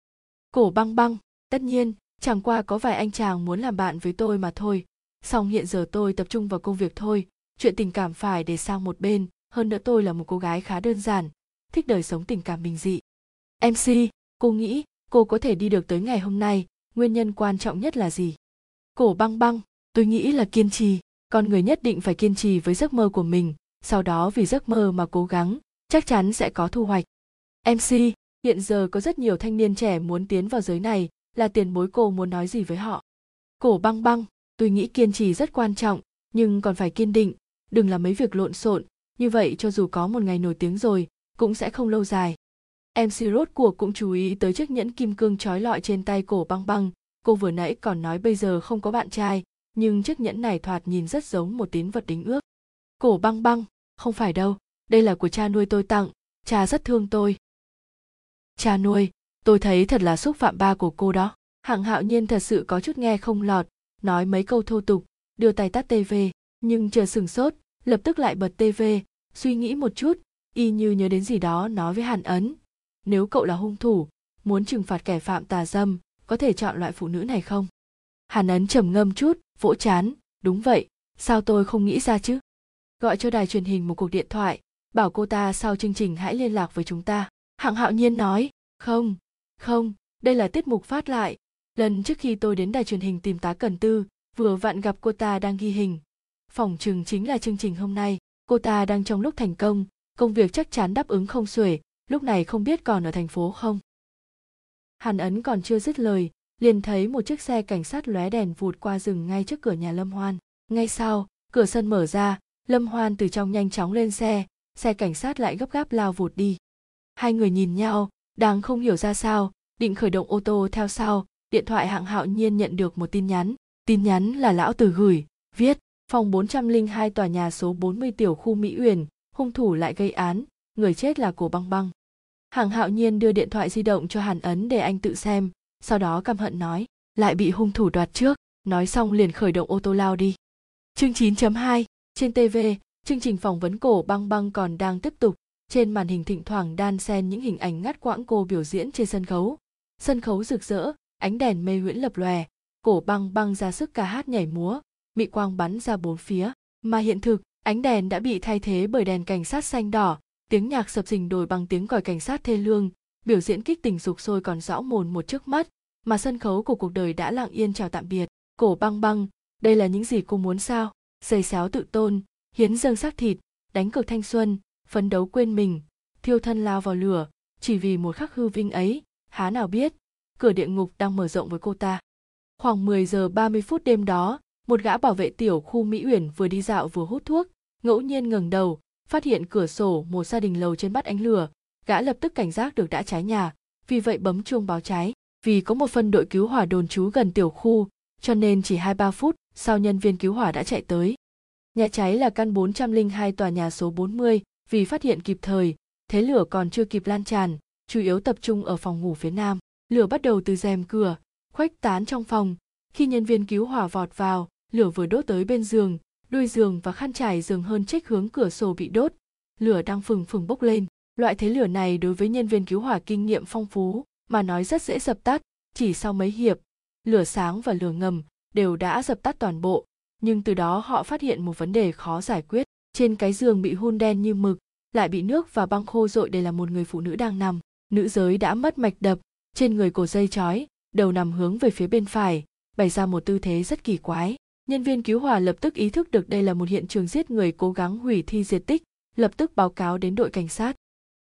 Cổ băng băng, tất nhiên, chẳng qua có vài anh chàng muốn làm bạn với tôi mà thôi. Song hiện giờ tôi tập trung vào công việc thôi, chuyện tình cảm phải để sang một bên, hơn nữa tôi là một cô gái khá đơn giản, thích đời sống tình cảm bình dị. Mc cô nghĩ cô có thể đi được tới ngày hôm nay, nguyên nhân quan trọng nhất là gì? Cổ băng băng, tôi nghĩ là kiên trì, con người nhất định phải kiên trì với giấc mơ của mình, sau đó vì giấc mơ mà cố gắng, chắc chắn sẽ có thu hoạch. Mc hiện giờ có rất nhiều thanh niên trẻ muốn tiến vào giới này, là tiền bối cô muốn nói gì với họ? Cổ băng băng, tôi nghĩ kiên trì rất quan trọng, nhưng còn phải kiên định. Đừng làm mấy việc lộn xộn, như vậy cho dù có một ngày nổi tiếng rồi, cũng sẽ không lâu dài. Mc rốt cuộc cũng chú ý tới chiếc nhẫn kim cương trói lọi trên tay cổ băng băng. Cô vừa nãy còn nói bây giờ không có bạn trai, nhưng chiếc nhẫn này thoạt nhìn rất giống một tín vật đính ước. Cổ băng băng, không phải đâu, đây là của cha nuôi tôi tặng, cha rất thương tôi cha nuôi, tôi thấy thật là xúc phạm ba của cô đó. Hạng hạo nhiên thật sự có chút nghe không lọt, nói mấy câu thô tục, đưa tay tắt tv nhưng chờ sừng sốt, lập tức lại bật tv suy nghĩ một chút, y như nhớ đến gì đó nói với hàn ấn. Nếu cậu là hung thủ, muốn trừng phạt kẻ phạm tà dâm, có thể chọn loại phụ nữ này không? Hàn ấn trầm ngâm chút, vỗ chán, đúng vậy, sao tôi không nghĩ ra chứ? Gọi cho đài truyền hình một cuộc điện thoại, bảo cô ta sau chương trình hãy liên lạc với chúng ta hạng hạo nhiên nói, không không, đây là tiết mục phát lại. Lần trước khi tôi đến đài truyền hình tìm tá cần tư, vừa vặn gặp cô ta đang ghi hình. Phỏng chừng chính là chương trình hôm nay. Cô ta đang trong lúc thành công công việc chắc chắn đáp ứng không xuể, lúc này không biết còn ở thành phố không? Hàn ấn còn chưa dứt lời, liền thấy một chiếc xe cảnh sát lóe đèn vụt qua rừng ngay trước cửa nhà lâm hoan. Ngay sau, cửa sân mở ra, lâm hoan từ trong nhanh chóng lên xe xe cảnh sát lại gấp gáp lao vụt đi hai người nhìn nhau đang không hiểu ra sao định khởi động ô tô theo sau điện thoại hạng hạo nhiên nhận được một tin nhắn tin nhắn là lão tử gửi viết phòng 402 tòa nhà số 40 tiểu khu Mỹ Uyển, hung thủ lại gây án, người chết là cổ băng băng. Hạng hạo nhiên đưa điện thoại di động cho Hàn Ấn để anh tự xem, sau đó căm hận nói, lại bị hung thủ đoạt trước, nói xong liền khởi động ô tô lao đi. Chương 9.2, trên TV, chương trình phỏng vấn cổ băng băng còn đang tiếp tục, trên màn hình thỉnh thoảng đan xen những hình ảnh ngắt quãng cô biểu diễn trên sân khấu. Sân khấu rực rỡ, ánh đèn mê huyễn lập lòe, cổ băng băng ra sức ca hát nhảy múa, mị quang bắn ra bốn phía, mà hiện thực, ánh đèn đã bị thay thế bởi đèn cảnh sát xanh đỏ, tiếng nhạc sập sình đổi bằng tiếng còi cảnh sát thê lương, biểu diễn kích tình dục sôi còn rõ mồn một trước mắt, mà sân khấu của cuộc đời đã lặng yên chào tạm biệt. Cổ băng băng, đây là những gì cô muốn sao? Giày xéo tự tôn, hiến dâng xác thịt, đánh cược thanh xuân, phấn đấu quên mình, thiêu thân lao vào lửa, chỉ vì một khắc hư vinh ấy, há nào biết, cửa địa ngục đang mở rộng với cô ta. Khoảng 10 giờ 30 phút đêm đó, một gã bảo vệ tiểu khu Mỹ Uyển vừa đi dạo vừa hút thuốc, ngẫu nhiên ngẩng đầu, phát hiện cửa sổ một gia đình lầu trên bắt ánh lửa, gã lập tức cảnh giác được đã cháy nhà, vì vậy bấm chuông báo cháy. Vì có một phân đội cứu hỏa đồn trú gần tiểu khu, cho nên chỉ 2-3 phút sau nhân viên cứu hỏa đã chạy tới. Nhà cháy là căn 402 tòa nhà số 40, vì phát hiện kịp thời, thế lửa còn chưa kịp lan tràn, chủ yếu tập trung ở phòng ngủ phía nam. Lửa bắt đầu từ rèm cửa, khuếch tán trong phòng. Khi nhân viên cứu hỏa vọt vào, lửa vừa đốt tới bên giường, đuôi giường và khăn trải giường hơn trách hướng cửa sổ bị đốt. Lửa đang phừng phừng bốc lên. Loại thế lửa này đối với nhân viên cứu hỏa kinh nghiệm phong phú mà nói rất dễ dập tắt, chỉ sau mấy hiệp, lửa sáng và lửa ngầm đều đã dập tắt toàn bộ, nhưng từ đó họ phát hiện một vấn đề khó giải quyết. Trên cái giường bị hun đen như mực, lại bị nước và băng khô dội đây là một người phụ nữ đang nằm. Nữ giới đã mất mạch đập, trên người cổ dây chói, đầu nằm hướng về phía bên phải, bày ra một tư thế rất kỳ quái. Nhân viên cứu hỏa lập tức ý thức được đây là một hiện trường giết người cố gắng hủy thi diệt tích, lập tức báo cáo đến đội cảnh sát.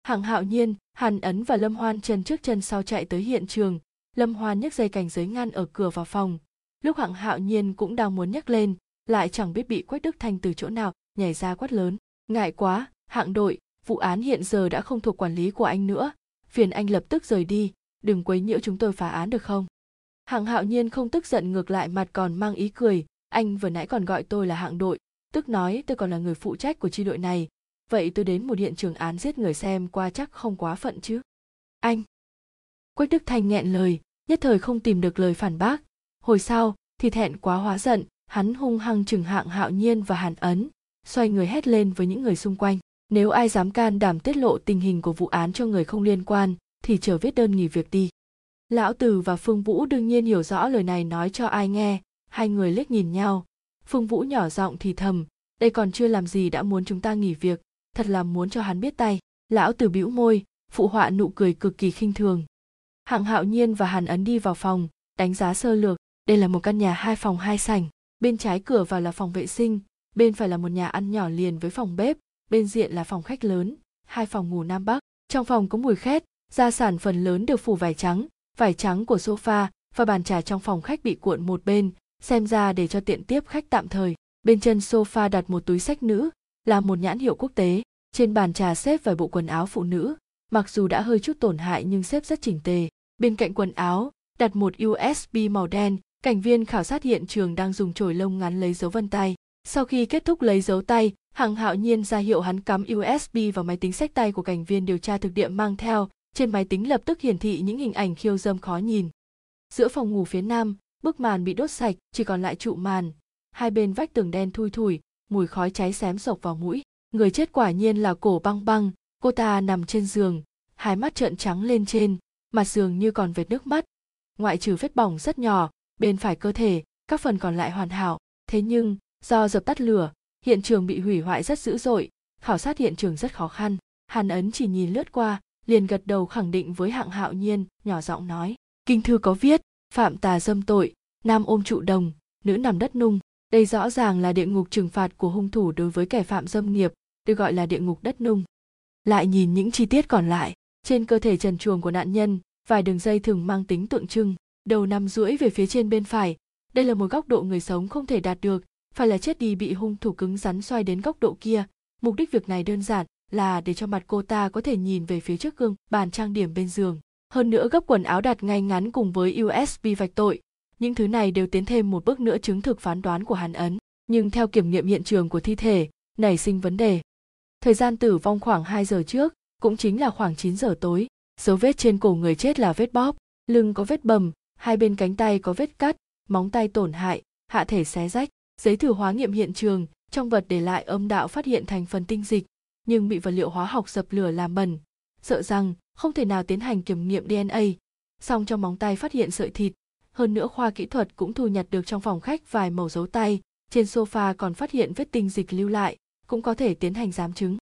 Hạng hạo nhiên, Hàn Ấn và Lâm Hoan chân trước chân sau chạy tới hiện trường, Lâm Hoan nhấc dây cảnh giới ngăn ở cửa vào phòng. Lúc hạng hạo nhiên cũng đang muốn nhấc lên, lại chẳng biết bị Quách Đức Thanh từ chỗ nào nhảy ra quát lớn. Ngại quá, hạng đội, vụ án hiện giờ đã không thuộc quản lý của anh nữa, phiền anh lập tức rời đi đừng quấy nhiễu chúng tôi phá án được không? Hạng hạo nhiên không tức giận ngược lại mặt còn mang ý cười. Anh vừa nãy còn gọi tôi là hạng đội tức nói tôi còn là người phụ trách của chi đội này. Vậy tôi đến một hiện trường án giết người xem qua chắc không quá phận chứ? Anh! Quách đức thanh nghẹn lời nhất thời không tìm được lời phản bác. Hồi sau thì thẹn quá hóa giận hắn hung hăng chừng hạng hạo nhiên và hàn ấn xoay người hét lên với những người xung quanh. Nếu ai dám can đảm tiết lộ tình hình của vụ án cho người không liên quan, thì chờ viết đơn nghỉ việc đi. Lão từ và phương vũ đương nhiên hiểu rõ lời này nói cho ai nghe. Hai người liếc nhìn nhau. Phương vũ nhỏ giọng thì thầm, đây còn chưa làm gì đã muốn chúng ta nghỉ việc. Thật là muốn cho hắn biết tay. Lão từ bĩu môi, phụ họa nụ cười cực kỳ khinh thường. Hạng hạo nhiên và hàn ấn đi vào phòng, đánh giá sơ lược. Đây là một căn nhà hai phòng hai sảnh, bên trái cửa vào là phòng vệ sinh bên phải là một nhà ăn nhỏ liền với phòng bếp, bên diện là phòng khách lớn, hai phòng ngủ nam bắc. Trong phòng có mùi khét, gia sản phần lớn được phủ vải trắng vải trắng của sofa và bàn trà trong phòng khách bị cuộn một bên, xem ra để cho tiện tiếp khách tạm thời. Bên chân sofa đặt một túi sách nữ, là một nhãn hiệu quốc tế. Trên bàn trà xếp vài bộ quần áo phụ nữ. Mặc dù đã hơi chút tổn hại nhưng xếp rất chỉnh tề. Bên cạnh quần áo, đặt một usb màu đen. Cảnh viên khảo sát hiện trường đang dùng chổi lông ngắn lấy dấu vân tay sau khi kết thúc lấy dấu tay, hằng hạo nhiên ra hiệu hắn cắm usb vào máy tính sách tay của cảnh viên điều tra thực địa mang theo. Trên máy tính lập tức hiển thị những hình ảnh khiêu dâm khó nhìn. Giữa phòng ngủ phía nam, bức màn bị đốt sạch, chỉ còn lại trụ màn. Hai bên vách tường đen thui thủi, mùi khói cháy xém sộc vào mũi. Người chết quả nhiên là cổ băng băng, cô ta nằm trên giường, hai mắt trợn trắng lên trên, mặt giường như còn vệt nước mắt. Ngoại trừ vết bỏng rất nhỏ, bên phải cơ thể, các phần còn lại hoàn hảo. Thế nhưng do dập tắt lửa, hiện trường bị hủy hoại rất dữ dội, khảo sát hiện trường rất khó khăn. Hàn ấn chỉ nhìn lướt qua, liền gật đầu khẳng định với hạng hạo nhiên, nhỏ giọng nói, kinh thư có viết, phạm tà dâm tội, nam ôm trụ đồng, nữ nằm đất nung. Đây rõ ràng là địa ngục trừng phạt của hung thủ đối với kẻ phạm dâm nghiệp, được gọi là địa ngục đất nung. Lại nhìn những chi tiết còn lại, trên cơ thể trần truồng của nạn nhân, vài đường dây thường mang tính tượng trưng. Đầu nằm duỗi về phía trên bên phải, đây là một góc độ người sống không thể đạt được phải là chết đi bị hung thủ cứng rắn xoay đến góc độ kia. Mục đích việc này đơn giản là để cho mặt cô ta có thể nhìn về phía trước gương, bàn trang điểm bên giường. Hơn nữa gấp quần áo đặt ngay ngắn cùng với usb vạch tội. Những thứ này đều tiến thêm một bước nữa chứng thực phán đoán của hàn ấn. Nhưng theo kiểm nghiệm hiện trường của thi thể, nảy sinh vấn đề. Thời gian tử vong khoảng 2 giờ trước, cũng chính là khoảng 9 giờ tối. Dấu vết trên cổ người chết là vết bóp, lưng có vết bầm, hai bên cánh tay có vết cắt, móng tay tổn hại, hạ thể xé rách giấy thử hóa nghiệm hiện trường, trong vật để lại âm đạo phát hiện thành phần tinh dịch, nhưng bị vật liệu hóa học dập lửa làm bẩn. Sợ rằng, không thể nào tiến hành kiểm nghiệm dna song trong móng tay phát hiện sợi thịt, hơn nữa khoa kỹ thuật cũng thu nhặt được trong phòng khách vài mẫu dấu tay, trên sofa còn phát hiện vết tinh dịch lưu lại, cũng có thể tiến hành giám chứng.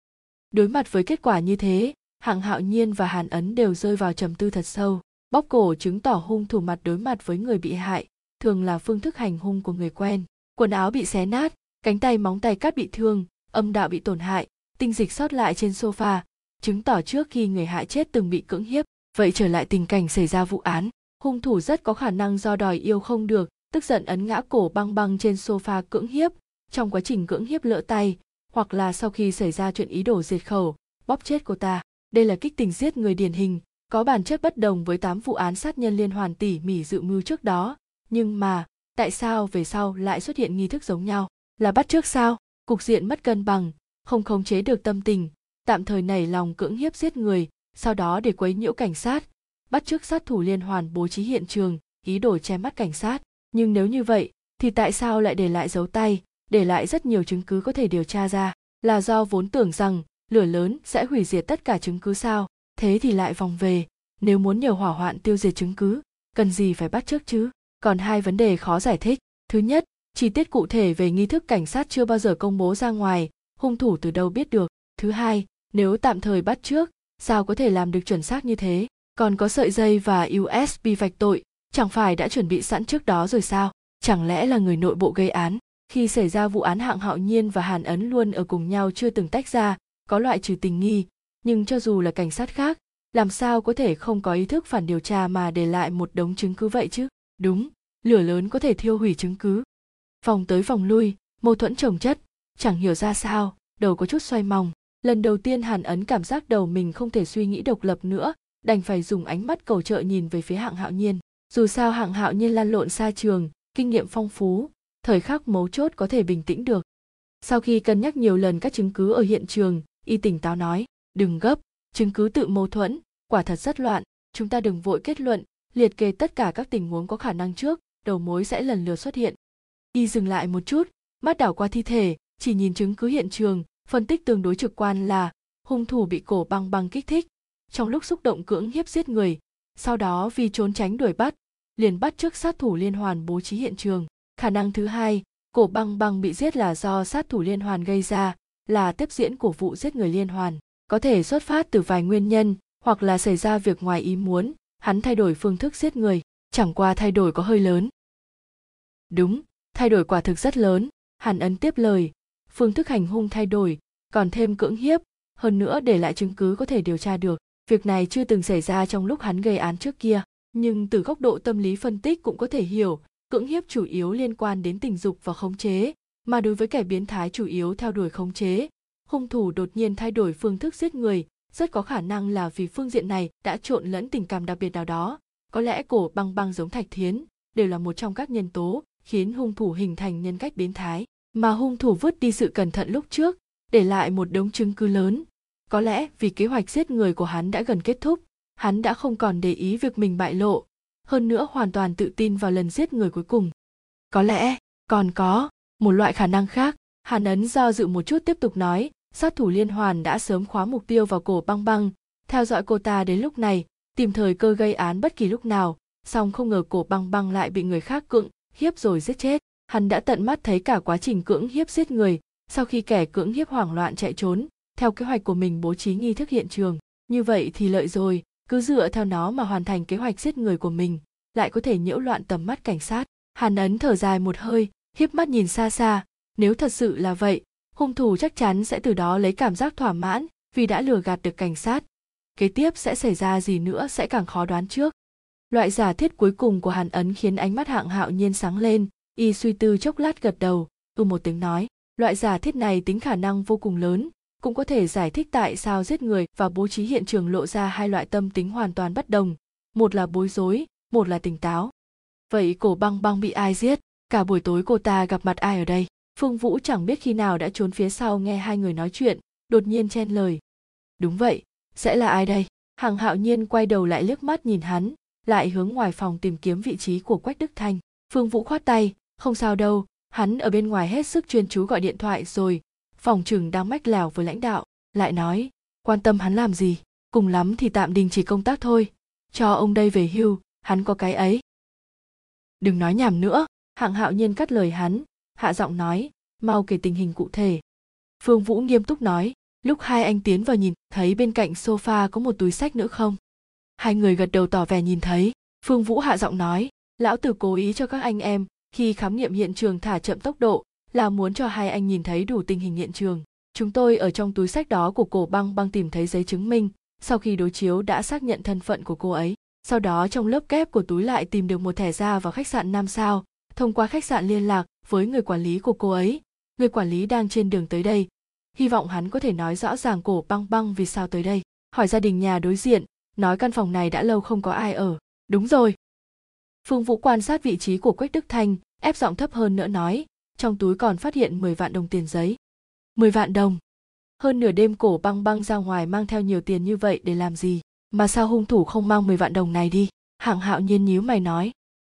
Đối mặt với kết quả như thế hạng hạo nhiên và hàn ấn đều rơi vào trầm tư thật sâu bóc cổ chứng tỏ hung thủ mặt đối mặt với người bị hại, thường là phương thức hành hung của người quen quần áo bị xé nát, cánh tay móng tay cắt bị thương, âm đạo bị tổn hại, tinh dịch sót lại trên sofa, chứng tỏ trước khi người hại chết từng bị cưỡng hiếp. Vậy trở lại tình cảnh xảy ra vụ án, hung thủ rất có khả năng do đòi yêu không được, tức giận ấn ngã cổ băng băng trên sofa cưỡng hiếp. Trong quá trình cưỡng hiếp lỡ tay, hoặc là sau khi xảy ra chuyện ý đồ diệt khẩu, bóp chết cô ta. Đây là kích tình giết người điển hình, có bản chất bất đồng với 8 vụ án sát nhân liên hoàn tỉ mỉ dự mưu trước đó. Nhưng mà tại sao về sau lại xuất hiện nghi thức giống nhau? Là bắt trước sao? Cục diện mất cân bằng, không khống chế được tâm tình. Tạm thời nảy lòng cưỡng hiếp giết người, sau đó để quấy nhiễu cảnh sát. Bắt trước sát thủ liên hoàn bố trí hiện trường, ý đồ che mắt cảnh sát. Nhưng nếu như vậy, thì tại sao lại để lại dấu tay, để lại rất nhiều chứng cứ có thể điều tra ra? Là do vốn tưởng rằng, lửa lớn sẽ hủy diệt tất cả chứng cứ sao? Thế thì lại vòng về, nếu muốn nhờ hỏa hoạn tiêu diệt chứng cứ, cần gì phải bắt trước chứ? Còn hai vấn đề khó giải thích. Thứ nhất, chi tiết cụ thể về nghi thức cảnh sát chưa bao giờ công bố ra ngoài, hung thủ từ đâu biết được. Thứ hai, nếu tạm thời bắt trước, sao có thể làm được chuẩn xác như thế? Còn có sợi dây và usb vạch tội, chẳng phải đã chuẩn bị sẵn trước đó rồi sao? Chẳng lẽ là người nội bộ gây án? Khi xảy ra vụ án hạng hạo nhiên và hàn ấn luôn ở cùng nhau chưa từng tách ra, có loại trừ tình nghi. Nhưng cho dù là cảnh sát khác, làm sao có thể không có ý thức phản điều tra mà để lại một đống chứng cứ vậy chứ? Đúng lửa lớn có thể thiêu hủy chứng cứ. Vòng tới vòng lui, mâu thuẫn chồng chất. Chẳng hiểu ra sao, đầu có chút xoay mòng. Lần đầu tiên hàn ấn cảm giác đầu mình không thể suy nghĩ độc lập nữa, đành phải dùng ánh mắt cầu trợ nhìn về phía hạng hạo nhiên. Dù sao hạng hạo nhiên lan lộn xa trường, kinh nghiệm phong phú, thời khắc mấu chốt có thể bình tĩnh được. Sau khi cân nhắc nhiều lần các chứng cứ ở hiện trường, y tỉnh táo nói, đừng gấp, chứng cứ tự mâu thuẫn, quả thật rất loạn. Chúng ta đừng vội kết luận, liệt kê tất cả các tình huống có khả năng trước đầu mối sẽ lần lượt xuất hiện. Y dừng lại một chút, mắt đảo qua thi thể, chỉ nhìn chứng cứ hiện trường, phân tích tương đối trực quan là, hung thủ bị cổ băng băng kích thích. Trong lúc xúc động cưỡng hiếp giết người, sau đó vì trốn tránh đuổi bắt, liền bắt trước sát thủ liên hoàn bố trí hiện trường. Khả năng thứ hai, cổ băng băng bị giết là do sát thủ liên hoàn gây ra, là tiếp diễn của vụ giết người liên hoàn. Có thể xuất phát từ vài nguyên nhân, hoặc là xảy ra việc ngoài ý muốn, hắn thay đổi phương thức giết người. Chẳng qua thay đổi có hơi lớn đúng, thay đổi quả thực rất lớn, hàn ấn tiếp lời. Phương thức hành hung thay đổi, còn thêm cưỡng hiếp, hơn nữa để lại chứng cứ có thể điều tra được. Việc này chưa từng xảy ra trong lúc hắn gây án trước kia, nhưng từ góc độ tâm lý phân tích cũng có thể hiểu, cưỡng hiếp chủ yếu liên quan đến tình dục và khống chế, mà đối với kẻ biến thái chủ yếu theo đuổi khống chế. Hung thủ đột nhiên thay đổi phương thức giết người, rất có khả năng là vì phương diện này đã trộn lẫn tình cảm đặc biệt nào đó. Có lẽ cổ băng băng giống thạch thiến đều là một trong các nhân tố khiến hung thủ hình thành nhân cách biến thái, mà hung thủ vứt đi sự cẩn thận lúc trước, để lại một đống chứng cứ lớn. Có lẽ vì kế hoạch giết người của hắn đã gần kết thúc, hắn đã không còn để ý việc mình bại lộ, hơn nữa hoàn toàn tự tin vào lần giết người cuối cùng. Có lẽ, còn có một loại khả năng khác, hàn ấn do dự một chút tiếp tục nói, sát thủ liên hoàn đã sớm khóa mục tiêu vào cổ băng băng. Theo dõi cô ta đến lúc này, tìm thời cơ gây án bất kỳ lúc nào, song không ngờ cổ băng băng lại bị người khác cưỡng hiếp rồi giết chết. Hắn đã tận mắt thấy cả quá trình cưỡng hiếp giết người. Sau khi kẻ cưỡng hiếp hoảng loạn chạy trốn, theo kế hoạch của mình bố trí nghi thức hiện trường. Như vậy thì lợi rồi, cứ dựa theo nó mà hoàn thành kế hoạch giết người của mình, lại có thể nhiễu loạn tầm mắt cảnh sát. Hàn ấn thở dài một hơi, hiếp mắt nhìn xa xa. Nếu thật sự là vậy, hung thủ chắc chắn sẽ từ đó lấy cảm giác thỏa mãn vì đã lừa gạt được cảnh sát. Kế tiếp sẽ xảy ra gì nữa sẽ càng khó đoán trước loại giả thiết cuối cùng của hàn ấn khiến ánh mắt hạng hạo nhiên sáng lên, y suy tư chốc lát gật đầu ừ một tiếng nói, loại giả thiết này tính khả năng vô cùng lớn, cũng có thể giải thích tại sao giết người và bố trí hiện trường lộ ra hai loại tâm tính hoàn toàn bất đồng, một là bối rối, một là tỉnh táo. Vậy cổ băng băng bị ai giết? Cả buổi tối cô ta gặp mặt ai ở đây? Phương vũ chẳng biết khi nào đã trốn phía sau nghe hai người nói chuyện, đột nhiên chen lời. Đúng vậy, sẽ là ai đây? Hằng hạo nhiên quay đầu lại liếc mắt nhìn hắn lại hướng ngoài phòng tìm kiếm vị trí của quách đức thanh. Phương vũ khoát tay, không sao đâu, hắn ở bên ngoài hết sức chuyên chú gọi điện thoại rồi, phòng trừng đang mách lẻo với lãnh đạo, lại nói, quan tâm hắn làm gì? Cùng lắm thì tạm đình chỉ công tác thôi. Cho ông đây về hưu, hắn có cái ấy. Đừng nói nhảm nữa. Hạng hạo nhiên cắt lời hắn, hạ giọng nói, mau kể tình hình cụ thể. Phương vũ nghiêm túc nói, lúc hai anh tiến vào nhìn, thấy bên cạnh sofa có một túi sách nữa không? Hai người gật đầu tỏ vẻ nhìn thấy. Phương vũ hạ giọng nói, lão tử cố ý cho các anh em khi khám nghiệm hiện trường thả chậm tốc độ, là muốn cho hai anh nhìn thấy đủ tình hình hiện trường. Chúng tôi ở trong túi sách đó của cổ băng băng tìm thấy giấy chứng minh sau khi đối chiếu đã xác nhận thân phận của cô ấy. Sau đó trong lớp kép của túi lại tìm được một thẻ ra vào khách sạn năm sao, thông qua khách sạn liên lạc với người quản lý của cô ấy. Người quản lý đang trên đường tới đây. Hy vọng hắn có thể nói rõ ràng cổ băng băng vì sao tới đây. Hỏi gia đình nhà đối diện nói căn phòng này đã lâu không có ai ở. Đúng rồi. Phương vũ quan sát vị trí của quách đức thanh, ép giọng thấp hơn nữa nói, trong túi còn phát hiện 10 vạn đồng tiền giấy. 10 vạn đồng? Hơn nửa đêm cổ băng băng ra ngoài mang theo nhiều tiền như vậy để làm gì? Mà sao hung thủ không mang 10 vạn đồng này đi? Hạng hạo nhiên nhíu mày nói.